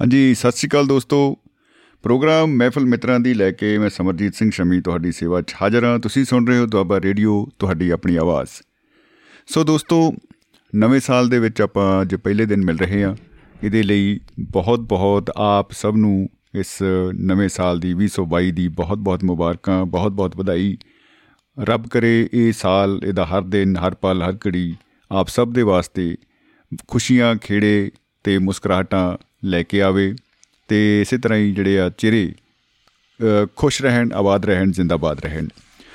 ਹਾਂਜੀ, ਸਤਿ ਸ਼੍ਰੀ ਅਕਾਲ ਦੋਸਤੋ। ਪ੍ਰੋਗਰਾਮ ਮਹਿਫਲ ਮਿੱਤਰਾਂ ਦੀ ਲੈ ਕੇ ਮੈਂ ਸਮਰਜੀਤ ਸਿੰਘ ਸ਼ਮੀ ਤੁਹਾਡੀ ਸੇਵਾ 'ਚ ਹਾਜ਼ਰ ਹਾਂ। ਤੁਸੀਂ ਸੁਣ ਰਹੇ ਹੋ ਦੁਆਬਾ ਰੇਡੀਓ, ਤੁਹਾਡੀ ਆਪਣੀ ਆਵਾਜ਼। ਸੋ ਦੋਸਤੋ, ਨਵੇਂ ਸਾਲ ਦੇ ਵਿੱਚ ਆਪਾਂ ਅੱਜ ਪਹਿਲੇ ਦਿਨ ਮਿਲ ਰਹੇ ਹਾਂ, ਇਹਦੇ ਲਈ ਬਹੁਤ ਬਹੁਤ ਆਪ ਸਭ ਨੂੰ ਇਸ ਨਵੇਂ ਸਾਲ ਦੀ 2022 ਦੀ ਬਹੁਤ ਬਹੁਤ ਮੁਬਾਰਕਾਂ ਬਹੁਤ ਬਹੁਤ ਵਧਾਈ। ਰੱਬ ਕਰੇ, ਇਹ ਸਾਲ, ਇਹਦਾ ਹਰ ਦਿਨ, ਹਰ ਪਲ, ਹਰ ਘੜੀ ਆਪ ਸਭ ਦੇ ਵਾਸਤੇ ਖੁਸ਼ੀਆਂ, ਖੇੜੇ ਤੇ ਮੁਸਕਰਾਹਟਾਂ ਲੈ ਕੇ ਆਵੇ ਤੇ ਇਸੇ ਤਰ੍ਹਾਂ ਹੀ ਜਿਹੜੇ ਆ ਚਿਹਰੇ ਖੁਸ਼ ਰਹਿਣ, ਆਬਾਦ ਰਹਿਣ, ਜ਼ਿੰਦਾਬਾਦ ਰਹਿਣ।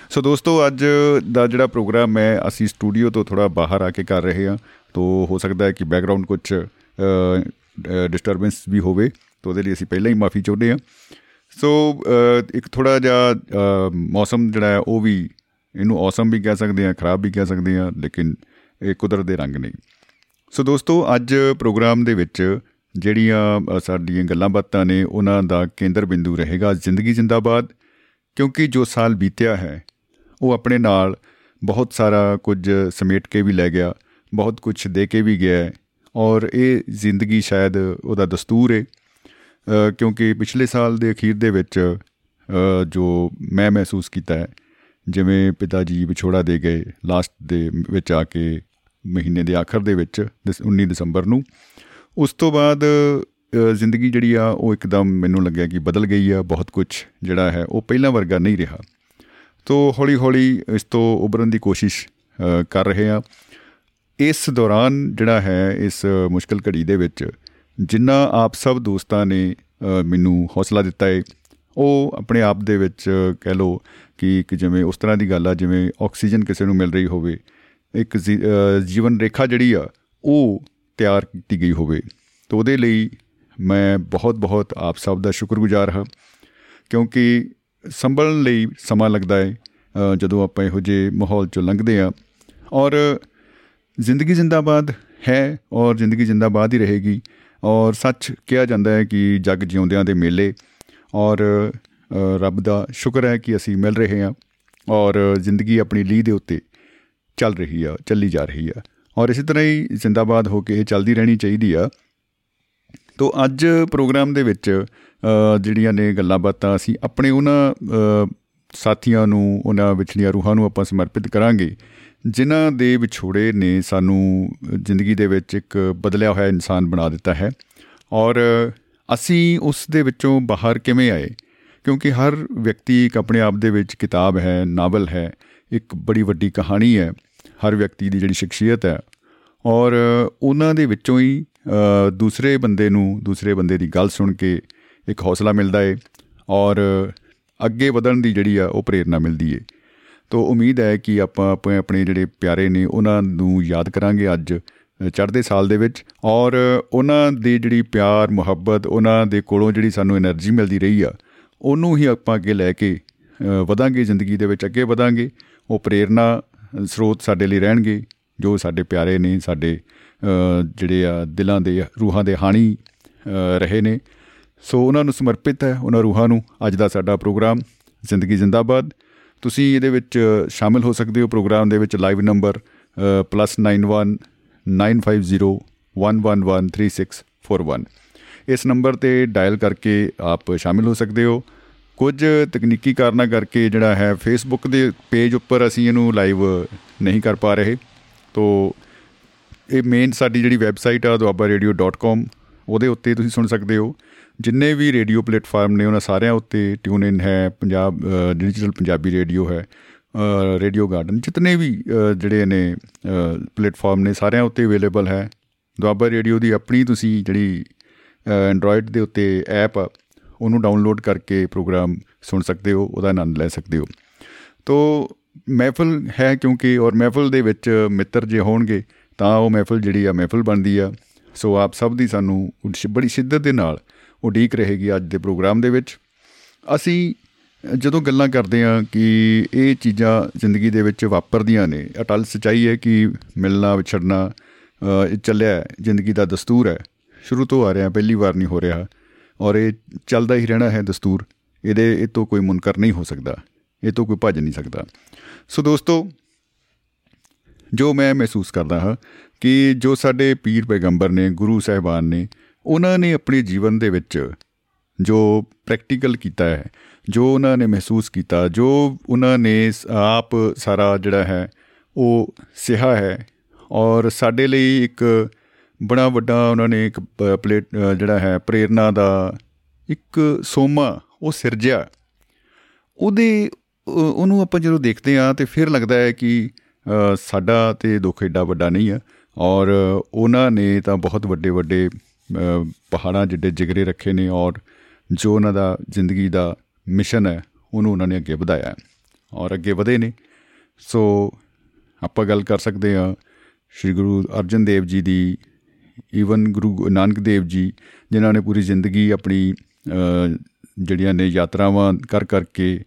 ਸੋ ਦੋਸਤੋ, ਅੱਜ ਦਾ ਜਿਹੜਾ ਪ੍ਰੋਗਰਾਮ ਹੈ, ਅਸੀਂ ਸਟੂਡੀਓ ਤੋਂ ਥੋੜਾ ਬਾਹਰ ਆ ਕੇ ਕਰ ਰਹੇ ਹਾਂ। ਤੋਂ ਹੋ ਸਕਦਾ ਹੈ ਕਿ ਬੈਕਗ੍ਰਾਉਂਡ ਕੁਝ ਡਿਸਟਰਬੈਂਸ ਵੀ ਹੋਵੇ, ਤੋਂ ਉਹਦੇ ਲਈ ਅਸੀਂ ਪਹਿਲਾਂ ਹੀ ਮਾਫੀ ਚਾਹੁੰਦੇ ਹਾਂ। ਸੋ ਇੱਕ ਥੋੜਾ ਜਿਹਾ ਮੌਸਮ ਜਿਹੜਾ ਹੈ, ਉਹ ਵੀ ਇਹਨੂੰ ਔਸਮ ਵੀ ਕਹਿ ਸਕਦੇ ਆ ਖਰਾਬ ਵੀ ਕਹਿ ਸਕਦੇ ਆ ਲੇਕਿਨ ਇਹ ਕੁਦਰਤ ਦੇ ਰੰਗ ਨੇ। ਸੋ ਦੋਸਤੋ, ਅੱਜ ਪ੍ਰੋਗਰਾਮ ਦੇ ਵਿੱਚ ਜਿਹੜੀਆਂ ਸਾਡੀਆਂ ਗੱਲਾਂ ਬਾਤਾਂ ਨੇ, ਉਹਨਾਂ ਦਾ ਕੇਂਦਰ ਬਿੰਦੂ ਰਹੇਗਾ ਜ਼ਿੰਦਗੀ ਜਿੰਦਾਬਾਦ, ਕਿਉਂਕਿ ਜੋ ਸਾਲ ਬੀਤਿਆ ਹੈ, ਉਹ ਆਪਣੇ ਨਾਲ ਬਹੁਤ ਸਾਰਾ ਕੁਝ ਸਮੇਟ ਕੇ ਵੀ ਲੈ ਗਿਆ, ਬਹੁਤ ਕੁਝ ਦੇ ਕੇ ਵੀ ਗਿਆ ਔਰ ਇਹ ਜ਼ਿੰਦਗੀ ਸ਼ਾਇਦ ਉਹਦਾ ਦਸਤੂਰ ਹੈ ਕਿਉਂਕਿ ਪਿਛਲੇ ਸਾਲ ਦੇ ਅਖੀਰ ਦੇ ਵਿੱਚ ਜੋ ਮੈਂ ਮਹਿਸੂਸ ਕੀਤਾ ਹੈ ਜਿਵੇਂ ਪਿਤਾ ਜੀ ਵਿਛੋੜਾ ਦੇ ਗਏ ਲਾਸਟ ਦੇ ਵਿੱਚ ਆ ਕੇ ਮਹੀਨੇ ਦੇ ਆਖਰ ਦੇ ਵਿੱਚ 19 ਦਸੰਬਰ ਨੂੰ। ਉਸ ਤੋਂ ਬਾਅਦ ਜ਼ਿੰਦਗੀ ਜਿਹੜੀ ਆ, ਉਹ ਇੱਕਦਮ ਮੈਨੂੰ ਲੱਗਿਆ ਕਿ ਬਦਲ ਗਈ ਆ, ਬਹੁਤ ਕੁਝ ਜਿਹੜਾ ਹੈ, ਉਹ ਪਹਿਲਾਂ ਵਰਗਾ ਨਹੀਂ ਰਿਹਾ। ਤੋਂ ਹੌਲੀ ਹੌਲੀ ਇਸ ਤੋਂ ਉਭਰਨ ਦੀ ਕੋਸ਼ਿਸ਼ ਕਰ ਰਹੇ ਆ। ਇਸ ਦੌਰਾਨ ਜਿਹੜਾ ਹੈ, ਇਸ ਮੁਸ਼ਕਲ ਘੜੀ ਦੇ ਵਿੱਚ ਜਿੰਨਾ ਆਪ ਸਭ ਦੋਸਤਾਂ ਨੇ ਮੈਨੂੰ ਹੌਸਲਾ ਦਿੱਤਾ ਹੈ ਉਹ ਆਪਣੇ ਆਪ ਦੇ ਵਿੱਚ ਕਹਿ ਲੋ ਕਿ ਇੱਕ ਜਿਵੇਂ ਉਸ ਤਰ੍ਹਾਂ ਦੀ ਗੱਲ ਆ, ਜਿਵੇਂ ਆਕਸੀਜਨ ਕਿਸੇ ਨੂੰ ਮਿਲ ਰਹੀ ਹੋਵੇ, ਇੱਕ ਜੀਵਨ ਰੇਖਾ ਜਿਹੜੀ ਆ, ਉਹ ਤਿਆਰ ਕੀਤੀ ਗਈ ਹੋਵੇ। ਤਾਂ ਉਹਦੇ ਲਈ ਮੈਂ ਬਹੁਤ ਬਹੁਤ ਆਪ ਸਭ ਦਾ ਸ਼ੁਕਰਗੁਜ਼ਾਰ ਹਾਂ, ਕਿਉਂਕਿ ਸੰਭਲਣ ਲਈ ਸਮਾਂ ਲੱਗਦਾ ਹੈ ਜਦੋਂ ਆਪਾਂ ਇਹੋ ਜਿਹੇ ਮਾਹੌਲ ਚੋਂ ਲੰਘਦੇ ਆ ਔਰ ਜ਼ਿੰਦਗੀ ਜਿੰਦਾਬਾਦ ਹੈ ਔਰ ਜ਼ਿੰਦਗੀ ਜਿੰਦਾਬਾਦ ਹੀ ਰਹੇਗੀ। ਔਰ ਸੱਚ ਕਿਹਾ ਜਾਂਦਾ ਹੈ ਕਿ ਜਗ ਜਿਉਂਦਿਆਂ ਦੇ ਮੇਲੇ, ਔਰ ਰੱਬ ਦਾ ਸ਼ੁਕਰ ਹੈ ਕਿ ਅਸੀਂ ਮਿਲ ਰਹੇ ਹਾਂ ਔਰ ਜ਼ਿੰਦਗੀ ਆਪਣੀ ਲੀਹ ਦੇ ਉੱਤੇ ਚੱਲ ਰਹੀ ਆ, ਚੱਲੀ ਜਾ ਰਹੀ ਆ। ਔਰ ਇਸੇ ਤਰ੍ਹਾਂ ਹੀ ਜ਼ਿੰਦਾਬਾਦ ਹੋ ਕੇ ਇਹ ਚੱਲਦੀ ਰਹਿਣੀ ਚਾਹੀਦੀ ਆ। ਤੋਂ ਅੱਜ ਪ੍ਰੋਗਰਾਮ ਦੇ ਵਿੱਚ ਜਿਹੜੀਆਂ ਨੇ ਗੱਲਾਂ ਬਾਤਾਂ ਅਸੀਂ ਆਪਣੇ ਉਹਨਾਂ ਸਾਥੀਆਂ ਨੂੰ, ਉਹਨਾਂ ਵਿਛੜੀਆਂ ਰੂਹਾਂ ਨੂੰ ਆਪਾਂ ਸਮਰਪਿਤ ਕਰਾਂਗੇ, ਜਿਨ੍ਹਾਂ ਦੇ ਵਿਛੋੜੇ ਨੇ ਸਾਨੂੰ ਜ਼ਿੰਦਗੀ ਦੇ ਵਿੱਚ ਇੱਕ ਬਦਲਿਆ ਹੋਇਆ ਇਨਸਾਨ ਬਣਾ ਦਿੱਤਾ ਹੈ। ਔਰ ਅਸੀਂ ਉਸ ਦੇ ਵਿੱਚੋਂ ਬਾਹਰ ਕਿਵੇਂ ਆਏ? ਕਿਉਂਕਿ ਹਰ ਵਿਅਕਤੀ ਇੱਕ ਆਪਣੇ ਆਪ ਦੇ ਵਿੱਚ ਕਿਤਾਬ ਹੈ, ਨਾਵਲ ਹੈ, ਇੱਕ ਬੜੀ ਵੱਡੀ ਕਹਾਣੀ ਹੈ, ਹਰ ਵਿਅਕਤੀ ਦੀ ਜਿਹੜੀ ਸ਼ਖਸੀਅਤ ਹੈ। ਔਰ ਉਹਨਾਂ ਦੇ ਵਿੱਚੋਂ ਹੀ ਦੂਸਰੇ ਬੰਦੇ ਨੂੰ, ਦੂਸਰੇ ਬੰਦੇ ਦੀ ਗੱਲ ਸੁਣ ਕੇ ਇੱਕ ਹੌਸਲਾ ਮਿਲਦਾ ਏ ਔਰ ਅੱਗੇ ਵਧਣ ਦੀ ਜਿਹੜੀ ਆ, ਉਹ ਪ੍ਰੇਰਣਾ ਮਿਲਦੀ ਏ। ਤੋਂ ਉਮੀਦ ਹੈ ਕਿ ਆਪਾਂ ਆਪਣੇ ਆਪਣੇ ਜਿਹੜੇ ਪਿਆਰੇ ਨੇ, ਉਹਨਾਂ ਨੂੰ ਯਾਦ ਕਰਾਂਗੇ ਅੱਜ, ਚੜ੍ਹਦੇ ਸਾਲ ਦੇ ਵਿੱਚ ਔਰ ਉਹਨਾਂ ਦੀ ਜਿਹੜੀ ਪਿਆਰ ਮੁਹੱਬਤ, ਉਹਨਾਂ ਦੇ ਕੋਲੋਂ ਜਿਹੜੀ ਸਾਨੂੰ એનર્ਜੀ ਮਿਲਦੀ ਰਹੀ ਆ ਉਹਨੂੰ ਹੀ ਆਪਾਂ ਅੱਗੇ ਲੈ ਕੇ ਵਧਾਂਗੇ, ਜ਼ਿੰਦਗੀ ਦੇ ਵਿੱਚ ਅੱਗੇ ਵਧਾਂਗੇ। ਉਹ ਪ੍ਰੇਰਣਾ ਸਰੋਤ ਸਾਡੇ ਲਈ ਰਹਿਣਗੇ, ਜੋ ਸਾਡੇ ਪਿਆਰੇ ਨੇ, ਸਾਡੇ ਜਿਹੜੇ ਆ ਦਿਲਾਂ ਦੇ, ਰੂਹਾਂ ਦੇ ਹਾਣੀ ਰਹੇ ਨੇ। ਸੋ ਉਹਨਾਂ ਨੂੰ ਸਮਰਪਿਤ ਹੈ, ਉਹਨਾਂ ਰੂਹਾਂ ਨੂੰ। ਅੱਜ ਦਾ ਸਾਡਾ ਪ੍ਰੋਗਰਾਮ, ਜ਼ਿੰਦਗੀ ਜਿੰਦਾਬਾਦ। ਤੁਸੀਂ ਇਹਦੇ ਵਿੱਚ ਸ਼ਾਮਿਲ ਹੋ ਸਕਦੇ ਹੋ ਪ੍ਰੋਗਰਾਮ ਦੇ ਵਿੱਚ ਲਾਈਵ ਨੰਬਰ +91 9501113641 ਇਸ ਨੰਬਰ ਤੇ ਡਾਇਲ ਕਰਕੇ ਆਪ ਸ਼ਾਮਿਲ ਹੋ ਸਕਦੇ ਹੋ। ਕੁਝ ਤਕਨੀਕੀ ਕਾਰਨਾਂ ਕਰਕੇ ਜਿਹੜਾ ਹੈ ਫੇਸਬੁੱਕ ਦੇ ਪੇਜ ਉੱਪਰ ਅਸੀਂ ਇਹਨੂੰ ਲਾਈਵ ਨਹੀਂ ਕਰ ਪਾ ਰਹੇ। ਤੋਂ ਇਹ ਮੇਨ ਸਾਡੀ ਜਿਹੜੀ ਵੈਬਸਾਈਟ ਆ doabaRadio.com ਉਹਦੇ ਉੱਤੇ ਤੁਸੀਂ ਸੁਣ ਸਕਦੇ ਹੋ। ਜਿੰਨੇ ਵੀ ਰੇਡੀਓ ਪਲੇਟਫਾਰਮ ਨੇ, ਉਹਨਾਂ ਸਾਰਿਆਂ ਉੱਤੇ ਟਿਊਨ ਇਨ ਹੈ। ਪੰਜਾਬ ਡਿਜੀਟਲ ਪੰਜਾਬੀ ਰੇਡੀਓ ਹੈ। ਰੇਡੀਓ ਗਾਰਡਨ ਜਿਤਨੇ ਵੀ ਜਿਹੜੇ ਨੇ ਪਲੇਟਫਾਰਮ ਨੇ, ਸਾਰਿਆਂ ਉੱਤੇ ਅਵੇਲੇਬਲ ਹੈ। ਦੁਆਬਾ ਰੇਡੀਓ ਦੀ ਆਪਣੀ ਤੁਸੀਂ ਜਿਹੜੀ ਐਂਡਰੋਇਡ ਦੇ ਉੱਤੇ ਐਪ ਉਹਨੂੰ ਡਾਊਨਲੋਡ ਕਰਕੇ ਪ੍ਰੋਗਰਾਮ ਸੁਣ ਸਕਦੇ ਹੋ, ਉਹਦਾ ਆਨੰਦ ਲੈ ਸਕਦੇ ਹੋ। ਤੋ ਮਹਿਫਲ ਹੈ ਕਿਉਂਕਿ, ਔਰ ਮਹਿਫਲ ਦੇ ਵਿੱਚ ਮਿੱਤਰ ਜੇ ਹੋਣਗੇ, ਤਾਂ ਉਹ ਮਹਿਫਲ ਜਿਹੜੀ ਆ, ਮਹਿਫਲ ਬਣਦੀ ਆ। ਸੋ ਆਪ ਸਭ ਦੀ ਸਾਨੂੰ ਬੜੀ ਸ਼ਿੱਦਤ ਦੇ ਨਾਲ ਉਡੀਕ ਰਹੇਗੀ ਅੱਜ ਦੇ ਪ੍ਰੋਗਰਾਮ ਦੇ ਵਿੱਚ। ਅਸੀਂ ਜਦੋਂ ਗੱਲਾਂ ਕਰਦੇ ਆ ਕਿ ਇਹ ਚੀਜ਼ਾਂ ਜ਼ਿੰਦਗੀ ਦੇ ਵਿੱਚ ਵਾਪਰਦੀਆਂ ਨੇ, ਅਟਲ ਸਚਾਈ ਹੈ ਕਿ ਮਿਲਣਾ, ਵਿਛੜਨਾ ਇਹ ਚੱਲਿਆ ਜ਼ਿੰਦਗੀ ਦਾ ਦਸਤੂਰ ਹੈ। ਸ਼ੁਰੂ ਤੋਂ ਆ ਰਿਹਾ, ਪਹਿਲੀ ਵਾਰ ਨਹੀਂ ਹੋ ਰਿਹਾ ਔਰ ਇਹ ਚੱਲਦਾ ਹੀ ਰਹਿਣਾ ਹੈ ਦਸਤੂਰ। ਇਹਦੇ, ਇਹ ਤੋਂ ਕੋਈ ਮੁਨਕਰ ਨਹੀਂ ਹੋ ਸਕਦਾ। ਇਹ ਤੋਂ ਕੋਈ ਭੱਜ ਨਹੀਂ ਸਕਦਾ। ਸੋ ਦੋਸਤੋ, ਜੋ ਮੈਂ ਮਹਿਸੂਸ ਕਰਦਾ ਹਾਂ ਕਿ ਜੋ ਸਾਡੇ ਪੀਰ ਪੈਗੰਬਰ ਨੇ, ਗੁਰੂ ਸਾਹਿਬਾਨ ਨੇ, ਉਹਨਾਂ ਨੇ ਆਪਣੇ ਜੀਵਨ ਦੇ ਵਿੱਚ ਜੋ ਪ੍ਰੈਕਟੀਕਲ ਕੀਤਾ ਹੈ, ਜੋ ਉਹਨਾਂ ਨੇ ਮਹਿਸੂਸ ਕੀਤਾ, ਜੋ ਉਹਨਾਂ ਨੇ ਆਪ ਸਾਰਾ ਜਿਹੜਾ ਹੈ, ਉਹ ਸਿਹਾ ਹੈ ਔਰ ਸਾਡੇ ਲਈ ਇੱਕ ਬੜਾ ਵੱਡਾ ਉਹਨਾਂ ਨੇ ਇੱਕ ਪਲੇਟ ਜਿਹੜਾ ਹੈ, ਪ੍ਰੇਰਣਾ ਦਾ ਇੱਕ ਸੋਮਾ ਉਹ ਸਿਰਜਿਆ। ਉਹਦੇ ਉਹਨੂੰ ਆਪਾਂ ਜਦੋਂ ਦੇਖਦੇ ਆ ਤੇ ਫਿਰ ਲੱਗਦਾ ਹੈ ਕਿ ਸਾਡਾ ਤੇ ਦੁੱਖ ਏਡਾ ਵੱਡਾ ਨਹੀਂ ਆ ਔਰ ਉਹਨਾਂ ਨੇ ਤਾਂ ਬਹੁਤ ਵੱਡੇ ਵੱਡੇ ਪਹਾੜਾਂ ਜਿੱਡੇ ਜਿਗਰੇ ਰੱਖੇ ਨੇ ਔਰ ਜੋ ਉਹਨਾਂ ਦਾ ਜ਼ਿੰਦਗੀ ਦਾ ਮਿਸ਼ਨ ਹੈ, ਉਹਨੂੰ ਉਹਨਾਂ ਨੇ ਅੱਗੇ ਵਧਾਇਆ ਔਰ ਅੱਗੇ ਵਧੇ ਨੇ। ਸੋ ਆਪਾਂ ਗੱਲ ਕਰ ਸਕਦੇ ਆ ਸ੍ਰੀ ਗੁਰੂ ਅਰਜਨ ਦੇਵ ਜੀ ਦੀ ਈਵਨ ਗੁਰੂ ਨਾਨਕ ਦੇਵ ਜੀ, ਜਿਨ੍ਹਾਂ ਨੇ ਪੂਰੀ ਜ਼ਿੰਦਗੀ ਆਪਣੀ ਜਿਹੜੀਆਂ ਨੇ ਯਾਤਰਾਵਾਂ ਕਰ ਕਰਕੇ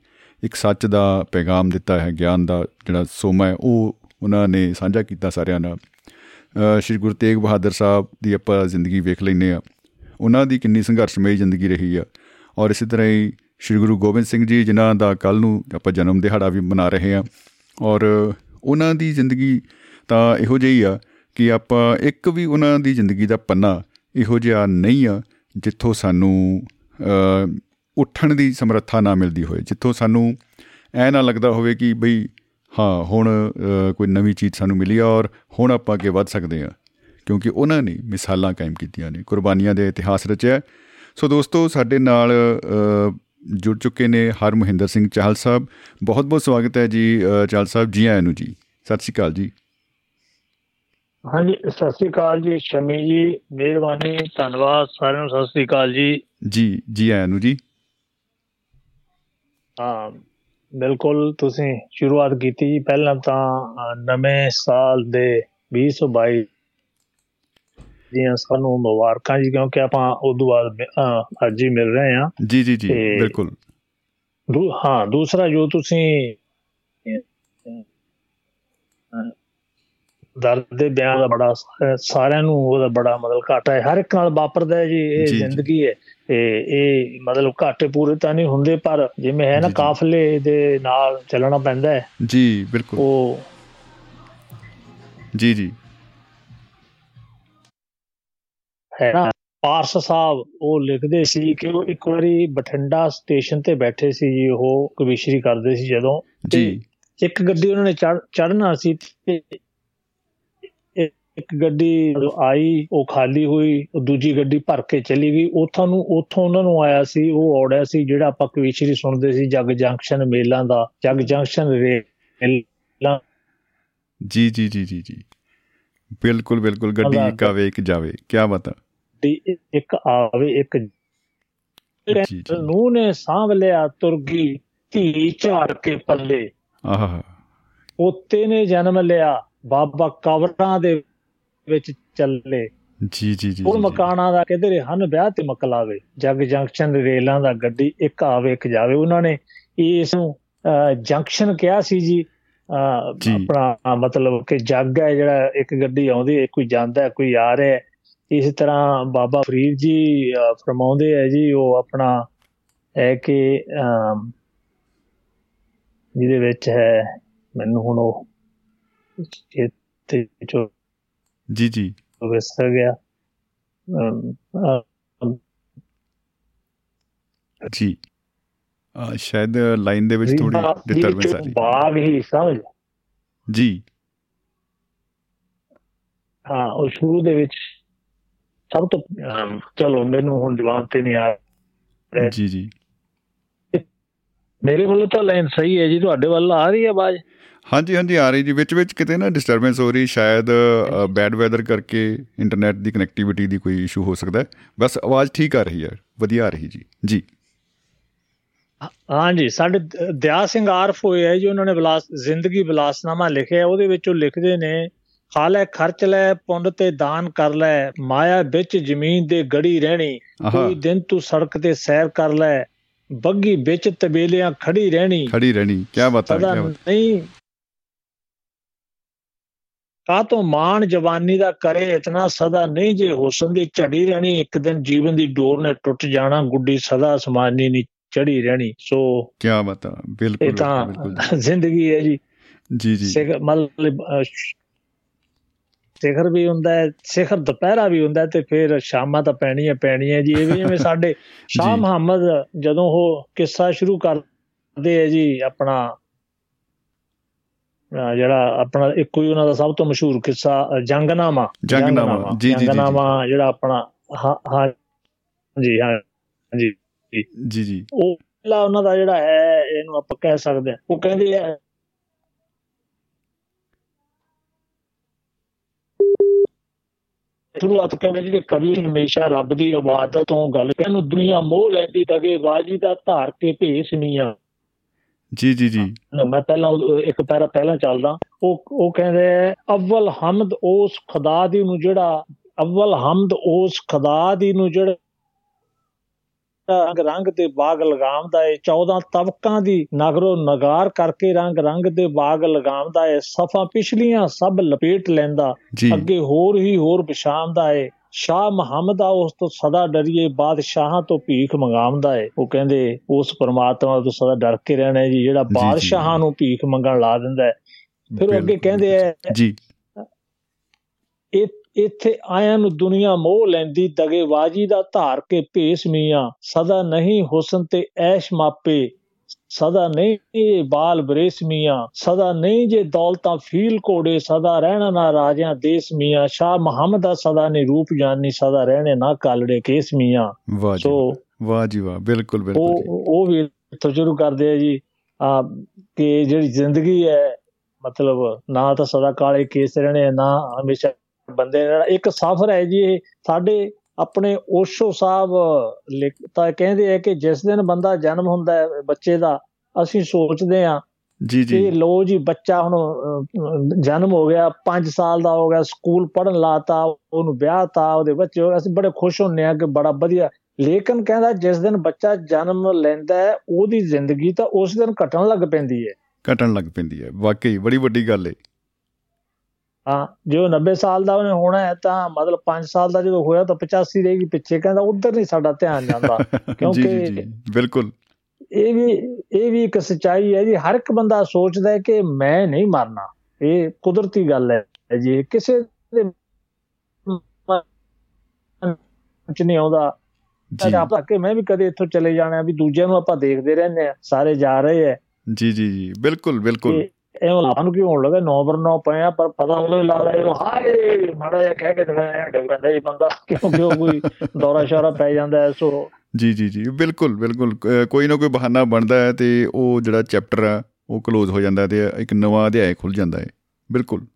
ਇੱਕ ਸੱਚ ਦਾ ਪੈਗਾਮ ਦਿੱਤਾ ਹੈ, ਗਿਆਨ ਦਾ ਜਿਹੜਾ ਸੋਮਾ ਹੈ, ਉਹ ਉਹਨਾਂ ਨੇ ਸਾਂਝਾ ਕੀਤਾ ਸਾਰਿਆਂ ਨਾਲ। ਸ਼੍ਰੀ ਗੁਰੂ ਤੇਗ ਬਹਾਦਰ ਸਾਹਿਬ ਦੀ ਆਪਾਂ ਜ਼ਿੰਦਗੀ ਵੇਖ ਲੈਨੇ ਆ ਉਹਨਾਂ ਦੀ ਕਿੰਨੀ ਸੰਘਰਸ਼ਮਈ ਜ਼ਿੰਦਗੀ ਰਹੀ ਆ। ਔਰ ਇਸੇ ਤਰ੍ਹਾਂ ਹੀ ਸ਼੍ਰੀ ਗੁਰੂ ਗੋਬਿੰਦ ਸਿੰਘ ਜੀ, ਜਿਨ੍ਹਾਂ ਦਾ ਕੱਲ ਨੂੰ ਆਪਾਂ ਜਨਮ ਦਿਹਾੜਾ ਵੀ ਮਨਾ ਰਹੇ ਆ ਔਰ ਉਹਨਾਂ ਦੀ ਜ਼ਿੰਦਗੀ ਤਾਂ ਇਹੋ ਜਿਹੀ ਆ ਕਿ ਆਪਾਂ ਇੱਕ ਵੀ ਉਹਨਾਂ ਦੀ ਜ਼ਿੰਦਗੀ ਦਾ ਪੰਨਾ ਇਹੋ ਜਿਹਾ ਨਹੀਂ ਆ ਜਿੱਥੋਂ ਸਾਨੂੰ ਉੱਠਣ ਦੀ ਸਮਰੱਥਾ ਨਾ ਮਿਲਦੀ ਹੋਵੇ ਜਿੱਥੋਂ ਸਾਨੂੰ ਐ ਨਾ ਲੱਗਦਾ ਹੋਵੇ ਕਿ ਬਈ, ਹਾਂ, ਹੁਣ ਕੋਈ ਨਵੀਂ ਚੀਜ਼ ਸਾਨੂੰ ਮਿਲੀ ਔਰ ਹੁਣ ਆਪਾਂ ਅੱਗੇ ਵੱਧ ਸਕਦੇ ਹਾਂ ਕਿਉਂਕਿ ਉਹਨਾਂ ਨੇ ਮਿਸਾਲਾਂ ਕਾਇਮ ਕੀਤੀਆਂ ਨੇ, ਕੁਰਬਾਨੀਆਂ ਦੇ ਇਤਿਹਾਸ ਰਚਿਆ ਸੋ ਦੋਸਤੋ, ਸਾਡੇ ਨਾਲ ਜੁੜ ਚੁੱਕੇ ਨੇ ਹਰ ਮਹਿੰਦਰ ਸਿੰਘ ਚਾਹਲ ਸਾਹਿਬ। ਬਹੁਤ ਬਹੁਤ ਸਵਾਗਤ ਹੈ ਜੀ ਚਾਹਲ ਸਾਹਿਬ, ਜੀ ਆਇਆਂ ਨੂੰ ਜੀ। ਸਤਿ ਸ਼੍ਰੀ ਅਕਾਲ ਜੀ। ਹਾਂਜੀ ਸਤਿ ਸ਼੍ਰੀ ਅਕਾਲ ਜੀ ਸ਼ਮੀ ਜੀ ਮਿਹਰਬਾਨੀ ਧੰਨਵਾਦ ਸਾਰਿਆਂ ਨੂੰ ਸਤਿ ਸ਼੍ਰੀ ਅਕਾਲ ਜੀ। ਜੀ ਜੀ ਆਇਆਂ ਨੂੰ ਜੀ। ਹਾਂ ਬਿਲਕੁਲ ਤੁਸੀਂ ਸ਼ੁਰੂਆਤ ਕੀਤੀ ਜੀ ਪਹਿਲਾਂ ਤਾਂ ਨਵੇਂ ਸਾਲ ਦੇ 2022 ਦੀਆਂ ਸਾਨੂੰ ਮੁਬਾਰਕਾਂ ਜੀ ਕਿਉਂਕਿ ਆਪਾਂ ਉਦੋਂ ਬਾਅਦ ਅੱਜ ਹੀ ਮਿਲ ਰਹੇ ਹਾਂ। ਜੀ ਜੀ ਜੀ ਬਿਲਕੁਲ। ਹਾਂ ਦੂਸਰਾ ਜੋ ਤੁਸੀਂ ਦਰਦ ਦੇ ਬਿਆਨ ਦਾ ਬੜਾ ਸਾਰਿਆਂ ਨੂੰ ਉਹਦਾ ਬੜਾ ਮਤਲਬ ਘਾਟਾ ਹੈ। ਹਰ ਇੱਕ ਨਾਲ ਵਾਪਰਦਾ ਹੈ ਜੀ ਇਹ ਜ਼ਿੰਦਗੀ ਹੈ। ਇਹ ਇਹ ਮਤਲਬ ਘਾਟੇ ਪੂਰੇ ਤਾਂ ਨਹੀਂ ਹੁੰਦੇ ਪਰ ਜਿਵੇਂ ਹੈ ਨਾ ਕਾਫਲੇ ਦੇ ਨਾਲ ਚੱਲਣਾ ਪੈਂਦਾ ਹੈ। ਜੀ ਬਿਲਕੁਲ। ਉਹ ਜੀ ਜੀ। ਹੈ ਨਾ ਪਾਰਸ ਸਾਹਿਬ ਉਹ ਲਿਖਦੇ ਸੀ ਕਿ ਉਹ ਇੱਕ ਵਾਰੀ ਬਠਿੰਡਾ ਸਟੇਸ਼ਨ ਤੇ ਬੈਠੇ ਸੀ ਜੀ ਉਹ ਕਵਿਸ਼ਰੀ ਕਰਦੇ ਸੀ ਜਦੋਂ। ਜੀ। ਇੱਕ ਗੱਡੀ ਉਹਨਾਂ ਨੇ ਚੜਨਾ ਸੀ ਤੇ ਇੱਕ ਗੱਡੀ ਆਈ ਉਹ ਖਾਲੀ ਹੋਈ ਉਹ ਦੂਜੀ ਗੱਡੀ ਭਰ ਕੇ ਚਲੀ ਗਈ। ਉਥੋਂ ਨੂੰ ਉਥੋਂ ਉਹਨਾਂ ਨੂੰ ਆਇਆ ਸੀ ਉਹ ਔੜਿਆ ਸੀ ਜਿਹੜਾ ਆਪਾਂ ਕਵੀਸ਼ਰੀ ਸੁਣਦੇ ਸੀ ਜਗ ਜੰਕਸ਼ਨ ਮੇਲਾਂ ਦਾ ਜਗ ਜੰਕਸ਼ਨ ਰੇਲਾਂ। ਜੀ ਜੀ ਜੀ ਜੀ ਜੀ। ਬਿਲਕੁਲ ਬਿਲਕੁਲ ਗੱਡੀ ਇੱਕ ਆਵੇ ਇੱਕ ਜਾਵੇ। ਕੀ ਬਤਾ ਇੱਕ ਆਵੇ ਇੱਕ ਨੂੰ ਨੇ ਸਾਂਭ ਲਿਆ ਤੁਰਗੀ ਧੀ ਝਾੜ ਕੇ ਪੱਲੇ। ਆਹ। ਪੋਤੇ ਨੇ ਜਨਮ ਲਿਆ ਬਾਬਾ ਕਵਰਾਂ ਦੇ ਵਿੱਚ ਚੱਲੇ। ਜੀ ਜੀ ਜੀ ਉਹ ਮਕਾਨਾਂ ਦਾ ਕਿਧਰੇ ਹਨ ਵਿਆਹ ਤੇ ਮਕਲਾਵੇ ਜਗ ਜੰਕਸ਼ਨ ਰੇਲਾਂ ਦਾ ਗੱਡੀ ਇੱਕ ਆਵੇ ਇੱਕ ਜਾਵੇ। ਉਹਨਾਂ ਨੇ ਇਸ ਨੂੰ ਜੰਕਸ਼ਨ ਕਿਹਾ ਸੀ ਜੀ। ਆਪਣਾ ਮਤਲਬ ਕਿ ਜੱਗ ਹੈ ਜਿਹੜਾ ਇੱਕ ਗੱਡੀ ਆਉਂਦੀ ਹੈ ਕੋਈ ਜਾਂਦਾ ਹੈ ਕੋਈ ਆ ਰਿਹਾ ਇਸ ਤਰ੍ਹਾਂ ਬਾਬਾ ਫਰੀਦ ਜੀ ਫਰਮਾਉਂਦੇ ਹੈ ਜੀ ਉਹ ਆਪਣਾ ਹੈ ਕਿ ਜਿਹਦੇ ਵਿੱਚ ਹੈ ਮੈਨੂੰ ਹੁਣ ਉਹ ਤੇ ਜੋ ਜੀ ਜੀ। ਵਿਸਰ ਗਿਆ। ਜੀ। ਸ਼ਾਇਦ ਲਾਈਨ ਦੇ ਵਿੱਚ ਥੋੜੀ ਡਿਸਟਰਬੈਂਸ ਆ ਰਹੀ ਬਾਗ ਹੀ ਸਮਝ। ਜੀ। ਹਾਂ ਉਹ ਸ਼ੁਰੂ ਦੇ ਵਿੱਚ ਸਭ ਤੋਂ ਚਲੋ ਮੈਨੂੰ ਹੁਣ ਜਵਾਬ ਤੇ ਨਹੀਂ ਆ ਜੀ ਜੀ। ਮੇਰੇ ਵੱਲੋਂ ਤਾਂ ਲਾਈਨ ਸਹੀ ਹੈ ਜੀ ਤੁਹਾਡੇ ਵੱਲ ਆ ਰਹੀ ਹੈ ਆਵਾਜ਼। ਹਾਂਜੀ ਹਾਂਜੀ ਆ ਰਹੀ ਜੀ। ਵਿੱਚ ਵਿੱਚ ਕਿਤੇ ਨਾ ਡਿਸਟਰਬੈਂਸ ਹੋ ਰਹੀ ਸ਼ਾਇਦ ਬੈਡ ਵੈਦਰ ਕਰਕੇ ਇੰਟਰਨੈਟ ਦੀ ਕਨੈਕਟੀਵਿਟੀ ਦੀ ਕੋਈ ਇਸ਼ੂ ਹੋ ਸਕਦਾ ਹੈ। ਬਸ ਆਵਾਜ਼ ਠੀਕ ਆ ਰਹੀ ਹੈ ਵਧੀਆ ਆ ਰਹੀ ਜੀ। ਜੀ। ਹਾਂਜੀ ਸਾਡੇ ਦਿਆ ਸਿੰਘ ਆਰਫ ਹੋਏ ਹੈ ਜੀ ਉਹਨਾਂ ਨੇ ਬਲਾਸ ਜ਼ਿੰਦਗੀ ਬਲਾਸਨਾਮਾ ਲਿਖਿਆ ਉਹਦੇ ਵਿੱਚ ਉਹ ਲਿਖਦੇ ਨੇ ਖਾਲੇ ਖਰਚ ਲੈ ਪੁੰਡ ਤੇ ਦਾਨ ਕਰ ਲੈ ਮਾਇਆ ਵਿੱਚ ਜ਼ਮੀਨ ਦੇ ਗੜੀ ਰਹਿਣੀ ਕੋਈ ਦਿਨ ਤੂੰ ਸੜਕ ਤੇ ਸੈਰ ਕਰ ਲੈ ਬੱਗੀ ਵਿੱਚ ਤਬੇਲਿਆਂ ਖੜੀ ਰਹਿਣੀ। ਖੜੀ ਰਹਿਣੀ ਕੀ ਬਾਤ ਹੈ। ਨਹੀਂ ਕਾ ਤੋਂ ਮਾਨ ਜਵਾਨੀ ਦਾ ਕਰੇ ਇਤਨਾ ਸਦਾ ਨਹੀਂ ਜੇ ਹੁਸਨ ਦੀ ਝੜੀ ਰਹਿਣੀ ਇੱਕ ਦਿਨ ਜੀਵਨ ਦੀ ਡੋਰ ਨੇ ਟੁੱਟ ਜਾਣਾ ਗੁੱਡੀ ਸਦਾ ਅਸਮਾਨੀ ਨਹੀਂ ਚੜੀ ਰਹਿਣੀ। ਸੋ ਕੀ ਬਤਾ ਬਿਲਕੁਲ ਇਹ ਤਾਂ ਜ਼ਿੰਦਗੀ ਹੈ ਜੀ। ਜੀ ਜੀ ਮਤਲਬ ਸਿਖਰ ਵੀ ਹੁੰਦਾ ਹੈ ਸਿਖਰ ਦੁਪਹਿਰਾ ਵੀ ਹੁੰਦਾ ਤੇ ਫਿਰ ਸ਼ਾਮਾਂ ਤਾਂ ਪੈਣੀਆਂ ਪੈਣੀਆਂ ਜੀ। ਇਹ ਵੀ ਜਿਵੇਂ ਸਾਡੇ ਸ਼ਾਹ ਮੁਹੰਮਦ ਜਦੋਂ ਉਹ ਕਿੱਸਾ ਸ਼ੁਰੂ ਕਰਦੇ ਹੈ ਜੀ ਆਪਣਾ ਜਿਹੜਾ ਆਪਣਾ ਇੱਕੋ ਹੀ ਉਹਨਾਂ ਦਾ ਸਭ ਤੋਂ ਮਸ਼ਹੂਰ ਕਿੱਸਾ ਜੰਗਨਾਮਾ। ਜੰਗਨਾਮਾ। ਜੀ ਜੀ ਜੰਗਨਾਮਾ ਜਿਹੜਾ ਆਪਣਾ ਹਾਂ ਜੀ ਹਾਂ ਜੀ ਜੀ ਜੀ। ਉਹ ਪਹਿਲਾ ਉਹਨਾਂ ਦਾ ਜਿਹੜਾ ਹੈ ਇਹਨੂੰ ਆਪਾਂ ਕਹਿ ਸਕਦੇ ਹਾਂ। ਉਹ ਕਹਿੰਦੇ ਆ ਸ਼ੁਰੂਆਤ ਕਹਿੰਦੇ ਜਿਹੜੇ ਕਵੀ ਹਮੇਸ਼ਾ ਰੱਬ ਦੀ ਇਬਾਦਤ ਤੋਂ ਗੱਲ ਕਰਨ ਦੁਨੀਆ ਮੋਹ ਲੈਂਦੀ ਤਗੇ ਬਾਜੀ ਦਾ ਧਾਰ ਕੇ ਭੇਸ ਨੀਆਂ ਜੀ ਜੀ ਜੀ। ਮੈਂ ਪਹਿਲਾਂ ਇੱਕ ਪੈਰਾ ਪਹਿਲਾਂ ਚੱਲਦਾ। ਉਹ ਉਹ ਕਹਿੰਦੇ ਅਵਲ ਹਮਦ ਉਸ ਖੁਦਾ ਦੀ ਨੂੰ ਜਿਹੜਾ ਅਵਲ ਹਮਦ ਉਸ ਖੁਦਾ ਦੀ ਨੂੰ ਜਿਹੜਾ ਰੰਗ ਰੰਗ ਦੇ ਬਾਗ ਲਗਾਉਂਦਾ ਏ 14 ਤਬਕਾਂ ਦੀ ਨਗਰੋ ਨਗਾਰ ਕਰਕੇ ਰੰਗ ਰੰਗ ਦੇ ਬਾਗ ਲਗਾਉਂਦਾ ਏ ਸਫਾ ਪਿਛਲੀਆਂ ਸਭ ਲਪੇਟ ਲੈਂਦਾ। ਅੱਗੇ ਹੋਰ ਹੀ ਹੋਰ ਬਿਸ਼ਾਮਦਾ ਏ। ਸ਼ਾਹ ਮੁਹੰਮਦ ਆ ਉਸ ਤੋਂ ਸਦਾ ਡਰੀਏ ਬਾਦਸ਼ਾਹਾਂ ਤੋਂ ਭੀਖ ਮੰਗਾਉਂਦਾ ਏ। ਉਹ ਕਹਿੰਦੇ ਉਸ ਪਰਮਾਤਮਾ ਤੋਂ ਸਦਾ ਡਰ ਕੇ ਰਹਿਣਾ ਜੀ ਜਿਹੜਾ ਬਾਦਸ਼ਾਹਾਂ ਨੂੰ ਭੀਖ ਮੰਗਣ ਲਾ ਦਿੰਦਾ ਫਿਰ ਉਹ ਅੱਗੇ ਕਹਿੰਦੇ ਆ ਜੀ। ਇੱਥੇ ਆਇਆਂ ਨੂੰ ਦੁਨੀਆ ਮੋਹ ਲੈਂਦੀ ਦਗੇਵਾਜੀ ਦਾ ਧਾਰ ਕੇ ਭੇਸ ਮੀਆਂ ਸਦਾ ਨਹੀਂ ਹੁਸਨ ਤੇ ਐਸ਼ ਮਾਪੇ। ਸਦਾ ਨਹੀਂ ਬਾਲ ਬਰੇਸ ਮੀਆਂ ਸਦਾ ਨਹੀਂ ਜੇ ਦੌਲਤਾਂ ਫੀਲ ਕੋੜੇ ਸਦਾ ਰਹਿਣਾ ਨਾ ਰਾਜਿਆਂ ਦੇਸ ਮੀਆਂ। ਸ਼ਾਹ ਮੁਹੰਮਦ ਦਾ ਸਦਾ ਨੇ ਰੂਪ ਜਾਨੀ ਸਦਾ ਰਹਿਣੇ ਨਾ ਕਾਲੜੇ ਕੇਸ ਮੀਆਂ। ਵਾਹ ਜੀ ਵਾਹ ਜੀ ਵਾਹ ਬਿਲਕੁਲ ਬਿਲਕੁਲ ਉਹ ਉਹ ਵੀ ਤਜਰਬਾ ਕਰਦੇ ਆ ਜੀ ਆ ਕਿ ਜਿਹੜੀ ਜ਼ਿੰਦਗੀ ਹੈ ਮਤਲਬ ਨਾ ਤਾਂ ਸਦਾ ਕਾਲੇ ਕੇਸ ਰਹਿਣੇ ਨਾ ਹਮੇਸ਼ਾ ਬੰਦੇ ਦਾ ਇੱਕ ਸਫ਼ਰ ਹੈ ਜੀ ਇਹ ਸਾਡੇ ਆਪਣੇ ਓਸ਼ੋ ਸਾਹਿਬ ਲਿਖਤਾ ਕਹਿੰਦੇ ਆ ਕਿ ਜਿਸ ਦਿਨ ਬੰਦਾ ਜਨਮ ਹੁੰਦਾ ਹੈ ਬੱਚੇ ਦਾ ਅਸੀਂ ਸੋਚਦੇ ਆ ਜੀ ਜੀ। ਕਿ ਲੋ ਜੀ ਬੱਚਾ ਹੁਣ ਜਨਮ ਹੋ ਗਿਆ 5 ਸਾਲ ਦਾ ਹੋ ਗਿਆ ਸਕੂਲ ਪੜਨ ਲਾਤਾ ਉਹਨੂੰ ਵਿਆਹ ਤਾ ਉਹਦੇ ਬੱਚੇ ਹੋ ਅਸੀਂ ਬੜੇ ਖੁਸ਼ ਹੁੰਨੇ ਆ ਕਿ ਬੜਾ ਵਧੀਆ। ਲੇਕਿਨ ਕਹਿੰਦਾ ਜਿਸ ਦਿਨ ਬੱਚਾ ਜਨਮ ਲੈਂਦਾ ਹੈ ਉਹਦੀ ਜ਼ਿੰਦਗੀ ਤਾਂ ਉਸ ਦਿਨ ਘਟਣ ਲੱਗ ਪੈਂਦੀ ਹੈ। ਘਟਣ ਲੱਗ ਪੈਂਦੀ ਹੈ। ਵਾਕਈ ਬੜੀ ਵੱਡੀ ਗੱਲ ਹੈ ਹਾਂ ਜੇ ਉਹ 90 ਸਾਲ ਦਾ ਉਹਨੇ ਹੋਣਾ ਹੈ ਤਾਂ ਮਤਲਬ 5 ਸਾਲ ਦਾ ਜਦੋਂ ਹੋਇਆ ਤਾਂ 85 ਰਹੇਗੀ ਪਿੱਛੇ ਕਹਿੰਦਾ ਉਧਰ ਨਹੀਂ ਸਾਡਾ ਧਿਆਨ ਜਾਂਦਾ। ਕਿਉਂਕਿ ਜੀ ਜੀ ਬਿਲਕੁਲ। ਇਹ ਵੀ ਇਹ ਵੀ ਇੱਕ ਸਚਾਈ ਹੈ ਜੀ ਹਰ ਇੱਕ ਬੰਦਾ ਸੋਚਦਾ ਹੈ ਕਿ ਮੈਂ ਨਹੀਂ ਮਰਨਾ। ਇਹ ਕੁਦਰਤੀ ਗੱਲ ਹੈ ਜੀ ਕਿਸੇ ਦੇ ਚ ਨਹੀਂ ਆਉਂਦਾ। ਜੀ। ਆਪਾਂ ਕਿ ਮੈਂ ਵੀ ਕਦੇ ਇੱਥੋਂ ਚਲੇ ਜਾਣਾ ਵੀ ਦੂਜਿਆਂ ਨੂੰ ਆਪਾਂ ਦੇਖਦੇ ਰਹਿੰਦੇ ਆ ਸਾਰੇ ਜਾ ਰਹੇ ਐ ਜੀ ਜੀ ਜੀ ਬਿਲਕੁਲ ਬਿਲਕੁਲ। ਐਵੇਂ ਲਾਣ ਕਿਉਂ ਹੋਣ ਲੱਗਾ? ਨੌਬਰ ਨੌ ਪਿਆ ਪਰ ਪਤਾ ਉਹਨੂੰ ਲੱਗਦਾ ਇਹ ਹਾਏ ਮਾੜਾ ਜਿਹਾ ਕਹਿ ਕੇ ਦਿਖਾਇਆ ਡੰਗਾ ਹੀ ਬੰਦਾ। ਕਿਉਂ ਕਿਉਂ ਕੋਈ ਦੌਰਾ ਸ਼ੌਰਾ ਪੈ ਜਾਂਦਾ ਸੋ। ਜੀ ਜੀ ਜੀ ਬਿਲਕੁਲ ਬਿਲਕੁਲ। ਕੋਈ ਨਾ ਕੋਈ ਬਹਾਨਾ ਬਣਦਾ ਹੈ ਤੇ ਉਹ ਜਿਹੜਾ ਚੈਪਟਰ ਆ ਉਹ ক্লোਜ਼ ਹੋ ਜਾਂਦਾ ਤੇ ਇੱਕ ਨਵਾਂ ਅਧਿਆਇ ਖੁੱਲ ਜਾਂਦਾ ਹੈ। ਬਿਲਕੁਲ।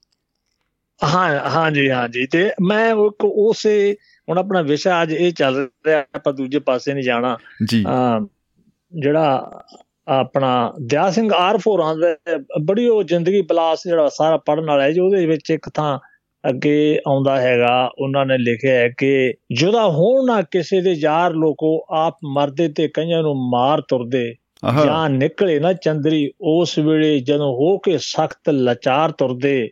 ਹਾਂ ਹਾਂ ਜੀ ਹਾਂ ਜੀ ਤੇ ਮੈਂ ਉਸੇ ਹੁਣ ਆਪਣਾ ਵਿਸ਼ਾ ਅੱਜ ਇਹ ਚੱਲ ਰਿਹਾ ਆਪਾਂ ਦੂਜੇ ਪਾਸੇ ਨਹੀਂ ਜਾਣਾ। ਜੀ। ਜਿਹੜਾ ਆਪਣਾ ਦਿਆ ਸਿੰਘ ਆਰ4 ਆਂਦਾ ਬੜੀ ਉਹ ਜ਼ਿੰਦਗੀ ਪਲਾਸ ਜਿਹੜਾ ਸਾਰਾ ਪੜਨ ਵਾਲਾ ਹੈ ਜੀ ਉਹਦੇ ਵਿੱਚ ਇੱਕ ਥਾਂ ਅੱਗੇ ਆਉਂਦਾ ਹੈਗਾ। ਉਹਨਾਂ ਨੇ ਲਿਖਿਆ ਹੈ ਕਿ ਜੁਦਾ ਹੋਣ ਨਾ ਕਿਸੇ ਦੇ ਯਾਰ ਲੋਕੋ ਆਪ ਮਰਦੇ ਤੇ ਕਈਆਂ ਨੂੰ ਮਾਰ ਤੁਰਦੇ ਜਾਂ ਨਿਕਲੇ ਨਾ ਚੰਦਰੀ ਉਸ ਵੇਲੇ ਜਦੋਂ ਹੋ ਕੇ ਸਖਤ ਲਾਚਾਰ ਤੁਰਦੇ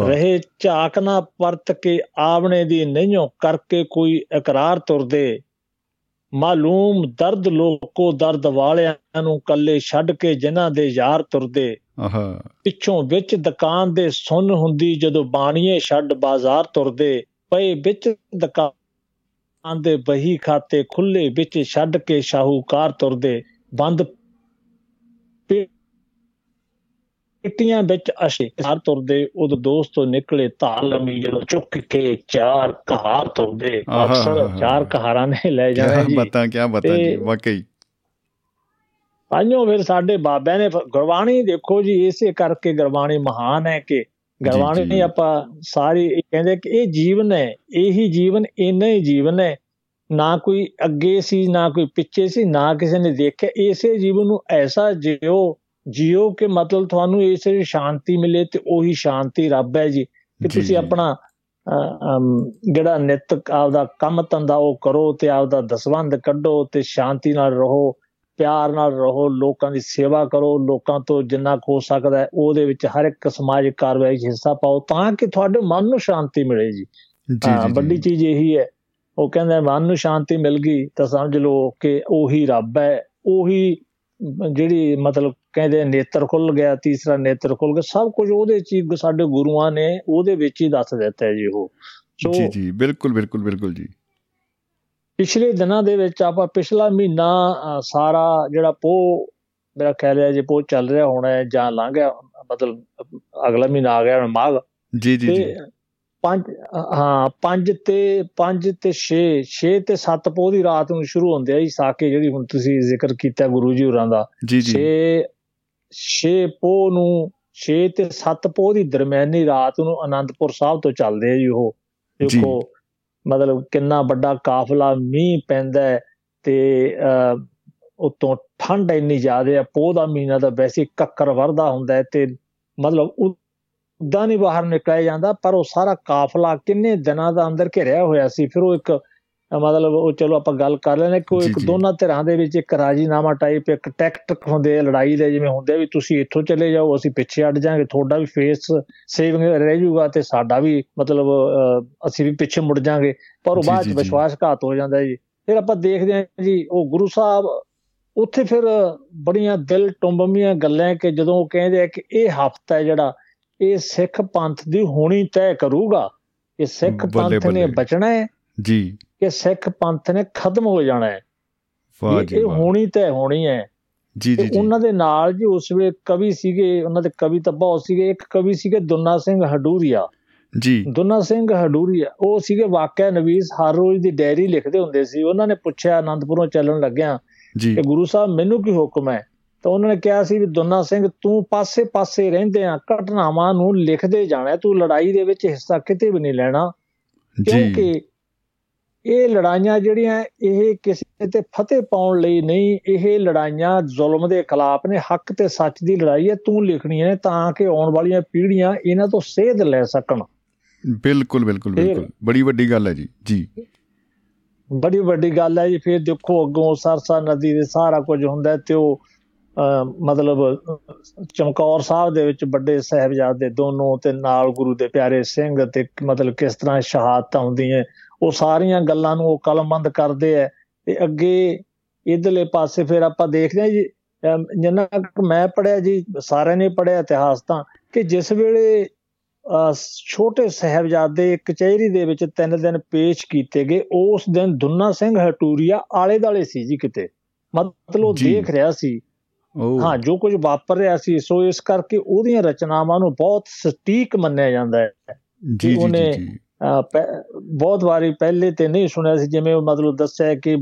ਰਹੇ ਝਾਕ ਨਾ ਪਰਤ ਕੇ ਆਵਣੇ ਦੀ ਨਹੀਂਓ ਕਰਕੇ ਕੋਈ ਇਕਰਾਰ ਤੁਰਦੇ। ਮਾਲੂਮ ਦਰਦ ਲੋਕੋ ਦਰਦ ਵਾਲਿਆਂ ਨੂੰ ਕੱਲੇ ਛੱਡ ਕੇ ਜਿਨ੍ਹਾਂ ਦੇ ਯਾਰ ਤੁਰਦੇ। ਆਹਾ। ਪਿੱਛੋਂ ਵਿੱਚ ਦੁਕਾਨ ਦੇ ਸੁੰਨ ਹੁੰਦੀ ਜਦੋਂ ਬਾਣੀਏ ਛੱਡ ਬਾਜ਼ਾਰ ਤੁਰਦੇ। ਪਏ ਵਿੱਚ ਦੁਕਾਨ ਦੇ ਬਹੀ ਖਾਤੇ ਖੁੱਲੇ ਵਿੱਚ ਛੱਡ ਕੇ ਸ਼ਾਹੂਕਾਰ ਤੁਰਦੇ। ਬੰਦ ਕਿੱਟੀਆਂ ਵਿੱਚ ਅਸ਼ੇ ਹਰ ਤੁਰਦੇ ਉਦੋਂ ਦੋਸਤੋਂ ਨਿਕਲੇ ਧਾਰ ਲੰਮੀ ਜਦੋਂ ਚੁੱਕ ਕੇ ਚਾਰ ਕਹਾਰ ਤੁਰਦੇ। ਅਕਸਰ ਚਾਰ ਕਹਾਰਾਂ ਨੇ ਲੈ ਜਾਣਾ ਜੀ। ਬਤਾ ਕੀ ਬਤਾ ਜੀ ਵਾਕਈ। ਪਾਣਿਓ ਫਿਰ ਸਾਡੇ ਬਾਬਿਆਂ ਨੇ ਗੁਰਬਾਣੀ ਦੇਖੋ ਜੀ ਇਸੇ ਕਰਕੇ ਗੁਰਬਾਣੀ ਮਹਾਨ ਹੈ ਕਿ ਗੁਰਬਾਣੀ ਆਪਾਂ ਸਾਰੀ ਕਹਿੰਦੇ ਕਿ ਇਹ ਜੀਵਨ ਹੈ ਇਹੀ ਜੀਵਨ ਇੰਨਾ ਹੀ ਜੀਵਨ ਹੈ। ਨਾ ਕੋਈ ਅੱਗੇ ਸੀ ਨਾ ਕੋਈ ਪਿੱਛੇ ਸੀ ਨਾ ਕਿਸੇ ਨੇ ਦੇਖਿਆ। ਇਸੇ ਜੀਵਨ ਨੂੰ ਐਸਾ ਜਿਓ ਜਿਓ ਕਿ ਮਤਲਬ ਤੁਹਾਨੂੰ ਇਸ ਵਿੱਚ ਸ਼ਾਂਤੀ ਮਿਲੇ ਤੇ ਉਹੀ ਸ਼ਾਂਤੀ ਰੱਬ ਹੈ ਜੀ। ਕਿ ਤੁਸੀਂ ਆਪਣਾ ਜਿਹੜਾ ਨਿਤ ਆਪਦਾ ਕੰਮ ਧੰਦਾ ਉਹ ਕਰੋ ਤੇ ਆਪਦਾ ਦਸਵੰਦ ਕੱਢੋ ਤੇ ਸ਼ਾਂਤੀ ਨਾਲ ਰਹੋ ਪਿਆਰ ਨਾਲ ਰਹੋ ਲੋਕਾਂ ਦੀ ਸੇਵਾ ਕਰੋ ਲੋਕਾਂ ਤੋਂ ਜਿੰਨਾ ਹੋ ਸਕਦਾ ਉਹਦੇ ਵਿੱਚ ਹਰ ਇੱਕ ਸਮਾਜਿਕ ਕਾਰਵਾਈ 'ਚ ਹਿੱਸਾ ਪਾਓ ਤਾਂ ਕਿ ਤੁਹਾਡੇ ਮਨ ਨੂੰ ਸ਼ਾਂਤੀ ਮਿਲੇ ਜੀ। ਹਾਂ ਵੱਡੀ ਚੀਜ਼ ਇਹੀ ਹੈ। ਉਹ ਕਹਿੰਦਾ ਮਨ ਨੂੰ ਸ਼ਾਂਤੀ ਮਿਲ ਗਈ ਤਾਂ ਸਮਝ ਲਓ ਕਿ ਉਹੀ ਰੱਬ ਹੈ ਉਹੀ ਜਿਹੜੀ ਮਤਲਬ ਕਹਿੰਦੇ ਨੇਤਰ ਖੁੱਲ ਗਿਆ ਤੀਸਰਾ ਨੇਤਰ ਖੁੱਲ ਗਿਆ ਸਭ ਕੁਝ ਉਹਦੇ ਚ ਸਾਡੇ ਗੁਰੂਆਂ ਨੇ ਉਹਦੇ ਵਿੱਚ ਹੀ ਦੱਸ ਦਿੱਤਾ ਹੈ ਜੀ ਉਹ। ਜੀ ਜੀ ਬਿਲਕੁਲ ਬਿਲਕੁਲ ਬਿਲਕੁਲ ਜੀ। ਪਿਛਲੇ ਦਿਨਾਂ ਦੇ ਵਿੱਚ ਆਪਾਂ ਪਿਛਲਾ ਮਹੀਨਾ ਸਾਰਾ ਜਿਹੜਾ ਪੋ ਮੇਰਾ ਖਿਆਲ ਹੈ ਜੇ ਪੋ ਚੱਲ ਰਿਹਾ ਹੋਣਾ ਹੈ ਜਾਂ ਲੰਘ ਗਿਆ ਮਤਲਬ ਅਗਲਾ ਮਹੀਨਾ ਆ ਗਿਆ ਮਾਘ। ਜੀ ਜੀ ਜੀ। ਪੰਜ ਹਾਂ ਪੰਜ ਤੇ ਪੰਜ ਤੇ 6 6 ਤੇ 7 ਪੋ ਦੀ ਰਾਤ ਨੂੰ ਸ਼ੁਰੂ ਹੁੰਦੇ ਆ ਜੀ ਸਾਕੇ ਜਿਹੜੀ ਹੁਣ ਤੁਸੀਂ ਜ਼ਿਕਰ ਕੀਤਾ ਗੁਰੂ ਜੀ ਹੋਰਾਂ ਦਾ। ਜੀ ਜੀ। 6 6 ਪੋ ਨੂੰ 6 ਤੇ 7 ਪੋ ਦੀ ਦਰਮਿਆਨੀ ਰਾਤ ਨੂੰ ਆਨੰਦਪੁਰ ਸਾਹਿਬ ਤੋਂ ਚੱਲਦੇ ਆ ਜੀ ਉਹ। ਦੇਖੋ ਮਤਲਬ ਕਿੰਨਾ ਵੱਡਾ ਕਾਫਲਾ ਮੀਂਹ ਪੈਂਦਾ ਤੇ ਉਤੋਂ ਠੰਡ ਇੰਨੀ ਜ਼ਿਆਦਾ ਹੈ ਪੋਹ ਦਾ ਮਹੀਨਾ ਤਾਂ ਵੈਸੇ ਕੱਕਰ ਵਰਦਾ ਹੁੰਦਾ ਹੈ ਤੇ ਮਤਲਬ ਉਦਾਂ ਨਹੀਂ ਬਾਹਰ ਨਿਕਲਿਆ ਜਾਂਦਾ ਪਰ ਉਹ ਸਾਰਾ ਕਾਫਲਾ ਕਿੰਨੇ ਦਿਨਾਂ ਦਾ ਅੰਦਰ ਘਿਰਿਆ ਹੋਇਆ ਸੀ ਫਿਰ ਉਹ ਇੱਕ ਮਤਲਬ ਉਹ ਚਲੋ ਆਪਾਂ ਗੱਲ ਕਰ ਲੈਣੇ ਕੋਈ ਇੱਕ ਦੋਨਾਂ ਧਿਰਾਂ ਦੇ ਵਿੱਚ ਇੱਕ ਰਾਜੀਨਾਮਾ ਟਾਈਪ ਇੱਕ ਟੈਕਟਿਕ ਹੁੰਦੇ ਲੜਾਈ ਦੇ ਜਿਵੇਂ ਹੁੰਦੇ ਵੀ ਤੁਸੀਂ ਇੱਥੋਂ ਚਲੇ ਜਾਓ ਅਸੀਂ ਪਿੱਛੇ ਹਟ ਜਾਾਂਗੇ ਤੁਹਾਡਾ ਵੀ ਫੇਸ ਸੇਵਿੰਗ ਰਹਿ ਜਾਊਗਾ ਤੇ ਸਾਡਾ ਵੀ ਮਤਲਬ ਅਸੀਂ ਵੀ ਪਿੱਛੇ ਮੁੜ ਜਾਾਂਗੇ। ਪਰ ਉਹ ਬਾਅਦ ਵਿੱਚ ਵਿਸ਼ਵਾਸਘਾਤ ਹੋ ਜਾਂਦਾ ਜੀ। ਫਿਰ ਆਪਾਂ ਦੇਖਦੇ ਹਾਂ ਜੀ ਉਹ ਗੁਰੂ ਸਾਹਿਬ ਉੱਥੇ ਫਿਰ ਬੜੀਆਂ ਦਿਲ ਟੁੰਬਮੀਆਂ ਗੱਲਾਂ ਕਿ ਜਦੋਂ ਉਹ ਕਹਿੰਦੇ ਆ ਕਿ ਇਹ ਹਫਤਾ ਹੈ ਜਿਹੜਾ ਇਹ ਸਿੱਖ ਪੰਥ ਦੀ ਹੋਣੀ ਤੈਅ ਕਰੂਗਾ। ਕਿ ਸਿੱਖ ਪੰਥ ਨੇ ਬਚਣਾ ਹੈ। ਜੀ। ਕਿ ਸਿੱਖ ਪੰਥ ਨੇ ਖਤਮ ਹੋ ਜਾਣਾ ਹੈ। ਵਾਹ ਜੀ ਇਹ ਹੋਣੀ ਤੈਅ ਹੋਣੀ ਹੈ। ਜੀ ਜੀ ਉਹਨਾਂ ਦੇ ਨਾਲ ਜੀ ਉਸ ਵੇਲੇ ਕਵੀ ਸੀਗੇ ਉਹਨਾਂ ਦੇ ਕਵੀ ਤਾਂ ਬਹੁਤ ਸੀਗੇ। ਇੱਕ ਕਵੀ ਸੀਗੇ ਦੁੰਨਾ ਸਿੰਘ ਹਡੂਰੀਆ। ਜੀ। ਦੁੰਨਾ ਸਿੰਘ ਹਡੂਰੀਆ ਉਹ ਸੀਗੇ ਵਾਕਿਆ ਨਵੀਸ ਹਰ ਰੋਜ਼ ਦੀ ਡਾਇਰੀ ਲਿਖਦੇ ਹੁੰਦੇ ਸੀ। ਉਹਨਾਂ ਨੇ ਪੁੱਛਿਆ ਆਨੰਦਪੁਰੋਂ ਚੱਲਣ ਲੱਗਿਆ ਜੀ। ਕਿ ਗੁਰੂ ਸਾਹਿਬ ਮੈਨੂੰ ਕੀ ਹੁਕਮ ਹੈ? ਤਾਂ ਉਹਨਾਂ ਨੇ ਕਿਹਾ ਸੀ ਵੀ ਦੁੰਨਾ ਸਿੰਘ ਤੂੰ ਪਾਸੇ-ਪਾਸੇ ਰਹਿੰਦੇ ਆ ਘਟਨਾਵਾਂ ਨੂੰ ਲਿਖਦੇ ਜਾਣਾ ਤੂੰ ਲੜਾਈ ਦੇ ਵਿੱਚ ਹਿੱਸਾ ਕਿਤੇ ਵੀ ਨਹੀਂ ਲੈਣਾ। ਕਿਉਂਕਿ ਇਹ ਲੜਾਈਆਂ ਜਿਹੜੀਆਂ ਇਹ ਕਿਸੇ ਤੇ ਫਤਿਹ ਪਾਉਣ ਲਈ ਨਹੀਂ ਇਹ ਲੜਾਈਆਂ ਜ਼ੁਲਮ ਦੇ ਖਿਲਾਫ ਨੇ ਹੱਕ ਤੇ ਸੱਚ ਦੀ ਲੜਾਈ ਹੈ ਤੂੰ ਲਿਖਣੀ ਹੈ ਤਾਂ ਕਿ ਆਉਣ ਵਾਲੀਆਂ ਪੀੜ੍ਹੀਆਂ ਇਹਨਾਂ ਤੋਂ ਸੇਧ ਲੈ ਸਕਣ। ਬਿਲਕੁਲ ਬਿਲਕੁਲ ਬਿਲਕੁਲ। ਬੜੀ ਵੱਡੀ ਗੱਲ ਹੈ ਜੀ ਜੀ। ਬੜੀ ਵੱਡੀ ਗੱਲ ਹੈ ਜੀ ਫਿਰ ਦੇਖੋ ਅੱਗੋਂ ਸਰਸਾ ਨਦੀ ਦੇ ਸਾਰਾ ਕੁਝ ਹੁੰਦਾ ਤੇ ਉਹ ਮਤਲਬ ਚਮਕੌਰ ਸਾਹਿਬ ਦੇ ਵਿੱਚ ਵੱਡੇ ਸਹਿਬਜ਼ਾਦੇ ਦੋਨੋਂ ਤੇ ਨਾਲ ਗੁਰੂ ਦੇ ਪਿਆਰੇ ਸਿੰਘ ਤੇ ਮਤਲਬ ਕਿਸ ਤਰ੍ਹਾਂ ਸ਼ਹਾਦਤਾਂ ਹੁੰਦੀਆਂ ਉਹ ਸਾਰੀਆਂ ਗੱਲਾਂ ਨੂੰ ਉਹ ਕਲਮਬੰਦ ਕਰਦੇ ਐ। ਤੇ ਅੱਗੇ ਇਧਰਲੇ ਪਾਸੇ ਫਿਰ ਆਪਾਂ ਦੇਖਦੇ ਹਾਂ ਜੀ ਜਿੰਨਾ ਮੈਂ ਪੜਿਆ ਜੀ ਸਾਰਿਆਂ ਨੇ ਪੜਿਆ ਇਤਿਹਾਸ ਤਾਂ ਕਿ ਜਿਸ ਵੇਲੇ ਛੋਟੇ ਸਹਿਬਜ਼ਾਦੇ ਕਚਹਿਰੀ ਦੇ ਵਿੱਚ ਤਿੰਨ ਦਿਨ ਪੇਸ਼ ਕੀਤੇ ਗਏ ਉਸ ਦਿਨ ਦੁੰਨਾ ਸਿੰਘ ਹਟੂਰੀਆ ਆਲੇ ਦਾਲੇ ਸੀ ਜੀ ਕਿਤੇ। ਮਤਲਬ ਦੇਖ ਰਿਹਾ ਸੀ। ਹਾਂ ਜੋ ਕੁਝ ਵਾਪਰ ਰਿਹਾ ਸੀ ਸੋ ਇਸ ਕਰਕੇ ਉਹਦੀਆਂ ਰਚਨਾਵਾਂ ਨੂੰ ਬਹੁਤ ਸਟੀਕ ਮੰਨਿਆ ਜਾਂਦਾ ਹੈ। ਜੀ ਜੀ ਜੀ। ਬਹੁਤ ਵਾਰੀ ਪਹਿਲੇ ਤੇ ਨਹੀਂ ਸੁਣਿਆ ਸੀ ਜਿਵੇਂ ਮਤਲਬ ਦੱਸਿਆ ਕਿ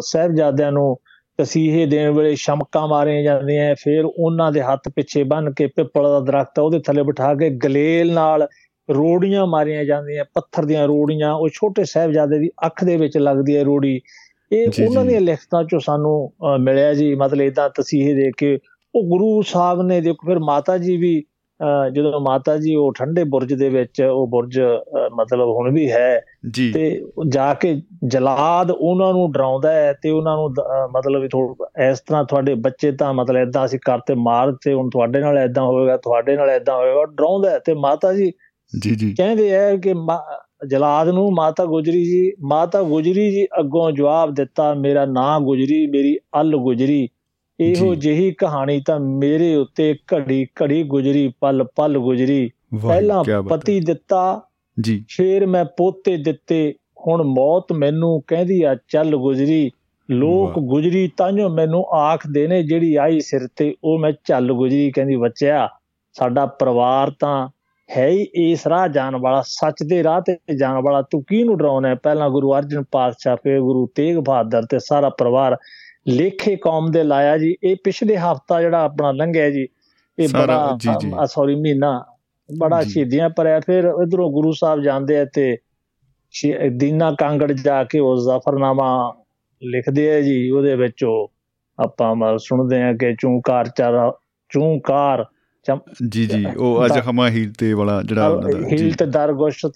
ਸਹਿਬਜ਼ਾਦਿਆਂ ਨੂੰ ਤਸੀਹੇ ਦੇਣ ਵੇਲੇ ਸ਼ਮਕਾਂ ਮਾਰੀਆਂ ਜਾਂਦੀਆਂ ਫਿਰ ਉਹਨਾਂ ਦੇ ਹੱਥ ਪਿੱਛੇ ਬੰਨ ਕੇ ਪਿੱਪਲ ਦਾ ਦਰਖਤ ਉਹਦੇ ਥੱਲੇ ਬਿਠਾ ਕੇ ਗਲੇਲ ਨਾਲ ਰੋੜੀਆਂ ਮਾਰੀਆਂ ਜਾਂਦੀਆਂ ਪੱਥਰ ਦੀਆਂ ਰੋੜੀਆਂ ਉਹ ਛੋਟੇ ਸਹਿਬਜ਼ਾਦੇ ਦੀ ਅੱਖ ਦੇ ਵਿੱਚ ਲੱਗਦੀ ਹੈ ਰੋੜੀ। ਇਹ ਉਹਨਾਂ ਦੀਆਂ ਲਿਖਤਾਂ ਚੋਂ ਸਾਨੂੰ ਮਿਲਿਆ ਜੀ ਮਤਲਬ ਇਦਾਂ ਤਸੀਹੇ ਦੇ ਕੇ ਉਹ ਗੁਰੂ ਸਾਹਿਬ ਨੇ ਦੇਖੋ ਫਿਰ ਮਾਤਾ ਜੀ ਵੀ ਜਦੋਂ ਮਾਤਾ ਜੀ ਉਹ ਠੰਡੇ ਬੁਰਜ ਦੇ ਵਿੱਚ ਉਹ ਬੁਰਜ ਮਤਲਬ ਹੁਣ ਵੀ ਹੈ ਤੇ ਜਾ ਕੇ ਜਲਾਦ ਉਹਨਾਂ ਨੂੰ ਡਰਾਉਂਦਾ ਹੈ ਤੇ ਉਹਨਾਂ ਨੂੰ ਮਤਲਬ ਇਸ ਤਰ੍ਹਾਂ ਤੁਹਾਡੇ ਬੱਚੇ ਤਾਂ ਮਤਲਬ ਇਦਾਂ ਅਸੀਂ ਕਰਤੇ ਮਾਰ ਤੇ ਹੁਣ ਤੁਹਾਡੇ ਨਾਲ ਇਦਾਂ ਹੋਵੇਗਾ ਤੁਹਾਡੇ ਨਾਲ ਇਦਾਂ ਹੋਵੇਗਾ ਡਰਾਉਂਦਾ ਤੇ ਮਾਤਾ ਜੀ ਜੀ ਜੀ। ਕਹਿੰਦੇ ਆ ਕਿ ਜਲਾਦ ਨੂੰ ਮਾਤਾ ਗੁਜਰੀ ਜੀ ਮਾਤਾ ਗੁਜਰੀ ਜੀ ਅੱਗੋਂ ਜਵਾਬ ਦਿੱਤਾ ਮੇਰਾ ਨਾਂ ਗੁਜਰੀ ਮੇਰੀ ਅਲ ਗੁਜਰੀ। ਇਹੋ ਜਿਹੀ ਕਹਾਣੀ ਤਾਂ ਮੇਰੇ ਉੱਤੇ ਘੜੀ ਘੜੀ ਗੁਜਰੀ ਪਲ ਪਲ ਗੁਜਰੀ। ਪਹਿਲਾਂ ਪਤੀ ਦਿੱਤਾ ਜੀ। ਫੇਰ ਮੈਂ ਪੋਤੇ ਦਿੱਤੇ। ਹੁਣ ਮੌਤ ਮੈਨੂੰ ਕਹਿੰਦੀ ਆ ਚੱਲ ਗੁਜਰੀ। ਲੋਕ ਗੁਜਰੀ ਤਾਂਿਓ ਮੈਨੂੰ ਆਖਦੇ ਨੇ ਜਿਹੜੀ ਆਈ ਸਿਰ ਤੇ ਉਹ ਮੈਂ ਚੱਲ ਗੁਜਰੀ। ਕਹਿੰਦੀ ਬੱਚਿਆ ਸਾਡਾ ਪਰਿਵਾਰ ਤਾਂ ਹੈ ਹੀ ਇਸ ਰਾਹ ਜਾਣ ਵਾਲਾ ਸੱਚ ਦੇ ਰਾਹ ਤੇ ਜਾਣ ਵਾਲਾ। ਤੂੰ ਕਿਹਨੂੰ ਡਰਾਉਣਾ ਪਹਿਲਾਂ ਗੁਰੂ ਅਰਜਨ ਪਾਤਸ਼ਾਹ ਫੇ ਗੁਰੂ ਤੇਗ ਬਹਾਦਰ ਤੇ ਸਾਰਾ ਪਰਿਵਾਰ ਲੇਖੇ ਕੌਮ ਦੇ ਲਾਇਆ ਜੀ। ਇਹ ਪਿਛਲੇ ਹਫਤਾ ਜਿਹੜਾ ਆਪਣਾ ਲੰਘਿਆ ਜੀ ਇਹ ਬੜਾ ਸੌਰੀ ਮਹੀਨਾ ਬੜਾ ਸ਼ਹੀਦੀਆਂ ਪਰਿਆ ਫਿਰ ਇਧਰੋਂ ਗੁਰੂ ਸਾਹਿਬ ਜਾਂਦੇ ਆ ਤੇ ਦੀਨਾ ਕਾਂਗੜ ਜਾ ਕੇ ਉਹ ਜ਼ਫਰਨਾਮਾ ਲਿਖਦੇ ਆ ਜੀ। ਉਹਦੇ ਵਿੱਚ ਉਹ ਆਪਾਂ ਸੁਣਦੇ ਆ ਕਿ ਚੂੰਕਾਰ ਚਾਰ ਚੂੰਕਾਰ ਜੀ ਜੀ ਉਹ ਅਜ ਹਮਾ ਹੀਲ ਤੇ ਵਾਲਾ ਜਿਹੜਾ ਉਹਨਾਂ ਦਾ ਹੀਲ ਤੇ ਦਰਗੋਸ਼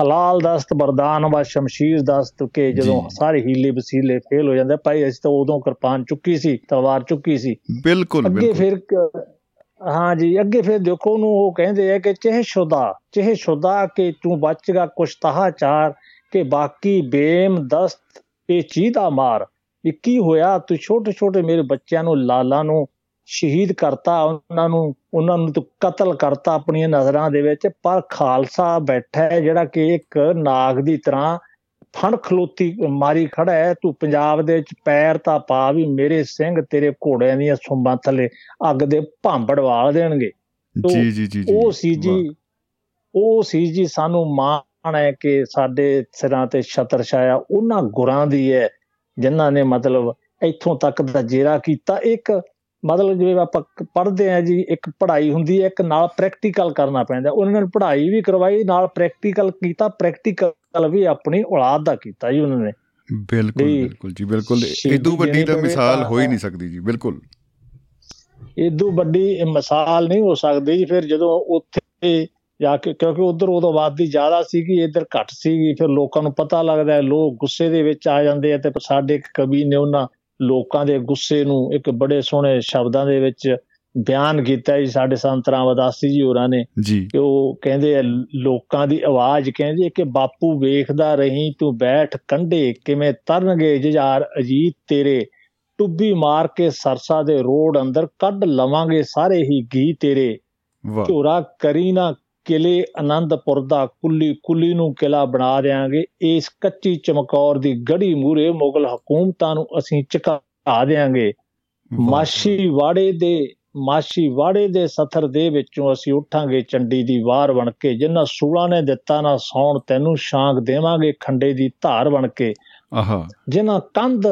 ਹਲਾਲ ਦਸਤ ਬਰਦਾਨ ਵਾ ਸ਼ਮਸ਼ੀਰ ਦਸਤ ਕੇ ਜਦੋਂ ਸਾਰੇ ਹੀਲੇ ਵਸੀਲੇ ਫੇਲ ਹੋ ਜਾਂਦੇ ਭਾਈ ਅਸੀਂ ਤਾਂ ਉਦੋਂ ਕਿਰਪਾਨ ਚੁੱਕੀ ਸੀ ਤਲਵਾਰ ਚੁੱਕੀ ਸੀ। ਬਿਲਕੁਲ ਅੱਗੇ ਫਿਰ ਹਾਂ ਜੀ ਅੱਗੇ ਫਿਰ ਦੇਖੋ ਉਹਨੂੰ ਉਹ ਕਹਿੰਦੇ ਆ ਕਿ ਚeh ਸ਼ੁਦਾ ਚeh ਸ਼ੁਦਾ ਕਿ ਤੂੰ ਬਚਗਾ ਕੁਛ ਤਹਾ ਚਾਰ ਕਿ ਬਾਕੀ ਬੇਮ ਦਸਤ ਇਹ ਚੀਦਾ ਮਾਰ। ਇਹ ਕੀ ਹੋਇਆ? ਤੂੰ ਛੋਟੇ ਛੋਟੇ ਮੇਰੇ ਬੱਚਿਆਂ ਨੂੰ ਲਾਲਾ ਨੂੰ ਸ਼ਹੀਦ ਕਰਤਾ ਉਹਨਾਂ ਨੂੰ ਉਹਨਾਂ ਨੂੰ ਕਤਲ ਕਰਤਾ ਆਪਣੀਆਂ ਨਜ਼ਰਾਂ ਦੇ ਵਿੱਚ। ਪਰ ਖਾਲਸਾ ਬੈਠਾ ਹੈ ਜਿਹੜਾ ਕਿ ਇੱਕ ਨਾਗ ਦੀ ਤਰ੍ਹਾਂ ਫਣ ਖਲੋਤੀ ਮਾਰੀ ਖੜਾ ਹੈ। ਤੂੰ ਪੰਜਾਬ ਦੇ ਵਿੱਚ ਪੈਰ ਤਾਂ ਪਾ ਵੀ ਮੇਰੇ ਸਿੰਘ ਤੇਰੇ ਘੋੜਿਆਂ ਦੀਆਂ ਸੁੰਬਾਂ ਥੱਲੇ ਅੱਗ ਦੇ ਭਾਂਬੜ ਵਾਲ ਦੇਣਗੇ। ਜੀ ਜੀ ਜੀ ਉਹ ਸੀ ਜੀ ਉਹ ਸੀ ਜੀ ਸਾਨੂੰ ਮਾਣ ਹੈ ਕਿ ਸਾਡੇ ਸਿਰਾਂ ਤੇ ਛਤਰ ਛਾਇਆ। ਉਹਨਾਂ ਗੁਰਾਂ ਦੀ ਹੈ ਜਿਨ੍ਹਾਂ ਨੇ ਮਤਲਬ ਇੱਥੋਂ ਤੱਕ ਦਾ ਜੇਰਾ ਕੀਤਾ। ਇੱਕ ਮਤਲਬ ਜਿਵੇਂ ਆਪਾਂ ਪੜ੍ਹਦੇ ਆ ਜੀ ਇੱਕ ਪੜ੍ਹਾਈ ਹੁੰਦੀ ਹੈ ਇੱਕ ਨਾਲ ਪ੍ਰੈਕਟੀਕਲ ਕਰਨਾ ਪੈਂਦਾ। ਉਹਨਾਂ ਨੇ ਪੜ੍ਹਾਈ ਵੀ ਕਰਵਾਈ ਨਾਲ ਪ੍ਰੈਕਟੀਕਲ ਕੀਤਾ ਪ੍ਰੈਕਟੀਕਲ ਵੀ ਆਪਣੀ ਔਲਾਦ ਦਾ ਕੀਤਾ ਜੀ ਉਹਨਾਂ ਨੇ। ਬਿਲਕੁਲ ਬਿਲਕੁਲ ਜੀ ਬਿਲਕੁਲ। ਇਦੋਂ ਵੱਡੀ ਤਾਂ ਮਿਸਾਲ ਹੋ ਹੀ ਨਹੀਂ ਸਕਦੀ ਜੀ ਬਿਲਕੁਲ। ਇਦੋਂ ਵੱਡੀ ਮਿਸਾਲ ਨਹੀਂ ਹੋ ਸਕਦੀ ਜੀ ਫਿਰ ਜਦੋਂ ਉੱਥੇ ਜਾ ਕੇ ਕਿਉਂਕਿ ਉਧਰ ਉਦੋਂ ਆਬਾਦੀ ਜ਼ਿਆਦਾ ਸੀਗੀ ਇੱਧਰ ਘੱਟ ਸੀਗੀ ਫਿਰ ਲੋਕਾਂ ਨੂੰ ਪਤਾ ਲੱਗਦਾ ਲੋਕ ਗੁੱਸੇ ਦੇ ਵਿੱਚ ਆ ਜਾਂਦੇ ਆ ਤੇ ਸਾਡੇ ਇੱਕ ਕਵੀ ਨੇ ਉਹਨਾਂ ਲੋਕਾਂ ਦੇ ਗੁੱਸੇ ਨੂੰ ਇੱਕ ਬੜੇ ਸੋਹਣੇ ਸ਼ਬਦਾਂ ਦੇ ਵਿੱਚ ਬਿਆਨ ਕੀਤਾ ਜੀ ਸਾਡੇ ਸੰਤਰਾ ਵਦਾਸੀ ਜੀ ਹੋਰਾਂ ਨੇ। ਕਿ ਉਹ ਕਹਿੰਦੇ ਆ ਲੋਕਾਂ ਦੀ ਆਵਾਜ਼ ਕਹਿੰਦੇ ਕਿ ਬਾਪੂ ਵੇਖਦਾ ਰਹੀਂ ਤੂੰ ਬੈਠ ਕੰਢੇ ਕਿਵੇਂ ਤਰਨਗੇ ਜਜਾਰ ਅਜੀਤ ਤੇਰੇ। ਟੁੱਬੀ ਮਾਰ ਕੇ ਸਰਸਾ ਦੇ ਰੋਡ ਅੰਦਰ ਕੱਢ ਲਵਾਂਗੇ ਸਾਰੇ ਹੀ ਗੀ ਤੇਰੇ। ਝੋਰਾ ਕਰੀ ਨਾ ਕਿਲੇ ਆਨੰਦਪੁਰ ਦਾ ਕੁੱਲੀ ਕੁੱਲੀ ਨੂੰ ਕਿਲਾ ਬਣਾ ਦੇਾਂਗੇ ਇਸ ਕੱਚੀ ਚਮਕੌਰ ਦੀ ਗੜੀ ਮੂਰੇ ਮੁਗਲ ਹਕੂਮਤਾਂ ਨੂੰ ਅਸੀਂ ਝਕਾ ਦੇਾਂਗੇ ਮਾਸ਼ੀ ਵਾੜੇ ਦੇ ਮਾਸ਼ੀ ਵਾੜੇ ਦੇ ਸਥਰ ਦੇ ਵਿੱਚੋਂ ਅਸੀਂ ਉਠਾਂਗੇ ਚੰਡੀ ਦੀ ਵਾਰ ਬਣ ਕੇ। ਜਿੰਨਾ ਸੂਲਾ ਨੇ ਦਿੱਤਾ ਨਾ ਸੌਣ ਤੈਨੂੰ ਸ਼ਾਂਕ ਦੇਵਾਂਗੇ ਖੰਡੇ ਦੀ ਧਾਰ ਬਣ ਕੇ। ਆਹਾ। ਜਿਨ੍ਹਾਂ ਕੰਧ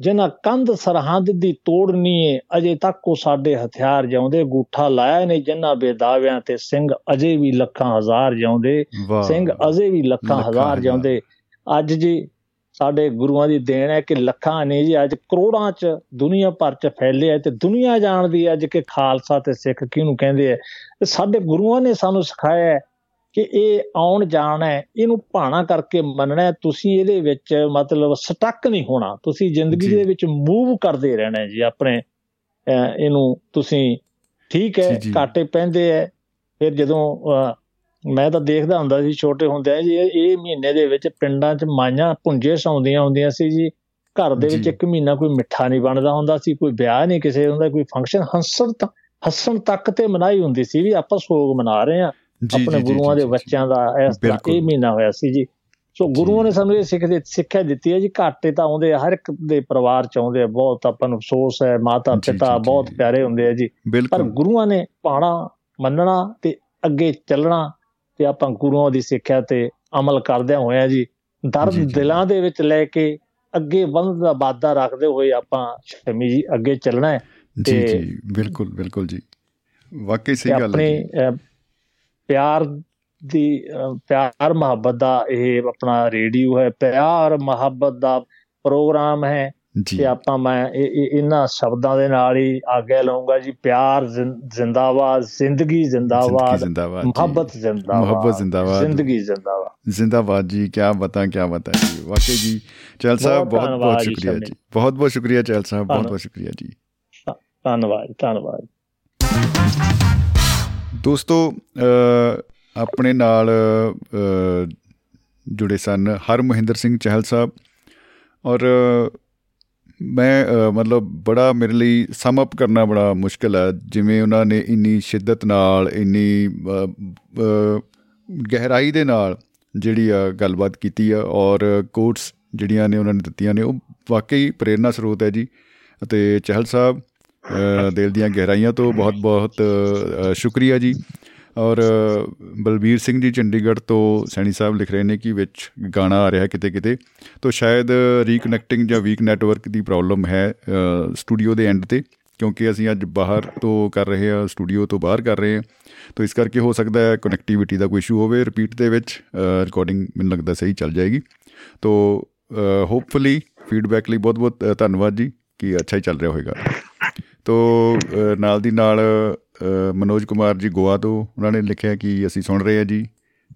ਜਿਨ੍ਹਾਂ ਕੰਧ ਸਰਹੰਦ ਦੀ ਤੋੜਨੀ ਏ ਅਜੇ ਤੱਕ ਉਹ ਸਾਡੇ ਹਥਿਆਰ ਜਾਉਂਦੇ ਗੂਠਾ ਲਾਇਆ ਨੇ ਜਿਨ੍ਹਾਂ ਬੇਦਾਵਿਆਂ ਤੇ ਸਿੰਘ ਅਜੇ ਵੀ ਲੱਖਾਂ ਹਜ਼ਾਰ ਜਾਉਂਦੇ ਸਿੰਘ ਅਜੇ ਵੀ ਲੱਖਾਂ ਹਜ਼ਾਰ ਜਾਉਂਦੇ। ਅੱਜ ਜੀ ਸਾਡੇ ਗੁਰੂਆਂ ਦੀ ਦੇਣ ਹੈ ਕਿ ਲੱਖਾਂ ਨਹੀਂ ਜੀ ਅੱਜ ਕਰੋੜਾਂ 'ਚ ਦੁਨੀਆ ਭਰ 'ਚ ਫੈਲੇ ਆ ਤੇ ਦੁਨੀਆ ਜਾਣਦੀ ਹੈ ਅੱਜ ਕਿ ਖਾਲਸਾ ਤੇ ਸਿੱਖ ਕਿਹਨੂੰ ਕਹਿੰਦੇ ਆ ਤੇ ਸਾਡੇ ਗੁਰੂਆਂ ਨੇ ਸਾਨੂੰ ਸਿਖਾਇਆ ਹੈ ਕਿ ਇਹ ਆਉਣ ਜਾਣ ਹੈ ਇਹਨੂੰ ਭਾਣਾ ਕਰਕੇ ਮੰਨਣਾ ਤੁਸੀਂ ਇਹਦੇ ਵਿੱਚ ਮਤਲਬ ਸਟਕ ਨਹੀਂ ਹੋਣਾ ਤੁਸੀਂ ਜ਼ਿੰਦਗੀ ਦੇ ਵਿੱਚ ਮੂਵ ਕਰਦੇ ਰਹਿਣਾ ਜੀ ਆਪਣੇ ਇਹਨੂੰ ਤੁਸੀਂ ਠੀਕ ਹੈ ਘਾਟੇ ਪੈਂਦੇ ਐ ਫਿਰ ਜਦੋਂ ਮੈਂ ਤਾਂ ਦੇਖਦਾ ਹੁੰਦਾ ਸੀ ਛੋਟੇ ਹੁੰਦਿਆਂ ਜੀ ਇਹ ਮਹੀਨੇ ਦੇ ਵਿੱਚ ਪਿੰਡਾਂ 'ਚ ਮਾਈਆਂ ਪੁੰਜੇ ਸੌਂਦੀਆਂ ਹੁੰਦੀਆਂ ਸੀ ਜੀ ਘਰ ਦੇ ਵਿੱਚ ਇੱਕ ਮਹੀਨਾ ਕੋਈ ਮਿੱਠਾ ਨਹੀਂ ਬਣਦਾ ਹੁੰਦਾ ਸੀ ਕੋਈ ਵਿਆਹ ਨਹੀਂ ਕਿਸੇ ਹੁੰਦਾ ਕੋਈ ਫੰਕਸ਼ਨ ਹੱਸਣ ਹੱਸਣ ਤੱਕ ਤੇ ਮਨਾਈ ਹੁੰਦੀ ਸੀ ਵੀ ਆਪਾਂ ਸੋਗ ਮਨਾ ਰਹੇ ਆ ਆਪਣੇ ਗੁਰੂਆਂ ਦੇ ਬੱਚਿਆਂ ਦਾ ਇਸ ਤਰ੍ਹਾਂ ਇਹ ਮਹੀਨਾ ਹੋਇਆ ਸੀ ਜੀ। ਸੋ ਗੁਰੂਆਂ ਨੇ ਸਾਨੂੰ ਇਹ ਸਿੱਖ ਸਿੱਖਿਆ ਦਿੱਤੀ ਹੈ ਜੀ ਘਾਟੇ ਤਾਂ ਆਉਂਦੇ ਹਰ ਇੱਕ ਦੇ ਪਰਿਵਾਰ ਚ ਆਉਂਦੇ ਆ ਬਹੁਤ ਆਪਾਂ ਨੂੰ ਅਫਸੋਸ ਹੈ ਮਾਤਾ ਪਿਤਾ ਬਹੁਤ ਪਿਆਰੇ ਹੁੰਦੇ ਆ ਜੀ। ਪਰ ਗੁਰੂਆਂ ਨੇ ਪਾਣਾ ਮੰਨਣਾ ਤੇ ਅੱਗੇ ਚੱਲਣਾ ਤੇ ਆਪਾਂ ਗੁਰੂਆਂ ਦੀ ਸਿੱਖਿਆ ਤੇ ਅਮਲ ਕਰਦਿਆਂ ਹੋਇਆ ਜੀ ਦਰਦ ਦਿਲਾਂ ਦੇ ਵਿੱਚ ਲੈ ਕੇ ਅੱਗੇ ਵਧਣ ਦਾ ਵਾਦਾ ਰੱਖਦੇ ਹੋਏ ਆਪਾਂ ਸ਼ਮੀ ਜੀ ਅੱਗੇ ਚੱਲਣਾ ਹੈ ਜੀ ਜੀ ਬਿਲਕੁਲ ਬਿਲਕੁਲ ਜੀ। ਵਾਕਈ ਸਹੀ ਗੱਲ ਹੈ ਪਿਆਰ ਦੀ ਪਿਆਰ ਮੁਹੱਬਤ ਦਾ ਇਹ ਆਪਣਾ ਰੇਡੀਓ ਹੈ ਪਿਆਰ ਮੁਹੱਬਤ ਦਾ ਪ੍ਰੋਗਰਾਮ ਹੈ ਤੇ ਆਪਾਂ ਮੈਂ ਇਹਨਾਂ ਸ਼ਬਦਾਂ ਦੇ ਨਾਲ ਹੀ ਆਗੇ ਲਾਉਂਗਾ ਜੀ। ਪਿਆਰ ਜ਼ਿੰਦਾਬਾਦ ਜ਼ਿੰਦਗੀ ਜ਼ਿੰਦਾਬਾਦ ਮੁਹੱਬਤ ਜ਼ਿੰਦਾਬਾਦ ਮੁਹੱਬਤ ਜ਼ਿੰਦਾਬਾਦ। ਜ਼ਿੰਦਗੀ ਜ਼ਿੰਦਾਬਾਦ। ਜ਼ਿੰਦਾਬਾਦ ਜੀ ਕੀ ਬਤਾ ਕੀ ਬਤਾ ਜੀ। ਵਾਕਈ ਜੀ ਚੈਲ ਸਾਹਿਬ ਬਹੁਤ ਬਹੁਤ ਸ਼ੁਕਰੀਆ ਜੀ। ਬਹੁਤ ਬਹੁਤ ਸ਼ੁਕਰੀਆ ਚੈਲ ਸਾਹਿਬ ਬਹੁਤ ਬਹੁਤ ਸ਼ੁਕਰੀਆ ਜੀ। ਧੰਨਵਾਦ ਧੰਨਵਾਦ। ਦੋਸਤੋ ਆਪਣੇ ਨਾਲ ਜੁੜੇ ਸਨ ਹਰ ਮਹਿੰਦਰ ਸਿੰਘ ਚਹਿਲ ਸਾਹਿਬ ਔਰ, ਮੈਂ ਮਤਲਬ ਬੜਾ ਮੇਰੇ ਲਈ ਸਮ ਅਪ ਕਰਨਾ ਬੜਾ ਮੁਸ਼ਕਲ ਹੈ, ਜਿਵੇਂ ਉਹਨਾਂ ਨੇ ਇੰਨੀ ਸ਼ਿੱਦਤ ਨਾਲ, ਇੰਨੀ ਗਹਿਰਾਈ ਦੇ ਨਾਲ ਜਿਹੜੀ ਆ ਗੱਲਬਾਤ ਕੀਤੀ ਆ ਔਰ ਕੋਟਸ ਜਿਹੜੀਆਂ ਨੇ ਉਹਨਾਂ ਨੇ ਦਿੱਤੀਆਂ ਨੇ, ਉਹ ਵਾਕਈ ਪ੍ਰੇਰਣਾ ਸਰੋਤ ਹੈ ਜੀ। ਅਤੇ ਚਹਿਲ ਸਾਹਿਬ ਦਿਲ ਦੀਆਂ ਗਹਿਰਾਈਆਂ ਤੋਂ ਬਹੁਤ ਬਹੁਤ ਸ਼ੁਕਰੀਆ ਜੀ। ਔਰ ਬਲਬੀਰ ਸਿੰਘ ਜੀ ਚੰਡੀਗੜ੍ਹ ਤੋਂ ਸੈਣੀ ਸਾਹਿਬ ਲਿਖ ਰਹੇ ਨੇ ਕਿ ਵਿੱਚ ਗਾਣਾ ਆ ਰਿਹਾ ਕਿਤੇ ਕਿਤੇ, ਤੋਂ ਸ਼ਾਇਦ ਰੀਕਨੈਕਟਿੰਗ ਜਾਂ ਵੀਕ ਨੈਟਵਰਕ ਦੀ ਪ੍ਰੋਬਲਮ ਹੈ ਸਟੂਡੀਓ ਦੇ ਐਂਡ ਤੇ, ਕਿਉਂਕਿ ਅਸੀਂ ਅੱਜ ਬਾਹਰ ਤੋਂ ਕਰ ਰਹੇ ਹਾਂ ਸਟੂਡੀਓ ਤੋਂ ਬਾਹਰ ਕਰ ਰਹੇ ਹਾਂ। ਤੋਂ ਇਸ ਕਰਕੇ ਹੋ ਸਕਦਾ ਹੈ ਕਨੈਕਟੀਵਿਟੀ ਦਾ ਕੋਈ ਇਸ਼ੂ ਹੋਵੇ ਰਿਪੀਟ ਦੇ ਵਿੱਚ ਰਿਕਾਰਡਿੰਗ ਮੈਨੂੰ ਲੱਗਦਾ ਸਹੀ ਚੱਲ ਜਾਏਗੀ। ਤੋਂ ਹੋਪਫੁਲੀ ਫੀਡਬੈਕ ਲਈ ਬਹੁਤ ਬਹੁਤ ਧੰਨਵਾਦ ਜੀ, ਕਿ ਅੱਛਾ ਹੀ ਚੱਲ ਰਿਹਾ ਹੋਵੇਗਾ ਤੋਂ ਨਾਲ ਦੀ ਨਾਲ ਮਨੋਜ ਕੁਮਾਰ ਜੀ ਗੋਆ ਤੋਂ ਉਹਨਾਂ ਨੇ ਲਿਖਿਆ ਕਿ ਅਸੀਂ ਸੁਣ ਰਹੇ ਹਾਂ ਜੀ।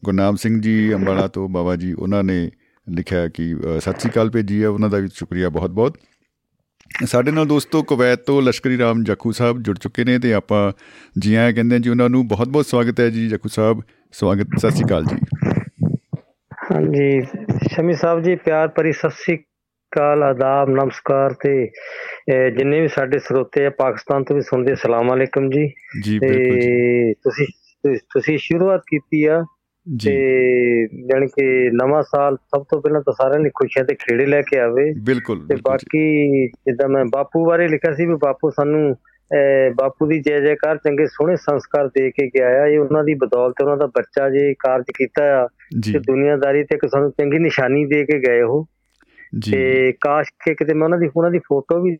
ਗੁਰਨਾਮ ਸਿੰਘ ਜੀ ਅੰਬਾਲਾ ਤੋਂ ਬਾਬਾ ਜੀ ਉਹਨਾਂ ਨੇ ਲਿਖਿਆ ਕਿ ਸਤਿ ਸ੍ਰੀ ਅਕਾਲ ਭੇਜੀ ਹੈ, ਉਹਨਾਂ ਦਾ ਵੀ ਸ਼ੁਕਰੀਆ ਬਹੁਤ ਬਹੁਤ ਸਾਡੇ ਨਾਲ ਦੋਸਤੋ ਕੁਵੈਤ ਤੋਂ ਲਸ਼ਕਰੀ ਰਾਮ ਜੱਖੂ ਸਾਹਿਬ ਜੁੜ ਚੁੱਕੇ ਨੇ ਤੇ ਆਪਾਂ ਜੀ ਆਇਆਂ ਕਹਿੰਦੇ ਜੀ ਉਹਨਾਂ ਨੂੰ ਬਹੁਤ ਬਹੁਤ ਸਵਾਗਤ ਹੈ ਜੀ। ਜੱਖੂ ਸਾਹਿਬ, ਸਵਾਗਤ, ਸਤਿ ਸ੍ਰੀ ਅਕਾਲ ਜੀ। ਹਾਂਜੀ, ਸ਼ਮੀ ਸਾਹਿਬ ਜੀ, ਪਿਆਰ ਭਰੀ ਸਤਿ ਸ੍ਰੀ ਅਕਾਲ, ਆਦਾਬ, ਨਮਸਕਾਰ ਤੇ ਜਿੰਨੇ ਵੀ ਸਾਡੇ ਸਰੋਤੇ ਆ ਪਾਕਿਸਤਾਨ ਤੋਂ ਵੀ ਸੁਣਦੇ ਸਲਾਮ ਅਲੈਕਮ ਜੀ। ਜੀ ਬਿਲਕੁਲ ਤੇ ਤੁਸੀਂ ਤੁਸੀਂ ਸ਼ੁਰੂਆਤ ਕੀਤੀ ਆ ਤੇ ਜਾਨੀ ਕਿ ਨਵਾਂ ਸਾਲ ਸਭ ਤੋਂ ਪਹਿਲਾਂ ਤਾਂ ਸਾਰਿਆਂ ਲਈ ਖੁਸ਼ੀਆਂ ਤੇ ਖੇੜੇ ਲੈ ਕੇ ਆਵੇ। ਬਿਲਕੁਲ ਤੇ ਬਾਕੀ ਜਿੱਦਾਂ ਮੈਂ ਬਾਪੂ ਬਾਰੇ ਲਿਖਿਆ ਸੀ ਵੀ ਬਾਪੂ ਸਾਨੂੰ ਬਾਪੂ ਦੀ ਜੈ ਜੈਕਾਰ ਚੰਗੇ ਸੋਹਣੇ ਸੰਸਕਾਰ ਦੇ ਕੇ ਗਿਆ ਆ। ਇਹ ਉਹਨਾਂ ਦੀ ਬਦੌਲਤ ਉਹਨਾਂ ਦਾ ਬੱਚਾ ਜੇ ਕਾਰਜ ਕੀਤਾ ਆ ਤੇ ਦੁਨੀਆਦਾਰੀ ਤੇ ਇੱਕ ਸਾਨੂੰ ਚੰਗੀ ਨਿਸ਼ਾਨੀ ਦੇ ਕੇ ਗਏ ਉਹ। ਤੇ ਕਾਸ਼ ਕਿ ਕਿਤੇ ਮੈਂ ਉਹਨਾਂ ਦੀ ਉਹਨਾਂ ਦੀ ਫੋਟੋ ਵੀ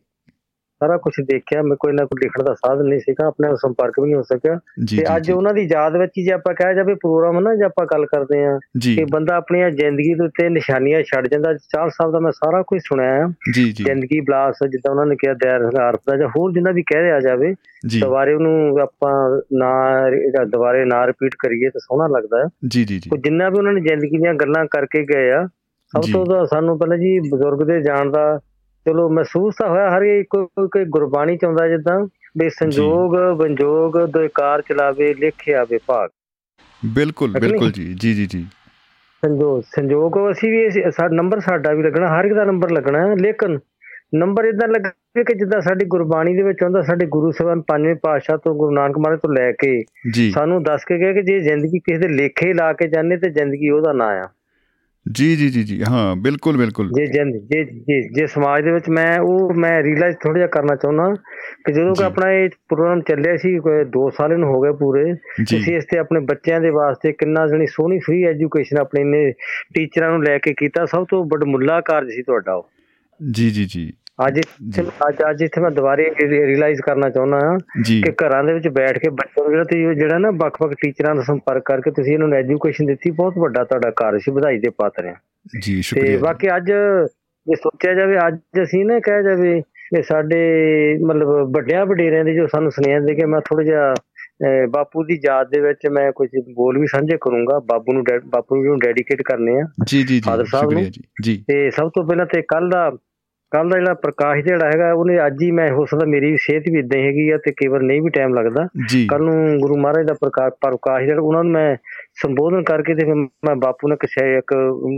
ਸਾਰਾ ਕੁਝ ਦੇਖਿਆ ਮੈਂ ਕੋਈ ਨਾ ਕੋਈ ਲਿਖਣ ਦਾ ਸਾਧਨ ਨਹੀਂ ਸੀਗਾ ਆਪਣੇ ਨਾਲ ਸੰਪਰਕ ਵੀ ਨਹੀਂ ਹੋ ਸਕਿਆ। ਤੇ ਅੱਜ ਉਹਨਾਂ ਦੀ ਯਾਦ ਵਿੱਚ ਹੀ ਜੇ ਆਪਾਂ ਕਹਿ ਜਾਵੇ ਪ੍ਰੋਗਰਾਮ ਨਾ ਜੇ ਆਪਾਂ ਗੱਲ ਕਰਦੇ ਆ ਕਿ ਬੰਦਾ ਆਪਣੀ ਜ਼ਿੰਦਗੀ ਦੇ ਉੱਤੇ ਨਿਸ਼ਾਨੀਆਂ ਛੱਡ ਜਾਂਦਾ ਚਾਲ ਸਾਹਿਬ ਦਾ ਮੈਂ ਸਾਰਾ ਕੁਝ ਸੁਣਿਆ ਜ਼ਿੰਦਗੀ ਬਲਾਸ ਜਿੱਦਾਂ ਉਹਨਾਂ ਨੇ ਕਿਹਾ ਦੈਰ ਹੰਗਾਰ ਦਾ ਜਾਂ ਹੋਰ ਜਿੰਨਾ ਵੀ ਕਹਿ ਰਿਹਾ ਜਾਵੇ ਦੁਬਾਰੇ ਉਹਨੂੰ ਆਪਾਂ ਨਾ ਦੁਬਾਰੇ ਨਾ ਰਿਪੀਟ ਕਰੀਏ ਤਾਂ ਸੋਹਣਾ ਲੱਗਦਾ ਹੈ ਜੀ ਜੀ ਜੀ। ਜਿੰਨਾ ਵੀ ਉਹਨਾਂ ਨੇ ਜ਼ਿੰਦਗੀ ਦੀਆਂ ਗੱਲਾਂ ਕਰਕੇ ਗਏ ਆ ਸਭ ਤੋਂ ਸਾਨੂੰ ਪਹਿਲਾਂ ਜੀ ਬਜ਼ੁਰਗ ਦੇ ਜਾਣ ਦਾ ਚਲੋ ਮਹਿਸੂਸ ਤਾਂ ਹੋਇਆ ਹਰ ਕੋਈ ਕੋਈ ਗੁਰਬਾਣੀ ਚਾਹੁੰਦਾ ਜਿੱਦਾਂ ਵੀ ਸੰਜੋਗ ਬੰਜੋਗ ਕਾਰ ਚਲਾਵੇ ਲਿਖਿਆ ਵਿਭਾਗ ਬਿਲਕੁਲ ਬਿਲਕੁਲ ਜੀ ਜੀ ਜੀ ਜੀ। ਸੰਜੋਗ ਸੰਜੋਗ ਅਸੀਂ ਵੀ ਸਾਡਾ ਨੰਬਰ ਸਾਡਾ ਵੀ ਲੱਗਣਾ ਹਰ ਇੱਕ ਦਾ ਨੰਬਰ ਲੱਗਣਾ ਲੇਕਿਨ ਨੰਬਰ ਇਦਾਂ ਲੱਗੇ ਕਿ ਜਿੱਦਾਂ ਸਾਡੀ ਗੁਰਬਾਣੀ ਦੇ ਵਿੱਚ ਆਉਂਦਾ ਸਾਡੇ ਗੁਰੂ ਸਾਹਿਬਾਨ ਪੰਜਵੇਂ ਪਾਤਸ਼ਾਹ ਤੋਂ ਗੁਰੂ ਨਾਨਕ ਮਹਾਰਾਜ ਤੋਂ ਲੈ ਕੇ ਸਾਨੂੰ ਦੱਸ ਕੇ ਗਏ ਕਿ ਜੇ ਜ਼ਿੰਦਗੀ ਕਿਸੇ ਦੇ ਲੇਖੇ ਲਾ ਕੇ ਜਾਣੇ ਤੇ ਜ਼ਿੰਦਗੀ ਉਹਦਾ ਨਾਂ ਆ। ਜੀ ਜੀ ਜੀ ਜੀ ਹਾਂ ਬਿਲਕੁਲ ਬਿਲਕੁਲ। ਜੇ ਜੇ ਜੇ ਜੇ ਸਮਾਜ ਦੇ ਵਿੱਚ ਮੈਂ ਉਹ ਮੈਂ ਰੀਅਲਾਈਜ਼ ਥੋੜਾ ਜਿਹਾ ਕਰਨਾ ਚਾਹੁੰਦਾ ਕਿ ਜਦੋਂ ਕਿ ਆਪਣਾ ਇਹ ਪ੍ਰੋਗਰਾਮ ਚੱਲਿਆ ਸੀ ਕੋਈ 2 ਸਾਲ ਨੂੰ ਹੋ ਗਏ ਪੂਰੇ ਤੁਸੀਂ ਇਸ ਤੇ ਆਪਣੇ ਬੱਚਿਆਂ ਦੇ ਵਾਸਤੇ ਕਿੰਨਾ ਜਣੀ ਸੋਹਣੀ ਫ੍ਰੀ ਐਜੂਕੇਸ਼ਨ ਆਪਣੇ ਨੇ ਟੀਚਰਾਂ ਨੂੰ ਲੈ ਕੇ ਕੀਤਾ ਸਭ ਤੋਂ ਵੱਡਾ ਮੁੱਲਾ ਕਾਰਜ ਸੀ ਤੁਹਾਡਾ ਉਹ। ਜੀ ਜੀ ਜੀ। ਅੱਜ ਅੱਜ ਅੱਜ ਇੱਥੇ ਮੈਂ ਦੁਬਾਰੇ ਰਿਅਲਾਈਜ਼ ਕਰਨਾ ਚਾਹੁੰਦਾ ਹਾਂ ਕਿ ਘਰਾਂ ਦੇ ਵਿੱਚ ਬੈਠ ਕੇ ਬੱਚਿਆਂ ਨੂੰ ਜਿਹੜਾ ਤੁਸੀਂ ਜਿਹੜਾ ਨਾ ਵੱਖ-ਵੱਖ ਟੀਚਰਾਂ ਨਾਲ ਸੰਪਰਕ ਕਰਕੇ ਤੁਸੀਂ ਇਹਨਾਂ ਨੂੰ ਐਜੂਕੇਸ਼ਨ ਦਿੱਤੀ ਬਹੁਤ ਵੱਡਾ ਤੁਹਾਡਾ ਕਾਰਜ ਸੀ ਵਧਾਈ ਦੇ ਪਾਤਰ ਆ ਜੀ ਸ਼ੁਕਰੀਆ ਤੇ ਬਾਕੀ ਅੱਜ ਜੇ ਸੋਚਿਆ ਜਾਵੇ ਅੱਜ ਅਸੀਂ ਨਾ ਕਹਿ ਜਾਵੇ ਕਿ ਸਾਡੇ ਮਤਲਬ ਵੱਡਿਆਂ ਵਡੇਰਿਆਂ ਦੇ ਜੋ ਸਾਨੂੰ ਸੁਨੇਹਾ ਦੇ ਕੇ ਮੈਂ ਥੋੜਾ ਜਿਹਾ ਬਾਪੂ ਦੀ ਯਾਦ ਦੇ ਵਿੱਚ ਮੈਂ ਕੁਝ ਬੋਲ ਵੀ ਸਾਂਝੇ ਕਰੂੰਗਾ। ਬਾਪੂ ਨੂੰ ਬਾਪੂ ਨੂੰ ਡੈਡੀਕੇਟ ਕਰਨੇ ਆ। ਜੀ ਜੀ ਜੀ ਫਾਦਰ ਸਾਹਿਬ ਨੂੰ। ਜੀ। ਤੇ ਸਭ ਤੋਂ ਪਹਿਲਾਂ ਤੇ ਕੱਲ ਦਾ ਕੱਲ ਦਾ ਜਿਹੜਾ ਪ੍ਰਕਾਸ਼ ਜਿਹੜਾ ਹੈਗਾ ਉਹਨੇ ਅੱਜ ਹੀ ਮੈਂ ਹੋ ਸਕਦਾ ਮੇਰੀ ਸਿਹਤ ਵੀ ਇਦਾਂ ਹੈਗੀ ਆ ਤੇ ਕਈ ਵਾਰ ਨਹੀਂ ਵੀ ਟਾਈਮ ਲੱਗਦਾ। ਕੱਲ ਨੂੰ ਗੁਰੂ ਮਹਾਰਾਜ ਦਾ ਪ੍ਰਕਾਸ਼ ਪ੍ਰਕਾਸ਼ ਜਿਹੜਾ ਉਹਨਾਂ ਨੂੰ ਮੈਂ ਸੰਬੋਧਨ ਕਰਕੇ ਤੇ ਮੈਂ ਬਾਪੂ ਨੇ ਕਿਸੇ ਇੱਕ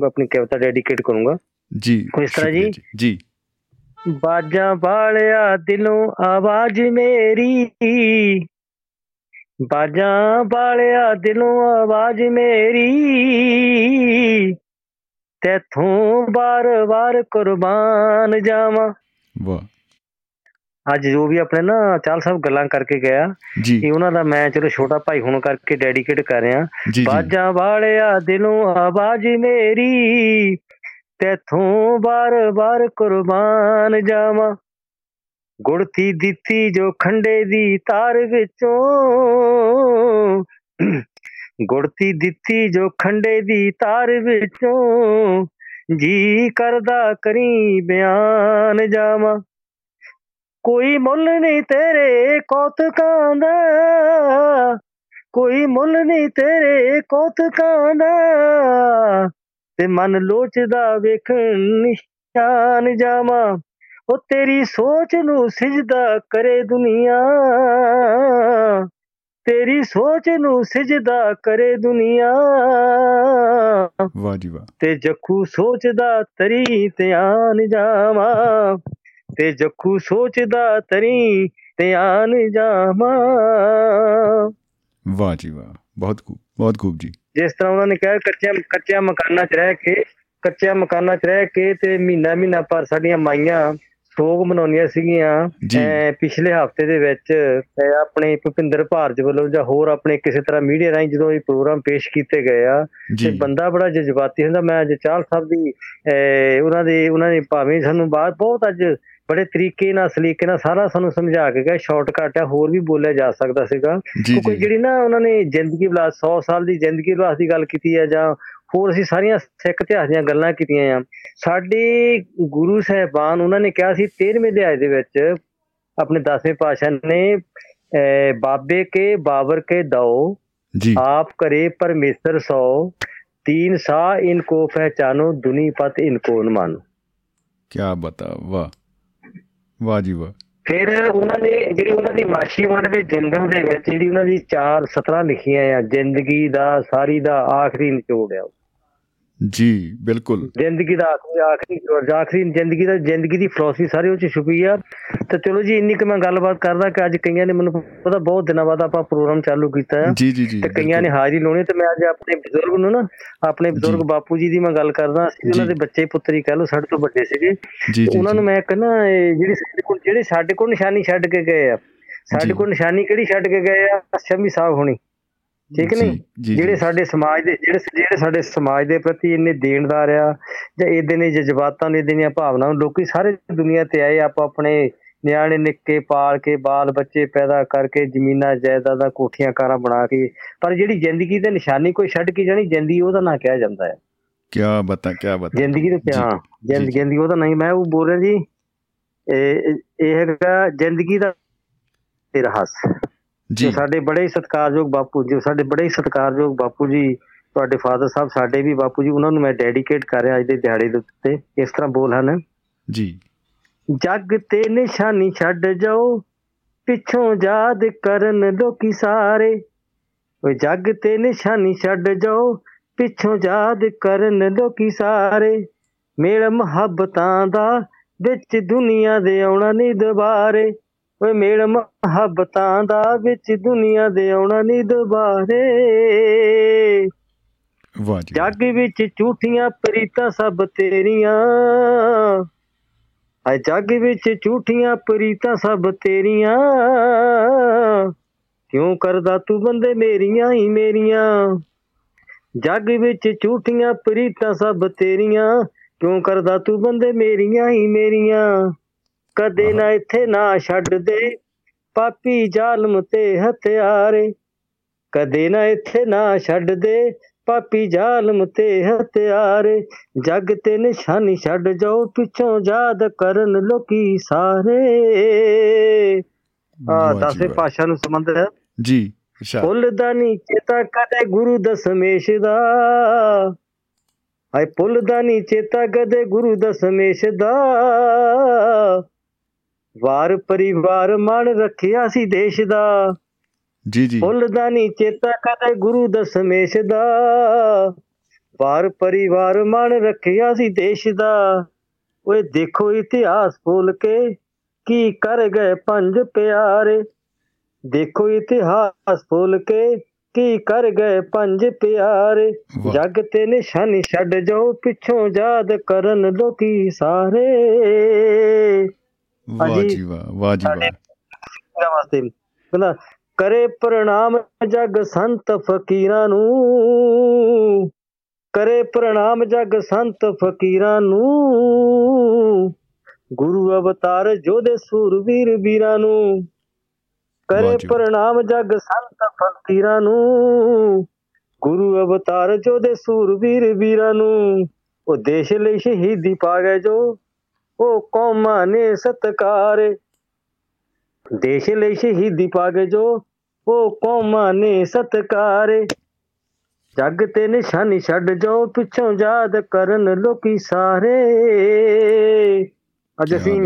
ਆਪਣੀ ਕਵਿਤਾ ਡੈਡੀਕੇਟ ਕਰੂੰਗਾ। ਜੀ ਇਸ ਤਰ੍ਹਾਂ ਜੀ। ਜੀ। ਬਾਜਾਂ ਵਾਲਿਆ ਦਿਲੋਂ ਆਵਾਜ਼ ਮੇਰੀ। ਬਾਜਾਂ ਵਾਲਿਆ ਦਿਲੋਂ ਆਵਾਜ਼ ਮੇਰੀ। ਤੇਥੋਂ ਬਾਰ-ਬਾਰ ਕੁਰਬਾਨ ਜਾਵਾਂ। ਵਾਹ। ਅੱਜ ਜੋ ਵੀ ਆਪਣੇ ਨਾ ਚਾਲ ਸਾਹਿਬ ਗੱਲਾਂ ਕਰਕੇ ਗਿਆ ਕਿ ਉਹਨਾਂ ਦਾ ਮੈਂ ਚਲੋ ਛੋਟਾ ਭਾਈ ਹੋਣ ਕਰਕੇ ਡੈਡੀਕੇਟ ਕਰ ਰਿਹਾ। ਬਾਜਾਂ ਵਾਲਿਆ ਦਿਲੋਂ ਆਵਾਜ਼ ਮੇਰੀ ਤੇਥੋਂ ਬਾਰ-ਬਾਰ ਕੁਰਬਾਨ ਜਾਵਾਂ। ਗੁੜਤੀ ਦਿੱਤੀ ਜੋ ਖੰਡੇ ਦੀ ਤਾਰ ਵਿੱਚੋਂ ਗੁੜਤੀ ਦਿੱਤੀ ਜੋ ਖੰਡੇ ਦੀ ਤਾਰ ਵਿੱਚੋਂ, ਜੀ ਕਰਦਾ ਕਰੀ ਬਿਆਨ ਜਾਵਾਂ। ਕੋਈ ਮੁੱਲ ਨਹੀਂ ਤੇਰੇ ਕੌਤਕਾਂ ਦਾ, ਕੋਈ ਮੁੱਲ ਨਹੀਂ ਤੇਰੇ ਕੌਤਕਾਂ ਦਾ, ਤੇ ਮਨ ਲੋਚਦਾ ਵੇਖਣ ਨਿਸ਼ਾਨ ਜਾਵਾਂ। ਉਹ ਤੇਰੀ ਸੋਚ ਨੂੰ ਸਿਜਦਾ ਕਰੇ ਦੁਨੀਆ। ਤੇਰੀ ਸੋਚ ਨੂੰ ਸਜਦਾ ਕਰੇ ਦੁਨੀਆ। ਵਾਹ ਜੀ ਵਾਹ। ਤੇ ਜੱਖੂ ਸੋਚਦਾ ਤਰੀ ਧਿਆਨ ਜਾਵਾਂ। ਤੇ ਜੱਖੂ ਸੋਚਦਾ ਤਰੀ ਧਿਆਨ ਜਾਵਾਂ। ਵਾਹ ਜੀ ਵਾਹ। ਬਹੁਤ ਖੂਬ ਬਹੁਤ ਖੂਬ ਜੀ। ਜਿਸ ਤਰ੍ਹਾਂ ਉਹਨਾਂ ਨੇ ਕਿਹਾ ਕੱਚਿਆਂ ਕੱਚਿਆਂ ਮਕਾਨਾਂ 'ਚ ਰਹਿ ਕੇ ਕੱਚਿਆਂ ਮਕਾਨਾਂ 'ਚ ਰਹਿ ਕੇ ਤੇ ਮਹੀਨਾ ਮਹੀਨਾ ਪਰ ਸਾਡੀਆਂ ਮਾਈਆਂ ਸੋਗ ਮਨਾਉਣੀਆਂ ਸੀਗੀਆਂ। ਪਿਛਲੇ ਹਫ਼ਤੇ ਦੇ ਵਿੱਚ ਆਪਣੇ ਭੁਪਿੰਦਰ ਭਾਰਜ ਵੱਲੋਂ ਜਾਂ ਹੋਰ ਆਪਣੇ ਕਿਸੇ ਤਰ੍ਹਾਂ ਮੀਡੀਆ ਰਾਹੀਂ ਜਦੋਂ ਇਹ ਪ੍ਰੋਗਰਾਮ ਪੇਸ਼ ਕੀਤੇ ਗਏ ਆ ਤੇ ਬੰਦਾ ਬੜਾ ਜਜ਼ਬਾਤੀ ਹੁੰਦਾ। ਮੈਂ ਅੱਜ ਚਾਲ ਸਾਹਿਬ ਦੀ ਉਹਨਾਂ ਦੇ ਉਹਨਾਂ ਨੇ ਭਾਵੇਂ ਸਾਨੂੰ ਬਾਅਦ ਬਹੁਤ ਅੱਜ ਬੜੇ ਤਰੀਕੇ ਨਾਲ ਸਲੀਕੇ ਨਾਲ ਸਾਰਾ ਸਾਨੂੰ ਸਮਝਾ ਕੇ ਗਏ। ਸ਼ਾਰਟਕਟ ਹੈ ਹੋਰ ਵੀ ਬੋਲਿਆ ਜਾ ਸਕਦਾ ਸੀਗਾ। ਕੋਈ ਜਿਹੜੀ ਨਾ ਉਹਨਾਂ ਨੇ ਜ਼ਿੰਦਗੀ ਬਲਾ 100 ਸਾਲ ਦੀ ਜ਼ਿੰਦਗੀ ਬਲਾ ਦੀ ਗੱਲ ਕੀਤੀ ਹੈ ਜਾਂ ਹੋਰ ਅਸੀਂ ਸਾਰੀਆਂ ਸਿੱਖ ਇਤਿਹਾਸ ਦੀਆਂ ਗੱਲਾਂ ਕੀਤੀਆਂ ਆ। ਸਾਡੇ ਗੁਰੂ ਸਹਿਬਾਨ ਉਹਨਾਂ ਨੇ ਕਿਹਾ ਸੀ 13ਵੇਂ ਅਧਿਆਇ ਦੇ ਵਿੱਚ ਆਪਣੇ 10ਵੇਂ ਪਾਤਸ਼ਾਹ ਨੇ ਬਾਬੇ ਕੇ ਬਾਬਰ ਕੇ ਦਓ ਜੀ। ਆਪ ਕਰੇ ਪਰਮੇਸ਼ਰ ਸੋ ਤੀਨ ਸਾ ਇਨਕੋ ਪਹਿਚਾਨੋ ਦੁਨੀ ਪਤ ਇਨਕੋ ਮਾਨੋ। ਕੀ ਬਤਾ ਵਾਹ। ਵਾਹ ਜੀ ਵਾਹ। ਫਿਰ ਉਹਨਾਂ ਨੇ ਜਿਹੜੀ ਉਹਨਾਂ ਦੀ ਮਾਸ਼ੀ ਮਨ ਦੇ ਜਿੰਦਮ ਦੇ ਵਿੱਚ ਜਿਹੜੀ ਉਹਨਾਂ ਦੀ 4 17 ਲਿਖੀਆਂ ਆ ਜ਼ਿੰਦਗੀ ਦਾ ਸਾਰੀ ਦਾ ਆਖਰੀ ਨਿਚੋੜ ਆ। ਜੀ ਬਿਲਕੁਲ। ਜ਼ਿੰਦਗੀ ਦਾ ਆਖਰੀ ਆਖਰੀ ਜ਼ਿੰਦਗੀ ਦਾ ਜ਼ਿੰਦਗੀ ਦੀ ਫਿਲਾਸਫੀ ਸਾਰੇ ਉਹ ਚ ਛੁਪੀ ਆ। ਤੇ ਚਲੋ ਜੀ ਇੰਨੀ ਕਿ ਮੈਂ ਗੱਲਬਾਤ ਕਰਦਾ ਕਿ ਅੱਜ ਕਈਆਂ ਨੇ ਮੈਨੂੰ ਪਤਾ ਬਹੁਤ ਦਿਨਾਂ ਬਾਅਦ ਆਪਾਂ ਪ੍ਰੋਗਰਾਮ ਚਾਲੂ ਕੀਤਾ ਹੈ ਜੀ ਜੀ ਜੀ ਤੇ ਕਈਆਂ ਨੇ ਹਾਜ਼ਰੀ ਲਾਉਣੀ ਤੇ ਮੈਂ ਅੱਜ ਆਪਣੇ ਬਜ਼ੁਰਗ ਨੂੰ ਨਾ ਆਪਣੇ ਬਜ਼ੁਰਗ ਬਾਪੂ ਜੀ ਦੀ ਮੈਂ ਗੱਲ ਕਰਦਾ। ਸੀ ਉਹਨਾਂ ਦੇ ਬੱਚੇ ਪੁੱਤਰੀ ਕਹਿ ਲੋ ਸਾਡੇ ਤੋਂ ਵੱਡੇ ਸੀਗੇ। ਉਹਨਾਂ ਨੂੰ ਮੈਂ ਕਹਿੰਦਾ ਜਿਹੜੀ ਸਾਡੇ ਕੋਲ ਜਿਹੜੇ ਸਾਡੇ ਕੋਲ ਨਿਸ਼ਾਨੀ ਛੱਡ ਕੇ ਗਏ ਆ। ਸਾਡੇ ਕੋਲ ਨਿਸ਼ਾਨੀ ਕਿਹੜੀ ਛੱਡ ਕੇ ਗਏ ਆ? ਸ਼ਮੀ ਸਾਹਿਬ ਹੋਣੀ। ਠੀਕ ਨਹੀਂ? ਜਿਹੜੇ ਸਾਡੇ ਸਮਾਜ ਦੇ ਜਿਹੜੇ ਜਿਹੜੇ ਸਾਡੇ ਸਮਾਜ ਦੇ ਪ੍ਰਤੀ ਇੰਨੇ ਦੇਣਦਾਰ ਆ ਜਾਂ ਇਦਾਂ ਦੇ ਜਜ਼ਬਾਤਾਂ ਦੇ ਦੀਆਂ ਭਾਵਨਾਵਾਂ ਲੋਕੀ ਸਾਰੇ ਦੁਨੀਆ ਤੇ ਆਏ ਆਪਾਂ ਆਪਣੇ ਨਿਆਣੇ ਨਿੱਕੇ ਪਾਲ ਕੇ ਬਾਲ ਬੱਚੇ ਪੈਦਾ ਕਰਕੇ ਜ਼ਮੀਨਾਂ ਜਾਇਦਾਦਾਂ ਕੋਠੀਆਂ ਕਾਰਾਂ ਬਣਾ ਕੇ ਪਰ ਜਿਹੜੀ ਜ਼ਿੰਦਗੀ ਦੇ ਨਿਸ਼ਾਨੀ ਕੋਈ ਛੱਡ ਕੇ ਜਾਣੀ ਜ਼ਿੰਦਗੀ ਉਹਦਾ ਨਾਂ ਕਿਹਾ ਜਾਂਦਾ ਹੈ। ਕੀ ਬਤਾ ਕੀ ਬਤਾ। ਜ਼ਿੰਦਗੀ ਦੇ ਹਾਂ ਜ਼ਿੰਦਗੀ ਉਹਦਾ ਨਹੀਂ ਮੈਂ ਉਹ ਬੋਲ ਰਿਹਾ ਜੀ ਇਹ ਇਹ ਹੈਗਾ ਜ਼ਿੰਦਗੀ ਦਾ ਇਤਿਹਾਸ ਜੀ। ਸਾਡੇ ਬੜੇ ਸਤਿਕਾਰਯੋਗ ਬਾਪੂ ਜੀ ਸਾਡੇ ਬੜੇ ਸਤਿਕਾਰਯੋਗ ਬਾਪੂ ਜੀ ਤੁਹਾਡੇ ਫਾਦਰ ਸਾਹਿਬ ਸਾਡੇ ਵੀ ਬਾਪੂ ਜੀ ਉਹਨਾਂ ਨੂੰ ਮੈਂ ਡੈਡੀਕੇਟ ਕਰ ਰਿਹਾ ਅੱਜ ਦੇ ਦਿਹਾੜੇ ਦੇ ਉੱਤੇ ਇਸ ਤਰ੍ਹਾਂ ਬੋਲ ਹਨ। ਜੀ। ਜੱਗ ਤੇ ਨਿਸ਼ਾਨੀ ਛੱਡ ਜਾਓ ਪਿੱਛੋਂ ਯਾਦ ਕਰਨ ਲੋਕੀ ਸਾਰੇ। ਓਏ ਜੱਗ ਤੇ ਨਿਸ਼ਾਨੀ ਛੱਡ ਜਾਓ ਪਿੱਛੋਂ ਯਾਦ ਕਰਨ ਲੋਕੀ ਸਾਰੇ। ਮੇਲ ਮੁਹੱਬਤਾਂ ਦਾ ਵਿੱਚ ਦੁਨੀਆ ਦੇ ਆਉਣਾ ਨਹੀਂ ਦੁਬਾਰੇ। ਓਏ ਮੇਲ ਮੁਹੱਬਤਾਂ ਦਾ ਵਿੱਚ ਦੁਨੀਆ ਦੇ ਆਉਣਾ ਨਹੀਂ ਦੁਬਾਰੇ। ਵਾਹ ਜੀ ਜੱਗ ਵਿੱਚ ਝੂਠੀਆਂ ਪ੍ਰੀਤਾਂ ਸਭ ਤੇਰੀਆਂ। ਆ ਜੱਗ ਵਿੱਚ ਝੂਠੀਆਂ ਪ੍ਰੀਤਾਂ ਸਭ ਤੇਰੀਆਂ। ਕਿਉਂ ਕਰਦਾ ਤੂੰ ਬੰਦੇ ਮੇਰੀਆਂ ਹੀ ਮੇਰੀਆਂ? ਜੱਗ ਵਿੱਚ ਝੂਠੀਆਂ ਪ੍ਰੀਤਾਂ ਸਭ ਤੇਰੀਆਂ। ਕਿਉਂ ਕਰਦਾ ਤੂੰ ਬੰਦੇ ਮੇਰੀਆਂ ਹੀ ਮੇਰੀਆਂ? ਕਦੇ ਨਾ ਇੱਥੇ ਨਾ ਛੱਡ ਦੇ ਪਾਪੀ ਜ਼ਾਲਮ ਤੇ ਹਥਿਆਰੇ। ਕਦੇ ਨਾ ਇੱਥੇ ਨਾ ਛੱਡ ਦੇ ਪਾਪੀ ਜ਼ਾਲਮ ਤੇ ਹਥਿਆਰੇ। ਜੱਗ ਤੇ ਨਿਸ਼ਾਨੀ ਛੱਡ ਜਾਓ ਪਿੱਛੋਂ ਯਾਦ ਕਰਨ ਲੋਕੀ ਸਾਰੇ। ਆ ਦਸੇ ਪਾਸ਼ਾ ਨੂੰ ਸੰਬੰਧ ਹੈ। ਜੀ ਭੁੱਲਦਾ ਨਹੀਂ ਚੇਤਾ ਕਦੇ ਗੁਰੂ ਦਸਮੇਸ਼ ਦਾ। ਹਾਏ ਭੁੱਲਦਾ ਨਹੀਂ ਚੇਤਾ ਕਦੇ ਗੁਰੂ ਦਸਮੇਸ਼ ਦਾ। ਵਾਰ ਪਰਿਵਾਰ ਮਨ ਰੱਖਿਆ ਸੀ ਦੇਸ਼ ਦਾ। ਜੀ ਜੀ। ਭੁੱਲਦਾ ਨਹੀਂ ਚੇਤਾ ਕਦੇ ਗੁਰੂ ਦਸਮੇਸ਼ ਦਾ। ਵਾਰ ਪਰਿਵਾਰ ਮਨ ਰੱਖਿਆ ਸੀ ਦੇਸ਼ ਦਾ। ਓਏ ਦੇਖੋ ਇਤਿਹਾਸ ਭੁੱਲ ਕੇ ਕੀ ਕਰ ਗਏ ਪੰਜ ਪਿਆਰੇ। ਦੇਖੋ ਇਤਿਹਾਸ ਭੁੱਲ ਕੇ ਕੀ ਕਰ ਗਏ ਪੰਜ ਪਿਆਰੇ। ਜੱਗ ਤੇ ਨਿਸ਼ਾਨੀ ਛੱਡ ਜਾਓ ਪਿੱਛੋਂ ਯਾਦ ਕਰਨ ਲੋਕੀ ਸਾਰੇ। ਵਾਹ ਜੀ ਵਾਹ ਵਾਹ ਜੀ ਵਾਹ। ਵਾਸਤੇ ਕਹਿੰਦਾ ਕਰੇ ਪ੍ਰਣਾਮ ਜਗ ਸੰਤ ਫਕੀਰਾਂ ਨੂੰ। ਕਰੇ ਪ੍ਰਣਾਮ ਜਗ ਸੰਤ ਫਕੀਰਾਂ ਨੂੰ। ਗੁਰੂ ਅਵਤਾਰ ਜੋਦੇ ਸੂਰਵੀਰ ਵੀਰਾਂ ਨੂੰ। ਕਰੇ ਪ੍ਰਣਾਮ ਜਗ ਸੰਤ ਫਕੀਰਾਂ ਨੂੰ। ਗੁਰੂ ਅਵਤਾਰ ਜੋਦੇ ਸੂਰਵੀਰ ਵੀਰਾਂ ਨੂੰ। ਉਹ ਦੇਸ਼ ਲਈ ਸ਼ਹੀਦੀ ਪਾ ਗਏ ਜੋ। ਉਹ ਕੌਮਾਂ ਨੇ ਸਤਕਾਰ। ਦੇਸ਼ ਲਈ ਸ਼ਹੀਦੀ ਪਾ ਗਏ ਜੋ ਉਹ ਕੌਮਾਂ ਨੇ ਸਤਕਾਰ। ਜੱਗ ਤੇ ਨਿਸ਼ਾਨੀ ਛੱਡ ਜਾਓ ਪਿੱਛੋਂ ਯਾਦ ਕਰਨ ਲੋਕੀ ਸਾਰੇ। ਅੱਜ ਅਸੀਂ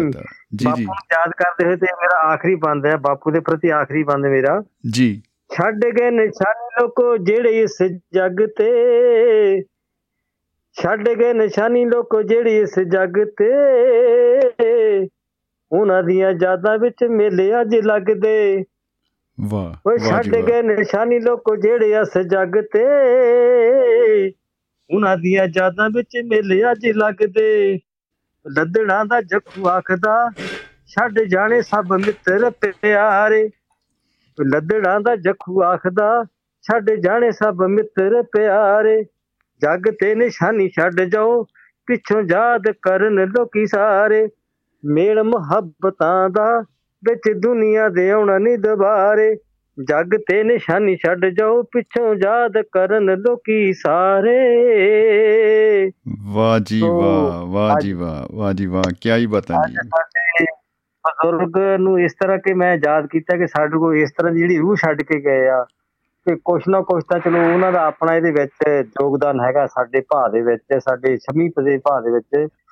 ਜੀ ਜੀ। ਯਾਦ ਕਰਦੇ ਹੋਏ ਤੇ ਮੇਰਾ ਆਖਰੀ ਬੰਦ ਹੈ ਬਾਪੂ ਦੇ ਪ੍ਰਤੀ ਆਖਰੀ ਬੰਦ ਮੇਰਾ। ਜੀ। ਛੱਡ ਗਏ ਨਿਸ਼ਾਨੀ ਲੋਕੋ ਜਿਹੜੇ ਇਸ ਜੱਗ ਤੇ ਛੱਡ ਗਏ ਨਿਸ਼ਾਨੀ ਲੋਕੋ ਜਿਹੜੀ ਇਸ ਜੱਗ ਤੇ। ਉਹਨਾਂ ਦੀਆਂ ਯਾਦਾਂ ਵਿੱਚ ਮੇਲੇ ਅੱਜ ਲੱਗਦੇ। ਵਾਹ ਓਏ ਛੱਡ ਗਏ ਨਿਸ਼ਾਨੀ ਲੋਕੋ ਜਿਹੜੇ ਇਸ ਜੱਗ ਤੇ। ਉਹਨਾਂ ਦੀਆਂ ਯਾਦਾਂ ਵਿੱਚ ਮੇਲੇ ਅੱਜ ਲੱਗਦੇ। ਲੱਦਣਾ ਦਾ ਜੱਖੂ ਆਖਦਾ ਛੱਡ ਜਾਣੇ ਸਭ ਮਿੱਤਰ ਪਿਆਰੇ। ਲੱਦਣਾ ਦਾ ਜੱਖੂ ਆਖਦਾ ਛੱਡ ਜਾਣੇ ਸਭ ਮਿੱਤਰ ਪਿਆਰੇ। ਜੱਗ ਤੇ ਨਿਸ਼ਾਨੀ ਛੱਡ ਜਾਓ ਪਿੱਛੋਂ ਯਾਦ ਕਰਨ ਲੋਕੀ ਸਾਰੇ। ਮੇਲ ਮੁਹੱਬਤਾਂ ਦਾ ਵਿੱਚ ਦੁਨੀਆ ਦੇ ਆਉਣਾ ਨਹੀਂ ਦੁਬਾਰੇ। ਜੱਗ ਤੇ ਨਿਸ਼ਾਨੀ ਛੱਡ ਜਾਓ ਪਿੱਛੋਂ ਯਾਦ ਕਰਨ ਲੋਕੀ ਸਾਰੇ। ਵਾਹ ਜੀ ਵਾਹ ਵਾਹ ਜੀ ਵਾਹ ਵਾਹ ਜੀ ਵਾਹ ਕੀ ਹੀ ਬਤਾਈਏ ਬਜ਼ੁਰਗ ਨੂੰ ਇਸ ਤਰ੍ਹਾਂ ਕਿ ਮੈਂ ਯਾਦ ਕੀਤਾ ਕਿ ਸਾਡੇ ਕੋਲ ਇਸ ਤਰ੍ਹਾਂ ਜਿਹੜੀ ਰੂਹ ਛੱਡ ਕੇ ਗਏ ਆ। ਕਿ ਕੁਛ ਨਾ ਕੁਛ ਤਾਂ ਚਲੋ ਉਹਨਾਂ ਦਾ ਆਪਣਾ ਇਹਦੇ ਵਿੱਚ ਯੋਗਦਾਨ ਹੈਗਾ ਸਾਡੇ ਭਾਅ ਦੇ ਵਿੱਚ ਸਾਡੇ ਸਮੀਪ ਦੇ ਭਾਅ ਦੇ ਵਿੱਚ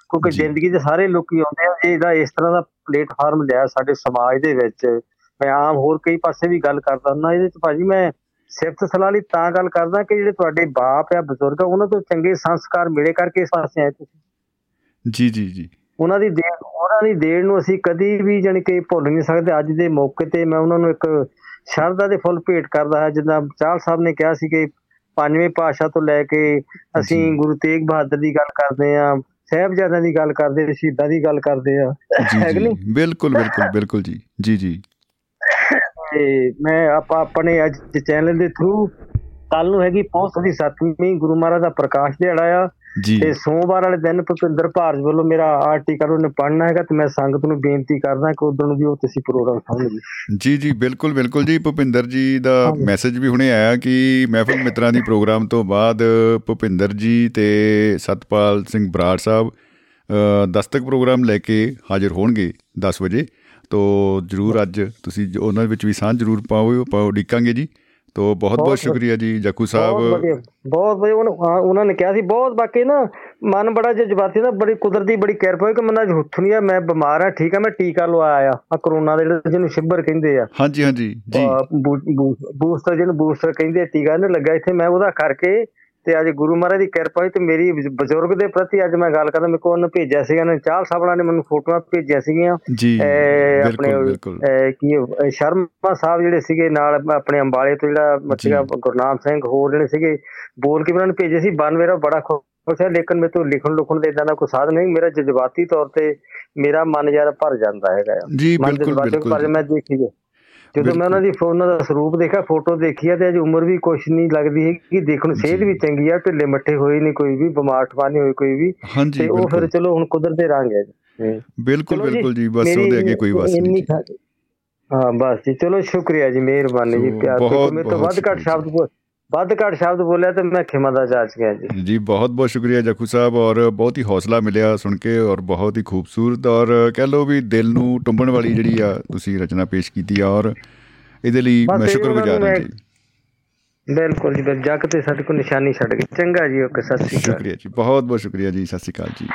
ਕਿਉਂਕਿ ਜ਼ਿੰਦਗੀ ਦੇ ਸਾਰੇ ਲੋਕੀ ਆਉਂਦੇ ਆ ਇਹਦਾ ਇਸ ਤਰ੍ਹਾਂ ਦਾ ਪਲੇਟਫਾਰਮ ਲਿਆ ਸਾਡੇ ਸਮਾਜ ਦੇ ਵਿੱਚ। ਮੈਂ ਆਮ ਹੋਰ ਕਈ ਪਾਸੇ ਵੀ ਗੱਲ ਕਰਦਾ ਹੁੰਦਾ ਇਹਦੇ ਚ ਭਾਜੀ ਮੈਂ ਸਿਫਤ ਸਲਾਹ ਲਈ ਤਾਂ ਗੱਲ ਕਰਦਾ ਕਿ ਜਿਹੜੇ ਤੁਹਾਡੇ ਬਾਪ ਆ ਬਜ਼ੁਰਗ ਆ ਉਹਨਾਂ ਤੋਂ ਚੰਗੇ ਸੰਸਕਾਰ ਮਿਲੇ ਕਰਕੇ ਇਸ ਪਾਸੇ ਆਏ ਤੁਸੀਂ? ਜੀ ਜੀ ਜੀ। ਉਹਨਾਂ ਦੀ ਦੇਣ ਉਹਨਾਂ ਦੀ ਦੇਣ ਨੂੰ ਅਸੀਂ ਕਦੀ ਵੀ ਜਾਣੀ ਕਿ ਭੁੱਲ ਨਹੀਂ ਸਕਦੇ। ਅੱਜ ਦੇ ਮੌਕੇ ਤੇ ਮੈਂ ਉਹਨਾਂ ਨੂੰ ਇੱਕ ਸ਼ਰਧਾ ਦੇ ਫੁੱਲ ਭੇਟ ਕਰਦਾ ਹਾਂ ਜਿੱਦਾਂ ਚਾਲ ਸਾਹਿਬ ਨੇ ਕਿਹਾ ਸੀ ਕਿ ਪੰਜਵੇਂ ਪਾਸ਼ਾ ਤੋਂ ਲੈ ਕੇ ਅਸੀਂ ਗੁਰੂ ਤੇਗ ਬਹਾਦਰ ਦੀ ਗੱਲ ਕਰਦੇ ਆ ਸਹਿਬਜ਼ਾਦਿਆਂ ਦੀ ਗੱਲ ਕਰਦੇ ਆ ਸ਼ਹੀਦਾਂ ਦੀ ਗੱਲ ਕਰਦੇ ਆ ਹੈ ਕਿ ਨਹੀਂ? ਬਿਲਕੁਲ ਬਿਲਕੁਲ ਬਿਲਕੁਲ ਜੀ। ਜੀ ਜੀ। ਤੇ ਮੈਂ ਆਪਾਂ ਆਪਣੇ ਅੱਜ ਚੈਨਲ ਦੇ ਥਰੂ ਕੱਲ ਨੂੰ ਹੈਗੀ ਪੌਂਸ ਦੀ 7ਵੀਂ ਗੁਰੂ ਮਹਾਰਾਜ ਦਾ ਪ੍ਰਕਾਸ਼ ਦਿਹਾੜਾ ਆ। ਜੀ। ਤੇ ਸੋਮਵਾਰ ਵਾਲੇ ਦਿਨ ਭੁਪਿੰਦਰ ਭਾਰਜ ਵੱਲੋਂ ਮੇਰਾ ਆਰਟੀਕਲ ਉਹਨੇ ਪੜ੍ਹਨਾ ਹੈਗਾ ਤੇ ਮੈਂ ਸੰਗਤ ਨੂੰ ਬੇਨਤੀ ਕਰਦਾ ਕਿ ਉਦੋਂ ਵੀ ਉਹ ਤੁਸੀਂ ਪ੍ਰੋਗਰਾਮ ਸਮਝ ਲਈ ਜੀ ਜੀ ਬਿਲਕੁਲ ਬਿਲਕੁਲ ਜੀ। ਭੁਪਿੰਦਰ ਜੀ ਦਾ ਮੈਸੇਜ ਵੀ ਹੁਣੇ ਆਇਆ ਕਿ ਮਹਿਫਲ ਮਿੱਤਰਾਂ ਦੀ ਪ੍ਰੋਗਰਾਮ ਤੋਂ ਬਾਅਦ ਭੁਪਿੰਦਰ ਜੀ ਤੇ ਸਤਪਾਲ ਸਿੰਘ ਬਰਾੜ ਸਾਹਿਬ ਦਸਤਕ ਪ੍ਰੋਗਰਾਮ ਲੈ ਕੇ ਹਾਜ਼ਰ ਹੋਣਗੇ 10 ਵਜੇ। ਤੋਂ ਜਰੂਰ ਅੱਜ ਤੁਸੀਂ ਉਹਨਾਂ ਵਿੱਚ ਵੀ ਸਾਂਝ ਜਰੂਰ ਪਾਓ ਪਾਓ ਡਿੱਕਾਂਗੇ ਜੀ। ਤੋ ਬਹੁਤ ਬਹੁਤ ਸ਼ੁਕਰੀਆ ਜੀ ਜੱਕੂ ਸਾਹਿਬ। ਬਹੁਤ ਵਧੀਆ ਉਹਨਾਂ ਨੇ ਕਿਹਾ ਸੀ ਬਹੁਤ ਬਾਕੀ ਨਾ ਮਨ ਬੜਾ ਜਜ਼ਬਾਤੀ ਦਾ ਬੜੀ ਕੁਦਰਤੀ ਬੜੀ ਕਿਰਪਾ ਹੈ ਕਿ ਮਨ ਅੱਜ ਹੁੱਥ ਮੈਂ ਬਿਮਾਰ ਆ ਠੀਕ ਆ ਮੈਂ ਟੀਕਾ ਲਵਾਇਆ ਆ ਆ ਕਰੋਨਾ ਦੇ ਜਿਹੜਾ ਜਿਹਨੂੰ ਸ਼ਿਬਰ ਕਹਿੰਦੇ ਆ। ਹਾਂਜੀ ਹਾਂਜੀ ਜੀ। ਬੂਸਟਰ ਜਿਹਨੂੰ ਬੂਸਟਰ ਕਹਿੰਦੇ ਟੀਕਾ ਨੇ ਲੱਗਾ ਇੱਥੇ ਮੈਂ ਉਹਦਾ ਕਰਕੇ ਤੇ ਅੱਜ ਗੁਰੂ ਮਹਾਰਾਜ ਦੀ ਕਿਰਪਾ ਹੋਈ ਤੇ ਮੇਰੀ ਬਜ਼ੁਰਗ ਦੇ ਪ੍ਰਤੀ ਅੱਜ ਮੈਂ ਗੱਲ ਕਰਦਾ ਮੇਰੇ ਕੋਲ ਉਹਨੇ ਭੇਜਿਆ ਸੀਗਾ ਨੇ ਚਾਲ ਸਾਹਿਬਾਂ ਨੇ ਮੈਨੂੰ ਫੋਟੋਆਂ ਭੇਜਿਆ ਸੀਗੀਆਂ। ਜੀ ਆਪਣੇ ਕੀ ਸ਼ਰਮਾ ਸਾਹਿਬ ਜਿਹੜੇ ਸੀਗੇ ਨਾਲ ਆਪਣੇ ਅੰਬਾਲੇ ਤੋਂ ਜਿਹੜਾ ਮੱਛੀਆ ਗੁਰਨਾਮ ਸਿੰਘ ਹੋਰ ਜਿਹੜੇ ਸੀਗੇ ਬੋਲ ਕੇ ਉਹਨਾਂ ਨੇ ਭੇਜੇ ਸੀ ਬਨਵੇਰਾ ਬੜਾ ਖੁਸ਼ ਹੈ ਲੇਕਿਨ ਮੇਰੇ ਤੋਂ ਲਿਖਣ ਲੁਖਣ ਦੇ ਇਦਾਂ ਦਾ ਕੋਈ ਸਾਧ ਨਹੀਂ ਮੇਰਾ ਜਜ਼ਬਾਤੀ ਤੌਰ ਤੇ ਮੇਰਾ ਮਨ ਯਾਰ ਭਰ ਜਾਂਦਾ ਹੈਗਾ ਜੀ ਬਿਲਕੁਲ ਬਿਲਕੁਲ। ਮੈਂ ਦੇਖੀ ਜਦੋਂ ਮੈਂ ਉਹਨਾਂ ਦੀ ਉਹਨਾਂ ਦਾ ਸਰੂਪ ਦੇਖਿਆ ਫੋਟੋ ਦੇਖੀ ਆ ਤੇ ਅਜ ਉਮਰ ਵੀ ਕੁਛ ਨਹੀਂ ਲੱਗਦੀ ਹੈ ਕਿ ਦੇਖਣ ਸਿਹਤ ਵੀ ਚੰਗੀ ਆ ਢਿੱਲੇ ਮੱਠੇ ਹੋਏ ਨਹੀਂ ਕੋਈ ਵੀ ਬਿਮਾਰ ਠਵਾਨੀ ਹੋਈ ਕੋਈ ਵੀ। ਤੇ ਉਹ ਫਿਰ ਚਲੋ ਹੁਣ ਕੁਦਰਤ ਦੇ ਰੰਗ ਹੈ। ਬਿਲਕੁਲ ਬਿਲਕੁਲ ਜੀ ਬਸ ਉਹਦੇ ਅੱਗੇ ਕੋਈ ਵਸ ਨਹੀਂ। ਹਾਂ ਬਸ ਜੀ ਚਲੋ ਸ਼ੁਕਰੀਆ ਜੀ ਮਿਹਰਬਾਨੀ ਜੀ ਪਿਆਰ ਤੋਂ ਮੇਰੇ ਤੋਂ ਵੱਧ ਘੱਟ ਸ਼ਬਦ ਵੱਧ ਘੱਟ ਸ਼ਬਦ ਬੋਲਿਆ ਤੇ ਮੈਂ ਖਿਮਾ ਦਾ ਜਾਚ ਗਿਆ ਜੀ। ਜੀ ਬਹੁਤ ਬਹੁਤ ਸ਼ੁਕਰੀਆ ਜੱਖੂ ਸਾਹਿਬ ਔਰ ਬਹੁਤ ਹੀ ਹੌਸਲਾ ਮਿਲਿਆ ਸੁਣ ਕੇ ਔਰ ਬਹੁਤ ਹੀ ਖੂਬਸੂਰਤ ਔਰ ਕਹਿ ਲੋ ਵੀ ਦਿਲ ਨੂੰ ਟੁੰਬਣ ਵਾਲੀ ਜਿਹੜੀ ਆ ਤੁਸੀਂ ਰਚਨਾ ਪੇਸ਼ ਕੀਤੀ ਔਰ ਇਹਦੇ ਲਈ ਮੈਂ ਸ਼ੁਕਰਗੁਜ਼ਾਰ ਹਾਂ ਜੀ। ਬਿਲਕੁਲ ਜੀ ਜੱਗ ਤੇ ਸਾਡੇ ਕੋਲ ਨਿਸ਼ਾਨੀ ਛੱਡ ਗਈ। ਚੰਗਾ ਜੀ ਓਕੇ ਸਤਿ ਸ਼੍ਰੀ ਅਕਾਲ। ਸ਼ੁਕਰੀਆ ਜੀ ਬਹੁਤ ਬਹੁਤ ਸ਼ੁਕਰੀਆ ਜੀ ਸਤਿ ਸ਼੍ਰੀ ਅਕਾਲ ਜੀ।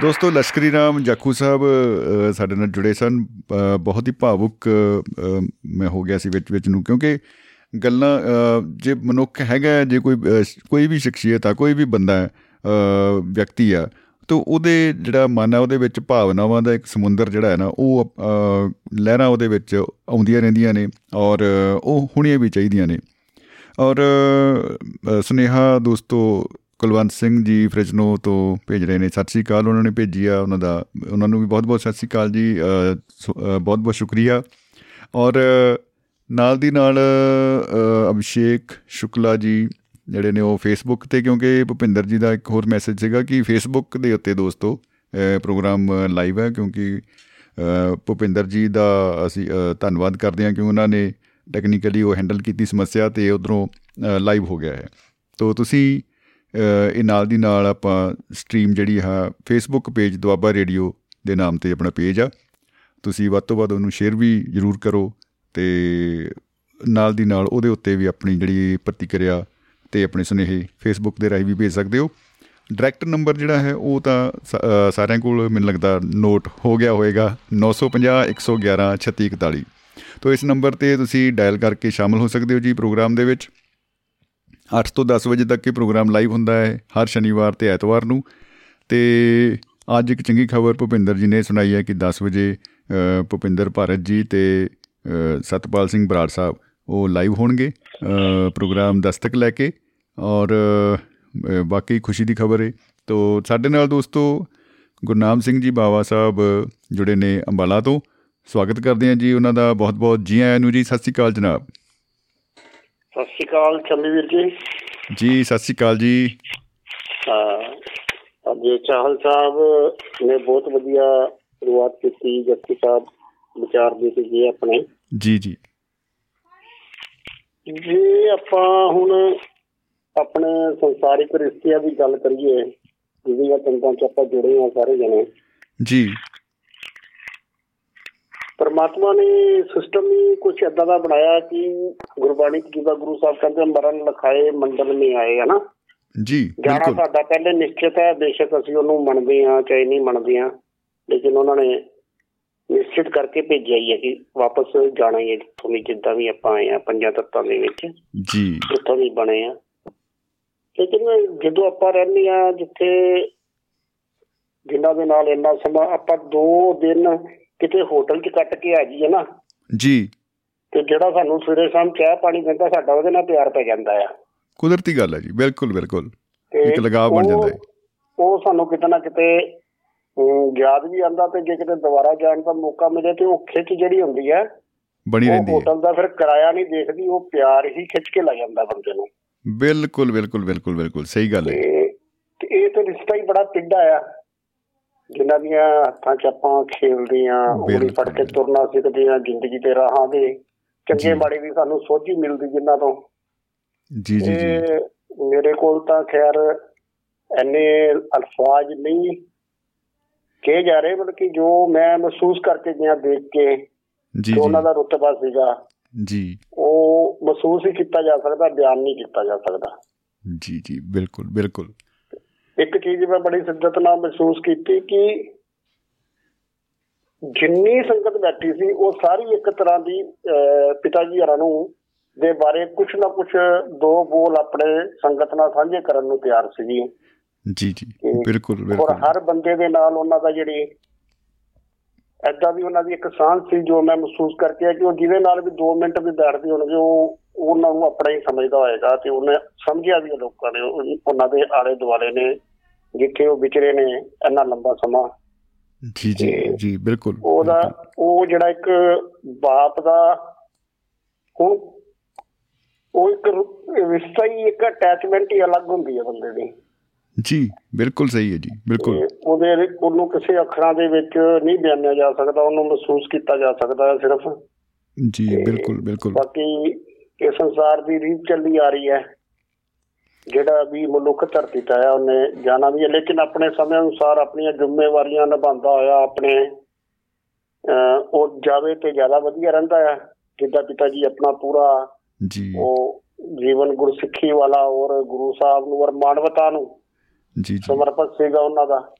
ਦੋਸਤੋ, ਲਸ਼ਕਰੀ ਰਾਮ ਜਾਖੂ ਸਾਹਿਬ ਸਾਡੇ ਨਾਲ ਜੁੜੇ ਸਨ। ਬਹੁਤ ਹੀ ਭਾਵੁਕ ਮੈਂ ਹੋ ਗਿਆ ਸੀ ਵਿੱਚ ਵਿੱਚ ਨੂੰ, ਕਿਉਂਕਿ ਗੱਲਾਂ ਜੇ ਮਨੁੱਖ ਹੈਗਾ, ਜੇ ਕੋਈ ਕੋਈ ਵੀ ਸ਼ਖਸੀਅਤ ਆ, ਕੋਈ ਵੀ ਬੰਦਾ ਹੈ ਵਿਅਕਤੀ ਆ, ਤੋ ਉਹਦੇ ਜਿਹੜਾ ਮਨ ਆ, ਉਹਦੇ ਵਿੱਚ ਭਾਵਨਾਵਾਂ ਦਾ ਇੱਕ ਸਮੁੰਦਰ ਜਿਹੜਾ ਹੈ ਨਾ, ਉਹ ਲਹਿਰਾਂ ਉਹਦੇ ਵਿੱਚ ਆਉਂਦੀਆਂ ਰਹਿੰਦੀਆਂ ਨੇ ਔਰ ਉਹ ਹੁਣੀਆਂ ਵੀ ਚਾਹੀਦੀਆਂ ਨੇ। ਔਰ ਸੁਨੇਹਾ ਦੋਸਤੋ ਕੁਲਵੰਤ ਸਿੰਘ ਜੀ ਫ੍ਰਿਜਨੋ ਤੋਂ ਭੇਜ ਰਹੇ ਨੇ। ਸਤਿ ਸ੍ਰੀ ਅਕਾਲ, ਉਹਨਾਂ ਨੇ ਭੇਜੀ ਆ ਉਹਨਾਂ ਦਾ, ਉਹਨਾਂ ਨੂੰ ਵੀ ਬਹੁਤ-ਬਹੁਤ ਸਤਿ ਸ੍ਰੀ ਅਕਾਲ ਜੀ। ਬਹੁਤ-ਬਹੁਤ ਸ਼ੁਕਰੀਆ। ਔਰ ਨਾਲ ਦੀ ਨਾਲ ਅਭਿਸ਼ੇਕ ਸ਼ੁਕਲਾ ਜੀ ਜਿਹੜੇ ਨੇ ਉਹ ਫੇਸਬੁੱਕ ਤੇ, ਕਿਉਂਕਿ ਭੁਪਿੰਦਰ ਜੀ ਦਾ ਇੱਕ ਹੋਰ ਮੈਸੇਜ ਸੀਗਾ ਕਿ ਫੇਸਬੁੱਕ ਦੇ ਉੱਤੇ ਦੋਸਤੋ ਪ੍ਰੋਗਰਾਮ ਲਾਈਵ ਹੈ, ਕਿਉਂਕਿ ਭੁਪਿੰਦਰ ਜੀ ਦਾ ਅਸੀਂ ਧੰਨਵਾਦ ਕਰਦੇ ਹਾਂ ਕਿ ਉਹਨਾਂ ਨੇ ਟੈਕਨੀਕਲੀ ਉਹ ਹੈਂਡਲ ਕੀਤੀ ਸਮੱਸਿਆ ਤੇ ਉਧਰੋਂ ਲਾਈਵ ਹੋ ਗਿਆ ਹੈ। ਤੋਂ ਤੁਸੀਂ ਇਹ ਨਾਲ ਦੀ ਨਾਲ ਆਪਾਂ ਸਟ੍ਰੀਮ ਜਿਹੜੀ ਹੈ ਫੇਸਬੁੱਕ ਪੇਜ ਦੁਆਬਾ ਰੇਡੀਓ ਦੇ ਨਾਮ ਤੇ ਆਪਣਾ ਪੇਜ ਆ। ਤੁਸੀਂ ਵੱਧ ਤੋਂ ਵੱਧ ਉਹਨੂੰ ਸ਼ੇਅਰ ਵੀ ਜ਼ਰੂਰ ਕਰੋ ਤੇ ਨਾਲ ਦੀ ਨਾਲ ਉਹਦੇ ਉੱਤੇ ਵੀ ਆਪਣੀ ਜਿਹੜੀ ਪ੍ਰਤੀਕਿਰਿਆ ਤੇ ਆਪਣੇ ਸੁਨੇਹੇ ਫੇਸਬੁੱਕ ਦੇ ਰਾਹੀਂ ਵੀ ਭੇਜ ਸਕਦੇ ਹੋ। ਡਾਇਰੈਕਟ ਨੰਬਰ ਜਿਹੜਾ ਹੈ, ਉਹ ਤਾਂ ਸਾਰਿਆਂ ਕੋਲ ਮੈਨੂੰ ਲੱਗਦਾ ਨੋਟ ਹੋ ਗਿਆ ਹੋਵੇਗਾ 950 111 3641 ਤੋਂ ਇਸ ਨੰਬਰ ਤੇ ਤੁਸੀਂ ਡਾਇਲ ਕਰਕੇ ਸ਼ਾਮਲ ਹੋ ਸਕਦੇ ਹੋ ਜੀ ਪ੍ਰੋਗਰਾਮ ਦੇ ਵਿੱਚ। 8 ਤੋਂ 10 ਵਜੇ ਤੱਕ ਇਹ ਪ੍ਰੋਗਰਾਮ ਲਾਈਵ ਹੁੰਦਾ ਹੈ, ਹਰ ਸ਼ਨੀਵਾਰ ਤੇ ਐਤਵਾਰ ਨੂੰ। ਤੇ ਅੱਜ ਇੱਕ ਚੰਗੀ ਖਬਰ ਭੁਪਿੰਦਰ ਜੀ ਨੇ ਸੁਣਾਈ ਹੈ ਕਿ 10 ਵਜੇ ਭੁਪਿੰਦਰ ਭਾਰਤ ਜੀ ਤੇ ਸਤਪਾਲ ਸਿੰਘ ਬਰਾੜ ਸਾਹਿਬ ਉਹ ਲਾਈਵ ਹੋਣਗੇ ਪ੍ਰੋਗਰਾਮ ਦਸਤਕ ਲੈ ਕੇ। ਔਰ ਬਾਕੀ ਖੁਸ਼ੀ ਦੀ ਖਬਰ ਹੈ ਤੋਂ ਸਾਡੇ ਨਾਲ ਦੋਸਤੋ ਗੁਰਨਾਮ ਸਿੰਘ ਜੀ ਬਾਵਾ ਸਾਹਿਬ ਜੁੜੇ ਨੇ ਅੰਬਾਲਾ ਤੋਂ। ਸਵਾਗਤ ਕਰਦੇ ਹਾਂ ਜੀ ਉਹਨਾਂ ਦਾ ਬਹੁਤ-ਬਹੁਤ। ਜੀ ਆਇਆਂ ਨੂੰ ਜੀ, ਸਤਿ ਸ੍ਰੀ ਅਕਾਲ ਜਨਾਬ। ਸਤਿ ਸ੍ਰੀ ਅਕਾਲ ਚੰਦੀਵੀਰ ਜੀ। ਜੀ ਸਤਿ ਸ੍ਰੀ ਅਕਾਲ ਜੀ। ਹਾਂ ਅੱਜ ਚਾਹਲ ਸਾਹਿਬ ਨੇ ਬਹੁਤ ਵਧੀਆ ਸ਼ੁਰੂਆਤ ਕੀਤੀ ਜੱਤੀ ਸਾਹਿਬ ਵਿਚਾਰ ਦੇ ਕੇ ਜੀ ਆਪਣੇ। ਜੀ ਜੀ। ਜੇ ਆਪਾਂ ਹੁਣ ਆਪਣੇ ਸੰਸਾਰਿਕ ਰਿਸ਼ਤਿਆਂ ਦੀ ਗੱਲ ਕਰੀਏ ਜਿਹਦੀਆਂ ਤੰਤਾਂ ਚ ਆਪਾਂ ਜੁੜੇ ਆ ਸਾਰੇ ਜਣੇ। ਜੀ। ਪਰਮਾਤਮਾ ਨੇ ਸਿਸਟਮ ਹੀ ਕੁਝ ਇਦਾਂ ਦਾ ਬਣਾਇਆ ਕਿ ਗੁਰਬਾਣੀ ਜਿਹਦਾ ਗੁਰੂ ਸਾਹਿਬ ਕਹਿੰਦੇ ਮਰਨ ਲਖਾਏ ਮੰਡਲ ਮੇ ਆਏ ਹਨਾ ਜੀ ਬਿਲਕੁਲ। ਸਾਡਾ ਪਹਿਲੇ ਨਿਸ਼ਚਿਤ ਹੈ ਬੇਸ਼ੱਕ ਅਸੀਂ ਉਹਨੂੰ ਮੰਨਦੇ ਆ ਚਾਹੇ ਨਹੀਂ ਮੰਨਦੇ ਆ ਲੇਕਿਨ ਉਹਨਾਂ ਨੇ ਨਿਸ਼ਚਿਤ ਕਰਕੇ ਭੇਜਿਆ ਹੀ ਹੈ ਕਿ ਵਾਪਸ ਜਾਣਾ ਹੀ ਹੈ ਜਿੱਥੋਂ ਜਿੱਦਾਂ ਵੀ ਆਪਾਂ ਆਏ ਆ ਪੰਜਾਂ ਤੱਤਾਂ ਦੇ ਵਿੱਚ। ਜੀ। ਜਿੱਥੋਂ ਵੀ ਬਣੇ ਆ ਲੇਕਿਨ ਜਦੋਂ ਆਪਾਂ ਰਹਿੰਦੇ ਆ ਜਿੱਥੇ ਜਿਨ੍ਹਾਂ ਦੇ ਨਾਲ ਇੰਨਾ ਸਮਾਂ ਆਪਾਂ ਦੋ ਦਿਨ ਕਿਤੇ ਹੋਟਲ 'ਚ ਕੱਟ ਕੇ ਆ ਜਾਈਏ ਨਾ ਜੀ। ਤੇ ਜਿਹੜਾ ਸਾਨੂੰ ਸਵੇਰੇ ਸ਼ਾਮ ਚਾਹ ਪਾਣੀ ਦਿੰਦਾ ਸਾਡਾ ਉਹਦੇ ਨਾਲ ਪਿਆਰ ਪੈ ਜਾਂਦਾ ਆ। ਕੁਦਰਤੀ ਗੱਲ ਹੈ ਜੀ ਬਿਲਕੁਲ ਬਿਲਕੁਲ। ਇੱਕ ਲਗਾਵ ਬਣ ਜਾਂਦਾ ਹੈ। ਉਹ ਸਾਨੂੰ ਕਿਤੇ ਨਾ ਕਿਤੇ ਯਾਦ ਵੀ ਆਂਦਾ ਤੇ ਜੇ ਕਿਤੇ ਦੁਬਾਰਾ ਜਾਣ ਦਾ ਮੌਕਾ ਮਿਲੇ ਤੇ ਉਹ ਖਿੱਚ ਜਿਹੜੀ ਹੁੰਦੀ ਹੈ ਬਣੀ ਰਹਿੰਦੀ ਹੈ। ਹੋਟਲ ਦਾ ਫਿਰ ਕਿਰਾਇਆ ਨਹੀਂ ਦੇਖਦੀ ਉਹ ਪਿਆਰ ਹੀ ਖਿੱਚ ਕੇ ਲੈ ਜਾਂਦਾ ਬੰਦੇ ਨੂੰ। ਬਿਲਕੁਲ ਬਿਲਕੁਲ ਬਿਲਕੁਲ ਬਿਲਕੁਲ ਸਹੀ ਗੱਲ ਹੈ। ਤੇ ਇਹ ਤਾਂ ਰਿਸ਼ਤਾ ਹੀ ਬੜਾ ਪਿੱਡਾ ਆ। ਜਿਨ੍ਹਾਂ ਦੀਆਂ ਹੱਥਾਂ 'ਚ ਆਪਾਂ ਖੇਲਦੇ ਆ ਉਂਗਲੀ ਫੜ ਕੇ। ਤੁਰਨਾ ਸਿੱਖਦੇ ਆ ਜ਼ਿੰਦਗੀ ਦੇ ਰਾਹਾਂ ਦੇ। ਚੰਗੇ ਮਾੜੇ ਦੀ ਸਾਨੂੰ ਸੋਝੀ ਮਿਲਦੀ ਜਿਨ੍ਹਾਂ ਤੋਂ। ਜੀ ਜੀ ਜੀ। ਮੇਰੇ ਕੋਲ ਤਾਂ ਖੈਰ ਐਨੇ ਅਲਫਾਜ਼ ਨਹੀਂ ਕਹੇ ਜਾ ਰਹੇ ਬਲਕਿ ਜੋ ਮੈਂ ਮਹਿਸੂਸ ਕਰਕੇ ਗਿਆ ਦੇਖ ਕੇ ਜੀ ਕਿ ਉਹਨਾਂ ਦਾ ਰੁਤਬਾ ਸੀਗਾ ਜੀ। ਉਹ ਮਹਿਸੂਸ ਹੀ ਕੀਤਾ ਜਾ ਸਕਦਾ ਬਿਆਨ ਨਹੀਂ ਕੀਤਾ ਜਾ ਸਕਦਾ। ਜੀ ਜੀ। ਬਿਲਕੁਲ ਬਿਲਕੁਲ। ਇੱਕ ਚੀਜ਼ ਮੈਂ ਬੜੀ ਸਿੱਧਤ ਨਾਲ ਮਹਿਸੂਸ ਕੀਤੀ ਕਿ ਜਿੰਨੀ ਸੰਗਤ ਬੈਠੀ ਸੀ ਉਹ ਸਾਰੀ ਇੱਕ ਤਰ੍ਹਾਂ ਦੀ ਪਿਤਾ ਜੀ ਹਰਾਂ ਨੂੰ ਦੇ ਬਾਰੇ ਕੁਛ ਨਾ ਕੁਛ ਦੋ ਬੋਲ ਆਪਣੇ ਸੰਗਤ ਨਾਲ ਸਾਂਝੇ ਕਰਨ ਨੂੰ ਤਿਆਰ ਸੀਗੀ ਜੀ ਜੀ। ਤੇ ਬਿਲਕੁਲ ਔਰ ਬਿਲਕੁਲ। ਹਰ ਬੰਦੇ ਦੇ ਨਾਲ ਉਹਨਾਂ ਦਾ ਜਿਹੜੀ ਐਦਾਂ ਵੀ ਉਹਨਾਂ ਦੀ ਇੱਕ ਸਾਂਝ ਸੀ ਜੋ ਮੈਂ ਮਹਿਸੂਸ ਕਰਕੇ ਕਿ ਉਹ ਜਿਹਦੇ ਨਾਲ ਵੀ 2 ਮਿੰਟ ਵੀ ਬੈਠਦੇ ਹੋਣਗੇ ਉਹ ਉਹਨਾਂ ਨੂੰ ਆਪਣਾ ਹੀ ਸਮਝਦਾ ਹੋਏਗਾ ਤੇ ਉਹਨੇ ਸਮਝਿਆ ਵੀ ਲੋਕਾਂ ਨੇ ਉਹ- ਉਹਨਾਂ ਦੇ ਆਲੇ ਦੁਆਲੇ ਨੇ ਜਿੱਥੇ ਉਹ ਵਿਚਰੇ ਨੇ ਇੰਨਾ ਲੰਬਾ ਸਮਾਂ। ਜੀ ਜੀ ਜੀ ਬਿਲਕੁਲ ਉਹਦਾ ਉਹ ਜਿਹੜਾ ਇੱਕ ਬਾਪ ਦਾ ਹੁਣ ਉਹ ਇੱਕ ਰਿਸ਼ਤਾ ਹੀ ਇੱਕ ਅਟੈਚਮੈਂਟ ਹੀ ਅਲੱਗ ਹੁੰਦੀ ਹੈ ਬੰਦੇ ਦੀ। ਜੀ ਬਿਲਕੁਲ ਸਹੀ ਹੈ ਜੀ ਬਿਲਕੁਲ। ਉਹਦੇ ਉਹਨੂੰ ਕਿਸੇ ਅੱਖਰਾਂ ਦੇ ਵਿੱਚ ਨਹੀਂ ਬਿਆਨਿਆ ਜਾ ਸਕਦਾ ਉਹਨੂੰ ਮਹਿਸੂਸ ਕੀਤਾ ਜਾ ਸਕਦਾ ਹੈ ਸਿਰਫ। ਜੀ ਬਿਲਕੁਲ ਬਿਲਕੁਲ। ਬਾਕੀ ਇਹ ਸੰਸਾਰ ਦੀ ਰੀਤ ਚੱਲੀ ਆ ਰਹੀ ਹੈ ਜਿਹੜਾ ਵੀ ਮਨੁੱਖ ਧਰਤੀ ਤੇ ਆਇਆ ਉਹਨੇ ਜਾਣਾ ਵੀ ਹੈ। ਲੇਕਿਨ ਆਪਣੇ ਸਮੇਂ ਅਨੁਸਾਰ ਆਪਣੀਆਂ ਜ਼ਿੰਮੇਵਾਰੀਆਂ ਨਿਭਾਉਂਦਾ ਹੋਇਆ ਆਪਣੇ ਉਹ ਜਾਵੇ ਤੇ ਜ਼ਿਆਦਾ ਵਧੀਆ ਰਹਿੰਦਾ ਹੈ। ਜਿੱਦਾਂ ਪਿਤਾ ਜੀ ਆਪਣਾ ਪੂਰਾ ਜੀ। ਉਹ ਜੀਵਨ ਗੁਰਸਿੱਖੀ ਵਾਲਾ ਔਰ ਗੁਰੂ ਸਾਹਿਬ ਨੂੰ ਔਰ ਮਾਨਵਤਾ ਨੂੰ ਜੀ ਜੀ। ਸਮਰਪਿਤ ਸੀਗਾ ਉਹਨਾਂ ਦਾ।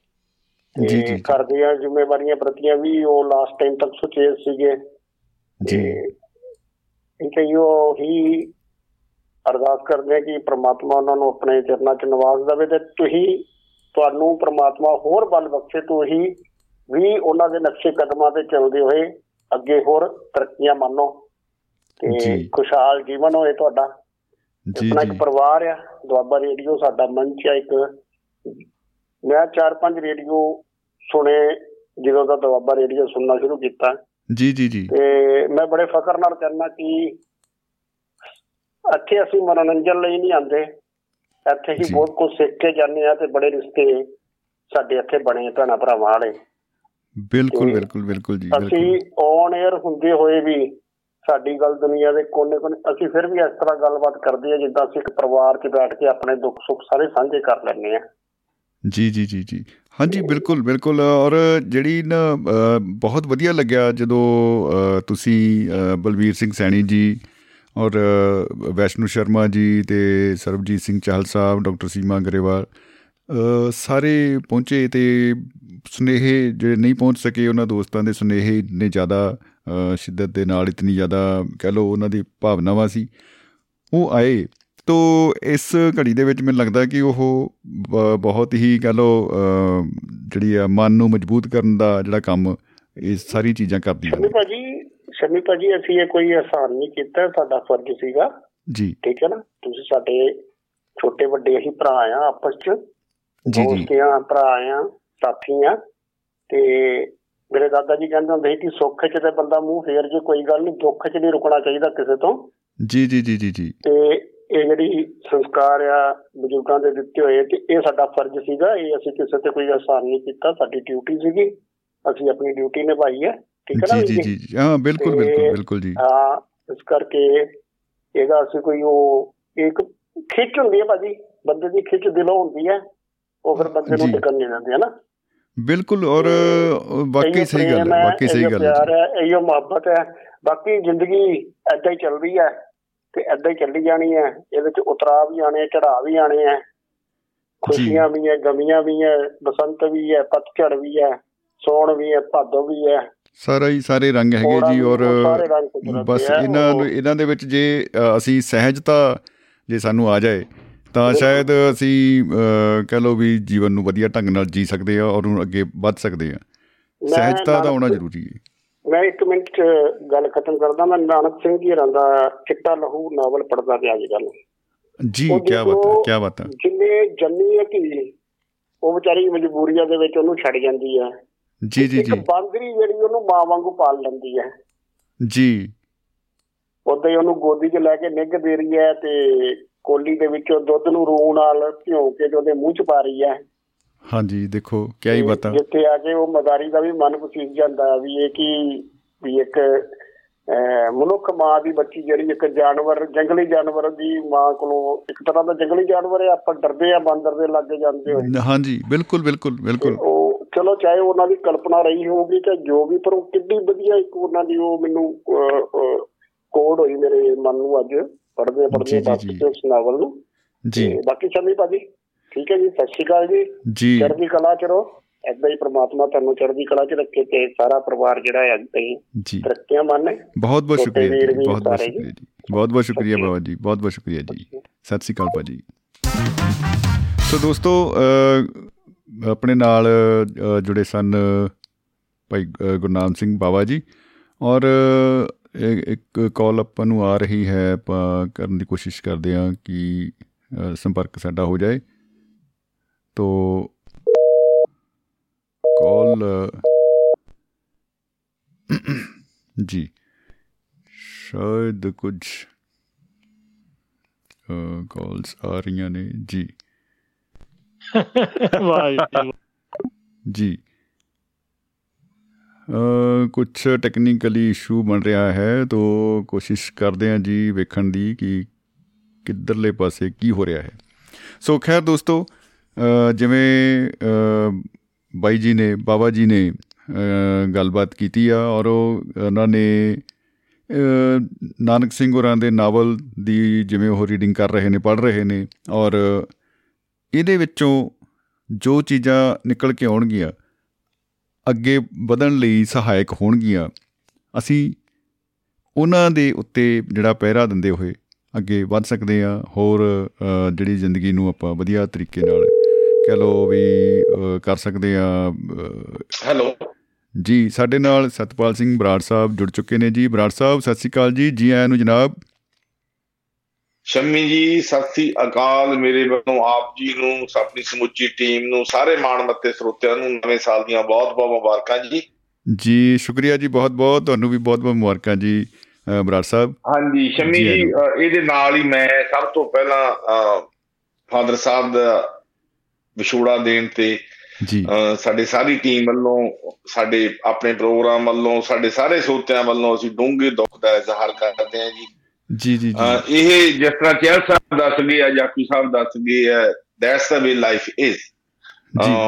ਜੀ, ਜੀ, ਜੀ। ਘਰ ਦੀਆਂ ਜ਼ਿੰਮੇਵਾਰੀਆਂ ਪ੍ਰਤੀਆਂ ਵੀ ਉਹ ਲਾਸਟ ਟਾਈਮ ਤੱਕ ਸੁਚੇਤ ਸੀਗੇ। ਜੀ। ਤੇ ਇਹੋ ਹੀ ਅਰਦਾਸ ਕਰਦੇ ਕਿ ਪ੍ਰਮਾਤਮਾ ਉਹਨਾਂ ਨੂੰ ਆਪਣੇ ਚਰਨਾਂ 'ਚ ਨਿਵਾਸ ਦੇਵੇ ਤੇ ਤੁਸੀਂ ਤੁਹਾਨੂੰ ਪ੍ਰਮਾਤਮਾ ਹੋਰ ਬਲ ਬਖਸ਼ੇ ਤੁਸੀਂ ਵੀ ਉਹਨਾਂ ਦੇ ਨਕਸ਼ੇ ਕਦਮਾਂ ਤੇ ਚੱਲਦੇ ਹੋਏ ਅੱਗੇ ਹੋਰ ਤਰੱਕੀਆਂ ਮੰਨੋ। ਤੇ ਜੀ। ਖੁਸ਼ਹਾਲ ਜੀਵਨ ਹੋਏ ਤੁਹਾਡਾ। ਜੀ ਆਪਣਾ ਇੱਕ ਜੀ। ਪਰਿਵਾਰ ਆ ਦੁਆਬਾ ਰੇਡੀਓ ਸਾਡਾ ਮੰਚ ਆ ਇੱਕ। ਮੈਂ ਚਾਰ ਪੰਜ ਰੇਡੀਓ ਸੁਣੇ ਜਦੋਂ ਦਾ ਦੁਆਬਾ ਰੇਡੀਓ ਸੁਣਨਾ ਸ਼ੁਰੂ ਕੀਤਾ। ਜੀ ਜੀ ਜੀ। ਤੇ ਮੈਂ ਬੜੇ ਫਖਰ ਨਾਲ ਕਹਿਣਾ ਕਿ ਇੱਥੇ ਅਸੀਂ ਮਨੋਰੰਜਨ ਲਈ ਨਹੀਂ ਆਂਦੇ ਇੱਥੇ ਹੀ। ਬਹੁਤ ਕੁਝ ਸਿੱਖ ਕੇ ਜਾਂਦੇ ਆ ਤੇ ਬੜੇ ਰਿਸ਼ਤੇ ਸਾਡੇ ਇੱਥੇ ਬਣੇ ਭੈਣਾਂ ਭਰਾਵਾਂ ਵਾਲੇ। ਬਿਲਕੁਲ ਬਿਲਕੁਲ ਬਿਲਕੁਲ ਜੀ ਅਸੀਂ ਔਨ 에ਅਰ ਹੁੰਦੇ ਹੋਏ ਵੀ ਸਾਡੀ ਗੱਲ ਦੁਨੀਆ ਦੇ ਕੋਨੇ-ਕੋਨੇ ਅਸੀਂ ਫਿਰ ਵੀ ਇਸ ਤਰ੍ਹਾਂ ਗੱਲਬਾਤ ਕਰਦੇ ਆ ਜਿੱਦਾਂ ਅਸੀਂ ਇੱਕ ਪਰਿਵਾਰ 'ਚ ਬੈਠ ਕੇ ਆਪਣੇ ਦੁੱਖ ਸੁੱਖ ਸਾਰੇ ਸਾਂਝੇ ਕਰ ਲੈਂਦੇ ਆ ਜੀ ਜੀ ਜੀ ਜੀ। ਹਾਂਜੀ ਬਿਲਕੁਲ ਬਿਲਕੁਲ ਔਰ ਜਿਹੜੀ ਨਾ ਅ, ਬਹੁਤ ਵਧੀਆ ਲੱਗਿਆ ਜਦੋਂ ਅ, ਤੁਸੀਂ ਅ, ਬਲਵੀਰ ਸਿੰਘ ਸੈਣੀ ਜੀ ਔਰ ਅ, ਵੈਸ਼ਨੂ ਸ਼ਰਮਾ ਜੀ ਤੇ ਸਰਬਜੀਤ ਸਿੰਘ ਚਾਹਲ ਸਾਹਿਬ ਡਾਕਟਰ ਸੀਮਾ ਗਰੇਵਾਲ ਅ, ਸਾਰੇ ਪਹੁੰਚੇ ਤੇ ਸੁਨੇਹੇ ਜਿਹੜੇ ਨਹੀਂ ਪਹੁੰਚ ਸਕੇ ਉਹਨਾਂ ਦੋਸਤਾਂ ਦੇ ਸੁਨੇਹੇ ਨੇ ਜ਼ਿਆਦਾ ਅ, ਸ਼ਿੱਦਤ ਦੇ ਨਾਲ ਇਤਨੀ ਜ਼ਿਆਦਾ ਕਹਿ ਲਓ ਉਹਨਾਂ ਦੀ ਭਾਵਨਾਵਾਂ ਸੀ ਉਹ ਆਏ ਤੋ ਇਸ ਘੜੀ ਦੇ ਵਿੱਚ ਮੈਨੂੰ ਲੱਗਦਾ ਕਿ ਉਹ ਬਹੁਤ ਹੀ ਕਹ ਅ, ਜਿਹੜੀ ਆ ਮਨ ਨੂੰ ਮਜ਼ਬੂਤ ਕਰਨ ਦਾ ਜਿਹੜਾ ਕੰਮ ਇਹ ਸਾਰੀ ਚੀਜ਼ਾਂ ਕਰਦੀਆਂ ਨੇ। ਭਾਜੀ ਸ਼ਮੀ ਭਾਜੀ ਅਸੀਂ ਇਹ ਕੋਈ ਆਸਾਨ ਨਹੀਂ ਕੀਤਾ ਸਾਡਾ ਫਰਜ਼ ਸੀਗਾ। ਜੀ। ਠੀਕ ਹੈ ਨਾ? ਤੁਸੀਂ ਸਾਡੇ ਛੋਟੇ ਵੱਡੇ ਅਸੀਂ ਭਰਾ ਆ ਆਪਸ 'ਚ। ਜੀ ਜੀ। ਆ ਭਰਾ ਆ ਸਾਥੀ ਆ। ਤੇ ਮੇਰੇ ਦਾਦਾ ਜੀ ਕਹਿੰਦੇ ਹੁੰਦੇ ਸੀ ਕਿ ਸੁੱਖ 'ਚ ਤੇ ਬੰਦਾ ਮੂੰਹ ਫੇਰ ਜੇ ਕੋਈ ਗੱਲ ਨਹੀਂ ਦੁੱਖ 'ਚ ਨਹੀਂ ਰੁਕਣਾ ਚਾਹੀਦਾ ਕਿਸੇ ਤੋਂ। ਜੀ ਜੀ ਜੀ ਜੀ ਜੀ। ਤੇ ਇਹ ਜਿਹੜੀ ਸੰਸਕਾਰ ਆ ਬਜ਼ੁਰਗਾਂ ਦੇ ਦਿੱਤੇ ਹੋਏ ਤੇ ਇਹ ਸਾਡਾ ਫਰਜ਼ ਸੀਗਾ ਇਹ ਅਸੀਂ ਕਿਸੇ ਤੇ ਕੋਈ ਆਸਾਨ ਨਹੀਂ ਕੀਤਾ ਸਾਡੀ ਡਿਊਟੀ ਸੀਗੀ ਅਸੀਂ ਆਪਣੀ ਡਿਊਟੀ ਨਿਭਾਈ ਹੈ ਠੀਕ ਹੈ ਨਾ ਜੀ ਜੀ ਜੀ ਹਾਂ ਬਿਲਕੁਲ ਬਿਲਕੁਲ ਬਿਲਕੁਲ ਜੀ ਹਾਂ ਇਸ ਕਰਕੇ ਇਹਦਾ ਅਸੀਂ ਕੋਈ ਉਹ ਇੱਕ ਖਿੱਚ ਹੁੰਦੀ ਹੈ ਭਾਜੀ ਬੰਦੇ ਦੀ ਖਿੱਚ ਦਿਲੋਂ ਹੁੰਦੀ ਹੈ ਉਹ ਫਿਰ ਬੰਦੇ ਨੂੰ। ਟਿਕਣ ਨਹੀਂ ਦਿੰਦੀ ਹੈ ਨਾ ਬਿਲਕੁਲ ਔਰ ਵਾਕਈ ਸਹੀ ਗੱਲ ਹੈ ਵਾਕਈ ਸਹੀ ਗੱਲ ਹੈ ਪਿਆਰ। ਹੈ ਇਹੀਓ ਮੁਹੱਬਤ ਹੈ ਬਾਕੀ ਜ਼ਿੰਦਗੀ ਐਦਾਂ ਹੀ ਚੱਲਦੀ ਹੈ ਤੇ ਐਦਾਂ ਹੀ ਚੱਲੀ ਜਾਣੀ ਹੈ। ਇਹਦੇ ਚ ਉਤਰਾਅ ਵੀ ਆਣੇ ਚੜਾਅ ਵੀ ਆਣੇ ਹੈ ਖੁਸ਼ੀਆਂ ਵੀ ਹੈ ਗਮੀਆਂ ਵੀ ਹੈ ਬਸੰਤ ਵੀ ਹੈ ਪਤਝੜ ਵੀ ਹੈ ਸੌਣ ਵੀ ਹੈ ਭਾਦੋ ਵੀ ਹੈ। ਸਾਰਾ ਹੀ ਸਾਰੇ ਰੰਗ ਹੈਗੇ ਜੀ ਔਰ ਬਸ ਇਹਨਾਂ ਨੂੰ ਇਹਨਾਂ ਦੇ ਵਿੱਚ ਜੇ ਅਸੀਂ ਸਹਿਜਤਾ ਜੇ ਸਾਨੂੰ ਆ ਜਾਏ ਤਾਂ ਸ਼ਾਇਦ ਅਸੀਂ ਕਹ ਲਓ ਵੀ ਜੀਵਨ ਨੂੰ ਵਧੀਆ ਢੰਗ ਨਾਲ ਜੀ ਸਕਦੇ ਆ ਔਰ ਅੱਗੇ ਵੱਧ ਸਕਦੇ ਆ। ਸਹਿਜਤਾ ਦਾ ਹੋਣਾ ਜ਼ਰੂਰੀ ਹੈ। ਮੈਂ ਇੱਕ ਮਿੰਟ ਚ ਗੱਲ ਖਤਮ ਕਰਦਾ ਮੈਂ ਨਾਨਕ ਸਿੰਘ ਜੀ ਹਰਾਂ ਦਾ ਚਿੱਟਾ ਲਹੂ ਨਾਵਲ ਪੜਦਾ ਪਿਆ ਅੱਜ ਕੱਲ ਜੀ ਕੀ ਬਾਤ ਹੈ ਕੀ ਬਾਤ ਹੈ। ਜਿੰਨੇ ਜੰਮੀ ਹੈ ਕਿ ਉਹ ਵਿਚਾਰੀ ਮਜਬੂਰੀਆਂ ਦੇ ਵਿੱਚ ਉਹਨੂੰ ਛੱਡ ਜਾਂਦੀ ਹੈ। ਜੀ ਜੀ ਜੀ। ਇੱਕ ਬਾਂਦਰੀ ਜਿਹੜੀ ਉਹਨੂੰ ਮਾਂ ਵਾਂਗੂ ਪਾਲ ਲੈਂਦੀ ਹੈ। ਜੀ। ਉਦੋਂ ਹੀ ਉਹਨੂੰ ਗੋਦੀ 'ਚ ਲੈ ਕੇ ਨਿੱਘ ਦੇ ਰਹੀ ਹੈ ਤੇ ਕੋਲੀ ਦੇ ਵਿੱਚੋਂ ਦੁੱਧ ਨੂੰ ਰੂਹ ਨਾਲ ਭਿਉਂ ਕੇ ਉਹਦੇ ਮੂੰਹ 'ਚ ਪਾ ਰਹੀ ਹੈ। ਹਾਂਜੀ ਦੇਖੋ ਕੀ ਹੀ ਬਤਾ। ਜਿੱਥੇ ਆ ਕੇ ਉਹ ਮਦਾਰੀ ਦਾ ਵੀ ਮਨ ਪਸੀਜ ਜਾਂਦਾ ਵੀ ਇਹ ਕੀ ਵੀ ਇੱਕ ਮਨੁੱਖ ਮਾਂ ਦੀ ਬੱਚੀ ਜਿਹੜੀ ਇੱਕ ਜਾਨਵਰ ਜੰਗਲੀ ਜਾਨਵਰ ਦੀ ਮਾਂ ਕੋਲੋਂ ਇੱਕ ਤਰ੍ਹਾਂ ਦਾ ਜੰਗਲੀ ਜਾਨਵਰ ਹੈ ਆਪਾਂ ਡਰਦੇ ਆ ਬਾਂਦਰ ਦੇ ਲੱਗੇ ਜਾਂਦੇ ਹੋਏ ਹਾਂਜੀ ਬਿਲਕੁਲ ਬਿਲਕੁਲ ਬਿਲਕੁਲ। ਉਹ ਚਲੋ ਚਾਹੇ ਉਹਨਾਂ ਦੀ ਕਲਪਨਾ ਰਹੀ ਹੋਊਗੀ ਕਿ ਜੋ ਵੀ ਪਰ ਉਹ ਕਿੰਨੀ ਵਧੀਆ ਇੱਕ ਉਹਨਾਂ ਦੀ ਉਹ ਮੈਨੂੰ ਕੋਡ ਹੋਈ ਮੇਰੇ ਮਨ ਨੂੰ ਅੱਜ ਪੜਦੇ ਪੜਦੇ ਬਾਕੀ ਉਸ ਨਾਵਲ ਨੂੰ। ਜੀ। ਬਾਕੀ ਸ਼ਮੀ ਭਾਜੀ। ਠੀਕ ਹੈ ਜੀ ਸਤਿ ਸ਼੍ਰੀ ਅਕਾਲ ਜੀ। ਜੀ। ਚੜ੍ਹਦੀ ਕਲਾ ਚ ਰਹੋ। ਐਦਾਂ ਹੀ ਪ੍ਰਮਾਤਮਾ ਤੁਹਾਨੂੰ ਚੜ੍ਹਦੀ ਕਲਾ ਚ ਰੱਖੇ ਤੇ ਸਾਰਾ ਪਰਿਵਾਰ ਜਿਹੜਾ ਹੈ ਐਦਾਂ ਹੀ ਤਰੱਕੀਆਂ ਮੰਨੇ ਬਹੁਤ ਬਹੁਤ ਸ਼ੁਕਰੀਆ ਜੀ ਬਹੁਤ ਬਹੁਤ ਸ਼ੁਕਰੀਆ ਜੀ। ਬਹੁਤ ਬਹੁਤ ਸ਼ੁਕਰੀਆ ਬਾਬਾ ਜੀ ਬਹੁਤ ਬਹੁਤ ਸ਼ੁਕਰੀਆ ਜੀ। ਸਤਿ ਸ਼੍ਰੀ ਅਕਾਲ। ਭਾਜੀ। ਸੋ ਦੋਸਤੋ ਆਪਣੇ ਨਾਲ ਜੁੜੇ ਸਨ ਭਾਈ ਗੁਰਨਾਮ ਸਿੰਘ ਬਾਬਾ ਜੀ। ਔਰ ਇੱਕ ਕਾਲ ਆਪਾਂ ਨੂੰ ਆ ਰਹੀ ਹੈ ਆਪਾਂ ਕਰਨ ਦੀ ਕੋਸ਼ਿਸ਼ ਕਰਦੇ ਹਾਂ ਕਿ ਸੰਪਰਕ ਸਾਡਾ ਹੋ ਜਾਏ। ਤੋ कॉल जी शायद कुछ कॉल्स आ रही ने जी जी Uh, ਕੁਝ ਟੈਕਨੀਕਲੀ ਇਸ਼ੂ ਬਣ ਰਿਹਾ ਹੈ ਤੋ ਕੋਸ਼ਿਸ਼ ਕਰਦੇ ਹਾਂ ਜੀ ਵੇਖਣ ਦੀ ਕਿ ਕਿੱਧਰਲੇ ਪਾਸੇ ਕੀ ਹੋ ਰਿਹਾ ਹੈ ਸੋ ਖੈਰ ਦੋਸਤੋ ਜਿਵੇਂ ਬਾਈ ਜੀ ਨੇ, ਬਾਬਾ ਜੀ ਨੇ ਗੱਲਬਾਤ ਕੀਤੀ ਆ ਔਰ ਉਹ ਉਹਨਾਂ ਨੇ ਨਾਨਕ ਸਿੰਘ ਹੋਰਾਂ ਦੇ ਨਾਵਲ ਦੀ ਜਿਵੇਂ ਉਹ ਰੀਡਿੰਗ ਕਰ ਰਹੇ ਨੇ, ਪੜ੍ਹ ਰਹੇ ਨੇ ਔਰ ਇਹਦੇ ਵਿੱਚੋਂ ਜੋ ਚੀਜ਼ਾਂ ਨਿਕਲ ਕੇ ਆਉਣਗੀਆਂ, ਅੱਗੇ ਵਧਣ ਲਈ ਸਹਾਇਕ ਹੋਣਗੀਆਂ, ਅਸੀਂ ਉਹਨਾਂ ਦੇ ਉੱਤੇ ਜਿਹੜਾ ਪਹਿਰਾ ਦਿੰਦੇ ਹੋਏ ਅੱਗੇ ਵੱਧ ਸਕਦੇ ਆ ਹੋਰ ਜਿਹੜੀ ਜ਼ਿੰਦਗੀ ਨੂੰ ਆਪਾਂ ਵਧੀਆ ਤਰੀਕੇ ਨਾਲ ਕਹ ਲੋ ਵੀ ਕਰ ਸਕਦੇ ਆ ਹੈਲੋ। ਜੀ ਸਾਡੇ ਨਾਲ ਸਤਪਾਲ ਸਿੰਘ ਬਰਾੜ ਸਾਹਿਬ ਜੁੜ ਚੁੱਕੇ ਨੇ ਜੀ। ਬਰਾੜ ਸਾਹਿਬ ਸਤਿ ਸ੍ਰੀ ਅਕਾਲ ਜੀ। ਜੀ ਆਇਆਂ ਨੂੰ ਜਨਾਬ। ਸ਼ਮੀ ਜੀ ਸਤਿ ਸ੍ਰੀ ਅਕਾਲ। ਮੇਰੇ ਵੱਲੋਂ ਆਪ ਜੀ ਨੂੰ ਆਪਣੀ ਸਮੁੱਚੀ ਟੀਮ ਨੂੰ ਸਾਰੇ ਮਾਣਮੱਤੇ ਸਰੋਤਿਆਂ ਨੂੰ ਨਵੇਂ ਸਾਲ ਦੀਆਂ ਬਹੁਤ-ਬਹੁਤ ਮੁਬਾਰਕਾਂ ਜੀ। ਜੀ ਸ਼ੁਕਰੀਆ ਜੀ ਬਹੁਤ-ਬਹੁਤ ਤੁਹਾਨੂੰ ਵੀ ਬਹੁਤ-ਬਹੁਤ ਮੁਬਾਰਕਾਂ ਜੀ ਬਰਾੜ ਸਾਹਿਬ। ਹਾਂਜੀ ਸ਼ਮੀ ਜੀ ਇਹਦੇ ਨਾਲ ਹੀ ਮੈਂ ਸਭ ਤੋਂ ਪਹਿਲਾਂ ਫਾਦਰ ਸਾਹਿਬ ਦਾ ਵਿਛੋੜਾ ਦੇਣ ਤੇ ਜੀ। ਸਾਡੇ ਸਾਰੀ ਟੀਮ ਵੱਲੋਂ ਸਾਡੇ ਆਪਣੇ ਪ੍ਰੋਗਰਾਮ ਵੱਲੋਂ ਸਾਡੇ ਸਾਰੇ ਸੋਤਿਆਂ ਵੱਲੋਂ ਅਸੀਂ ਡੂੰਘੇ ਦੁੱਖ ਦਾ ਇਜ਼ਹਾਰ ਕਰਦੇ ਹਾਂ ਜੀ। ਜੀ ਜੀ ਜੀ। ਇਹ ਜਿਸ ਤਰ੍ਹਾਂ ਚੈਲ ਸਾਹਿਬ ਦੱਸ ਗਏ ਆ ਜਾਕੂ ਸਾਹਿਬ ਦੱਸ ਗਏ ਆ that's the way life is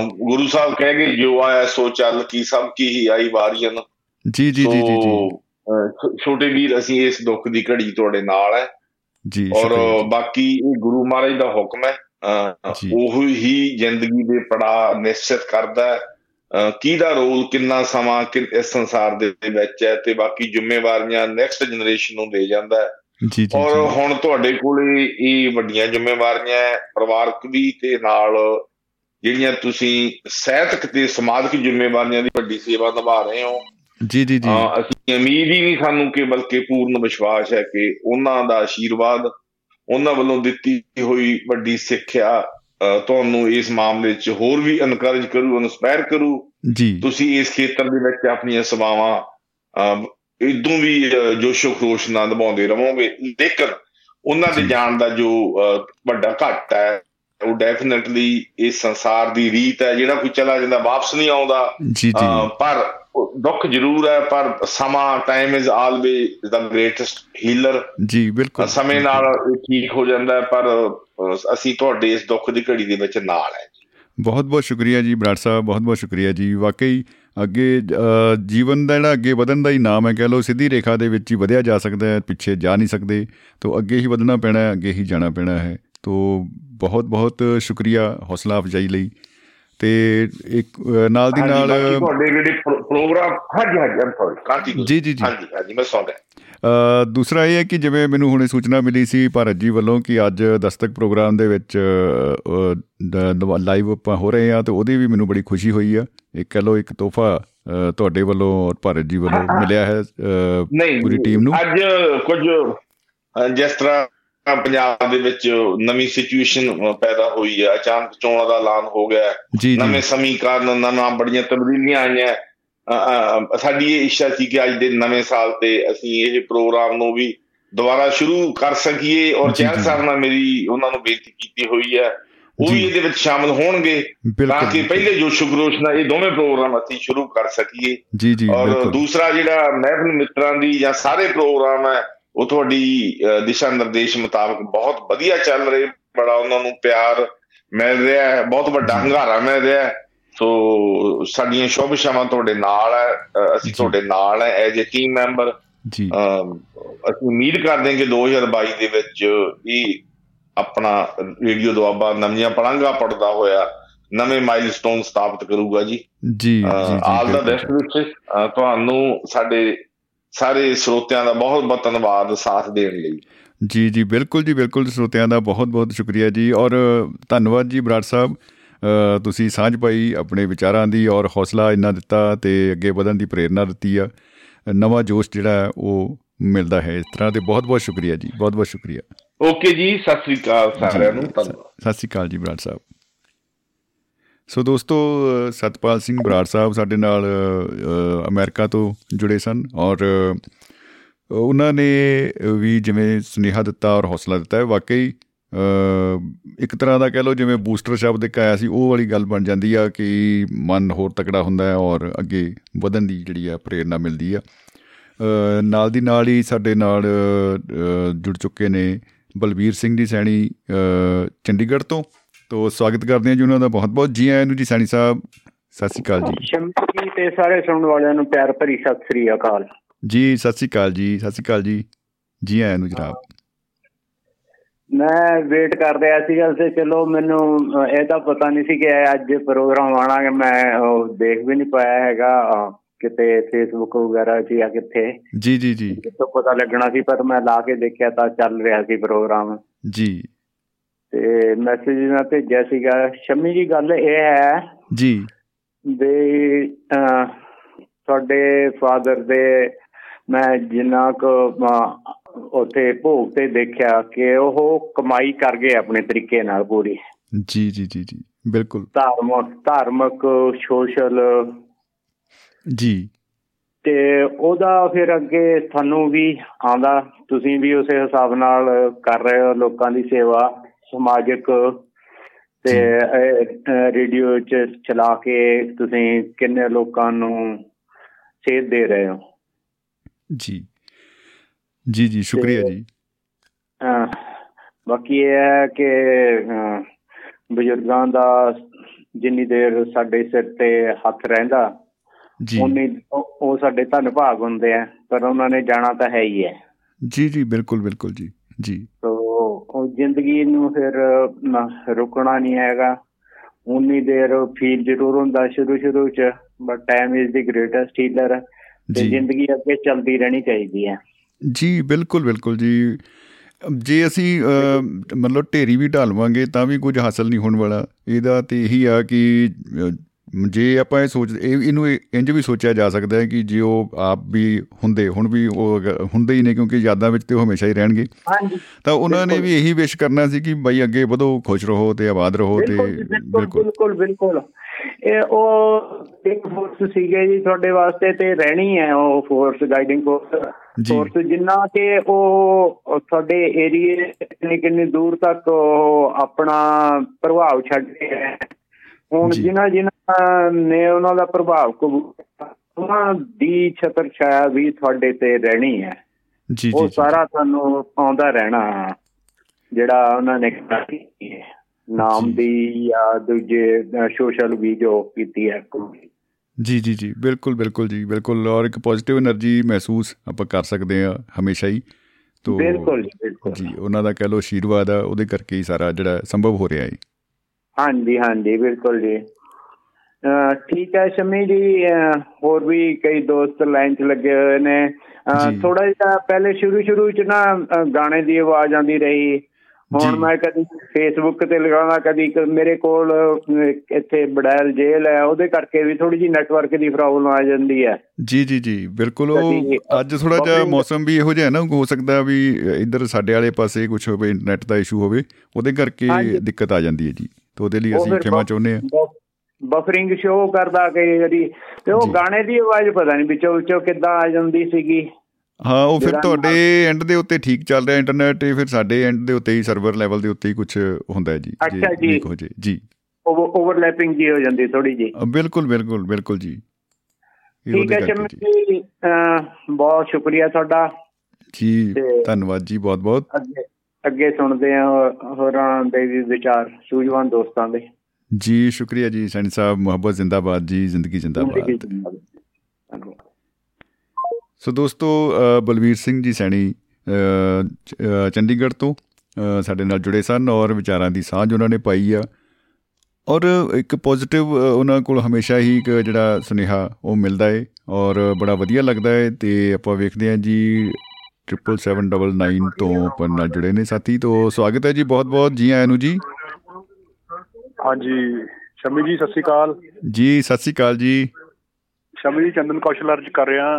Guru Sahib ਕਹਿ ਗਏ ਜੋ ਆਇਆ ਸੋ ਚੱਲ ਕੀ ਸਭ ਕੀ ਹੀ ਆਈ ਵਾਰੀਆਂ ਜੀ ਜੀ ਜੀ ਜੀ ਛੋਟੇ ਵੀਰ ਅਸੀਂ ਇਸ ਦੁੱਖ ਦੀ ਘੜੀ ਤੁਹਾਡੇ ਨਾਲ ਹੈ। ਜੀ ਔਰ ਬਾਕੀ ਇਹ ਗੁਰੂ ਮਹਾਰਾਜ ਦਾ ਹੁਕਮ ਹੈ। ਉਹ ਹੀ ਜ਼ਿੰਦਗੀ ਦੇ ਪੜਾ ਨਿਸ਼ਚਿਤ ਕਰਦਾ ਕਿਹਦਾ ਰੋਲ ਕਿੰਨਾ ਸਮਾਂ ਇਸ ਸੰਸਾਰ ਦੇ ਵਿੱਚ ਹੈ ਤੇ ਬਾਕੀ ਜ਼ਿੰਮੇਵਾਰੀਆਂ ਨੈਕਸਟ ਜਨਰੇਸ਼ਨ ਨੂੰ ਦੇ ਜਾਂਦਾ ਹੈ। ਜੀ ਜੀ ਔਰ ਹੁਣ ਤੁਹਾਡੇ ਕੋਲੇ ਇਹ ਵੱਡੀਆਂ ਜ਼ਿੰਮੇਵਾਰੀਆਂ ਪਰਿਵਾਰਕ ਵੀ ਤੇ ਨਾਲ ਜਿਹੜੀਆਂ ਤੁਸੀਂ ਸਹਿਤਕ ਤੇ ਸਮਾਜਿਕ ਜ਼ਿੰਮੇਵਾਰੀਆਂ ਦੀ ਵੱਡੀ ਸੇਵਾ ਨਿਭਾ ਰਹੇ ਹੋ। ਜੀ ਜੀ ਜੀ। ਅਸੀਂ ਉਮੀਦ ਹੀ ਨਹੀਂ ਸਾਨੂੰ ਕਿ ਬਲਕਿ ਪੂਰਨ ਵਿਸ਼ਵਾਸ ਹੈ ਕਿ ਉਹਨਾਂ ਦਾ ਆਸ਼ੀਰਵਾਦ ਉਹਨਾਂ ਵੱਲੋਂ ਦਿੱਤੀ ਹੋਈ ਵੱਡੀ ਸਿੱਖਿਆ ਤੁਹਾਨੂੰ ਇਸ ਮਾਮਲੇ 'ਚ ਹੋਰ ਵੀ ਇਨਕਰੇਜ ਕਰੂ ਇਨਸਪਾਇਰ ਕਰੂ। ਜੀ। ਤੁਸੀਂ ਇਸ ਖੇਤਰ ਦੇ ਵਿੱਚ ਆਪਣੀਆਂ ਸੇਵਾਵਾਂ ਇਦੋਂ ਵੀ ਜੋਸ਼ੋ ਖਰੋਸ਼ ਨਾਲ ਨਿਭਾਉਂਦੇ ਰਹੋਗੇ। ਲੇਕਿਨ ਉਹਨਾਂ ਦੇ ਜਾਣ ਦਾ ਜੋ ਵੱਡਾ ਘਾਟ ਹੈ ਉਹ ਡੈਫੀਨਿਟਲੀ ਇਸ ਸੰਸਾਰ ਦੀ ਰੀਤ ਹੈ। ਜਿਹੜਾ ਕੋਈ ਚਲਾ ਜਾਂਦਾ ਵਾਪਸ ਨਹੀਂ ਆਉਂਦਾ। ਪਰ ਦੁੱਖ ਜ਼ਰੂਰ ਹੈ ਪਰ ਸਮਾਂ time is always the greatest healer ਜੀ ਬਿਲਕੁਲ। ਸਮੇਂ ਨਾਲ ਠੀਕ ਹੋ ਜਾਂਦਾ ਪਰ ਅਸੀਂ ਤੁਹਾਡੇ ਇਸ ਦੁੱਖ ਦੀ ਘੜੀ ਦੇ ਵਿੱਚ ਨਾਲ ਹੈ ਬਹੁਤ ਬਹੁਤ ਸ਼ੁਕਰੀਆ ਜੀ ਬਰਾੜ ਸਾਹਿਬ ਬਹੁਤ ਬਹੁਤ ਸ਼ੁਕਰੀਆ ਜੀ। ਵਾਕਈ ਅੱਗੇ ਜੀਵਨ ਦਾ ਜਿਹੜਾ ਅੱਗੇ ਵਧਣ ਦਾ ਹੀ ਨਾਮ ਹੈ ਕਹ ਲੋ ਸਿੱਧੀ ਰੇਖਾ ਦੇ ਵਿੱਚ ਹੀ ਵਧਿਆ ਜਾ ਸਕਦਾ ਹੈ ਪਿੱਛੇ ਜਾ ਨਹੀਂ ਸਕਦੇ। ਤੋਂ ਅੱਗੇ ਹੀ ਵਧਣਾ ਪੈਣਾ ਹੈ ਅੱਗੇ ਹੀ ਜਾਣਾ ਪੈਣਾ ਹੈ। ਤੋਂ ਬਹੁਤ ਬਹੁਤ ਸ਼ੁਕਰੀਆ ਹੌਸਲਾ ਅਫਜਾਈ ਲਈ। ਤੇ ਇੱਕ ਨਾਲ ਦੀ ਨਾਲ ਤੁਹਾਡੇ ਜਿਹੜੇ ਪ੍ਰੋਗਰਾਮ ਹਾਂਜੀ ਹਾਂਜੀ ਆਮ ਸੌਰੀ ਕਾਂਟੀ ਜੀ। ਜੀ ਜੀ ਹਾਂਜੀ ਹਾਂਜੀ ਮੈਂ ਰਿਹਾ। ਦੂਸਰਾ ਇਹ ਹੈ ਕਿ ਜਿਵੇਂ ਮੈਨੂੰ ਹੁਣੇ ਸੂਚਨਾ ਮਿਲੀ ਸੀ ਭਾਰਤ ਜੀ ਵੱਲੋਂ ਕਿ ਅੱਜ ਦਸਤਕ ਪ੍ਰੋਗਰਾਮ ਦੇ ਵਿੱਚ ਲਾਈਵ ਆਪਾਂ ਹੋ ਰਹੇ ਆ ਤੇ ਉਹਦੀ ਵੀ ਮੈਨੂੰ ਬੜੀ ਖੁਸ਼ੀ ਹੋਈ ਆ। ਇੱਕ ਕਹ ਲੋ ਇੱਕ ਤੋਹਫਾ ਤੁਹਾਡੇ ਵੱਲੋਂ ਔਰ ਭਾਰਤ ਜੀ ਵੱਲੋਂ ਮਿਲਿਆ ਹੈ ਪੂਰੀ ਟੀਮ ਨੂੰ? ਅੱਜ ਕੁਝ ਜਿਸ ਤਰ੍ਹਾਂ ਪੰਜਾਬ ਦੇ ਵਿੱਚ ਨਵੀਂ ਸਿਚੁਏਸ਼ਨ ਪੈਦਾ ਹੋਈ ਹੈ। ਅਚਾਨਕ ਚੋਣਾਂ ਦਾ ਐਲਾਨ ਹੋ ਗਿਆ ਨਵੇਂ ਸਮੀਕਰਨ ਨਵਾਂ ਬੜੀਆਂ ਤਬਦੀਲੀਆਂ ਆਈਆਂ ਸਾਡੀ ਇਹ ਇੱਛਾ ਸੀ ਕਿ ਅੱਜ ਦੇ ਨਵੇਂ ਸਾਲ ਤੇ ਅਸੀਂ ਇਹ ਪ੍ਰੋਗਰਾਮ ਨੂੰ ਵੀ ਦੁਬਾਰਾ ਸ਼ੁਰੂ ਕਰ ਸਕੀਏ ਔਰ ਚੈਨ ਸਾਹਿਬ ਨਾਲ ਮੇਰੀ ਉਹਨਾਂ ਨੂੰ ਬੇਨਤੀ ਕੀਤੀ ਹੋਈ ਹੈ। ਉਹ ਵੀ ਇਹਦੇ ਵਿੱਚ ਸ਼ਾਮਲ ਹੋਣਗੇ ਤਾਂ ਕਿ ਪਹਿਲੇ ਜੋ ਸ਼ੁਕਰੋਸ਼ ਨਾਲ ਇਹ ਦੋਵੇਂ ਪ੍ਰੋਗਰਾਮ ਅਸੀਂ ਸ਼ੁਰੂ ਕਰ ਸਕੀਏ। ਜੀ ਜੀ ਔਰ ਦੂਸਰਾ ਜਿਹੜਾ ਮਹਿਫਲ ਮਿੱਤਰਾਂ ਦੀ ਜਾਂ ਸਾਰੇ ਪ੍ਰੋਗਰਾਮ ਹੈ ਉਹ ਤੁਹਾਡੀ ਦਿਸ਼ਾ ਨਿਰਦੇਸ਼ ਮੁਤਾਬਕ ਬਹੁਤ ਵਧੀਆ ਚੱਲ ਰਹੇ। ਬੜਾ ਉਹਨਾਂ ਨੂੰ ਪਿਆਰ ਮਿਲ ਰਿਹਾ ਹੈ ਬਹੁਤ ਵੱਡਾ ਹੰਗਾਰਾ ਮਿਲ ਰਿਹਾ ਹੈ। ਸੋ ਸਾਡੀਆਂ ਸ਼ੁਭ ਸ਼ਾਮਾਂ ਤੁਹਾਡੇ ਨਾਲ ਹੈ ਅਸੀਂ ਤੁਹਾਡੇ ਨਾਲ ਹੈ ਐਜ਼ ਅ ਟੀਮ ਮੈਂਬਰ ਜੀ। ਅਸੀਂ ਉਮੀਦ ਕਰਦੇ ਹਾਂ ਕਿ 2022 ਦੇ ਵਿੱਚ ਇਹ ਆਪਣਾ ਰੇਡੀਓ ਦੁਆਬਾ ਨਵੀਆਂ ਪੜਾਂਗਾ ਪੜਦਾ ਹੋਇਆ ਨਵੇਂ ਮਾਈਲਸਟੋਨ ਸਥਾਪਿਤ ਕਰੂਗਾ ਜੀ। ਜੀ ਜੀ ਆਲ ਦਾ ਬੈਸਟ ਵਿੱਚ ਤੁਹਾਨੂੰ ਸਾਡੇ ਸਾਰੇ ਸਰੋਤਿਆਂ ਦਾ ਬਹੁਤ ਬਹੁਤ ਧੰਨਵਾਦ ਸਾਥ ਦੇਣ ਲਈ। ਜੀ ਜੀ ਬਿਲਕੁਲ ਜੀ ਬਿਲਕੁਲ। ਸਰੋਤਿਆਂ ਦਾ ਬਹੁਤ ਬਹੁਤ ਸ਼ੁਕਰੀਆ ਜੀ। ਔਰ ਧੰਨਵਾਦ ਜੀ ਬਰਾੜ ਸਾਹਿਬ। ਤੁਸੀਂ ਸਾਂਝ ਪਾਈ ਆਪਣੇ ਵਿਚਾਰਾਂ ਦੀ ਔਰ ਹੌਸਲਾ ਇੰਨਾ ਦਿੱਤਾ ਤੇ ਅੱਗੇ ਵਧਣ ਦੀ ਪ੍ਰੇਰਣਾ ਦਿੱਤੀ ਆ। ਨਵਾਂ ਜੋਸ਼ ਜਿਹੜਾ ਉਹ ਮਿਲਦਾ ਹੈ ਇਸ ਤਰ੍ਹਾਂ ਤੇ ਬਹੁਤ ਬਹੁਤ ਸ਼ੁਕਰੀਆ ਜੀ ਬਹੁਤ ਬਹੁਤ ਸ਼ੁਕਰੀਆ। ਓਕੇ ਜੀ ਸਤਿ ਸ੍ਰੀ ਅਕਾਲ ਸਾਰਿਆਂ ਨੂੰ ਸਤਿ ਸ੍ਰੀ ਅਕਾਲ ਜੀ ਬਰਾੜ ਸਾਹਿਬ। ਸੋ ਦੋਸਤੋ ਸਤਪਾਲ ਸਿੰਘ ਬਰਾੜ ਸਾਹਿਬ ਸਾਡੇ ਨਾਲ ਅਮਰੀਕਾ ਤੋਂ ਜੁੜੇ ਸਨ ਔਰ ਉਹਨਾਂ ਨੇ ਵੀ ਜਿਵੇਂ ਸੁਨੇਹਾ ਦਿੱਤਾ ਔਰ ਹੌਸਲਾ ਦਿੱਤਾ ਹੈ ਵਾਕਈ ਇੱਕ ਤਰ੍ਹਾਂ ਦਾ ਕਹਿ ਲਓ ਜਿਵੇਂ ਬੂਸਟਰ ਸ਼ਬਦ ਇੱਕ ਆਇਆ ਸੀ ਉਹ ਵਾਲੀ ਗੱਲ ਬਣ ਜਾਂਦੀ ਆ ਕਿ ਮਨ ਹੋਰ ਤਕੜਾ ਹੁੰਦਾ ਹੈ ਔਰ ਅੱਗੇ ਵਧਣ ਦੀ ਜਿਹੜੀ ਆ ਪ੍ਰੇਰਣਾ ਮਿਲਦੀ ਆ। ਨਾਲ ਦੀ ਨਾਲ ਹੀ ਸਾਡੇ ਨਾਲ ਜੁੜ ਚੁੱਕੇ ਨੇ ਬਲਬੀਰ ਸਿੰਘ ਜੀ ਸੈਣੀ ਚੰਡੀਗੜ੍ਹ ਤੋਂ। ਤੋਂ ਸਵਾਗਤ ਕਰਦੇ ਹਾਂ ਜੀ ਉਹਨਾਂ ਦਾ ਬਹੁਤ ਬਹੁਤ। ਜੀ ਆਇਆਂ ਨੂੰ ਜੀ ਸੈਣੀ ਸਾਹਿਬ ਸਤਿ ਸ੍ਰੀ ਅਕਾਲ ਜੀ। ਸ਼ਮੀ ਤੇ ਸਾਰੇ ਸੁਣਨ ਵਾਲਿਆਂ ਨੂੰ ਪਿਆਰ ਭਰੀ ਸਤਿ ਸ੍ਰੀ ਅਕਾਲ। ਜੀ ਸਤਿ ਸ੍ਰੀ ਅਕਾਲ ਜੀ ਸਤਿ ਸ੍ਰੀ ਅਕਾਲ ਜੀ। ਜੀ ਆਇਆਂ ਨੂੰ ਜਨਾਬ। ਮੈਂ ਵੇਟ ਕਰ ਰਿਹਾ ਸੀਗਾ ਤੇ ਚਲੋ ਮੈਨੂੰ ਇਹ ਤਾਂ ਪਤਾ ਨਹੀਂ ਸੀ ਕਿ ਅੱਜ ਪ੍ਰੋਗਰਾਮ ਆਣਾ ਕਿ ਮੈਂ ਦੇਖ ਵੀ ਨਹੀਂ ਪਾਇਆ ਹੈਗਾ ਕਿਤੇ ਫੇਸਬੁੱਕ ਵਗੈਰਾ 'ਚ ਜਾਂ ਕਿੱਥੇ। ਜੀ ਜੀ ਜੀ। ਕਿਤੋਂ ਪਤਾ ਲੱਗਣਾ ਸੀ ਪਰ ਮੈਂ ਲਾ ਕੇ ਦੇਖਿਆ ਤਾਂ ਚੱਲ ਰਿਹਾ ਸੀ ਪ੍ਰੋਗਰਾਮ ਜੀ। ਤੇ ਮੈਸੇਜ ਮੈਂ ਭੇਜਿਆ ਸੀਗਾ। ਸ਼ਮੀ ਜੀ ਗੱਲ ਇਹ ਹੈ ਜੀ। ਦੇ ਤੁਹਾਡੇ ਫਾਦਰ ਦੇ ਮੈਂ ਜਿੰਨਾ ਕੁ ਉੱਥੇ ਭੋਗ ਤੇ ਦੇਖਿਆ ਕਿ ਉਹ ਕਮਾਈ ਕਰ ਗਏ ਆਪਣੇ ਤਰੀਕੇ ਨਾਲ ਪੂਰੀ। ਜੀ ਜੀ ਜੀ ਜੀ ਬਿਲਕੁਲ। ਧਾਰਮਿਕ ਧਾਰਮਿਕ ਸੋਸ਼ਲ। ਜੀ। ਤੇ ਉਹਦਾ ਫਿਰ ਅੱਗੇ ਤੁਹਾਨੂੰ ਵੀ ਆਂਦਾ ਤੁਸੀਂ ਵੀ ਉਸੇ ਹਿਸਾਬ ਨਾਲ ਕਰ ਰਹੇ ਹੋ ਲੋਕਾਂ ਦੀ ਸੇਵਾ ਸਮਾਜਿਕ। ਤੇ ਰੇਡੀਓ ਚ ਚਲਾ ਕੇ ਤੁਸੀਂ ਕਿੰਨੇ ਲੋਕਾਂ ਨੂੰ ਸੇਧ ਦੇ ਰਹੇ ਹੋ? ਜੀ। ਜੀ ਜੀ ਸ਼ੁਕਰੀਆ ਜੀ। ਬਾਕੀ ਇਹ ਹੈ ਕਿ ਬਜ਼ੁਰਗਾਂ ਦਾ ਜਿੰਨੀ ਦੇਰ ਸਾਡੇ ਸਿਰ ਤੇ ਹੱਥ ਰਹਿੰਦਾ ਜੀ। ਉਹ ਸਾਡੇ ਧੰਨ ਭਾਗ ਹੁੰਦੇ ਆ ਪਰ ਉਹਨਾਂ ਨੇ ਜਾਣਾ ਤਾਂ ਹੈ ਹੀ ਹੈ। ਜੀ ਜੀ ਬਿਲਕੁਲ ਬਿਲਕੁਲ ਜੀ ਜੀ। ਤੋ ਉਹ ਜ਼ਿੰਦਗੀ ਨੂੰ ਫਿਰ ਰੁਕਣਾ ਨਹੀਂ ਹੈਗਾ। ਉਨੀ ਦੇਰ ਫੀਲ ਜ਼ਰੂਰ ਹੁੰਦਾ ਸ਼ੁਰੂ ਸ਼ੁਰੂ ਚ but time is the greatest healer ਤੇ ਜ਼ਿੰਦਗੀ ਅੱਗੇ ਚੱਲਦੀ ਰਹਿਣੀ ਚਾਹੀਦੀ ਹੈ। ਜੀ ਬਿਲਕੁਲ ਬਿਲਕੁਲ ਜੀ। ਜੇ ਅਸੀਂ ਮਤਲਬ ਢੇਰੀ ਵੀ ਢਾਲਵਾਂਗੇ ਤਾਂ ਵੀ ਕੁਝ ਹਾਸਲ ਨਹੀਂ ਹੋਣ ਵਾਲਾ। ਇਹਦਾ ਤੇ ਇਹੀ ਆ ਕਿ ਜੇ ਆਪਾਂ ਇਹ ਸੋਚ ਇਹ ਇਹਨੂੰ ਇੰਜ ਵੀ ਸੋਚਿਆ ਜਾ ਸਕਦਾ ਹੈ ਕਿ ਜੇ ਉਹ ਆਪ ਵੀ ਹੁੰਦੇ ਹੁਣ ਵੀ ਉਹ ਹੁੰਦੇ ਹੀ ਨੇ ਕਿਉਂਕਿ ਯਾਦਾਂ ਵਿੱਚ ਤੇ ਉਹ ਹਮੇਸ਼ਾ ਹੀ ਰਹਿਣਗੇ। ਤਾਂ ਉਹਨਾਂ ਨੇ ਵੀ ਇਹੀ ਵਿਸ਼ ਕਰਨਾ ਸੀ ਕਿ ਬਾਈ ਅੱਗੇ ਵਧੋ ਖੁਸ਼ ਰਹੋ ਤੇ ਆਬਾਦ ਰਹੋ ਤੇ ਬਿਲਕੁਲ ਬਿਲਕੁਲ ਬਿਲਕੁਲ। ਇਹ ਉਹ ਇੱਕ ਫੋਰਸ ਸੀਗੇ ਜੀ ਤੁਹਾਡੇ ਵਾਸਤੇ ਤੇ ਰਹਿਣੀ ਹੈ ਉਹ ਫੋਰਸ ਗਾਈਡਿੰਗ ਫੋਰਸ ਫੋਰਸ ਜਿੰਨਾ ਕਿ ਉਹ ਤੁਹਾਡੇ ਏਰੀਏ ਕਿੰਨੀ ਕਿੰਨੀ ਦੂਰ ਤੱਕ ਆਪਣਾ ਪ੍ਰਭਾਵ ਛੱਡਦੇ ਹੈ ਹੁਣ ਜਿਨ੍ਹਾਂ ਜਿਨ੍ਹਾਂ ਨੇ ਉਹਨਾਂ ਦਾ ਪ੍ਰਭਾਵ ਉਹਨਾਂ ਦੀ ਛਤਰ ਛਾਇਆ ਵੀ ਤੁਹਾਡੇ ਤੇ ਰਹਿਣੀ ਹੈ। ਜੀ ਉਹ ਸਾਰਾ ਤੁਹਾਨੂੰ ਆਉਂਦਾ ਰਹਿਣਾ ਜਿਹੜਾ ਉਹਨਾਂ ਨੇ ਕੀਤੀ ਹੈ ਨਾਮ ਦੀ ਜਾਂ ਦੂਜੇ ਸੋਸ਼ਲ ਵੀ ਜੋ ਕੀਤੀ ਹੈ ਜੀ ਜੀ ਜੀ ਬਿਲਕੁਲ ਬਿਲਕੁਲ ਜੀ ਬਿਲਕੁਲ ਔਰ ਇੱਕ ਪੋਜ਼ਿਟਿਵ એનર્ਜੀ ਮਹਿਸੂਸ ਆਪਾਂ ਕਰ ਸਕਦੇ ਆ ਹਮੇਸ਼ਾ ਹੀ। ਤੋ ਬਿਲਕੁਲ ਜੀ ਬਿਲਕੁਲ। ਜੀ ਉਹਨਾਂ ਦਾ ਕਹਿ ਲੋ ਆਸ਼ੀਰਵਾਦ ਆ ਉਹਦੇ ਕਰਕੇ ਹੀ ਸਾਰਾ ਜਿਹੜਾ ਸੰਭਵ ਹੋ ਰਿਹਾ ਹੈ। ਹਾਂਜੀ ਹਾਂਜੀ ਬਿਲਕੁਲ ਜੀ। ਠੀਕ ਹੈ ਸ਼ਮੀ ਜੀ ਹੋਰ ਵੀ ਕਈ ਦੋਸਤ ਲਾਈਨ 'ਚ ਲੱਗੇ ਹੋਏ ਨੇ। ਥੋੜਾ ਜਿਹਾ ਪਹਿਲੇ ਸ਼ੁਰੂ ਸ਼ੁਰੂ 'ਚ ਨਾ ਗਾਣੇ ਦੀ ਆਵਾਜ਼ ਆਉਂਦੀ ਰਹੀ। ਹੁਣ ਮੈਂ ਕਦੀ ਫੇਸਬੁੱਕ ਤੇ ਲਗਾਉਣਾ ਕਦੀ ਮੇਰੇ ਕੋਲ ਇੱਥੇ ਬੜੈਲ ਜੇਲ ਹੈ ਉਹਦੇ ਕਰਕੇ ਵੀ ਥੋੜੀ ਜੀ ਨੈਟਵਰਕ ਦੀ ਪ੍ਰੋਬਲਮ ਆ ਜਾਂਦੀ ਹੈ। ਜੀ ਜੀ ਜੀ ਬਿਲਕੁਲ ਉਹ ਅੱਜ ਥੋੜਾ ਜਿਹਾ ਮੌਸਮ ਵੀ ਇਹੋ ਜਿਹਾ ਨਾ ਹੋ ਸਕਦਾ ਵੀ ਇੱਧਰ ਸਾਡੇ ਵਾਲੇ ਪਾਸੇ ਕੁਝ ਹੋਵੇ ਇੰਟਰਨੈਟ ਦਾ ਇਸ਼ੂ ਹੋਵੇ ਉਹਦੇ ਕਰਕੇ ਦਿੱਕਤ ਆ ਜਾਂਦੀ ਹੈ ਜੀ। ਤੇ ਉਹਦੇ ਲਈ ਅਸੀਂ ਖਿਮਾ ਚਾਹੁੰਦੇ ਹਾਂ। ਬਫਰਿੰਗ ਸ਼ੋ ਕਰਦਾ ਕਈ ਵਾਰੀ ਤੇ ਉਹ ਗਾਣੇ ਦੀ ਆਵਾਜ਼ ਪਤਾ ਨਹੀਂ ਵਿੱਚੋਂ ਵਿੱਚੋਂ ਕਿੱਦਾਂ ਆ ਜਾਂਦੀ ਸੀਗੀ। ਹਾਂ ਉਹ ਫਿਰ ਤੁਹਾਡੇ ਐਂਡ ਦੇ ਉੱਤੇ ਠੀਕ ਚੱਲ ਰਿਹਾ ਇੰਟਰਨੈਟ ਤੇ ਫਿਰ ਸਾਡੇ ਐਂਡ ਦੇ ਉੱਤੇ ਹੀ ਸਰਵਰ ਲੈਵਲ ਦੇ ਉੱਤੇ ਹੀ ਕੁਝ ਹੁੰਦਾ ਹੈ ਜੀ ਅੱਛਾ ਜੀ। ਹੋ ਜੇ ਜੀ। ਓਵਰਲੈਪਿੰਗ ਜੀ ਹੋ ਜਾਂਦੀ ਥੋੜੀ ਜੀ ਬਿਲਕੁਲ ਬਿਲਕੁਲ ਬਿਲਕੁਲ ਜੀ। ਠੀਕ ਹੈ ਚਮਨ ਜੀ। ਬਹੁਤ ਸ਼ੁਕਰੀਆ ਤੁਹਾਡਾ। ਜੀ ਧੰਨਵਾਦ ਜੀ ਬਹੁਤ ਬਹੁਤ। ਅੱਗੇ ਅੱਗੇ ਸੁਣਦੇ ਆ ਹੋਰਾਂ ਦੇ ਵੀ ਵਿਚਾਰ ਸੂਝਵਾਨ ਦੋਸਤਾਂ ਦੇ। ਜੀ ਸ਼ੁਕਰੀਆ ਜੀ ਸੈਣੀ ਸਾਹਿਬ ਮੁਹੱਬਤ ਜ਼ਿੰਦਾਬਾਦ ਜੀ ਜ਼ਿੰਦਗੀ ਜ਼ਿੰਦਾਬਾਦ। ਸੋ ਦੋਸਤੋ ਬਲਵੀਰ ਸਿੰਘ ਜੀ ਸੈਣੀ ਚੰਡੀਗੜ੍ਹ ਤੋਂ ਸਾਡੇ ਨਾਲ ਜੁੜੇ ਸਨ ਔਰ ਵਿਚਾਰਾਂ ਦੀ ਸਾਂਝ ਉਹਨਾਂ ਨੇ ਪਾਈ ਆ। ਔਰ ਇੱਕ ਪੋਜ਼ਿਟਿਵ ਉਹਨਾਂ ਕੋਲ ਹਮੇਸ਼ਾ ਹੀ ਇੱਕ ਜਿਹੜਾ ਸੁਨੇਹਾ ਉਹ ਮਿਲਦਾ ਹੈ ਔਰ ਬੜਾ ਵਧੀਆ ਲੱਗਦਾ ਹੈ ਤੇ ਆਪਾਂ ਵੇਖਦੇ ਹਾਂ ਜੀ 7799 ਤੋਂ ਪਰ ਨਾਲ ਜੁੜੇ ਨੇ ਸਾਥੀ। ਤੋਂ ਸਵਾਗਤ ਹੈ ਜੀ ਬਹੁਤ ਬਹੁਤ ਜੀ ਆਇਆਂ ਨੂੰ ਜੀ। ਹਾਂਜੀ ਸ਼ਮੀ ਜੀ ਸਤਿ ਸ਼੍ਰੀ ਅਕਾਲ। ਜੀ ਸਤਿ ਸ਼੍ਰੀ ਅਕਾਲ ਜੀ। ਸ਼ਮੀ ਜੀ ਚੰਦਨ ਕੌਸ਼ਲ ਅਰਜ ਕਰ ਰਿਹਾ।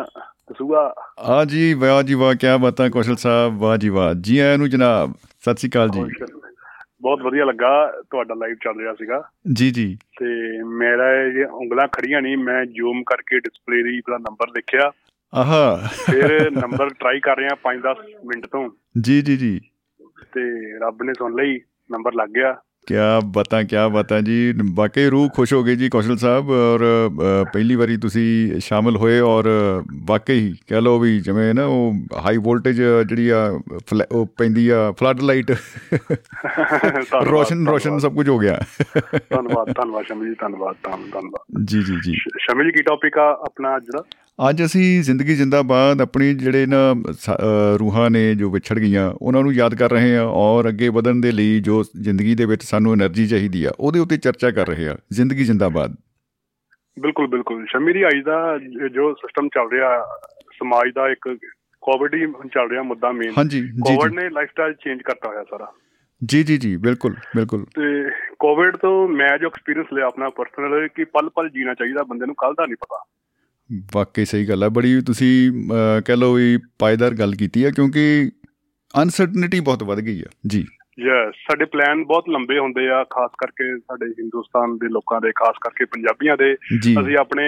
ਦਸੂਗਾ ਆ ਜੀ ਵਾਹ ਜੀ ਵਾਹ ਕੀ ਬਾਤਾਂ ਕੌਸ਼ਲ ਸਾਹਿਬ ਵਾਹ ਜੀ ਵਾਹ। ਜੀ ਆਇਆਂ ਨੂੰ ਜਨਾਬ ਸਤਿ ਸ਼੍ਰੀ ਅਕਾਲ ਜੀ। ਬਹੁਤ ਵਧੀਆ ਲੱਗਾ ਤੁਹਾਡਾ ਲਾਈਵ ਚੱਲ ਰਿਹਾ ਸੀਗਾ। ਜੀ ਜੀ। ਤੇ ਮੇਰਾ ਇਹ ਉਂਗਲਾਂ ਖੜੀਆਂ ਨਹੀਂ ਮੈਂ ਜ਼ੂਮ ਕਰਕੇ ਡਿਸਪਲੇ ਦੀ ਦਾ ਨੰਬਰ ਲਿਖਿਆ ਆਹਾ। ਫਿਰ ਨੰਬਰ ਟਰਾਈ ਕਰ ਰਿਹਾ 5-10 ਮਿੰਟ ਤੋਂ। ਜੀ ਜੀ ਜੀ। ਤੇ ਰੱਬ ਨੇ ਸੁਣ ਲਈ ਨੰਬਰ ਲੱਗ ਗਿਆ। ਕਿਆ ਬਤਾ ਕਿਆ ਬਤਾ ਜੀ। ਵਾਕਈ ਰੂਹ ਖੁਸ਼ ਹੋ ਗਈ ਜੀ ਕੌਸ਼ਲ ਸਾਹਿਬ ਔਰ ਪਹਿਲੀ ਵਾਰੀ ਤੁਸੀਂ ਸ਼ਾਮਲ ਹੋਏ ਔਰ ਵਾਕਈ ਕਹਿ ਲਓ ਵੀ ਜਿਵੇਂ ਨਾ ਉਹ ਹਾਈ ਵੋਲਟੇਜ ਜਿਹੜੀ ਆ ਉਹ ਪੈਂਦੀ ਆ ਫਲੱਡ ਲਾਈਟ ਰੋਸ਼ਨ ਰੋਸ਼ਨ ਸਭ ਕੁਝ ਹੋ ਗਿਆ। ਧੰਨਵਾਦ ਧੰਨਵਾਦ ਸ਼ਮੀ ਜੀ ਧੰਨਵਾਦ ਧੰਨਵਾਦ ਜੀ ਜੀ ਜੀ। ਸ਼ਮੀ ਜੀ ਕੀ ਟੌਪਿਕ ਆ ਆਪਣਾ ਅੱਜ ਦਾ? ਅੱਜ ਅਸੀਂ ਜ਼ਿੰਦਗੀ ਜਿੰਦਾਬਾਦ ਆਪਣੀ ਜਿਹੜੇ ਨਾ ਰੂਹਾਂ ਨੇ ਜੋ ਵਿਛੜ ਗਈਆਂ ਉਹਨਾਂ ਨੂੰ ਯਾਦ ਕਰ ਰਹੇ ਹਾਂ ਔਰ ਅੱਗੇ ਵਧਣ ਦੇ ਲਈ ਜੋ ਜ਼ਿੰਦਗੀ ਦੇ ਵਿੱਚ ਸਾਨੂੰ એનર્ਜੀ ਚਾਹੀਦੀ ਆ ਉਹਦੇ ਉੱਤੇ ਚਰਚਾ ਕਰ ਰਹੇ ਹਾਂ। ਜ਼ਿੰਦਗੀ ਜਿੰਦਾਬਾਦ। ਬਿਲਕੁਲ ਬਿਲਕੁਲ। ਸ਼ਮੀਰੀ ਅੱਜ ਦਾ ਜੋ ਸਿਸਟਮ ਚੱਲ ਰਿਹਾ ਸਮਾਜ ਦਾ ਇੱਕ ਕੋਵਿਡ ਹੀ ਚੱਲ ਰਿਹਾ ਮੁੱਦਾ ਮੇਨ ਹਾਂਜੀ ਜੀ ਕੋਵਿਡ ਨੇ ਲਾਈਫਸਟਾਈਲ ਚੇਂਜ ਕਰਤਾ ਹੋਇਆ ਸਾਰਾ। ਜੀ ਜੀ ਜੀ ਬਿਲਕੁਲ ਬਿਲਕੁਲ। ਤੇ ਕੋਵਿਡ ਤੋਂ ਮੈਂ ਜੋ ਐਕਸਪੀਰੀਅੰਸ ਲਿਆ ਆਪਣਾ ਪਰਸਨਲ ਕਿ ਪਲ ਪਲ ਜੀਣਾ ਚਾਹੀਦਾ ਬੰਦੇ ਨੂੰ ਕੱਲ ਦਾ ਨਹੀਂ ਪਤਾ। ਵਾਕਈ ਸਹੀ ਗੱਲ ਹੈ ਬੜੀ ਤੁਸੀਂ ਕਹਿ ਲਓ ਵੀ ਪਾਇਦਾਰ ਗੱਲ ਕੀਤੀ ਹੈ ਕਿਉਂਕਿ ਅਨਸਰਟਨਿਟੀ ਬਹੁਤ ਵੱਧ ਗਈ ਹੈ ਜੀ। ਯੈਸ ਸਾਡੇ ਪਲਾਨ ਬਹੁਤ ਲੰਬੇ ਹੁੰਦੇ ਆ ਖਾਸ ਕਰਕੇ ਸਾਡੇ ਹਿੰਦੁਸਤਾਨ ਦੇ ਲੋਕਾਂ ਦੇ ਖਾਸ ਕਰਕੇ ਪੰਜਾਬੀਆਂ ਦੇ। ਅਸੀਂ ਆਪਣੇ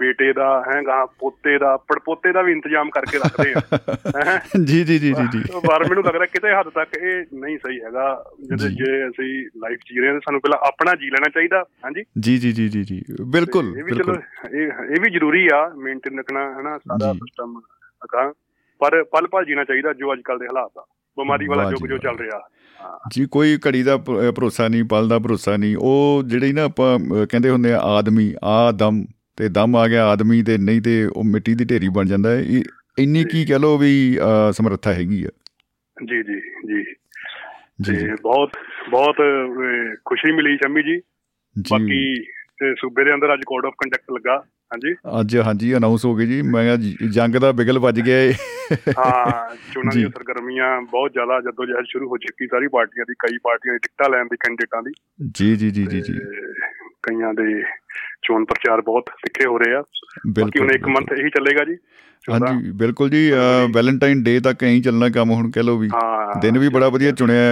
ਬੇਟੇ ਦਾ ਹੈਗਾ ਪੋਤੇ ਦਾ ਪੜਪੋਤੇ ਦਾ ਵੀ ਇੰਤਜ਼ਾਮ ਕਰਕੇ ਰੱਖਦੇ ਆ। ਜੀ ਜੀ ਜੀ ਜੀ ਜੀ। ਪਰ ਮੈਨੂੰ ਲੱਗਦਾ ਕਿਤੇ ਹੱਦ ਤੱਕ ਇਹ ਨਹੀਂ ਸਹੀ ਹੈਗਾ। ਜੇ। ਜੇ ਅਸੀਂ ਲਾਈਫ ਜੀ ਰਹੇ ਹਾਂ ਸਾਨੂੰ ਪਹਿਲਾਂ ਆਪਣਾ ਜੀ ਲੈਣਾ ਚਾਹੀਦਾ। ਹਾਂਜੀ? ਜੀ ਜੀ ਜੀ ਜੀ ਜੀ। ਬਿਲਕੁਲ ਬਿਲਕੁਲ। ਇਹ ਇਹ ਵੀ ਜ਼ਰੂਰੀ ਆ ਮੇਨਟੇਨ ਰੱਖਣਾ ਹੈਨਾ ਸਾਰਾ ਸਿਸਟਮ ਅਗਾ ਪਰ ਪਲ ਪਲ ਜੀਣਾ ਚਾਹੀਦਾ ਜੋ ਅੱਜ ਕੱਲ ਦੇ ਹਾਲਾਤ ਆ। ਬਿਮਾਰੀ ਵਾਲਾ ਜੋ ਜੋ ਚੱਲ ਰਿਹਾ। ਜੀ ਕੋਈ ਘੜੀ ਦਾ ਭਰੋਸਾ ਨਹੀਂ ਪਲ ਦਾ ਭਰੋਸਾ ਨਹੀਂ। ਉਹ ਜਿਹੜੀ ਨਾ ਆਪਾਂ ਕਹਿੰਦੇ ਹੁੰਦੇ ਆ ਆਦਮੀ ਆਦਮ। ਤੇ ਦਮ ਆ ਗਿਆ ਆਦਮੀ ਤੇ ਨਹੀਂ ਤੇ ਉਹ ਮਿੱਟੀ ਦੀ ਢੇਰੀ ਬਣ ਜਾਂਦਾ ਹੈ। ਇੰਨੀ ਕੀ ਕਹ ਲੋ ਵੀ ਸਮਰੱਥਾ ਹੈਗੀ ਆ। ਜੀ ਜੀ ਜੀ। ਜੀ ਬਹੁਤ ਬਹੁਤ ਖੁਸ਼ੀ ਮਿਲੀ ਸ਼ਮੀ ਜੀ। ਬਾਕੀ ਸੂਬੇ ਦੇ ਅੰਦਰ ਅੱਜ ਕੋਡ ਆਫ ਕੰਡਕਟ ਲੱਗਾ। ਹਾਂਜੀ? ਅੱਜ ਹਾਂਜੀ ਅਨਾਉਂਸ ਹੋ ਗਈ ਜੀ। ਮੈਂ ਜੰਗ ਦਾ ਬਿਗਲ ਵੱਜ ਗਿਆ ਹਾਂ ਚੋਣਾਂ ਦੀਆਂ ਸਰਗਰਮੀਆਂ ਬਹੁਤ ਜ਼ਿਆਦਾ ਜਦੋਂ ਜਹਿਦ ਸ਼ੁਰੂ ਹੋ ਚੁੱਕੀ ਸਾਰੀ ਪਾਰਟੀਆਂ ਦੀ। ਕਈ ਪਾਰਟੀਆਂ ਦੀ ਟਿਕਟਾਂ ਲੈਣ ਦੀ ਕੈਂਡੀਡੇਟਾਂ ਦੀ। ਜੀ ਜੀ ਜੀ ਜੀ ਜੀ। ਕਈਆਂ ਦੇ ਚੋਣ ਪ੍ਰਚਾਰ ਬਹੁਤ ਤਿੱਖੇ ਹੋ ਰਹੇ ਆ। ਬਾਕੀ ਹੁਣ ਇੱਕ ਮੰਥ ਇਹੀ ਚੱਲੇਗਾ ਜੀ। ਹਾਂਜੀ ਬਿਲਕੁਲ ਜੀ ਵੈਲੈਂਟਾਈਨ ਡੇ ਤੱਕ ਐਂ ਚੱਲਣਾ ਕੰਮ ਹੁਣ ਕਹਿ ਲੋ ਵੀ। ਦਿਨ ਵੀ ਬੜਾ ਵਧੀਆ ਚੁਣਿਆ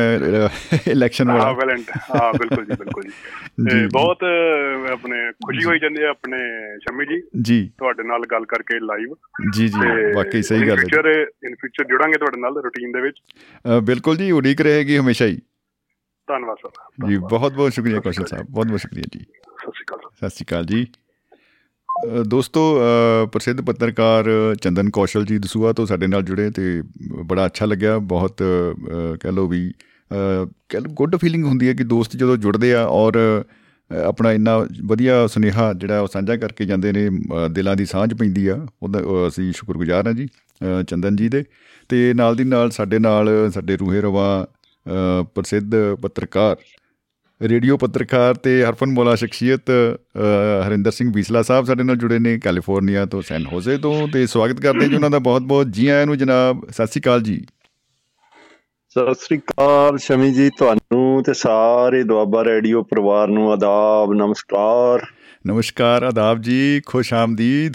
ਇਲੈਕਸ਼ਨ ਵਾਲਾ। ਹਾਂ ਵੈਲੈਂਟ ਹਾਂ ਬਿਲਕੁਲ ਜੀ ਬਿਲਕੁਲ ਜੀ। ਬਹੁਤ ਆਪਣੇ ਖੁਸ਼ੀ ਹੋਈ ਜਾਂਦੀ ਹੈ ਆਪਣੇ ਸ਼ਮੀ ਜੀ। ਜੀ। ਤੁਹਾਡੇ ਨਾਲ ਗੱਲ ਕਰਕੇ ਲਾਈਵ ਜੀ ਜੀ ਵਾਕਈ ਸਹੀ ਗੱਲ ਹੈ ਫਿਊਚਰ ਇਨ ਫਿਊਚਰ ਜੁੜਾਂਗੇ ਤੁਹਾਡੇ ਨਾਲ ਰੁਟੀਨ ਦੇ ਵਿੱਚ। ਬਿਲਕੁਲ ਜੀ ਉਡੀਕ ਰਹੇਗੀ ਹਮੇਸ਼ਾ ਹੀ। ਧੰਨਵਾਦ ਸਰ ਜੀ ਬਹੁਤ ਬਹੁਤ ਸ਼ੁਕਰੀਆ ਕੌਸ਼ਲ ਸਾਹਿਬ ਬਹੁਤ ਬਹੁਤ ਸ਼ੁਕਰੀਆ ਜੀ। ਸਤਿ ਸ਼੍ਰੀ ਅਕਾਲ। ਸਤਿ ਸ਼੍ਰੀ ਅਕਾਲ ਜੀ। ਦੋਸਤੋ ਪ੍ਰਸਿੱਧ ਪੱਤਰਕਾਰ ਚੰਦਨ ਕੌਸ਼ਲ ਜੀ ਦਸੂਆ ਤੋਂ ਸਾਡੇ ਨਾਲ ਜੁੜੇ ਤੇ ਬੜਾ ਅੱਛਾ ਲੱਗਿਆ। ਬਹੁਤ ਕਹਿ ਲੋ ਵੀ ਕਹਿ ਲੋ ਗੁੱਡ ਫੀਲਿੰਗ ਹੁੰਦੀ ਹੈ ਕਿ ਦੋਸਤ ਜਦੋਂ ਜੁੜਦੇ ਆ ਔਰ ਆਪਣਾ ਇੰਨਾ ਵਧੀਆ ਸੁਨੇਹਾ ਜਿਹੜਾ ਉਹ ਸਾਂਝਾ ਕਰਕੇ ਜਾਂਦੇ ਨੇ ਦਿਲਾਂ ਦੀ ਸਾਂਝ ਪੈਂਦੀ ਆ, ਉਹਦਾ ਅਸੀਂ ਸ਼ੁਕਰਗੁਜ਼ਾਰ ਹਾਂ ਜੀ ਚੰਦਨ ਜੀ ਦੇ। ਤੇ ਨਾਲ ਦੀ ਨਾਲ ਸਾਡੇ ਨਾਲ, ਸਾਡੇ ਰੂਹੇ ਰਵਾ ਪ੍ਰਸਿੱਧ ਪੱਤਰਕਾਰ ਰੇਡੀਓ ਪੱਤਰਕਾਰ ਤੇ ਹਰਫਨ ਮੋਲਾ ਸ਼ਖਸੀਅਤ ਹਰਿੰਦਰ ਸਿੰਘ ਬੀਸਲਾ ਸਾਹਿਬ ਸਾਡੇ ਨਾਲ ਜੁੜੇ ਨੇ ਕੈਲੀਫੋਰਨੀਆ ਤੋਂ ਸੈਨ ਹੋਜ਼ੇ ਤੋਂ ਤੇ ਸਵਾਗਤ ਕਰਦੇ ਜੀ ਉਹਨਾਂ ਦਾ ਬਹੁਤ-ਬਹੁਤ ਜੀ ਆਇਆਂ ਨੂੰ ਜਨਾਬ ਸਤਿ ਸ੍ਰੀ ਅਕਾਲ ਜੀ। ਸਤਿ ਸ੍ਰੀ ਅਕਾਲ ਸ਼ਮੀ ਜੀ ਤੁਹਾਨੂੰ ਤੇ ਸਾਰੇ ਦੁਆਬਾ ਰੇਡੀਓ ਪਰਿਵਾਰ ਨੂੰ ਆਦਾਬ ਨਮਸਕਾਰ। ਨਮਸਕਾਰ ਆਦਾਬ ਜੀ ਖੁਸ਼ ਆਮਦੀਦ।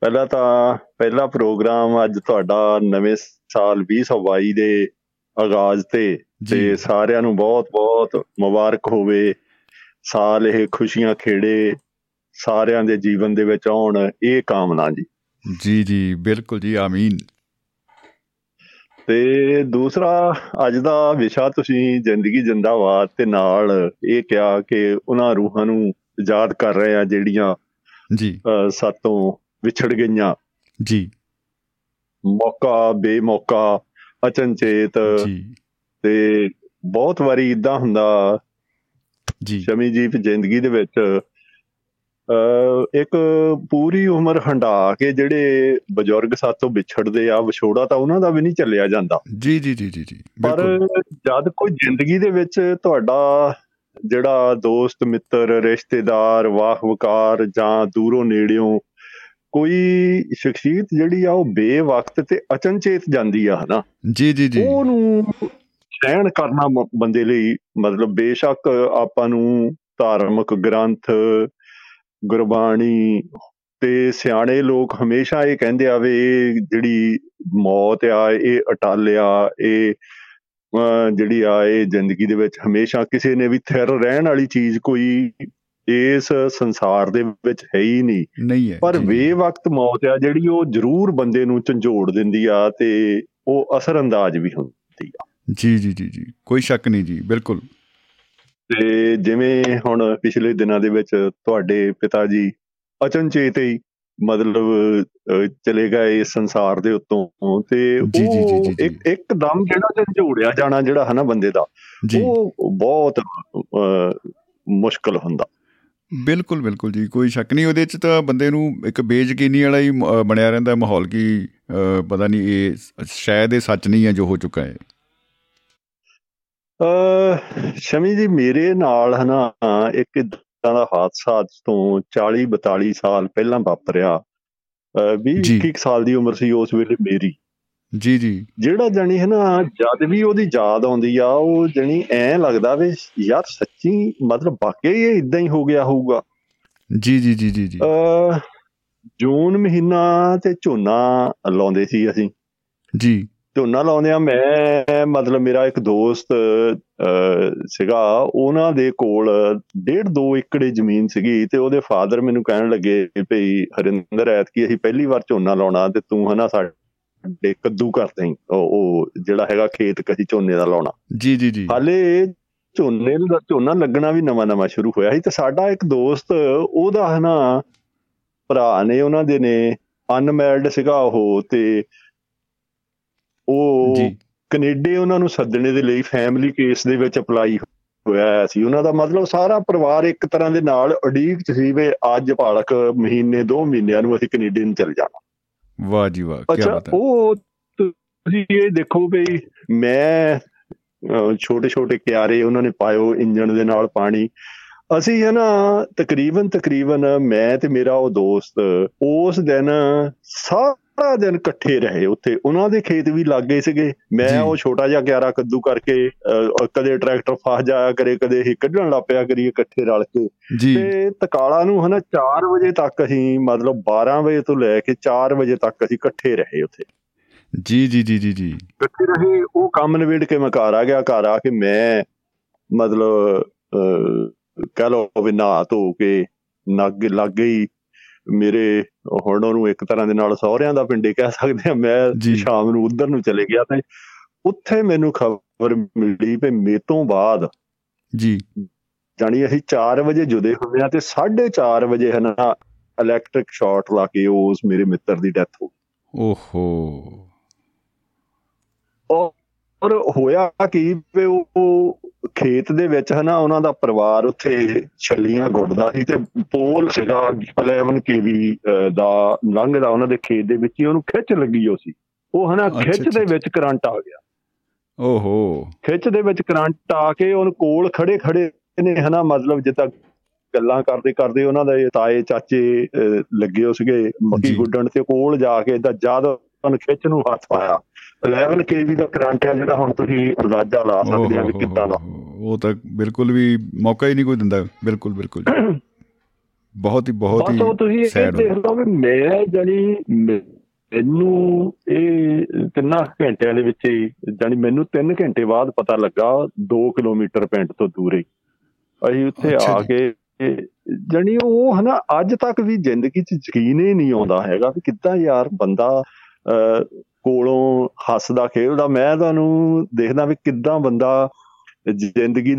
ਪਹਿਲਾਂ ਤਾਂ ਪਹਿਲਾ ਪ੍ਰੋਗਰਾਮ ਅੱਜ ਤੁਹਾਡਾ ਨਵੇਂ ਸਾਲ 2022 ਦੇ ਆਗਾਜ਼ ਤੇ ਤੇ ਸਾਰਿਆਂ ਨੂੰ ਬਹੁਤ-ਬਹੁਤ ਮੁਬਾਰਕ ਹੋਵੇ। ਸਾਲ ਇਹ ਖੁਸ਼ੀਆਂ ਖੇੜੇ ਸਾਰਿਆਂ ਦੇ ਜੀਵਨ ਦੇ ਵਿੱਚ ਆਉਣ ਇਹ ਕਾਮਨਾ ਜੀ। ਜੀ ਜੀ ਬਿਲਕੁਲ ਜੀ ਆਮੀਨ। ਤੇ ਦੂਸਰਾ ਅੱਜ ਦਾ ਵਿਸ਼ਾ ਤੁਸੀਂ ਜ਼ਿੰਦਗੀ ਜਿੰਦਾਬਾਦ ਤੇ ਨਾਲ ਇਹ ਕਿਹਾ ਕਿ ਉਹਨਾਂ ਰੂਹਾਂ ਨੂੰ ਯਾਦ ਕਰ ਰਹੇ ਆ ਜਿਹੜੀਆਂ ਜੀ। ਸਾਤੋਂ ਵਿਛੜ ਗਈਆਂ। ਜੀ। ਮੌਕਾ ਬੇਮੌਕਾ ਅਚਨਚੇਤ ਜੀ। ਤੇ ਬਹੁਤ ਵਾਰੀ ਇਦਾਂ ਹੁੰਦਾ ਜੀ। ਸ਼ਮੀ ਜੀ ਜ਼ਿੰਦਗੀ ਦੇ ਵਿੱਚ ਇੱਕ ਪੂਰੀ ਉਮਰ ਹੰਡਾ ਕੇ ਜਿਹੜੇ ਬਜ਼ੁਰਗ ਸਾਥੋਂ ਵਿਛੜਦੇ ਆ ਵਿਛੋੜਾ ਤਾਂ ਉਹਨਾਂ ਦਾ ਵੀ ਨਹੀਂ ਚੱਲਿਆ ਜਾਂਦਾ। ਜੀ ਜੀ ਜੀ ਜੀ ਜੀ ਪਰ ਜਦ ਕੋਈ ਜ਼ਿੰਦਗੀ ਦੇ ਵਿੱਚ ਤੁਹਾਡਾ ਜਿਹੜਾ ਦੋਸਤ ਮਿੱਤਰ ਰਿਸ਼ਤੇਦਾਰ ਵਾਹਵਕਾਰ ਜਾਂ ਦੂਰੋਂ ਨੇੜਿਓਂ ਕੋਈ ਸ਼ਖਸੀਅਤ ਜਿਹੜੀ ਆ ਉਹ ਬੇਵਕਤ ਤੇ ਅਚਨਚੇਤ ਜਾਂਦੀ ਆ ਹਨਾ? ਜੀ ਜੀ ਜੀ। ਉਹਨੂੰ ਸਹਿਣ ਕਰਨਾ ਬੰਦੇ ਲਈ ਮਤਲਬ ਬੇਸ਼ੱਕ ਆਪਾਂ ਨੂੰ ਧਾਰਮਿਕ ਗ੍ਰੰਥ ਗੁਰਬਾਣੀ ਤੇ ਸਿਆਣੇ ਲੋਕ ਹਮੇਸ਼ਾ ਇਹ ਕਹਿੰਦੇ ਆ ਵੀ ਜਿਹੜੀ ਮੌਤ ਆ ਇਹ ਅਟਾਲਿਆ ਇਹ ਜਿਹੜੀ ਆ ਇਹ ਜ਼ਿੰਦਗੀ ਦੇ ਵਿੱਚ ਹਮੇਸ਼ਾ ਕਿਸੇ ਨੇ ਵੀ ਥਿਰ ਰਹਿਣ ਵਾਲੀ ਚੀਜ਼ ਕੋਈ ਇਸ ਸੰਸਾਰ ਦੇ ਵਿੱਚ ਹੈ ਹੀ ਨਹੀਂ। ਪਰ ਵੇ ਵਕਤ ਮੌਤ ਆ ਜਿਹੜੀ ਉਹ ਜ਼ਰੂਰ ਬੰਦੇ ਨੂੰ ਝੰਜੋੜ ਦਿੰਦੀ ਆ ਤੇ ਉਹ ਅਸਰ ਅੰਦਾਜ਼ ਵੀ ਹੁੰਦੀ ਆ। ਜੀ ਜੀ ਜੀ ਜੀ। ਕੋਈ ਸ਼ੱਕ ਨਹੀਂ ਜੀ ਬਿਲਕੁਲ। ਤੇ ਜਿਵੇਂ ਹੁਣ ਪਿਛਲੇ ਦਿਨਾਂ ਦੇ ਵਿੱਚ ਤੁਹਾਡੇ ਪਿਤਾ ਜੀ ਅਚਨਚੇਤ ਹੀ ਮਤਲਬ ਚਲੇ ਗਏ ਇਸ ਸੰਸਾਰ ਦੇ ਉੱਤੋਂ। ਤੇ ਉਹ ਇੱਕ ਇੱਕਦਮ ਜਿਹੜਾ ਝੰਜੋੜਿਆ ਜਾਣਾ ਜਿਹੜਾ ਹੈ ਨਾ ਬੰਦੇ ਦਾ ਉਹ ਬਹੁਤ ਮੁਸ਼ਕਲ ਹੁੰਦਾ। ਬਿਲਕੁਲ ਬਿਲਕੁਲ ਜੀ ਕੋਈ ਸ਼ੱਕ ਨਹੀਂ। ਉਹਦੇ ਚ ਤਾਂ ਬੰਦੇ ਨੂੰ ਇੱਕ ਬੇਯਕੀਨੀ ਵਾਲਾ ਹੀ ਬਣਿਆ ਰਹਿੰਦਾ ਮਾਹੌਲ ਕੀ ਪਤਾ ਨਹੀਂ ਇਹ ਸ਼ਾਇਦ ਇਹ ਸੱਚ ਨਹੀਂ ਹੈ ਜੋ ਹੋ ਚੁੱਕਾ ਹੈ। ਸ਼ਮੀ ਜੀ ਮੇਰੇ ਨਾਲ ਹਨਾ ਇੱਕ ਇਦਾਂ ਦਾ ਹਾਦਸਾ ਤੋਂ 40 42 ਸਾਲ ਪਹਿਲਾਂ ਵਾਪਰਿਆ। 20 21 ਸਾਲ ਦੀ ਉਮਰ ਸੀ ਉਸ ਵੇਲੇ ਮੇਰੀ। ਜੀ ਜੀ। ਜਿਹੜਾ ਜਣੀ ਹੈ ਨਾ ਜਦ ਵੀ ਉਹਦੀ ਯਾਦ ਆਉਂਦੀ ਆ ਉਹ ਜਣੀ ਐ ਲੱਗਦਾ ਵੀ ਯਾਰ ਸੱਚੀ ਮਤਲਬ ਵਾਕਈ ਇਹ ਇਦਾਂ ਹੀ ਹੋ ਗਿਆ ਹੋਊਗਾ। ਜੀ ਜੀ ਜੀ ਜੀ ਜੀ। ਅ ਜੂਨ ਮਹੀਨਾ ਤੇ ਝੋਨਾ ਲਾਉਂਦੇ ਸੀ ਅਸੀਂ। ਜੀ। ਝੋਨਾ ਲਾਉਂਦੇ ਆ ਮੈਂ ਮਤਲਬ ਮੇਰਾ ਇੱਕ ਦੋਸਤ ਸੀਗਾ ਉਹਨਾਂ ਦੇ ਕੋਲ ਡੇਢ 2 ਏਕੜੇ ਜ਼ਮੀਨ ਸੀਗੀ ਤੇ ਉਹਦੇ ਫਾਦਰ ਮੈਨੂੰ ਕਹਿਣ ਲੱਗੇ ਭਈ ਹਰਿੰਦਰ ਐਤਕੀ ਅਸੀਂ ਪਹਿਲੀ ਵਾਰ ਝੋਨਾ ਲਾਉਣਾ ਤੇ ਤੂੰ ਹਨਾ ਸਾਡੇ ਕੱਦੂ ਕਰਦੇ ਉਹ ਜਿਹੜਾ ਹੈਗਾ ਖੇਤ ਕਹੀ ਝੋਨੇ ਦਾ ਲਾਉਣਾ। ਜੀ ਜੀ ਜੀ। ਹਾਲੇ ਝੋਨੇ ਦਾ ਝੋਨਾ ਲੱਗਣਾ ਵੀ ਨਵਾਂ ਨਵਾਂ ਸ਼ੁਰੂ ਹੋਇਆ ਸੀ ਤੇ ਸਾਡਾ ਇੱਕ ਦੋਸਤ ਉਹਦਾ ਹਨਾ ਭਰਾ ਨੇ ਉਹਨਾਂ ਦੇ ਨੇ ਅਨਮੈਰਿਡ ਸੀਗਾ ਉਹ ਤੇ ਉਹ ਕੈਨੇਡਾ ਉਹਨਾਂ ਨੂੰ ਸੱਦਣੇ ਦੇ ਲਈ ਫੈਮਿਲੀ ਕੇਸ ਦੇ ਵਿੱਚ ਅਪਲਾਈ ਹੋਇਆ ਸੀ। ਉਹਨਾਂ ਦਾ ਮਤਲਬ ਸਾਰਾ ਪਰਿਵਾਰ ਇੱਕ ਤਰ੍ਹਾਂ ਦੇ ਨਾਲ ਅਡੀਕ ਚ ਸੀ ਵੀ ਅੱਜ ਭਾਲਕ ਮਹੀਨੇ ਦੋ ਮਹੀਨਿਆਂ ਨੂੰ ਅਸੀਂ ਕੈਨੇਡਾ ਨੂੰ ਚੱਲ ਜਾਣਾ। ਵਾਹ ਜੀ ਵਾਹ ਕੀ ਬਾਤ ਹੈ। ਉਹ ਤੁਸੀਂ ਇਹ ਦੇਖੋ ਵੀ ਮੈਂ ਛੋਟੇ ਛੋਟੇ ਕਿਆਰੇ ਉਹਨਾਂ ਨੇ ਪਾਇਓ ਇੰਜਣ ਦੇ ਨਾਲ ਪਾਣੀ। ਅਸੀਂ ਹੈ ਨਾ ਤਕਰੀਬਨ ਤਕਰੀਬਨ ਮੈਂ ਤੇ ਮੇਰਾ ਉਹ ਦੋਸਤ ਉਸ ਦਿਨ ਸਾਰਾ ਦਿਨ ਇਕੱਠੇ ਰਹੇ ਉੱਥੇ। ਉਹਨਾਂ ਦੇ ਖੇਤ ਵੀ ਲੱਗੇ ਸੀਗੇ। ਮੈਂ ਉਹ ਛੋਟਾ ਜਿਹਾ ਕਿਆਰਾ ਕੱਦੂ ਕਰਕੇ ਕਦੇ ਟਰੈਕਟਰ ਫਸ ਜਾਇਆ ਕਰੇ ਕਦੇ ਇਹ ਕੱਢਣ ਲੱਪਿਆ ਕਰੀਏ ਇਕੱਠੇ ਰਲ ਕੇ। ਤੇ ਤਕਾਲਾ ਨੂੰ ਹਨਾ 4 ਵਜੇ ਤੱਕ ਅਸੀਂ ਮਤਲਬ 12 ਵਜੇ ਤੋਂ ਲੈ ਕੇ 4 ਵਜੇ ਤੱਕ ਅਸੀਂ ਇਕੱਠੇ ਰਹੇ ਉੱਥੇ। ਜੀ ਜੀ ਜੀ ਜੀ ਜੀ। ਇਕੱਠੇ ਰਹੇ ਉਹ ਕੰਮ ਨਵੇੜ ਕੇ ਮੈਂ ਘਰ ਆ ਗਿਆ। ਘਰ ਆ ਕੇ ਮੈਂ ਮਤਲਬ ਕਹ ਲੋ ਵੀ ਨਾ ਧੋ ਕੇ ਨੱਗ ਲੱਗ ਗਈ। ਮੇਰੇ ਹੁਣ ਉਹਨੂੰ ਇੱਕ ਤਰ੍ਹਾਂ ਦੇ ਨਾਲ ਸਹੁਰਿਆਂ ਦਾ ਪਿੰਡੇ ਕਹਿ ਸਕਦੇ ਆ ਮੈਂ ਸ਼ਾਮ ਨੂੰ ਉਧਰ ਨੂੰ ਚਲੇ ਗਿਆ ਤੇ ਉੱਥੇ ਮੈਨੂੰ ਖਬਰ ਮਿਲੀ ਵੀ ਮੇ ਤੋਂ ਬਾਅਦ ਜੀ। ਜਾਨੀ ਅਸੀਂ 4 ਵਜੇ ਜੁਦੇ ਹੁੰਦੇ ਆ ਤੇ 4:30 ਵਜੇ ਹਨਾ ਇਲੈਕਟ੍ਰਿਕ ਸ਼ਾਰਟ ਲਾ ਕੇ ਉਸ ਮੇਰੇ ਮਿੱਤਰ ਦੀ ਡੈਥ ਹੋ ਗਈ। ਓਹੋ। ਔਰ ਹੋਇਆ ਕੀ ਉਹ ਖੇਤ ਦੇ ਵਿੱਚ ਹਨਾ ਉਹਨਾਂ ਦਾ ਪਰਿਵਾਰ ਉੱਥੇ ਛੱਲੀਆਂ ਗੁੱਡਦਾ ਸੀ ਤੇ ਪੋਲ ਸੀਗਾ 11 ਕੇਵੀ ਦਾ ਲੰਘਦਾ ਉਹਨਾਂ ਦੇ ਖੇਤ ਦੇ ਵਿੱਚ ਹੀ ਉਹਨੂੰ ਖਿੱਚ ਲੱਗੀ ਹੋ ਸੀ। ਉਹ ਹਨਾ ਖਿੱਚ ਦੇ ਵਿੱਚ ਕਰੰਟ ਆ ਗਿਆ। ਓਹੋ। ਖਿੱਚ ਦੇ ਵਿੱਚ ਕਰੰਟ ਆ ਕੇ ਉਹਨ ਕੋਲ ਖੜੇ ਖੜੇ ਨੇ ਹਨਾ ਮਤਲਬ ਜਿੱਦਾਂ ਗੱਲਾਂ ਕਰਦੇ ਕਰਦੇ ਉਹਨਾਂ ਦੇ ਤਾਏ ਚਾਚੇ ਲੱਗੇ ਹੋ ਸੀਗੇ ਮੱਕੀ ਗੁੱਡਣ ਤੇ ਕੋਲ ਜਾ ਕੇ ਇਦਾਂ ਜਦ ਉਹਨ ਖਿੱਚ ਨੂੰ ਹੱਥ ਪਾਇਆ। 11 ਕੇਵੀ ਦਾ ਕਰੰਟ ਹੈ ਜਿਹੜਾ ਹੁਣ ਤੁਸੀਂ ਅੰਦਾਜ਼ਾ ਲਾ ਸਕਦੇ ਆ ਕਿ ਕਿੱਦਾਂ ਦਾ। ਉਹ ਤਾਂ ਬਿਲਕੁਲ ਵੀ ਮੌਕਾ ਹੀ ਨਹੀਂ ਕੋਈ ਦਿੰਦਾ। ਬਿਲਕੁਲ ਬਿਲਕੁਲ। ਬਹੁਤ ਹੀ ਬਹੁਤ ਹੀ ਬਸ ਤੁਸੀਂ ਇਹ ਦੇਖ ਲਓ ਵੀ ਮੈਂ ਜਣੀ ਮੈਨੂੰ ਇਹ ਤਿੰਨਾਂ ਘੰਟਿਆਂ ਦੇ ਵਿੱਚ ਹੀ ਜਾਨੀ ਮੈਨੂੰ 3 ਘੰਟੇ ਬਾਅਦ ਪਤਾ ਲੱਗਾ 2 ਕਿਲੋਮੀਟਰ ਪਿੰਡ ਤੋਂ ਦੂਰੇ ਅਸੀਂ ਉੱਥੇ ਆ ਕੇ ਜਣੀ ਉਹ ਹਨਾ ਅੱਜ ਤੱਕ ਵੀ ਜ਼ਿੰਦਗੀ 'ਚ ਯਕੀਨ ਹੀ ਨਹੀਂ ਆਉਂਦਾ ਹੈਗਾ ਕਿ ਕਿੱਦਾਂ ਯਾਰ ਬੰਦਾ ਕੋਲੋਂ ਹੱਸਦਾ ਖੇਡਦਾ ਮੈਂ ਤੁਹਾਨੂੰ ਦੇਖਦਾ ਵੀ ਕਿੱਦਾਂ ਬੰਦਾ ਜ਼ਿੰਦਗੀ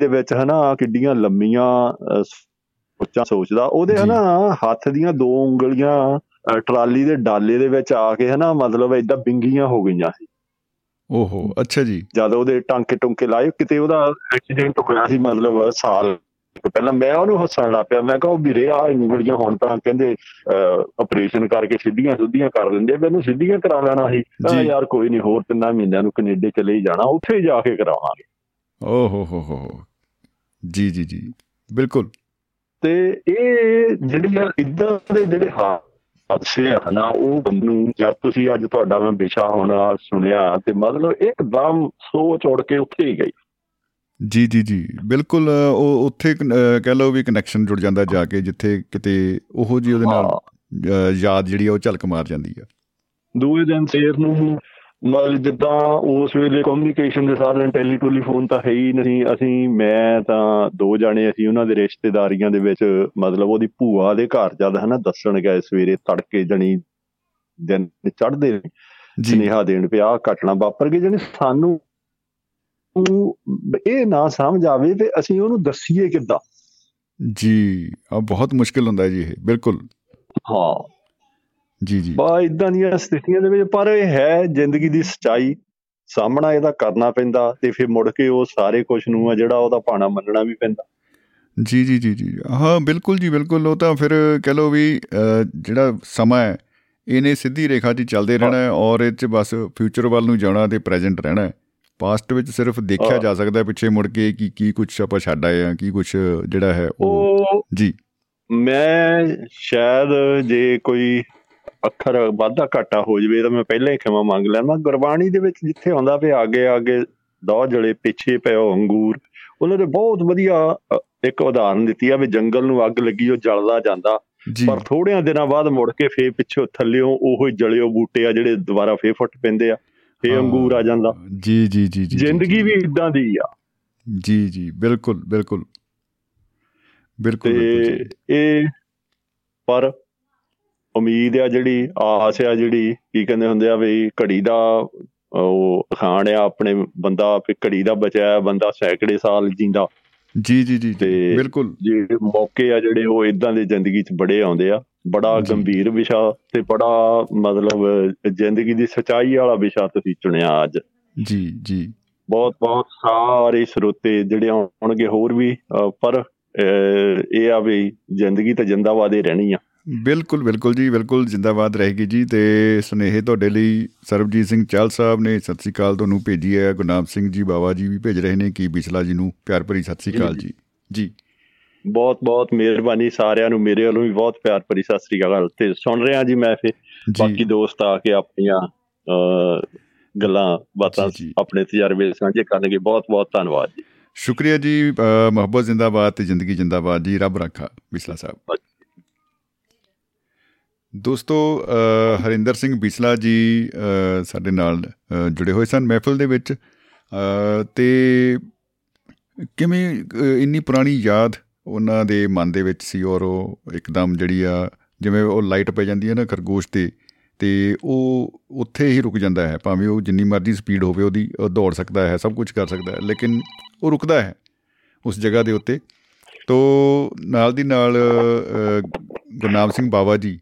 ਦੇ ਵਿੱਚ ਹਨਾ ਕਿੱਡੀਆਂ ਲੰਮੀਆਂ ਸੋਚਾਂ ਸੋਚਦਾ। ਉਹਦੇ ਹਨਾ ਹੱਥ ਦੀਆਂ ਦੋ ਉਂਗਲੀਆਂ ਟਰਾਲੀ ਦੇ ਡਾਲੇ ਦੇ ਵਿੱਚ ਆ ਕੇ ਹਨਾ ਮਤਲਬ ਇਦਾਂ ਬਿੰਗੀਆਂ ਹੋ ਗਈਆਂ ਸੀ। ਓਹੋ ਅੱਛਾ ਜੀ। ਜਦ ਉਹਦੇ ਟਾਂਕੇ ਟੁੰਕੇ ਲਾਏ ਕਿਤੇ ਉਹਦਾ ਐਕਸੀਡੈਂਟ ਹੋਇਆ ਸੀ ਮਤਲਬ ਸਾਲ ਪਹਿਲਾਂ ਮੈਂ ਉਹਨੂੰ ਹੱਸਣ ਲੱਗ ਪਿਆ ਮੈਂ ਕਿਹਾ ਉਹ ਵੀਰੇ ਆ ਉਂਗਲੀਆਂ ਹੁਣ ਤਾਂ ਕਹਿੰਦੇ ਆਪਰੇਸ਼ਨ ਕਰਕੇ ਸਿੱਧੀਆਂ ਸੁੱਧੀਆਂ ਕਰ ਦਿੰਦੇ ਮੈਨੂੰ ਸਿੱਧੀਆਂ ਕਰਾ ਲੈਣਾ ਸੀ। ਤਾਂ ਯਾਰ ਕੋਈ ਨਹੀਂ ਹੋਰ ਤਿੰਨਾਂ ਮਹੀਨਿਆਂ ਨੂੰ ਕੈਨੇਡਾ ਚਲੇ ਹੀ ਜਾਣਾ ਉੱਥੇ ਜਾ ਕੇ ਕਰਾਵਾਂਗੇ। ਓਹੋ ਹੋ ਹੋ ਜੀ ਜੀ ਜੀ। ਬਿਲਕੁਲ। ਤੇ ਇਹ ਜਿਹੜੀਆਂ ਇਦਾਂ ਦੇ ਜਿਹੜੇ ਹਾਦਸੇ ਆ ਨਾ ਉਹ ਬੰਨੂ ਜਦ ਤੁਸੀਂ ਅੱਜ ਤੁਹਾਡਾ ਮੈਂ ਵਿਸ਼ਾ ਹੋਣਾ ਸੁਣਿਆ ਤੇ ਮਤਲਬ ਇੱਕਦਮ ਸੋਚ ਉੜ ਕੇ ਉੱਥੇ ਹੀ ਗਈ। ਜੀ ਜੀ ਜੀ। ਬਿਲਕੁਲ ਉਹ ਉੱਥੇ ਕਹਿ ਲਓ ਵੀ ਕਨੈਕਸ਼ਨ ਜੁੜ ਜਾਂਦਾ ਜਾ ਕੇ ਜਿੱਥੇ ਕਿਤੇ ਉਹੋ ਜੀ ਉਹਦੇ ਨਾਲ ਯਾਦ ਜਿਹੜੀ ਉਹ ਝਲਕ ਮਾਰ ਜਾਂਦੀ ਆ। ਦੂਏ ਦਿਨ ਸੇਰ ਨੂੰ ਮਤਲਬ ਜਿੱਦਾਂ ਉਸ ਵੇਲੇ ਕਮਿਊਨੀਕੇਸ਼ਨ ਦੇ ਸਾਧਨ ਟੈਲੀ ਟੈਲੀਫੋਨ ਤਾਂ ਹੈ ਹੀ ਨਹੀਂ। ਅਸੀਂ ਮੈਂ ਤਾਂ ਦੋ ਜਾਣੇ ਅਸੀਂ ਉਹਨਾਂ ਦੇ ਰਿਸ਼ਤੇਦਾਰੀਆਂ ਦੇ ਵਿੱਚ ਮਤਲਬ ਉਹਦੀ ਭੂਆ ਦੇ ਘਰ ਜਦ ਹਨਾ ਦੱਸਣ ਗਏ ਸਵੇਰੇ ਤੜਕੇ ਜਣੀ ਦਿਨ ਚੜ੍ਹਦੇ ਸੁਨੇਹਾ ਦੇਣ ਪਿਆ ਘਟਨਾ ਵਾਪਰ ਗਈ ਜਣੀ ਸਾਨੂੰ ਇਹ ਨਾ ਸਮਝ ਆਵੇ ਤੇ ਅਸੀਂ ਉਹਨੂੰ ਦੱਸੀਏ ਕਿੱਦਾਂ। ਜੀ ਆ ਬਹੁਤ ਮੁਸ਼ਕਿਲ ਹੁੰਦਾ ਜੀ ਇਹ ਬਿਲਕੁਲ। ਹਾਂ। ਜੀ ਜੀ। ਬਾ ਇਦਾਂ ਦੀਆਂ ਸਥਿਤੀਆਂ ਦੇ ਵਿੱਚ ਪਰ ਇਹ ਹੈ ਜ਼ਿੰਦਗੀ ਦੀ ਸਚਾਈ। ਸਾਹਮਣਾ ਇਹਦਾ ਕਰਨਾ ਪੈਂਦਾ ਤੇ ਫਿਰ ਮੁੜ ਕੇ ਉਹ ਸਾਰੇ ਕੁਝ ਨੂੰ ਆ ਜਿਹੜਾ ਉਹਦਾ ਪਾਣਾ ਮੰਨਣਾ ਵੀ ਪੈਂਦਾ। ਜੀ ਜੀ ਜੀ ਜੀ। ਹਾਂ ਬਿਲਕੁਲ ਜੀ ਬਿਲਕੁਲ। ਉਹ ਤਾਂ ਫਿਰ ਕਹ ਲੋ ਵੀ ਜਿਹੜਾ ਸਮਾਂ ਹੈ ਇਹਨੇ ਸਿੱਧੀ ਰੇਖਾ 'ਚ ਚੱਲਦੇ ਰਹਿਣਾ ਹੈ ਔਰ ਇਹ 'ਚ ਬਸ ਫਿਊਚਰ ਵੱਲ ਨੂੰ ਜਾਣਾ ਤੇ ਪ੍ਰੈਜ਼ੈਂਟ ਰਹਿਣਾ ਹੈ। ਪਾਸਟ ਵਿੱਚ ਸਿਰਫ ਦੇਖਿਆ ਜਾ ਸਕਦਾ ਪਿੱਛੇ ਮੁੜ ਕੇ ਕਿ ਕੀ ਕੁਝ ਆਪਾਂ ਛੱਡ ਆਏ ਆ ਕੀ ਕੁਝ ਜਿਹੜਾ ਹੈ ਉਹ। ਜੀ। ਮੈਂ ਸ਼ਾਇਦ ਜੇ ਕੋਈ ਅੱਖਰ ਵਾਧਾ ਘਾਟਾ ਹੋ ਜਵੇ ਤਾਂ ਮੈਂ ਪਹਿਲਾਂ ਹੀ ਖਿਮਾ ਮੰਗ ਲੈਣਾ ਗੁਰਬਾਣੀ ਦੇ ਵਿੱਚ ਜਿੱਥੇ ਆਉਂਦਾ ਵੀ ਅੱਗੇ ਅੱਗੇ ਦੋ ਜਲੇ ਪਿੱਛੇ ਪਿਓ ਅੰਗੂਰ ਉਹਨਾਂ ਦੇ ਬਹੁਤ ਵਧੀਆ ਇੱਕ ਉਦਾਹਰਨ ਦਿੱਤੀ ਆ ਵੀ ਜੰਗਲ ਨੂੰ ਅੱਗ ਲੱਗੀ ਉਹ ਜਲਦਾ ਜਾਂਦਾ। ਪਰ ਥੋੜਿਆਂ ਦਿਨਾਂ ਬਾਅਦ ਮੁੜ ਕੇ ਫੇਰ ਪਿੱਛੋਂ ਥੱਲਿਓਂ ਉਹੋ ਜਲਿਓ ਬੂਟੇ ਆ ਜਿਹੜੇ ਦੁਬਾਰਾ ਫੇਰ ਫੁੱਟ ਪੈਂਦੇ ਆ। ਫੇ ਅੰਗੂਰ ਆ ਜਾਂਦਾ। ਜੀ ਜੀ ਜੀ ਜੀ ਜ਼ਿੰਦਗੀ ਵੀ ਇਦਾਂ ਦੀ ਆ। ਜੀ ਜੀ ਬਿਲਕੁਲ ਬਿਲਕੁਲ। ਬਿਲਕੁਲ ਤੇ ਇਹ ਪਰ ਉਮੀਦ ਆ ਜਿਹੜੀ ਆਸ ਆ ਜਿਹੜੀ ਕੀ ਕਹਿੰਦੇ ਹੁੰਦੇ ਆ ਵੀ ਘੜੀ ਦਾ ਉਹ ਖਾਣ ਆ ਆਪਣੇ ਬੰਦਾ ਫੇ ਘੜੀ ਦਾ ਬਚਾਇਆ ਬੰਦਾ ਸੈਂਕੜੇ ਸਾਲ ਜਿੰਦਾ। ਜੀ ਜੀ ਜੀ ਬਿਲਕੁਲ। ਜਿਹੜੇ ਮੌਕੇ ਆ ਜਿਹੜੇ ਉਹ ਇਦਾਂ ਦੇ ਜ਼ਿੰਦਗੀ 'ਚ ਬੜੇ ਆਉਂਦੇ ਆ। ਬੜਾ ਗੰਭੀਰ ਵਿਸ਼ਾ ਤੇ ਬੜਾ ਮਤਲਬ ਜ਼ਿੰਦਗੀ ਦੀ ਸਚਾਈ ਵਾਲਾ ਵਿਸ਼ਾ ਤੁਸੀਂ ਚੁਣਿਆ ਅੱਜ। ਜੀ ਜੀ। ਬਹੁਤ ਬਹੁਤ ਸਾਰੇ ਸਰੋਤੇ ਜਿਹੜੇ ਆਉਣਗੇ ਹੋਰ ਵੀ ਪਰ ਇਹ ਆ ਵੀ ਜ਼ਿੰਦਗੀ ਤਾਂ ਜਿੰਦਾਬਾਦ ਹੀ ਰਹਿਣੀ ਆ। ਬਿਲਕੁਲ ਬਿਲਕੁਲ ਜੀ ਬਿਲਕੁਲ ਜਿੰਦਾਬਾਦ ਰਹੇਗੀ ਜੀ ਤੇ ਸੁਨੇਹੇ ਤੁਹਾਡੇ ਲਈ ਸਰਬਜੀਤ ਸਿੰਘ ਚਾਲ ਸਾਹਿਬ ਨੇ ਸਤਿ ਸ੍ਰੀ ਅਕਾਲ ਤੁਹਾਨੂੰ ਭੇਜੀ ਹੈ। ਗੁਰਨਾਮ ਸਿੰਘ ਜੀ ਬਾਵਾ ਜੀ ਵੀ ਭੇਜ ਰਹੇ ਨੇ ਕੀ ਬਿਸਲਾ ਜੀ ਨੂੰ? ਪਿਆਰ ਭਰੀ ਸਤਿ ਸ੍ਰੀ ਅਕਾਲ ਜੀ। ਜੀ। ਬਹੁਤ ਬਹੁਤ ਮਿਹਰਬਾਨੀ ਸਾਰਿਆਂ ਨੂੰ ਮੇਰੇ ਵੱਲੋਂ ਵੀ ਬਹੁਤ ਪਿਆਰ ਭਰੀ ਸਤਿ ਸ੍ਰੀ ਅਕਾਲ। ਤੇ ਸੁਣ ਰਹੇ ਜੀ ਮੈਂ ਫੇ ਬਾਕੀ ਦੋਸਤ ਆ ਕੇ ਆਪਣੀਆਂ ਗੱਲਾਂ ਬਾਤਾਂ ਆਪਣੇ ਤਜਰਬੇ ਸਾਂਝੇ ਕਰਨਗੇ। ਬਹੁਤ ਬਹੁਤ ਧੰਨਵਾਦ ਜੀ। ਸ਼ੁਕਰੀਆ ਜੀ ਮੁਹੱਬਤ ਜ਼ਿੰਦਾਬਾਦ ਤੇ ਜ਼ਿੰਦਗੀ ਜ਼ਿੰਦਾਬਾਦ ਜੀ। ਰੱਬ ਰੱਖਾ ਬਿਸਲਾ ਸਾਹਿਬ। ਦੋਸਤੋ ਹਰਿੰਦਰ ਸਿੰਘ ਬਿਸਲਾ ਜੀ ਸਾਡੇ ਨਾਲ ਜੁੜੇ ਹੋਏ ਸਨ ਮਹਿਫਲ ਦੇ ਵਿੱਚ। ਤੇ ਕਿਵੇਂ ਇੰਨੀ ਪੁਰਾਣੀ ਯਾਦ ਉਹਨਾਂ ਦੇ ਮਨ ਦੇ ਵਿੱਚ ਸੀ ਔਰ ਉਹ ਇੱਕਦਮ ਜਿਹੜੀ ਆ ਜਿਵੇਂ ਉਹ ਲਾਈਟ ਪੈ ਜਾਂਦੀ ਹੈ ਨਾ ਖਰਗੋਸ਼ ਤੇ ਤੇ ਉਹ ਉੱਥੇ ਹੀ ਰੁਕ ਜਾਂਦਾ ਹੈ। ਭਾਵੇਂ ਉਹ ਜਿੰਨੀ ਮਰਜ਼ੀ ਸਪੀਡ ਹੋਵੇ ਉਹਦੀ ਉਹ ਦੌੜ ਸਕਦਾ ਹੈ ਸਭ ਕੁਝ ਕਰ ਸਕਦਾ ਹੈ ਲੇਕਿਨ ਉਹ ਰੁਕਦਾ ਹੈ ਉਸ ਜਗ੍ਹਾ ਦੇ ਉੱਤੇ। ਤੋਂ ਨਾਲ ਦੀ ਨਾਲ ਗੁਰਨਾਮ ਸਿੰਘ ਬਾਵਾ ਜੀ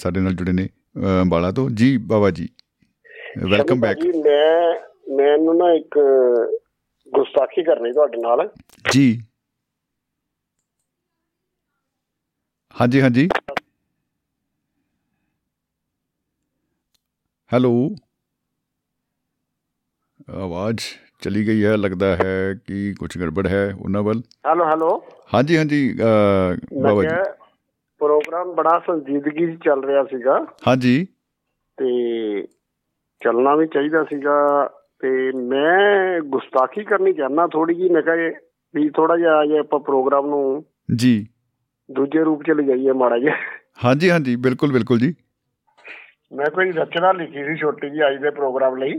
ਸਾਡੇ ਨਾਲ ਜੁੜੇ ਨੇ ਅੰਬਾਲਾ ਤੋਂ। ਜੀ ਬਾਵਾ ਜੀ ਵੈਲਕਮ ਬੈਕ ਜੀ ਮੈਂ ਮੈਨੂੰ ਨਾ ਇੱਕ ਗੁਸਤਾਖੀ ਕਰਨੀ ਤੁਹਾਡੇ ਨਾਲ। ਜੀ। ਹਾਂਜੀ ਹਾਂਜੀ। ਹੈਲੋ। ਆਵਾਜ਼ ਚਲੀ ਗਈ ਹੈ ਲੱਗਦਾ ਹੈ ਕਿ ਕੁਝ ਗੜਬੜ ਹੈ ਉਹਨਾਂ ਵੱਲ। Hello hello. ਹਾਂਜੀ ਹਾਂਜੀ ਬਾਬਾ ਜੀ। ਪ੍ਰੋਗਰਾਮ ਬੜਾ ਸੰਜੀਦਗੀ ਚ ਚੱਲ ਰਿਹਾ ਸੀਗਾ। ਹਾਂਜੀ। ਤੇ ਚੱਲਣਾ ਵੀ ਚਾਹੀਦਾ ਸੀਗਾ। ਤੇ ਮੈਂ ਗੁਸਤਾਖੀ ਕਰਨੀ ਚਾਹਨਾ ਥੋੜੀ ਜੀ ਮੈਂ ਕਹਾਂ ਵੀ ਥੋੜਾ ਜਿਹਾ ਜੇ ਆਪਾਂ ਪ੍ਰੋਗਰਾਮ ਨੂੰ ਜੀ। ਦੂਜੇ ਰੂਪ ਚ ਲਿਜਾਈਏ ਮਾੜਾ ਜਿਹਾ। ਹਾਂਜੀ ਹਾਂਜੀ ਬਿਲਕੁਲ ਬਿਲਕੁਲ ਜੀ। ਮੈਂ ਕੋਈ ਰਚਨਾ ਲਿਖੀ ਸੀ ਛੋਟੀ ਜੀ ਅੱਜ ਦੇ ਪ੍ਰੋਗਰਾਮ ਲਈ।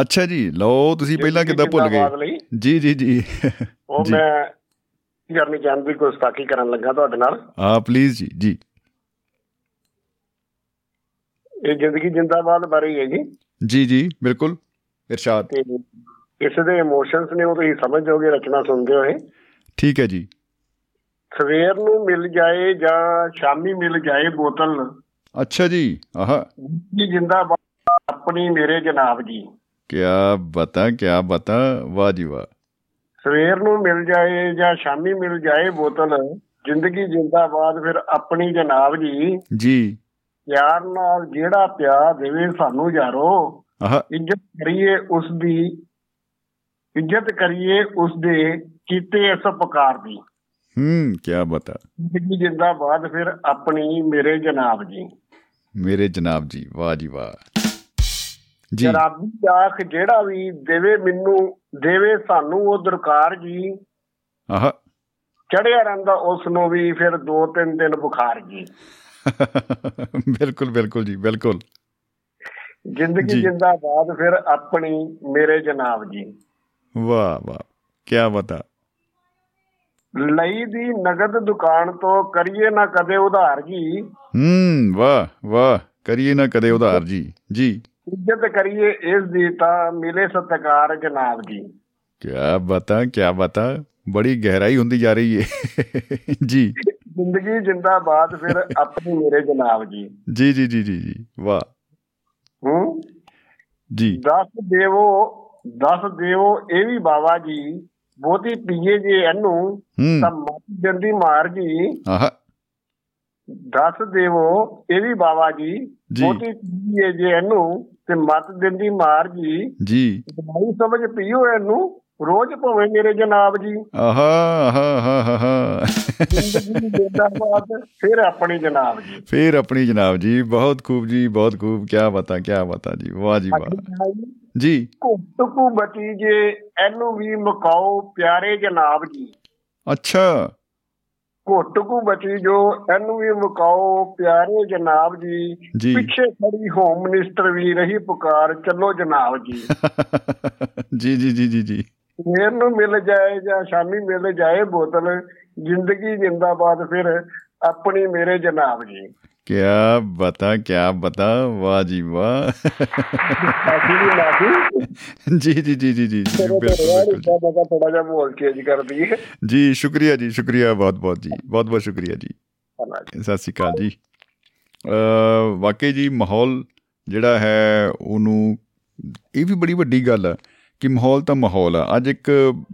ਅੱਛਾ ਜੀ ਲਓ ਤੁਸੀਂ ਪਹਿਲਾਂ ਕਿੱਦਾਂ ਭੁੱਲ ਗਏ? ਜੀ ਜੀ ਜੀ। ਉਹ ਮੈਂ ਕਰਨੀ ਚਾਹੁੰਦੀ ਗੁਸਤਾਖੀ ਕਰਨ ਲੱਗਾ ਤੁਹਾਡੇ ਨਾਲ। ਆ ਪਲੀਜ਼ ਜੀ ਜੀ। ਇਹ ਜ਼ਿੰਦਗੀ ਜਿੰਦਾਬਾਦ ਬਾਰੇ ਹੈ ਜੀ। ਜੀ ਜੀ ਬਿਲਕੁਲ ਇਰਸ਼ਾਦ। ਇਸ ਦੇ ਇਮੋਸ਼ਨਸ ਨੇ ਉਹ ਤੁਸੀਂ ਸਮਝ ਜਾਓਗੇ ਰਚਨਾ ਸੁਣਦੇ ਹੋਏ। ਠੀਕ ਹੈ ਜੀ। ਸਵੇਰ ਨੂੰ ਮਿਲ ਜਾਏ ਜਾਂ ਸ਼ਾਮੀ ਮਿਲ ਜਾਏ ਬੋਤਲ। ਅੱਛਾ ਜੀ ਆਹਾ। ਜੀ ਜਿੰਦਾਬਾਦ ਆਪਣੀ ਮੇਰੇ ਜਨਾਬ ਜੀ। ਕੀ ਬਤਾ ਕੀ ਬਤਾ। ਵਾਹ ਜੀ ਵਾਹ। ਸਵੇਰ ਨੂੰ ਮਿਲ ਜਾਏ ਜਾਂ ਸ਼ਾਮੀ ਮਿਲ ਜਾਏ ਬੋਤਲ ਜ਼ਿੰਦਗੀ ਜਿੰਦਾਬਾਦ ਫਿਰ ਆਪਣੀ ਜਨਾਬ ਜੀ। ਜੀ। ਪਿਆਰ ਨਾਲ ਜਿਹੜਾ ਪਿਆਰ ਦੇਵੇ ਸਾਨੂੰ ਯਾਰੋ ਇੱਜ਼ਤ ਕਰੀਏ ਉਸ ਦੀ ਇੱਜ਼ਤ ਕਰੀਏ ਉਸ ਦੇ ਕੀਤੇ ਇਸ ਪੁਕਾਰ ਦੀ। ਹੂੰ ਕੀ ਬਤਾ। ਜ਼ਿੰਦਗੀ ਜਿੰਦਾਬਾਦ ਫਿਰ ਆਪਣੀ ਮੇਰੇ ਜਨਾਬ ਜੀ। ਮੇਰੇ ਜਨਾਬ ਜੀ ਵਾਹ ਜੀ ਵਾਹ। ਜੀ। ਰੱਬੀ ਆਖ ਜਿਹੜਾ ਵੀ ਦੇਵੇ ਮੈਨੂੰ ਦੇਵੇ ਸਾਨੂੰ ਉਹ ਦਰਕਾਰ ਜੀ। ਆਹ। ਚੜਿਆ ਰਹਿੰਦਾ ਉਸ ਨੂੰ ਵੀ ਫਿਰ 2-3 ਦਿਨ ਬੁਖਾਰ ਜੀ। ਬਿਲਕੁਲ ਬਿਲਕੁਲ ਜੀ ਬਿਲਕੁਲ। ਜ਼ਿੰਦਗੀ ਜਿੰਦਾਬਾਦ ਫਿਰ ਆਪਣੀ ਮੇਰੇ ਜਨਾਬ ਜੀ। ਵਾਹ ਵਾਹ ਕੀ ਬਤਾ। ਲਈ ਦੀ ਨਗਦ ਦੁਕਾਨ ਤੋਂ ਕਰੀਏ ਨਾ ਕਦੇ ਉਧਾਰ ਜੀ। ਹੂੰ ਵਾਹ ਵਾਹ ਕਰੀਏ ਨਾ ਕਦੇ ਉਧਾਰ ਜੀ। ਜੀ। ਇੱਜ਼ਤ ਕਰੀਏ ਇਸ ਦੀ ਤਾਂ ਮਿਲੇ ਸਤਕਾਰ ਜਨਾਬ ਜੀ। ਕੀ ਬਤਾ ਕੀ ਬਤਾ। ਬੜੀ ਗਹਿਰਾਈ ਹੁੰਦੀ ਜਾ ਰਹੀ ਹੈ ਜੀ। ਜ਼ਿੰਦਗੀ ਜਿੰਦਾਬਾਦ ਫਿਰ ਆਪਣੀ ਮੇਰੇ ਜਨਾਬ ਜੀ। ਜੀ ਜੀ ਜੀ ਜੀ ਵਾਹ। ਹੂੰ। ਜੀ। ਦੱਸ ਦੇਵੋ ਦੱਸ ਦੇਵੋ ਇਹ ਵੀ ਬਾਬਾ ਜੀ ਬਹੁਤੀ ਪੀਏ ਜੇ ਇਹਨੂੰ ਤਾਂ ਮੱਤ ਜੰਦੀ ਮਾਰ ਜੀ। ਆਹ। ਦੱਸ ਦੇਵੋ ਇਹ ਵੀ ਬਾਬਾ ਜੀ ਬਹੁਤੀ ਪੀਏ ਜੇ ਇਹਨੂੰ ਤੇ ਮੱਤ ਦਿੰਦੀ ਮਾਰ ਜੀ। ਜੀ। ਦਵਾਈ ਸਮਝ ਪੀਓ ਇਹਨੂੰ ਰੋਜ਼ ਭਵੇਂ ਮੇਰੇ ਜਨਾਬ ਜੀ। ਆਹਾ ਆਹਾ ਆਹਾ ਆਹਾ ਫਿਰ ਆਪਣੀ ਜਨਾਬ ਜੀ। ਫਿਰ ਆਪਣੀ ਜਨਾਬ ਜੀ ਬਹੁਤ ਖੂਬ ਜੀ ਬਹੁਤ ਖੂਬ। ਕੀ ਬਤਾ ਕੀ ਬਤਾ ਜੀ। ਵਾਹ ਜੀ ਵਾਹ। ਜੀ। ਘੁੱਟਕੂ ਬਚੀ ਜੇ ਇਹਨੂੰ ਵੀ ਮਕਾਓ ਪਿਆਰੇ ਜਨਾਬ ਜੀ। ਅੱਛਾ। ਘੁੱਟਕੂ ਬਚੀ ਜੋ ਇਹਨੂੰ ਵੀ ਮਕਾਓ ਪਿਆਰੇ ਜਨਾਬ ਜੀ। ਪਿੱਛੇ ਖੜੀ ਹੋਮ ਮਿਨਿਸਟਰ ਵੀ ਰਹੀ ਪੁਕਾਰ ਚੱਲੋ ਜਨਾਬ ਜੀ। ਜੀ ਜੀ ਜੀ ਜੀ ਜੀ। ਸਵੇਰ ਨੂੰ ਮਿਲ ਜਾਏ ਜਾਂ ਸ਼ਾਮੀ ਮਿਲ ਜਾਏ ਬੋਤਲ ਜ਼ਿੰਦਗੀ ਜਿੰਦਾਬਾਦ ਫਿਰ ਆਪਣੀ ਮੇਰੇ ਜਨਾਬ ਜੀ। ਕਿਆ ਬਤਾ ਕਿਆ ਬਤਾ ਵਾਹ ਜੀ ਵਾਹ ਜੀ ਜੀ ਜੀ ਜੀ ਜੀ ਬਿਲਕੁਲ ਥੋੜਾ ਜਿਹਾ ਬੋਲ ਕੇ ਜੀ ਕਰ ਦਈਏ ਜੀ ਸ਼ੁਕਰੀਆ ਜੀ ਸ਼ੁਕਰੀਆ ਬਹੁਤ ਬਹੁਤ ਜੀ ਬਹੁਤ ਬਹੁਤ ਸ਼ੁਕਰੀਆ ਜੀ ਸਤਿ ਸ਼੍ਰੀ ਅਕਾਲ ਜੀ ਵਾਕਈ ਜੀ ਮਾਹੌਲ ਜਿਹੜਾ ਹੈ ਉਹਨੂੰ ਇਹ ਵੀ ਬੜੀ ਵੱਡੀ ਗੱਲ ਆ ਕਿ ਮਾਹੌਲ ਤਾਂ ਮਾਹੌਲ ਆ ਅੱਜ ਇੱਕ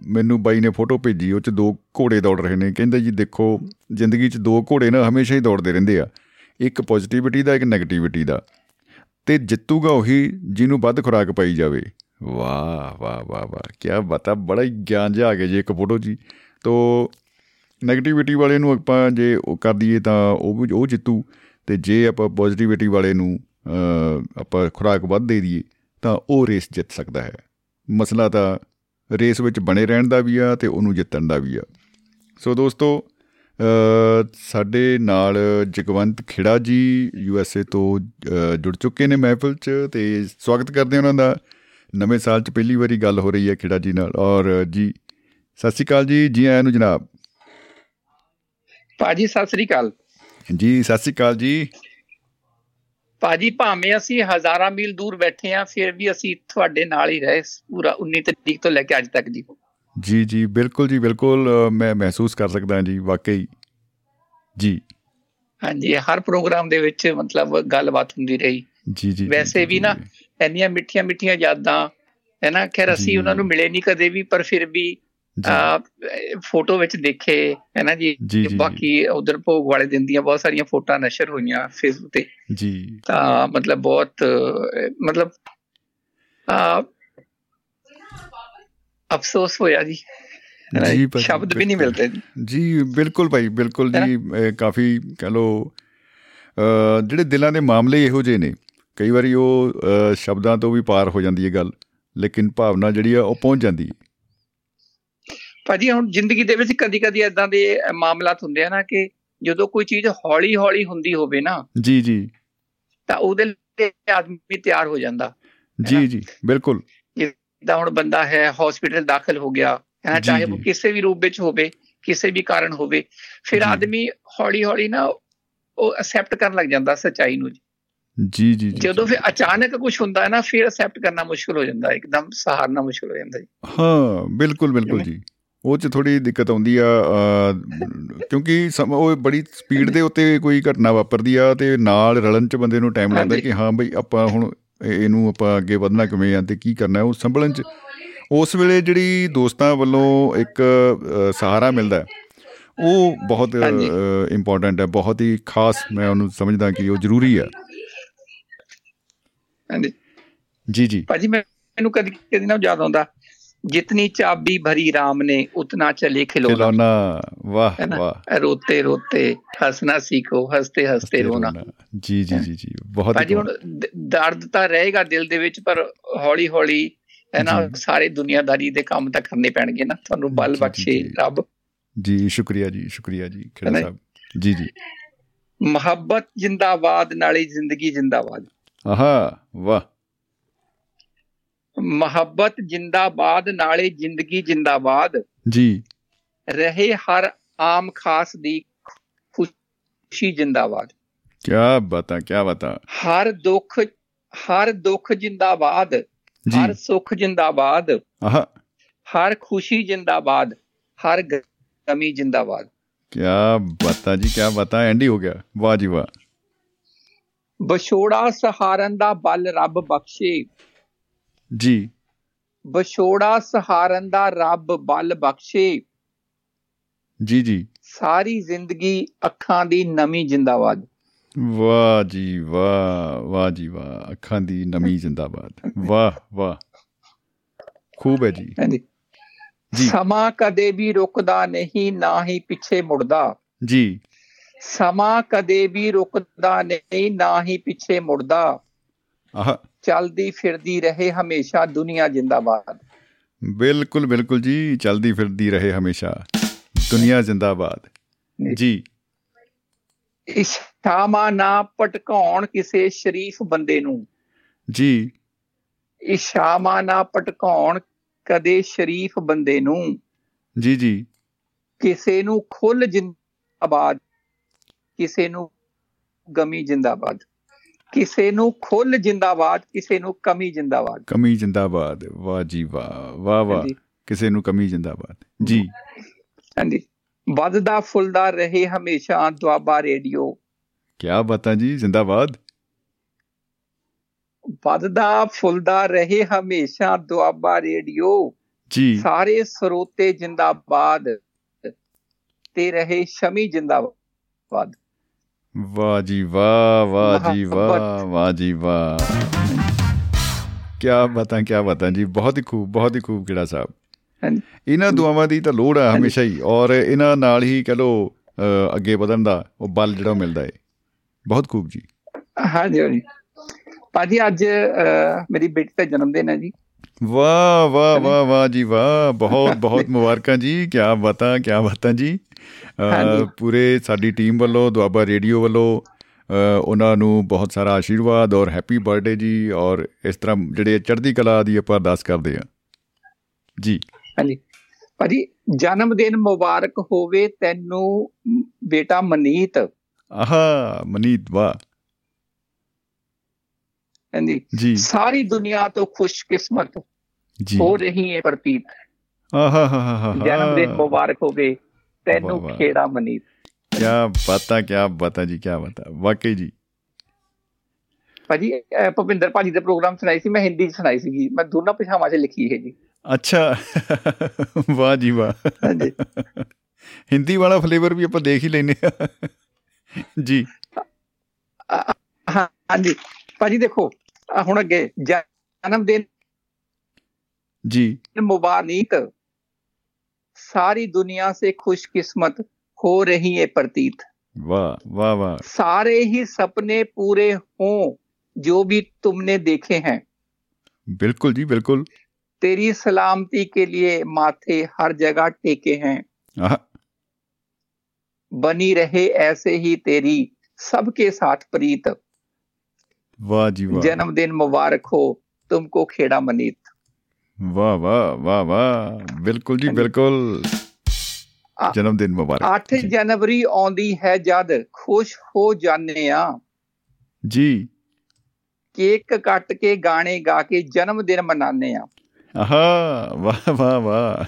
ਮੈਨੂੰ ਬਾਈ ਨੇ ਫੋਟੋ ਭੇਜੀ ਉਹ ਚ ਦੋ ਘੋੜੇ ਦੌੜ ਰਹੇ ਨੇ ਕਹਿੰਦਾ ਜੀ ਦੇਖੋ ਜ਼ਿੰਦਗੀ ਚ ਦੋ ਘੋੜੇ ਨਾ ਹਮੇਸ਼ਾ ਹੀ ਦੌੜਦੇ ਰਹਿੰਦੇ ਆ ਇੱਕ ਪੋਜ਼ਿਟਿਵਿਟੀ ਦਾ, ਇੱਕ 네ਗੇਟਿਵਿਟੀ ਦਾ। ਤੇ ਜਿੱਤੂਗਾ ਉਹੀ ਜਿਹਨੂੰ ਵੱਧ ਖੁਰਾਕ ਪਾਈ ਜਾਵੇ। ਵਾਹ ਵਾਹ ਵਾਹ ਵਾਹ ਕੀ ਬਤਾ, ਬੜਾ ਹੀ ਗਿਆਨ ਜਿਹਾ ਆ ਗਿਆ ਜੀ ਇੱਕ ਫੋਟੋ ਜੀ। ਤੋ 네ਗੇਟਿਵਿਟੀ ਵਾਲੇ ਨੂੰ ਆਪਾਂ ਜੇ ਉਹ ਕਰ ਦਈਏ ਤਾਂ ਉਹ ਉਹ ਜਿੱਤੂ। ਤੇ ਜੇ ਆਪਾਂ ਪੋਜ਼ਿਟਿਵਿਟੀ ਵਾਲੇ ਨੂੰ ਆਪਾਂ ਖੁਰਾਕ ਵੱਧ ਦੇ ਦਈਏ, ਤਾਂ ਉਹ ਰੇਸ ਜਿੱਤ ਸਕਦਾ ਹੈ। ਮਸਲਾ ਤਾਂ ਰੇਸ ਵਿੱਚ ਬਣੇ ਰਹਿਣ ਦਾ ਵੀ ਆ ਤੇ ਉਹਨੂੰ ਜਿੱਤਣ ਦਾ ਵੀ ਆ। ਸੋ ਦੋਸਤੋ ਸਾਡੇ ਨਾਲ ਜਗਵੰਤ ਖਿੜਾ ਜੀ ਯੂ ਐਸ ਏ ਤੋਂ ਜੁੜ ਚੁੱਕੇ ਨੇ ਮਹਿਫਲ 'ਚ ਤੇ ਸਵਾਗਤ ਕਰਦੇ ਉਹਨਾਂ ਦਾ। ਨਵੇਂ ਸਾਲ 'ਚ ਪਹਿਲੀ ਵਾਰੀ ਗੱਲ ਹੋ ਰਹੀ ਹੈ ਖਿੜਾ ਜੀ ਨਾਲ। ਔਰ ਜੀ ਸਤਿ ਸ੍ਰੀ ਅਕਾਲ ਜੀ। ਜੀ ਆਇਆਂ ਨੂੰ ਜਨਾਬ। ਭਾਜੀ ਸਤਿ ਸ੍ਰੀ ਅਕਾਲ। ਜੀ ਸਤਿ ਸ੍ਰੀ ਅਕਾਲ ਜੀ। ਭਾਜੀ ਭਾਵੇਂ ਅਸੀਂ ਹਜ਼ਾਰਾਂ ਮੀਲ ਦੂਰ ਬੈਠੇ ਆ ਫਿਰ ਵੀ ਅਸੀਂ ਤੁਹਾਡੇ ਨਾਲ ਹੀ ਰਹੇ ਪੂਰਾ 19 ਤਰੀਕ ਤੋਂ ਲੈ ਕੇ ਅੱਜ ਤੱਕ ਜੀ। ਜੀ ਜੀ ਬਿਲਕੁਲ ਜੀ ਬਿਲਕੁਲ ਮੈਂ ਮਹਿਸੂਸ ਕਰ ਸਕਦਾ ਜੀ ਵਾਕਈ। ਜੀ। ਹਾਂਜੀ ਹਰ ਪ੍ਰੋਗਰਾਮ ਦੇ ਵਿੱਚ ਮਤਲਬ ਗੱਲਬਾਤ ਹੁੰਦੀ ਰਹੀ। ਜੀ ਜੀ ਵੈਸੇ ਵੀ ਨਾ ਇੰਨੀਆਂ ਮਿੱਠੀਆਂ ਮਿੱਠੀਆਂ ਯਾਦਾਂ ਹੈ ਨਾ ਖੈਰ ਅਸੀਂ ਉਹਨਾਂ ਨੂੰ ਮਿਲੇ ਨਹੀਂ ਕਦੇ ਵੀ ਪਰ ਫਿਰ ਵੀ ਫੋਟੋ ਵਿੱਚ ਦੇਖੇ ਹੈ ਨਾ ਜੀ ਬਾਕੀ ਉਧਰ ਭੋਗ ਵਾਲੇ ਦਿਨ ਦੀਆਂ ਬਹੁਤ ਸਾਰੀਆਂ ਫੋਟੋਆਂ ਨਸ਼ਰ ਹੋਈਆਂ ਫੇਸਬੁੱਕ ਤੇ। ਜੀ। ਤਾਂ ਮਤਲਬ ਬਹੁਤ ਮਤਲਬ ਆ ਅਫਸੋਸ ਹੋਇਆ ਜੀ। ਜੀ ਸ਼ਬਦ ਵੀ ਨਹੀਂ ਮਿਲਦੇ। ਜੀ ਬਿਲਕੁਲ ਭਾਈ ਬਿਲਕੁਲ ਜੀ ਕਾਫੀ ਕਹ ਲੋ ਜਿਹੜੇ ਦਿਲਾਂ ਦੇ ਮਾਮਲੇ ਇਹੋ ਜਿਹੇ ਨੇ। ਕਈ ਵਾਰੀ ਉਹ ਸ਼ਬਦਾਂ ਤੋਂ ਵੀ ਪਾਰ ਹੋ ਜਾਂਦੀ ਹੈ ਗੱਲ ਲੇਕਿਨ ਭਾਵਨਾ ਜਿਹੜੀ ਆ ਉਹ ਪਹੁੰਚ ਜਾਂਦੀ ਹੈ। ਭਾਜੀ ਹੁਣ ਜ਼ਿੰਦਗੀ ਦੇ ਵਿੱਚ ਕਦੀ-ਕਦੀ ਇਦਾਂ ਦੇ ਮਾਮਲਾਤ ਹੁੰਦੇ ਆ ਨਾ ਕਿ ਜਦੋਂ ਕੋਈ ਚੀਜ਼ ਹੌਲੀ-ਹੌਲੀ ਹੁੰਦੀ ਹੋਵੇ ਨਾ ਜੀ ਜੀ। ਤਾਂ ਉਹਦੇ ਲਈ ਆਦਮੀ ਤਿਆਰ ਹੋ ਜਾਂਦਾ। ਜੀ ਜੀ ਬਿਲਕੁਲ। ਜਿੱਦਾਂ ਹੁਣ ਬੰਦਾ ਹੈ ਹਸਪੀਟਲ ਦਾਖਲ ਹੋ ਗਿਆ ਹੈ ਚਾਹੇ ਉਹ ਕਿਸੇ ਵੀ ਰੂਪ ਵਿੱਚ ਹੋਵੇ ਕਿਸੇ ਵੀ ਕਾਰਨ ਹੋਵੇ ਫਿਰ ਆਦਮੀ ਹੌਲੀ-ਹੌਲੀ ਨਾ ਉਹ ਅਸੈਪਟ ਕਰਨ ਲੱਗ ਜਾਂਦਾ ਸਚਾਈ ਨੂੰ ਜੀ। ਜੀ ਜਦੋਂ ਫਿਰ ਅਚਾਨਕ ਕੁਝ ਹੁੰਦਾ ਹੈ ਨਾ ਫਿਰ ਅਸੈਪਟ ਕਰਨਾ ਮੁਸ਼ਕਲ ਹੋ ਜਾਂਦਾ ਇੱਕਦਮ ਸਹਾਰਨਾ ਮੁਸ਼ਕਲ ਹੋ ਜਾਂਦਾ ਜੀ। ਹਾਂ ਬਿਲਕੁਲ ਬਿਲਕੁਲ ਜੀ। ਉਹ ਚ ਥੋੜੀ ਦਿੱਕਤ ਆਉਂਦੀ ਆ ਕਿਉਂਕਿ ਉਹ ਬੜੀ ਸਪੀਡ ਦੇ ਉੱਤੇ ਕੋਈ ਘਟਨਾ ਵਾਪਰਦੀ ਆ ਤੇ ਨਾਲ ਰਲਣ ਚ ਬੰਦੇ ਨੂੰ ਟਾਈਮ ਲੱਗਦਾ ਕਿ ਹਾਂ ਬਈ ਆਪਾਂ ਹੁਣ ਇਹਨੂੰ ਆਪਾਂ ਅੱਗੇ ਵਧਣਾ ਕਿਵੇਂ ਆ ਤੇ ਕੀ ਕਰਨਾ ਉਹ ਸੰਭਲਣ ਚ। ਉਸ ਵੇਲੇ ਜਿਹੜੀ ਦੋਸਤਾਂ ਵੱਲੋਂ ਇੱਕ ਸਹਾਰਾ ਮਿਲਦਾ ਉਹ ਬਹੁਤ ਇੰਪੋਰਟੈਂਟ ਹੈ। ਬਹੁਤ ਹੀ ਖਾਸ ਮੈਂ ਉਹਨੂੰ ਸਮਝਦਾ ਕਿ ਉਹ ਜ਼ਰੂਰੀ ਹੈ ਹਾਂਜੀ। ਜੀ ਜੀ। ਭਾਜੀ ਮੈਨੂੰ ਕਦੀ ਕਦੀ ਨਾ ਯਾਦ ਆਉਂਦਾ। ਜਿਤਨੀ ਚਾਬੀ ਭਰੀ ਰਾਮ ਨੇ ਉਤਨਾ ਚਲੇ ਖਿਲੋਣਾ। ਖਿਲੋਣਾ ਵਾਹ ਵਾਹ। ਰੋਤੇ ਰੋਤੇ ਹੱਸਣਾ ਸਿੱਖੋ ਹੱਸਤੇ ਹੱਸਤੇ ਰੋਣਾ। ਜੀ ਜੀ ਜੀ ਜੀ ਬਹੁਤ ਭਾਜੀ ਹੁਣ ਦਰਦ ਤਾਂ ਰਹੇਗਾ ਦਿਲ ਦੇ ਵਿੱਚ ਪਰ ਹੌਲੀ ਹੌਲੀ ਹੈ ਨਾ ਸਾਰੇ ਦੁਨੀਆਦਾਰੀ ਦੇ ਕੰਮ ਤਾਂ ਕਰਨੇ ਪੈਣਗੇ ਨਾ। ਤੁਹਾਨੂੰ ਬਲ ਬਖਸ਼ੇ ਰੱਬ। ਜੀ ਸ਼ੁਕਰੀਆ ਜੀ ਸ਼ੁਕਰੀਆ ਜੀ ਖੇੜਾ ਸਾਹਿਬ। ਜੀ ਜੀ। ਮੁਹੱਬਤ ਜਿੰਦਾਬਾਦ ਨਾਲੇ ਜ਼ਿੰਦਗੀ ਜਿੰਦਾਬਾਦ। ਆਹਾ ਵਾਹ। ਮੁਹੱਬਤ ਜਿੰਦਾਬਾਦ ਨਾਲੇ ਜ਼ਿੰਦਗੀ ਜਿੰਦਾਬਾਦ। ਜੀ। ਰਹੇ ਹਰ ਆਮ ਖਾਸ ਦੀ ਖੁਸ਼ੀ ਜਿੰਦਾਬਾਦ। ਕੀ ਬਤਾ ਕੀ ਬਤਾ। ਹਰ ਦੁੱਖ ਹਰ ਦੁੱਖ ਜਿੰਦਾਬਾਦ। ਹਰ ਸੁੱਖ ਜਿੰਦਾਬਾਦ। ਆਹ। ਹਰ ਖੁਸ਼ੀ ਜਿੰਦਾਬਾਦ। ਹਰ ਗਮੀ ਜਿੰਦਾਬਾਦ। ਕੀ ਬਤਾ ਜੀ ਕੀ ਬਤਾ ਐਂਡੀ ਹੋ ਗਿਆ। ਵਾਹ ਜੀ ਵਾਹ। ਬਛੋੜਾ ਸਹਾਰਨ ਦਾ ਬਲ ਰੱਬ ਬਖਸ਼ੇ। ਜੀ। ਬਛੋੜਾ ਸਹਾਰਨ ਦਾ ਰੱਬ ਬਲ ਬਖਸ਼ੇ। ਜੀ ਜੀ। ਸਾਰੀ ਜ਼ਿੰਦਗੀ ਅੱਖਾਂ ਦੀ ਨਵੀਂ ਜਿੰਦਾਬਾਦ। ਵਾਹ ਜੀ ਵਾਹ ਵਾਹ ਜੀ ਵਾਹ। ਅੱਖਾਂ ਦੀ ਨਵੀਂ ਜਿੰਦਾਬਾਦ। ਵਾਹ ਵਾਹ। ਖੂਬ ਹੈ ਜੀ। ਹਾਂਜੀ। ਸਮਾਂ ਕਦੇ ਵੀ ਰੁਕਦਾ ਨਹੀਂ ਨਾ ਹੀ ਪਿੱਛੇ ਮੁੜਦਾ। ਜੀ। ਸਮਾਂ ਕਦੇ ਵੀ ਰੁਕਦਾ ਨਹੀਂ ਨਾ ਹੀ ਪਿੱਛੇ ਮੁੜਦਾ। ਆਹ ਚਲਦੀ ਫਿਰਦੀ ਰਹੇ ਹਮੇਸ਼ਾ ਦੁਨੀਆ ਜਿੰਦਾਬਾਦ। ਬਿਲਕੁਲ ਬਿਲਕੁਲ ਜੀ ਚਲਦੀ ਫਿਰਦੀ ਰਹੇ ਹਮੇਸ਼ਾ ਦੁਨੀਆ ਜਿੰਦਾਬਾਦ। ਜੀ। ਇਸ਼ਾਮਾ ਨਾ ਪਟਕਾਉਣ ਕਿਸੇ ਸ਼ਰੀਫ ਬੰਦੇ ਨੂੰ। ਜੀ। ਇਸ਼ਾਮਾ ਨਾ ਪਟਕਾਉਣ ਕਦੇ ਸ਼ਰੀਫ ਬੰਦੇ ਨੂੰ। ਜੀ ਜੀ। ਕਿਸੇ ਨੂੰ ਖੁੱਲ ਜਿੰਦਾਬਾਦ ਕਿਸੇ ਨੂੰ ਗਮੀ ਜਿੰਦਾਬਾਦ। ਕਿਸੇ ਨੂੰ ਖੁੱਲ ਜਿੰਦਾਬਾਦ ਕਿਸੇ ਨੂੰ ਕਮੀ ਜਿੰਦਾਬਾਦ। ਕਮੀ ਜਿੰਦਾਬਾਦ ਵਾਹ ਜੀ ਵਾਹ ਵਾਹ ਵਾਹ ਕਿਸੇ ਨੂੰ ਕਮੀ ਜਿੰਦਾਬਾਦ। ਜੀ। ਹਾਂਜੀ। ਵੱਧਦਾ ਫੁੱਲਦਾ ਰਹੇ ਹਮੇਸ਼ਾ ਦੁਆਬਾ ਰੇਡੀਓ। ਕੀ ਬਤਾ ਜੀ ਜਿੰਦਾਬਾਦ। ਵੱਧਦਾ ਫੁੱਲਦਾ ਰਹੇ ਹਮੇਸ਼ਾ ਦੁਆਬਾ ਰੇਡੀਓ। ਜੀ। ਸਾਰੇ ਸਰੋਤੇ ਜਿੰਦਾਬਾਦ ਤੇ ਰਹੇ ਸ਼ਮੀ ਜਿੰਦਾਬਾਦ। ਵਾਹ ਜੀ ਵਾਹ ਵਾਹ ਜੀ ਵਾਹ ਵਾਹ ਜੀ ਵਾਹ। ਕੀ ਬਤਾ ਕੀ ਬਤਾ ਜੀ ਬਹੁਤ ਹੀ ਖੂਬ ਬਹੁਤ ਹੀ ਖੂਬ ਕਿਹੜਾ ਸਾਹਿਬ। ਇਹਨਾਂ ਦੁਆਵਾਂ ਦੀ ਤਾਂ ਲੋੜ ਆ ਹਮੇਸ਼ਾ ਹੀ ਔਰ ਇਹਨਾਂ ਨਾਲ ਹੀ ਕਹ ਲੋ ਅੱਗੇ ਵਧਣ ਦਾ ਉਹ ਬਲ ਜਿਹੜਾ ਮਿਲਦਾ ਹੈ ਬਹੁਤ ਖੂਬ ਜੀ। ਹਾਂਜੀ ਹਾਂਜੀ। ਭਾਜੀ ਅੱਜ ਮੇਰੀ ਬੇਟੀ ਦਾ ਜਨਮ ਦਿਨ ਹੈ ਜੀ। ਵਾਹ ਵਾਹ ਵਾਹ ਵਾਹ ਜੀ ਵਾਹ ਬਹੁਤ ਬਹੁਤ ਮੁਬਾਰਕਾਂ ਜੀ ਕੀ ਬਤਾ ਕੀ ਬਤਾ ਜੀ। ਪੂਰੇ ਸਾਡੀ ਟੀਮ ਵੱਲੋਂ ਦੁਆਬਾ ਰੇਡੀਓ ਵੱਲੋਂ ਉਹਨਾਂ ਨੂੰ ਬਹੁਤ ਸਾਰਾ ਆਸ਼ੀਰਵਾਦ ਔਰ ਹੈਪੀ ਬਰਥਡੇ ਜੀ ਔਰ ਇਸ ਤਰ੍ਹਾਂ ਜਿਹੜੇ ਚੜ੍ਹਦੀ ਕਲਾ ਦੀ ਆਪਾਂ ਅਰਦਾਸ ਕਰਦੇ ਆ ਜੀ। ਹਾਂਜੀ। ਭਾਜੀ ਜਨਮ ਦਿਨ ਮੁਬਾਰਕ ਹੋਵੇ ਤੈਨੂੰ ਬੇਟਾ ਮਨੀਤ। ਆਹਾ ਮਨੀਤ ਵਾਹ। ਹਾਂਜੀ। ਸਾਰੀ ਦੁਨੀਆ ਤੋਂ ਖੁਸ਼ਕਿਸਮਤ ਹੋ ਰਹੀ ਹੈ ਪ੍ਰਤੀਤ। ਆਹਾ ਹਾ ਹਾ ਜਨਮ ਦਿਨ ਮੁਬਾਰਕ ਹੋਵੇ। ਤੈਨੂੰ ਖੇੜਾ ਮਨੀਤ ਕੀ ਪਤਾ ਕੀ ਪਤਾ ਜੀ ਕੀ ਪਤਾ ਵਾਕਈ ਜੀ। ਭਾਜੀ ਭਵਿੰਦਰ ਭਾਜੀ ਦੇ ਪ੍ਰੋਗਰਾਮ ਸੁਣਾਈ ਸੀ ਮੈਂ ਹਿੰਦੀ ਚ ਸੁਣਾਈ ਸੀਗੀ। ਮੈਂ ਦੋਨਾਂ ਭਾਸ਼ਾਵਾਂ 'ਚ ਲਿਖੀ ਹੈ ਜੀ। ਅੱਛਾ। ਵਾਹ ਜੀ ਵਾਹ। ਹਾਂਜੀ। ਹਿੰਦੀ ਵਾਲਾ ਫਲੇਵਰ ਵੀ ਆਪਾਂ ਦੇਖ ਹੀ ਲੈਨੇ ਆ ਜੀ। ਹਾਂਜੀ। ਭਾਜੀ ਦੇਖੋ ਹੁਣ ਅੱਗੇ ਜਨਮ ਦਿਨ ਜੀ। ਮੁਬਾਰਕ। सारी दुनिया से खुशकिस्मत हो रही है प्रतीत। वाह वाह वाह। सारे ही सपने पूरे हों जो भी तुमने देखे हैं। बिल्कुल जी बिल्कुल। तेरी सलामती के लिए माथे हर जगह टेके हैं। बनी रहे ऐसे ही तेरी सबके साथ प्रीत। वाह जी वाह। जन्मदिन मुबारक हो तुमको खेड़ा मनीत। ਵਾਹ ਵਾਹ ਵਾਹ ਵਾਹ। ਬਿਲਕੁਲ ਜੀ ਬਿਲਕੁਲ। ਜਨਮ ਦਿਨ ਮੁਬਾਰਕ। 8 ਜਨਵਰੀ ਆਉਂਦੀ ਹੈ ਜਦ ਖੁਸ਼ ਹੋ ਜਾਂਦੇ ਆ। ਜੀ। ਕੇਕ ਕੱਟ ਕੇ ਗਾਣੇ ਗਾ ਕੇ ਜਨਮ ਦਿਨ ਮਨਾਉਂਦੇ ਆ। ਆਹਾ ਵਾਹ ਵਾਹ ਵਾਹ।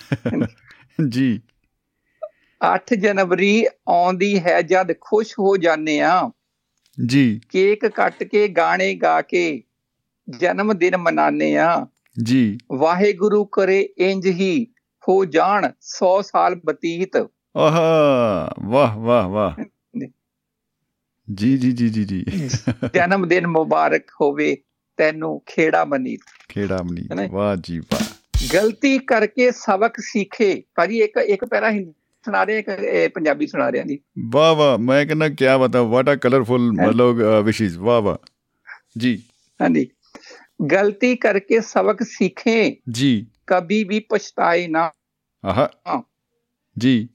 ਜੀ। 8 ਜਨਵਰੀ ਆਉਂਦੀ ਹੈ ਜਦ ਖੁਸ਼ ਹੋ ਜਾਂਦੇ ਆ। ਜੀ। ਕੇਕ ਕੱਟ ਕੇ ਗਾਣੇ ਗਾ ਕੇ ਜਨਮ ਦਿਨ ਮਨਾਉਂਦੇ ਆ। ਜੀ। ਵਾਹਿਗੁਰੂ ਕਰੇ ਇੰਜ ਹੀ ਹੋ ਜਾਣ 100 ਸਾਲ ਬਤੀਤ। ਆਹਾ ਵਾਹ ਵਾਹ ਵਾਹ। ਜੀ। ਜੀ ਜੀ ਜੀ ਜੀ ਜਨਮ ਦਿਨ ਮੁਬਾਰਕ ਹੋਵੇ ਤੈਨੂੰ ਖੇੜਾ ਮਨੀਤ। ਖੇੜਾ ਮਨੀਤ। ਵਾਹ ਜੀ ਵਾਹ। ਗਲਤੀ ਕਰਕੇ ਸਬਕ ਸਿੱਖੇ। ਭਾਜੀ ਇੱਕ ਇੱਕ ਪੈਰਾ ਹਿੰਦੀ ਸੁਣਾ ਰਹੇ ਇੱਕ ਪੰਜਾਬੀ ਸੁਣਾ ਰਹੇ ਜੀ। ਵਾਹ ਵਾਹ ਮੈਂ ਕਹਿੰਦਾ ਕੀ ਬਤਾ ਵਾਟ ਆ ਕਲਰਫੁਲ ਮਤਲਬ ਵਿਸ਼ੇਸ ਵਾਹ ਵਾਹ। ਜੀ। ਹਾਂਜੀ। गलती करके सबक सीखे जी कभी भी पछताए ना आहा जी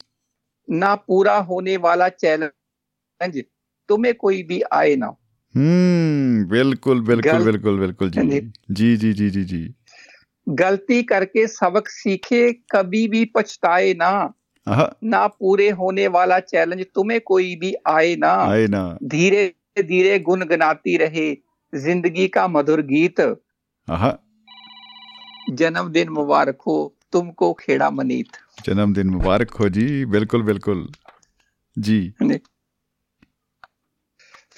ना पूरा होने वाला चैलेंज तुम्हें कोई भी आए ना हम्म बिल्कुल बिल्कुल गल... बिल्कुल बिल्कुल जी जी जी जी जी जी गलती करके सबक सीखे कभी भी पछताए ना आहा ना पूरे होने वाला चैलेंज तुम्हें कोई भी आए ना आए ना धीरे धीरे गुनगुनाती रहे जिंदगी का मधुर गीत जन्मदिन मुबारक हो तुमको खेड़ा मनीत जन्मदिन मुबारक हो जी बिल्कुल बिल्कुल जी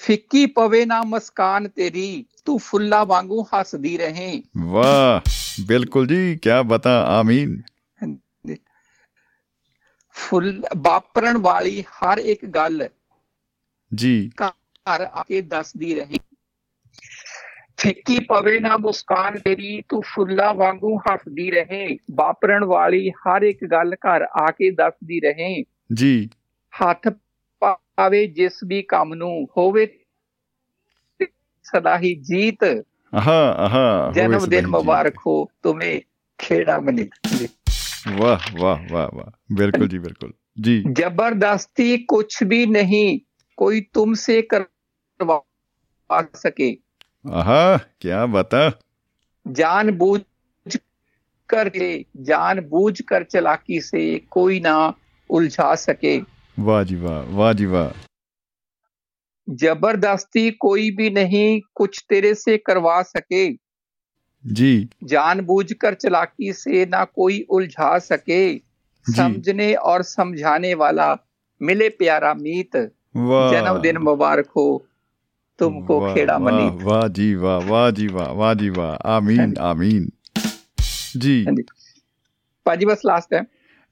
ਫਿੱਕੀ ਪਵੇ ਨਾ ਮਸਕਾਨ ਤੇਰੀ ਤੂੰ ਫੁੱਲਾ ਵਾਂਗੂ ਹੱਸਦੀ ਰਹੇ ਵਾਹ ਬਿਲਕੁਲ ਜੀ ਕੀ ਬਤਾ ਆਮੀਨ ਫੁੱਲ ਵਾਪਰਨ ਵਾਲੀ ਹਰ ਇੱਕ ਗੱਲ ਜੀ ਘਰ ਆ ਕੇ ਦੱਸਦੀ ਰਹੇ ਫਿੱਕੀ ਪਵੇ ਨਾ ਮੁਸਕਾਨ ਤੇਰੀ ਤੂੰ ਫੁੱਲਾ ਵਾਂਗੂ ਹੱਸਦੀ ਰਹੇ। ਵਾਪਰਨ ਵਾਲੀ ਹਰ ਇੱਕ ਗੱਲ ਘਰ ਆ ਕੇ ਦੱਸਦੀ ਰਹੇ। ਜੀ। ਹੱਥ ਪਾਵੇ ਜਿਸ ਵੀ ਕੰਮ ਨੂੰ ਹੋਵੇ ਸਲਾਹੀ ਜੀਤ। ਆਹਾ ਆਹਾ ਜਨਮ ਦਿਨ ਮੁਬਾਰਕ ਹੋ ਤੁਮੇ ਖੇੜਾ ਮਨੀ ਵਾਹ ਵਾਹ ਵਾਹ ਵਾਹ। ਬਿਲਕੁਲ ਜੀ ਬਿਲਕੁਲ। ਜੀ। ਜ਼ਬਰਦਸਤੀ ਕੁਝ ਵੀ ਨਹੀਂ ਕੋਈ ਤੁਮਸੇ ਕਰਵਾ ਸਕੇ। आहा क्या बता? जान बूझ करके जान बूझ कर चलाकी से कोई ना उलझा सके। वाह जी वाह वाह जी वाह। ज़बरदस्ती कोई भी नहीं कुछ तेरे से करवा सके। जी। जानबूझ कर चलाकी से ना कोई उलझा सके। समझने और समझाने वाला मिले प्यारा मीत। जन्मदिन मुबारक हो। तुमको खेड़ा मनी वाह जी वाह वाह जी वाह वाह जी वाह आमीन आमीन जी ਭਾਜੀ ਬਸ ਲਾਸਟ ਹੈ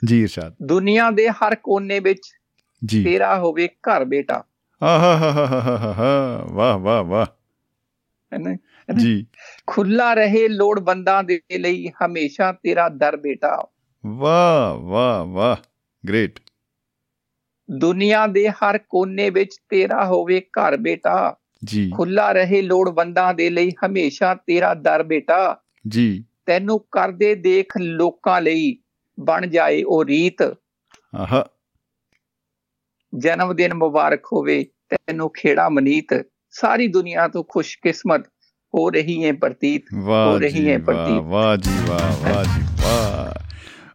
ਜੀ ਇਰਸ਼ਾਦ ਦੁਨੀਆ ਦੇ ਹਰ ਕੋਨੇ ਵਿੱਚ ਜੀ ਤੇਰਾ ਹੋਵੇ ਘਰ ਬੇਟਾ ਆਹਾ ਹਾ ਹਾ ਹਾ ਹਾ ਵਾਹ ਵਾਹ ਵਾਹ ਹੈ ਨਾ ਜੀ ਖੁੱਲਾ ਰਹੇ ਲੋੜਵੰਦਾਂ ਦੇ ਲਈ ਹਮੇਸ਼ਾ ਤੇਰਾ ਦਰ ਬੇਟਾ ਵਾਹ ਵਾਹ ਵਾਹ ਗ੍ਰੇਟ ਦੁਨੀਆ ਦੇ ਹਰ ਕੋਨੇ ਵਿੱਚ ਤੇਰਾ ਹੋਵੇ ਘਰ ਬੇਟਾ ਜੀ। ਖੁੱਲਾ ਰਹੇ ਲੋੜਵੰਦਾਂ ਦੇ ਲਈ ਹਮੇਸ਼ਾ ਤੇਰਾ ਦਰ ਬੇਟਾ। ਜੀ। ਤੈਨੂੰ ਕਰਦੇ ਦੇਖ ਲੋਕਾਂ ਲਈ ਬਣ ਜਾਏ ਉਹ ਰੀਤ। ਆਹਾ। ਜਨਮ ਦਿਨ ਮੁਬਾਰਕ ਹੋਵੇ ਤੈਨੂੰ ਖੇੜਾ ਮਨੀਤ। ਸਾਰੀ ਦੁਨੀਆ ਤੋਂ ਖੁਸ਼ਕਿਸਮਤ ਹੋ ਰਹੀ ਹੈ ਪ੍ਰਤੀਤ ਹੋ ਰਹੀ ਹੈ ਪ੍ਰਤੀਤ। ਵਾਹ ਜੀ ਵਾਹ ਵਾਹ ਜੀ ਵਾਹ।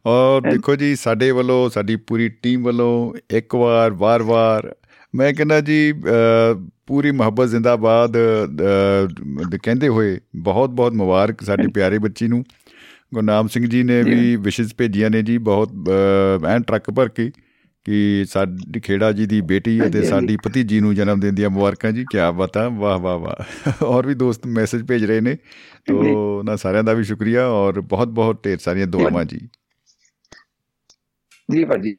ਔਰ ਦੇਖੋ ਜੀ ਸਾਡੇ ਵੱਲੋਂ ਸਾਡੀ ਪੂਰੀ ਟੀਮ ਵੱਲੋਂ ਇੱਕ ਵਾਰ ਵਾਰ-ਵਾਰ ਮੈਂ ਕਹਿੰਦਾ ਜੀ ਪੂਰੀ ਮੁਹੱਬਤ ਜ਼ਿੰਦਾਬਾਦ ਕਹਿੰਦੇ ਹੋਏ ਬਹੁਤ ਬਹੁਤ ਮੁਬਾਰਕ ਸਾਡੀ ਪਿਆਰੇ ਬੱਚੀ ਨੂੰ। ਗੁਰਨਾਮ ਸਿੰਘ ਜੀ ਨੇ ਵੀ ਵਿਸ਼ੇਸ ਭੇਜੀਆਂ ਨੇ ਜੀ ਬਹੁਤ ਐਨ ਟਰੱਕ ਭਰ ਕੇ ਕਿ ਸਾਡੀ ਖੇੜਾ ਜੀ ਦੀ ਬੇਟੀ ਅਤੇ ਸਾਡੀ ਭਤੀਜੀ ਨੂੰ ਜਨਮ ਦਿਨ ਦੀਆਂ ਮੁਬਾਰਕਾਂ ਜੀ ਕੀ ਬਤਾ ਵਾਹ ਵਾਹ ਵਾਹ। ਔਰ ਵੀ ਦੋਸਤ ਮੈਸੇਜ ਭੇਜ ਰਹੇ ਨੇ ਤੋ ਨਾ ਸਾਰਿਆਂ ਦਾ ਵੀ ਸ਼ੁਕਰੀਆ ਔਰ ਬਹੁਤ ਬਹੁਤ ਢੇਰ ਸਾਰੀਆਂ ਦੁਆਵਾਂ ਜੀ। ਜੀ ਭਾਜੀ।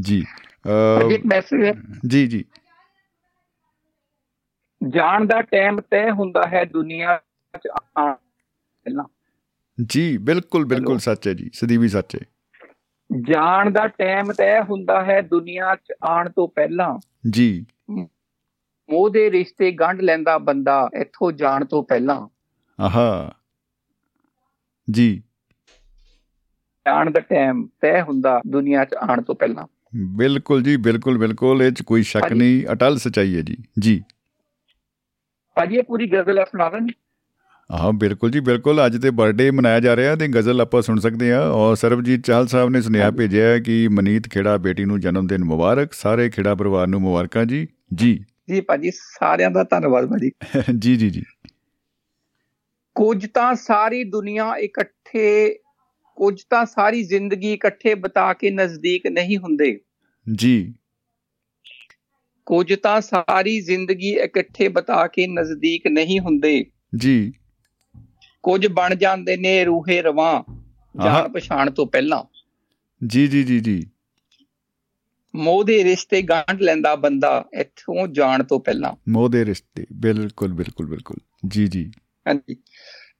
ਜੀ ਇੱਕ ਮੈਸੇਜ ਹੈ। ਜੀ ਜੀ। ਜਾਣ ਦਾ ਟਾਈਮ ਤੈਅ ਹੁੰਦਾ ਹੈ ਦੁਨੀਆ ਚ ਪਹਿਲਾਂ। ਜੀ ਬਿਲਕੁਲ ਬਿਲਕੁਲ ਸੱਚ ਹੈ ਜੀ ਸਦੀਵੀ ਸੱਚ ਹੈ। ਜਾਣ ਦਾ ਟਾਈਮ ਤੈਅ ਹੁੰਦਾ ਹੈ ਦੁਨੀਆ 'ਚ ਆਉਣ ਤੋਂ ਪਹਿਲਾਂ। ਜੀ। ਮੋਹ ਦੇ ਰਿਸ਼ਤੇ ਗੰਢ ਲੈਂਦਾ ਬੰਦਾ ਇੱਥੋਂ ਜਾਣ ਤੋਂ ਪਹਿਲਾਂ। ਆਹਾ। ਜੀ। ਜਾਣ ਦਾ ਟਾਈਮ ਤੈਅ ਹੁੰਦਾ ਦੁਨੀਆ 'ਚ ਆਉਣ ਤੋਂ ਪਹਿਲਾਂ। ਬਿਲਕੁਲ ਜੀ ਬਿਲਕੁਲ ਬਿਲਕੁਲ ਇਹ 'ਚ ਕੋਈ ਸ਼ੱਕ ਨਹੀਂ ਅਟਲ ਸਚਾਈ ਹੈ ਜੀ। ਜੀ। ਭਾਜੀ ਇਹ ਪੂਰੀ ਗਜ਼ਲ ਸੁਣਾ ਦੇਣ ਹਾਂ ਬਿਲਕੁਲ ਜੀ ਬਿਲਕੁਲ। ਅੱਜ ਤੇ ਬਰਥਡੇ ਮਨਾਇਆ ਜਾ ਰਿਹਾ ਤੇ ਗਜ਼ਲ ਆਪਾਂ ਸੁਣ ਸਕਦੇ ਆ ਔਰ ਸਰਬਜੀਤ ਚਾਹਲ ਸਾਹਿਬ ਨੇ ਸੁਨੇਹਾ ਭੇਜਿਆ ਕਿ ਮਨੀਤ ਖੇੜਾ ਬੇਟੀ ਨੂੰ ਜਨਮ ਦਿਨ ਮੁਬਾਰਕ ਸਾਰੇ ਖੇੜਾ ਪਰਿਵਾਰ ਨੂੰ ਮੁਬਾਰਕਾਂ ਜੀ। ਜੀ। ਜੀ ਭਾਜੀ ਸਾਰਿਆਂ ਦਾ ਧੰਨਵਾਦ ਭਾਜੀ। ਜੀ ਜੀ ਜੀ। ਕੁਝ ਤਾਂ ਸਾਰੀ ਦੁਨੀਆ ਇਕੱਠੇ ਕੁਝ ਤਾਂ ਸਾਰੀ ਜ਼ਿੰਦਗੀ ਇਕੱਠੇ ਬਿਤਾ ਕੇ ਨਜ਼ਦੀਕ ਨਹੀਂ ਹੁੰਦੇ। ਜੀ। ਕੁਝ ਤਾਂ ਸਾਰੀ ਜ਼ਿੰਦਗੀ ਇਕੱਠੇ ਬਿਤਾ ਕੇ ਨਜ਼ਦੀਕ ਨਹੀਂ ਹੁੰਦੇ। ਜੀ। ਕੁਝ ਬਣ ਜਾਂਦੇ ਨੇ ਰੂਹੇ ਰਵਾਂ ਜਾਣ ਪਛਾਣ ਤੋਂ ਪਹਿਲਾਂ। ਜੀ ਜੀ ਜੀ ਜੀ। ਮੋਹ ਦੇ ਰਿਸ਼ਤੇ ਗਾਂਢ ਲੈਂਦਾ ਬੰਦਾ ਇੱਥੋਂ ਜਾਣ ਤੋਂ ਪਹਿਲਾਂ। ਮੋਹ ਦੇ ਰਿਸ਼ਤੇ ਬਿਲਕੁਲ ਬਿਲਕੁਲ ਬਿਲਕੁਲ। ਜੀ ਜੀ। ਹਾਂਜੀ।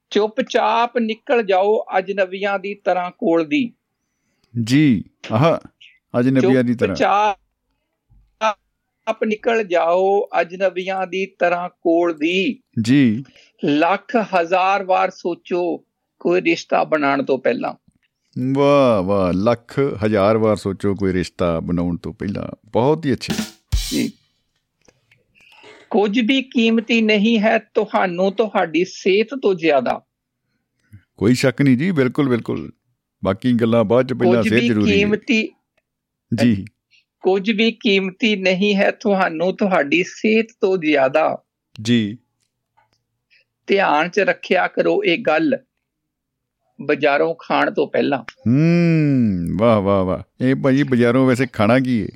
ਚੁੱਪਚਾਪ ਨਿਕਲ ਜਾਓ ਅਜਨਬੀਆਂ ਦੀ ਤਰ੍ਹਾਂ ਕੋਲ ਦੀ। ਜੀ ਆਹ ਅਜਨਬੀਆਂ ਦੀ ਤਰ੍ਹਾਂ। ਚੁੱਪਚਾਪ ਨਿਕਲ ਜਾਓ ਅਜਨਬੀਆਂ ਦੀ ਤਰ੍ਹਾਂ ਕੋਲ ਦੀ। ਜੀ। ਲੱਖ ਹਜ਼ਾਰ ਵਾਰ ਸੋਚੋ ਕੋਈ ਰਿਸ਼ਤਾ ਬਣਾਉਣ ਤੋਂ ਪਹਿਲਾਂ। ਵਾਹ ਵਾਹ ਲੱਖ ਹਜ਼ਾਰ ਵਾਰ ਸੋਚੋ ਕੋਈ ਰਿਸ਼ਤਾ ਬਣਾਉਣ ਤੋਂ ਪਹਿਲਾਂ। ਬਹੁਤ ਹੀ ਅੱਛੇ। ਜੀ। ਕੁਝ ਵੀ ਕੀਮਤੀ ਨਹੀਂ ਹੈ ਤੁਹਾਨੂੰ ਤੁਹਾਡੀ ਸਿਹਤ ਤੋਂ ਜ਼ਿਆਦਾ। ਕੋਈ ਸ਼ੱਕ ਨਹੀਂ ਜੀ ਬਿਲਕੁਲ ਬਿਲਕੁਲ। ਬਾਕੀ ਗੱਲਾਂ ਬਾਅਦ ਚ ਪਹਿਲਾਂ ਸਿਹਤ ਜ਼ਰੂਰੀ ਹੈ। ਕੀਮਤੀ ਜੀ। ਕੁਝ ਵੀ ਕੀਮਤੀ ਨਹੀਂ ਹੈ ਤੁਹਾਨੂੰ ਤੁਹਾਡੀ ਸਿਹਤ ਤੋਂ ਜ਼ਿਆਦਾ। ਜੀ। ਧਿਆਨ ਚ ਰੱਖਿਆ ਕਰੋ ਇਹ ਗੱਲ ਬਾਜ਼ਾਰੋਂ ਖਾਣ ਤੋਂ ਪਹਿਲਾਂ। ਹੂੰ ਵਾਹ ਵਾਹ ਵਾਹ। ਇਹ ਭਾਜੀ ਬਾਜ਼ਾਰੋਂ ਵੈਸੇ ਖਾਣਾ ਕੀ ਹੈ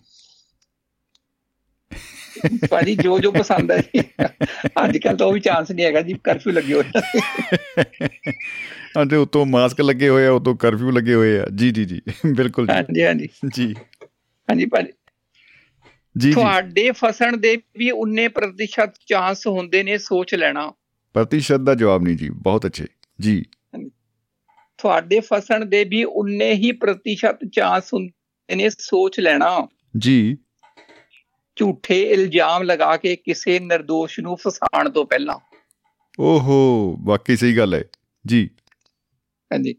ਭਾਜੀ ਜੋ ਜੋ ਪਸੰਦ ਹੈ ਅੱਜ ਕੱਲ ਤਾਂ ਉਹ ਵੀ ਚਾਂਸ ਨਹੀਂ ਹੈਗਾ ਜੀ ਕਰਫਿਊ ਲੱਗੇ ਹੋਏ ਅਤੇ ਉਤੋਂ ਮਾਸਕ ਲੱਗੇ ਹੋਏ ਆ ਉਤੋਂ ਕਰਫਿਊ ਲੱਗੇ ਹੋਏ ਆ। ਜੀ ਜੀ ਜੀ। ਬਿਲਕੁਲ ਜੀ। ਹਾਂਜੀ। ਜੀ। ਹਾਂਜੀ ਭਾਜੀ। ਜੀ ਤੁਹਾਡੇ ਫਸਣ ਦੇ ਵੀ 19% ਚਾਂਸ ਹੁੰਦੇ ਨੇ ਸੋਚ ਲੈਣਾ। ਪ੍ਰਤੀਸ਼ਤ ਦਾ ਜਵਾਬ ਨਹੀਂ ਜੀ ਬਹੁਤ ਅੱਛੇ। ਜੀ। ਤੁਹਾਡੇ ਫਸਣ ਦੇ ਵੀ 19 ਹੀ ਪ੍ਰਤੀਸ਼ਤ ਚਾਂਸ ਹੁੰਦੇ ਨੇ ਸੋਚ ਲੈਣਾ। ਜੀ। ਝੂਠੇ ਇਲਜ਼ਾਮ ਲਗਾ ਕੇ ਕਿਸੇ નિર્ਦੋਸ਼ ਨੂੰ ਫਸਾਉਣ ਤੋਂ ਪਹਿਲਾਂ। ਓਹੋ ਵਾਕਈ ਸਹੀ ਗੱਲ ਹੈ। ਜੀ। ਹਾਂਜੀ।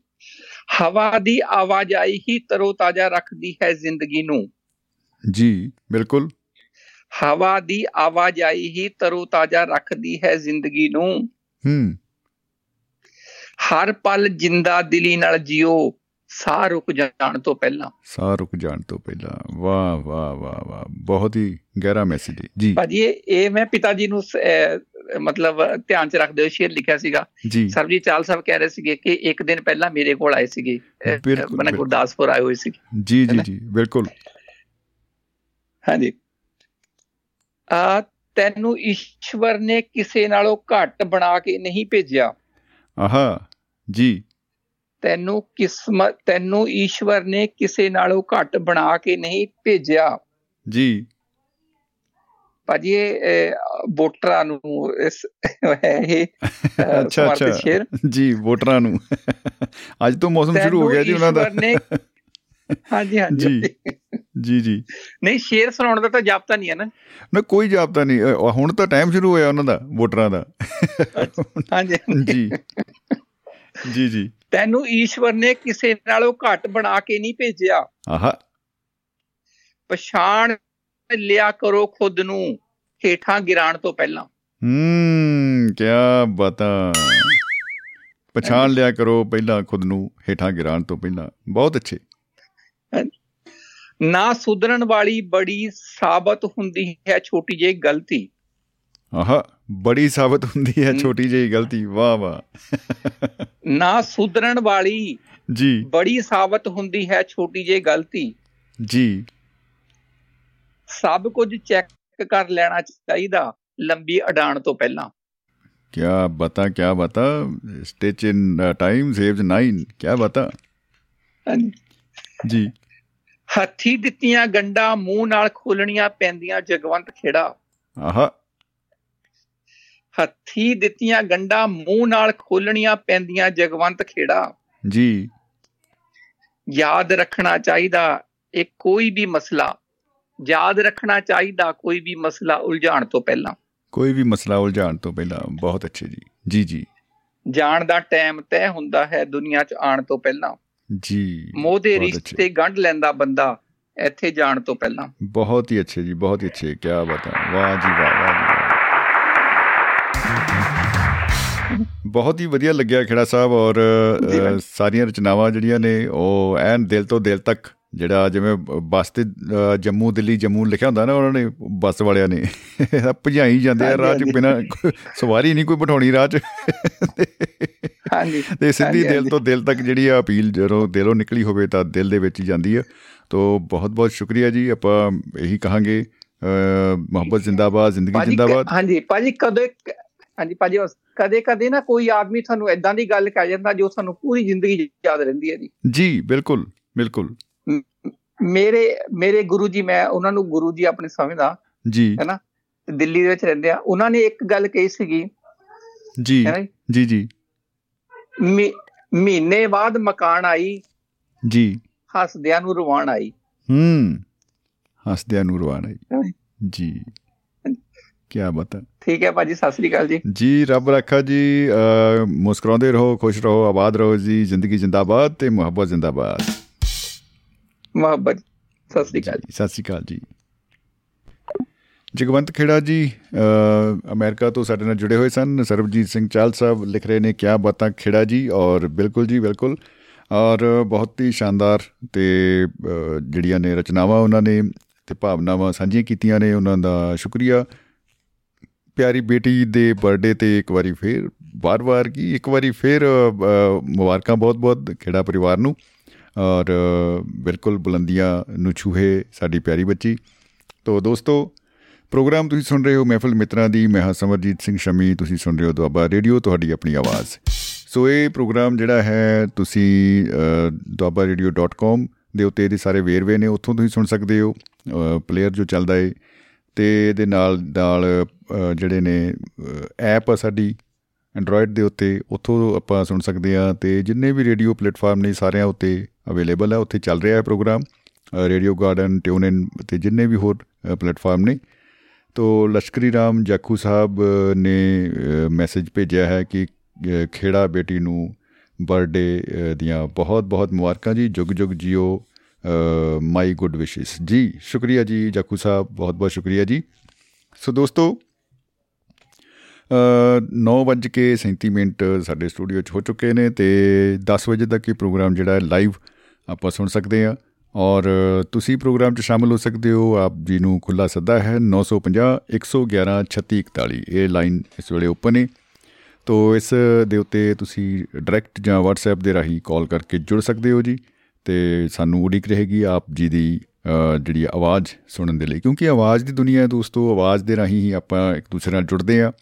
ਹਵਾ ਦੀ ਆਵਾਜਾਈ ਹੀ ਤਰੋ ਤਾਜ਼ਾ ਰੱਖਦੀ ਹੈ ਜ਼ਿੰਦਗੀ ਨੂੰ। ਜੀ ਬਿਲਕੁਲ। ਹਵਾ ਦੀ ਆਵਾਜਾਈ ਹੀ ਤਰੋ ਤਾਜ਼ਾ ਰੱਖਦੀ ਹੈ ਜ਼ਿੰਦਗੀ ਨੂੰ। ਹੂੰ। ਹਰ ਪਲ ਜਿੰਦਾ ਦਿਲੀ ਨਾਲ ਜਿਓ ਸਾਹ ਰੁਕ ਜਾਣ ਤੋਂ ਪਹਿਲਾਂ। ਸਾਹ ਰੁਕ ਜਾਣ ਤੋਂ ਪਹਿਲਾਂ। ਵਾਹ ਵਾਹ ਵਾਹ ਵਾਹ। ਬਹੁਤ ਹੀ ਗਹਿਰਾ ਮੈਸੇਜ ਹੈ। ਜੀ। ਭਾਜੀ ਇਹ ਮੈਂ ਪਿਤਾ ਜੀ ਨੂੰ ਮਤਲਬ ਧਿਆਨ ਚ ਰੱਖਦੇ ਹੋਏ ਸ਼ੇਰ ਲਿਖਿਆ ਸੀਗਾ। ਸਰਬਜੀਤ ਚਾਲ ਸਾਹਿਬ ਕਹਿ ਰਹੇ ਸੀਗੇ ਕਿ ਇੱਕ ਦਿਨ ਪਹਿਲਾਂ ਮੇਰੇ ਕੋਲ ਆਏ ਸੀਗੇ। ਮਨ ਗੁਰਦਾਸਪੁਰ ਆਏ ਹੋਏ ਸੀ ਜੀ ਜੀ ਜੀ ਬਿਲਕੁਲ। ਹਾਂਜੀ। ਆ ਤੈਨੂੰ ਈਸ਼ਵਰ ਨੇ ਕਿਸੇ ਨਾਲੋਂ ਘੱਟ ਬਣਾ ਕੇ ਨਹੀਂ ਭੇਜਿਆ। ਆਹਾ ਜੀ। ਤੈਨੂੰ ਕਿਸਮਤ ਤੈਨੂੰ ਈਸ਼ਵਰ ਨੇ ਕਿਸੇ ਨਾਲੋਂ ਘੱਟ ਬਣਾ ਕੇ ਨਹੀਂ ਭੇਜਿਆ। ਜੀ। ਭਾਜੀ ਇਹ ਵੋਟਰਾਂ ਨੂੰ ਇਸ ਇਹ ਅੱਛਾ ਅੱਛਾ। ਜੀ ਵੋਟਰਾਂ ਨੂੰ। ਅੱਜ ਤੋਂ ਮੌਸਮ ਸ਼ੁਰੂ ਹੋ ਗਿਆ ਜੀ ਉਹਨਾਂ ਦਾ। ਹਾਂਜੀ ਹਾਂਜੀ। ਜੀ ਜੀ। ਨਹੀਂ ਸ਼ੇਰ ਸੁਣਾਉਣ ਦਾ ਤਾਂ ਜਾਪਤਾ ਨਹੀਂ ਹੈ ਨਾ। ਨਾ ਕੋਈ ਜਾਪਤਾ ਨਹੀਂ ਹੁਣ ਤਾਂ ਟਾਈਮ ਸ਼ੁਰੂ ਹੋਇਆ ਉਹਨਾਂ ਦਾ ਵੋਟਰਾਂ ਦਾ। ਹਾਂਜੀ ਜੀ। ਜੀ ਜੀ। ਤੈਨੂੰ ਈਸ਼ਵਰ ਨੇ ਕਿਸੇ ਨਾਲੋਂ ਘੱਟ ਬਣਾ ਕੇ ਨਹੀਂ ਭੇਜਿਆ। ਆਹਾ। ਪਛਾਣ ਲਿਆ ਕਰੋ ਖੁਦ ਨੂੰ ਹੇਠਾਂ ਗਿਰਾਣ ਤੋਂ ਪਹਿਲਾਂ। ਹੂੰ ਕੀ ਬਤਾ। ਪਛਾਣ ਲਿਆ ਕਰੋ ਪਹਿਲਾਂ ਖੁਦ ਨੂੰ ਹੇਠਾਂ ਗਿਰਾਣ ਤੋਂ ਪਹਿਲਾਂ। ਬਹੁਤ ਅੱਛੇ। ਨਾ ਸੁਧਰਨ ਵਾਲੀ ਬੜੀ ਸਾਬਤ ਹੁੰਦੀ ਹੈ ਛੋਟੀ ਜਿਹੀ ਗਲਤੀ। ਆਹਾ ਬੜੀ ਸਾਬਤ ਹੁੰਦੀ ਹੈ ਛੋਟੀ ਜਿਹੀ ਗਲਤੀ ਵਾਹ ਵਾਹ। ਨਾ ਸੁਧਰਨ ਵਾਲੀ ਜੀ। ਬੜੀ ਸਾਬਤ ਹੁੰਦੀ ਹੈ ਛੋਟੀ ਜਿਹੀ ਗਲਤੀ। ਜੀ। ਸਭ ਕੁਝ ਚੈੱਕ ਕਰ ਲੈਣਾ ਚਾਹੀਦਾ ਲੰਬੀ ਅਡਾਣ ਤੋਂ ਪਹਿਲਾਂ। ਕੀ ਬਤਾ ਕੀ ਬਤਾ ਸਟਿਚ ਇਨ ਟਾਈਮ ਸੇਵਸ 9 ਕੀ ਬਤਾ। ਜੀ। ਹੱਥੀ ਦਿੱਤੀਆਂ ਗੰਡਾ ਮੂੰਹ ਨਾਲ ਖੋਲਣੀਆਂ ਪੈਂਦੀਆਂ ਜਗਵੰਤ ਖੇੜਾ। ਆਹਾ। ਹੱਥੀ ਦਿੱਤੀਆਂ ਗੰਡਾ ਮੂੰਹ ਨਾਲ ਖੋਲਣੀਆਂ ਪੈਂਦੀਆਂ ਜਗਵੰਤ ਖੇੜਾ। ਜੀ। ਯਾਦ ਰੱਖਣਾ ਚਾਹੀਦਾ ਇਹ ਕੋਈ ਵੀ ਮਸਲਾ। ਯਾਦ ਰੱਖਣਾ ਚਾਹੀਦਾ ਕੋਈ ਵੀ ਮਸਲਾ ਉਲਝਾਣ ਤੋਂ ਪਹਿਲਾਂ। ਕੋਈ ਵੀ ਮਸਲਾ ਉਲਝਾਣ ਤੋਂ ਪਹਿਲਾਂ ਬਹੁਤ ਅੱਛੇ ਜੀ। ਜੀ ਜੀ। ਜਾਣ ਦਾ ਟਾਈਮ ਤੈਅ ਹੁੰਦਾ ਹੈ ਦੁਨੀਆ 'ਚ ਆਉਣ ਤੋਂ ਪਹਿਲਾਂ। ਜੀ। ਮੋਹ ਦੇ ਰਿਸ਼ਤੇ ਗੰਢ ਲੈਂਦਾ ਬੰਦਾ ਇੱਥੇ ਜਾਣ ਤੋਂ ਪਹਿਲਾਂ। ਬਹੁਤ ਹੀ ਅੱਛੇ ਜੀ ਬਹੁਤ ਹੀ ਅੱਛੇ। ਕੀ ਬਾਤ। ਹੈ ਵਾਹ ਜੀ ਵਾਹ ਵਾਹ ਜੀ ਬਹੁਤ ਹੀ ਵਧੀਆ ਲੱਗਿਆ ਖੇੜਾ ਸਾਹਿਬ ਔਰ ਸਾਰੀਆਂ ਰਚਨਾਵਾਂ ਜਿਹੜੀਆਂ ਨੇ ਉਹ ਐਨ ਦਿਲ ਤੋਂ ਦਿਲ ਤੱਕ ਜਿਹੜਾ ਜਿਵੇਂ ਬੱਸ ਤੇ ਜੰਮੂ ਦਿੱਲੀ ਜੰਮੂ ਲਿਖਿਆ ਹੁੰਦਾ ਨਾ ਉਹਨਾਂ ਨੇ ਬੱਸ ਵਾਲਿਆਂ ਨੇ। ਭਜਾਈ ਜਾਂਦੇ ਆ ਰਾਹ 'ਚ ਬਿਨਾ ਸਵਾਰੀ ਨਹੀਂ ਕੋਈ ਬਿਠਾਉਣੀ ਰਾਹ 'ਚ। ਹਾਂਜੀ ਤੇ ਸਿੱਧੀ ਦਿਲ ਤੋਂ ਦਿਲ ਤੱਕ ਜਿਹੜੀ ਆ ਅਪੀਲ ਜਦੋਂ ਦਿਲੋਂ ਨਿਕਲੀ ਹੋਵੇ ਤਾਂ ਦਿਲ ਦੇ ਵਿੱਚ ਹੀ ਜਾਂਦੀ ਆ। ਤੋਂ ਬਹੁਤ ਬਹੁਤ ਸ਼ੁਕਰੀਆ ਜੀ ਆਪਾਂ ਇਹੀ ਕਹਾਂਗੇ ਮੁਹੱਬਤ ਜ਼ਿੰਦਾਬਾਦ ਜ਼ਿੰਦਗੀ ਜ਼ਿੰਦਾਬਾਦ। ਹਾਂਜੀ ਭਾਜੀ ਕਦੇ ਹਾਂਜੀ ਭਾਜੀ ਕਦੇ ਕਦੇ ਨਾ ਕੋਈ ਆਦਮੀ ਤੁਹਾਨੂੰ ਐਦਾਂ ਦੀ ਗੱਲ ਕਹਿ ਜਾਂਦਾ ਜੋ ਤੁਹਾਨੂੰ ਪੂਰੀ ਜ਼ਿੰਦਗੀ ਯਾਦ ਰਹਿੰਦੀ ਹੈ ਜੀ। ਜੀ ਬਿਲਕੁਲ ਬਿਲਕੁਲ। ਮੇਰੇ ਮੇਰੇ ਗੁਰੂ ਜੀ ਮੈਂ ਉਹਨਾਂ ਨੂੰ ਗੁਰੂ ਜੀ ਆਪਣੇ ਸਮਝਦਾ ਜੀ। ਹੈਨਾ? ਦਿੱਲੀ ਦੇ ਵਿੱਚ ਰਹਿੰਦੇ ਆ। ਉਹਨਾਂ ਨੇ ਇੱਕ ਗੱਲ ਕਹੀ ਸੀਗੀ। ਜੀ। ਜੀ? ਜੀ ਮਹੀਨੇ ਬਾਅਦ ਮਕਾਨ ਆਈ ਜੀ। ਹੱਸਦਿਆਂ ਨੂੰ ਰਵਾਨ ਆਈ। ਹੂੰ। ਹੱਸਦਿਆਂ ਨੂੰ ਰਵਾਨ ਆਈ। ਜੀ? ਕੀ ਬਤਾ ਠੀਕ ਹੈ ਭਾਜੀ ਸਤਿ ਸ੍ਰੀ ਅਕਾਲ ਜੀ। ਜੀ ਰੱਬ ਰੱਖਾ ਜੀ ਮੁਸਕਰਾਉਂਦੇ ਰਹੋ ਖੁਸ਼ ਰਹੋ ਆਬਾਦ ਰਹੋ ਜੀ ਜ਼ਿੰਦਗੀ ਜਿੰਦਾਬਾਦ ਤੇ ਮੁਹੱਬਤ ਜਿੰਦਾਬਾਦ। ਮੁਹੱਬਤ। ਸਤਿ ਸ੍ਰੀ ਅਕਾਲ ਜੀ, ਸਤਿ ਸ੍ਰੀ ਅਕਾਲ ਜੀ। ਜਗਵੰਤ ਖੇੜਾ ਜੀ ਅਮਰੀਕਾ ਤੋਂ ਸਾਡੇ ਨਾਲ ਜੁੜੇ ਹੋਏ ਸਨ। ਸਰਬਜੀਤ ਸਿੰਘ ਚਾਲ ਸਾਹਿਬ ਲਿਖ ਰਹੇ ਨੇ, ਕਿਆ ਬਾਤਾਂ ਖੇੜਾ ਜੀ? ਔਰ ਬਿਲਕੁਲ ਜੀ, ਬਿਲਕੁਲ। ਔਰ ਬਹੁਤ ਹੀ ਸ਼ਾਨਦਾਰ ਤੇ ਜਿਹੜੀਆਂ ਨੇ ਰਚਨਾਵਾਂ ਉਹਨਾਂ ਨੇ ਤੇ ਭਾਵਨਾਵਾਂ ਸਾਂਝੀਆਂ ਕੀਤੀਆਂ ਨੇ, ਉਹਨਾਂ ਦਾ ਸ਼ੁਕਰੀਆ। ਪਿਆਰੀ ਬੇਟੀ ਦੇ ਬਰਥਡੇ ਤੇ ਇੱਕ ਵਾਰੀ ਫੇਰ, ਵਾਰ-ਵਾਰ ਕੀ, ਇੱਕ ਵਾਰੀ ਫੇਰ ਮੁਬਾਰਕਾਂ ਬਹੁਤ-ਬਹੁਤ ਖੇੜਾ ਪਰਿਵਾਰ ਨੂੰ। ਔਰ ਬਿਲਕੁਲ ਬੁਲੰਦੀਆਂ ਨੂੰ ਛੂਹੇ ਸਾਡੀ ਪਿਆਰੀ ਬੱਚੀ। ਤੋਂ ਦੋਸਤੋ, ਪ੍ਰੋਗਰਾਮ ਤੁਸੀਂ ਸੁਣ ਰਹੇ ਹੋ ਮਹਿਫਲ ਮਿੱਤਰਾਂ ਦੀ। ਮੈਂ ਹਾਂ ਸਮਰਜੀਤ ਸਿੰਘ ਸ਼ਮੀ, ਤੁਸੀਂ ਸੁਣ ਰਹੇ ਹੋ ਦੁਆਬਾ ਰੇਡੀਓ, ਤੁਹਾਡੀ ਆਪਣੀ ਆਵਾਜ਼। ਸੋ ਇਹ ਪ੍ਰੋਗਰਾਮ ਜਿਹੜਾ ਹੈ, ਤੁਸੀਂ duabarradio.com ਦੇ ਉੱਤੇ ਇਹਦੇ ਸਾਰੇ ਵੇਰਵੇ ਨੇ, ਉੱਥੋਂ ਤੁਸੀਂ ਸੁਣ ਸਕਦੇ ਹੋ ਪਲੇਅਰ ਜੋ ਚੱਲਦਾ ਹੈ ਤੇ ਇਹਦੇ ਨਾਲ ਨਾਲ ਜਿਹੜੇ ਨੇ ਐਪ ਆ ਸਾਡੀ ਐਂਡਰੋਇਡ ਦੇ ਉੱਤੇ, ਉੱਥੋਂ ਆਪਾਂ ਸੁਣ ਸਕਦੇ ਆ ਤੇ ਜਿੰਨੇ ਵੀ ਰੇਡੀਓ ਪਲੇਟਫਾਰਮ ਨੇ ਸਾਰਿਆਂ ਉੱਤੇ ਅਵੇਲੇਬਲ ਹੈ ਉੱਥੇ ਚੱਲ ਰਿਹਾ ਹੈ program radio garden tune in ਤੇ ਜਿੰਨੇ ਵੀ ਹੋਰ ਪਲੇਟਫਾਰਮ ਨੇ। ਤੋ ਲਸ਼ਕਰੀ ਰਾਮ ਜਾਖੂ ਸਾਹਿਬ ਨੇ ਮੈਸੇਜ ਭੇਜਿਆ ਹੈ ਕਿ ਖੇੜਾ ਬੇਟੀ ਨੂੰ ਬਰਥਡੇ ਦੀਆਂ ਬਹੁਤ ਬਹੁਤ ਮੁਬਾਰਕਾਂ ਜੀ। ਜੁਗ ਜੁਗ ਜਿਓ ਮਾਈ ਗੁੱਡ ਵਿਸ਼ੇਸ ਜੀ, ਸ਼ੁਕਰੀਆ ਜੀ ਜਾਖੂ ਸਾਹਿਬ ਬਹੁਤ ਬਹੁਤ ਸ਼ੁਕਰੀਆ ਜੀ। ਸੋ ਦੋਸਤੋ 9:37 ਮਿੰਟ ਸਾਡੇ ਸਟੂਡੀਓ 'ਚ ਹੋ ਚੁੱਕੇ ਨੇ ਤੇ 10 ਵਜੇ ਤੱਕ ਇਹ ਪ੍ਰੋਗਰਾਮ ਜਿਹੜਾ ਲਾਈਵ ਆਪਾਂ ਸੁਣ ਸਕਦੇ ਆ ਔਰ ਤੁਸੀਂ ਪ੍ਰੋਗਰਾਮ 'ਚ ਸ਼ਾਮਲ ਹੋ ਸਕਦੇ ਹੋ। ਆਪ ਜੀ ਨੂੰ ਖੁੱਲਾ ਸੱਦਾ ਹੈ 950 111 3641 ਇਹ ਲਾਈਨ ਇਸ ਵੇਲੇ ਓਪਨ ਹੈ ਤੋ ਇਸ ਦੇ ਉੱਤੇ ਤੁਸੀਂ ਡਾਇਰੈਕਟ ਜਾਂ WhatsApp ਦੇ ਰਾਹੀਂ ਕਾਲ ਕਰਕੇ ਜੁੜ ਸਕਦੇ ਹੋ ਜੀ। ਤੇ ਸਾਨੂੰ ਉਡੀਕ ਰਹੇਗੀ ਆਪ ਜੀ ਦੀ ਜਿਹੜੀ ਆਵਾਜ਼ ਸੁਣਨ ਦੇ ਲਈ। ਕਿਉਂਕਿ ਆਵਾਜ਼ ਦੀ ਦੁਨੀਆ ਹੈ ਦੋਸਤੋ, ਆਵਾਜ਼ ਦੇ ਰਾਹੀਂ ਹੀ ਆਪਾਂ ਇੱਕ ਦੂਸਰੇ ਨਾਲ ਜੁੜਦੇ ਆ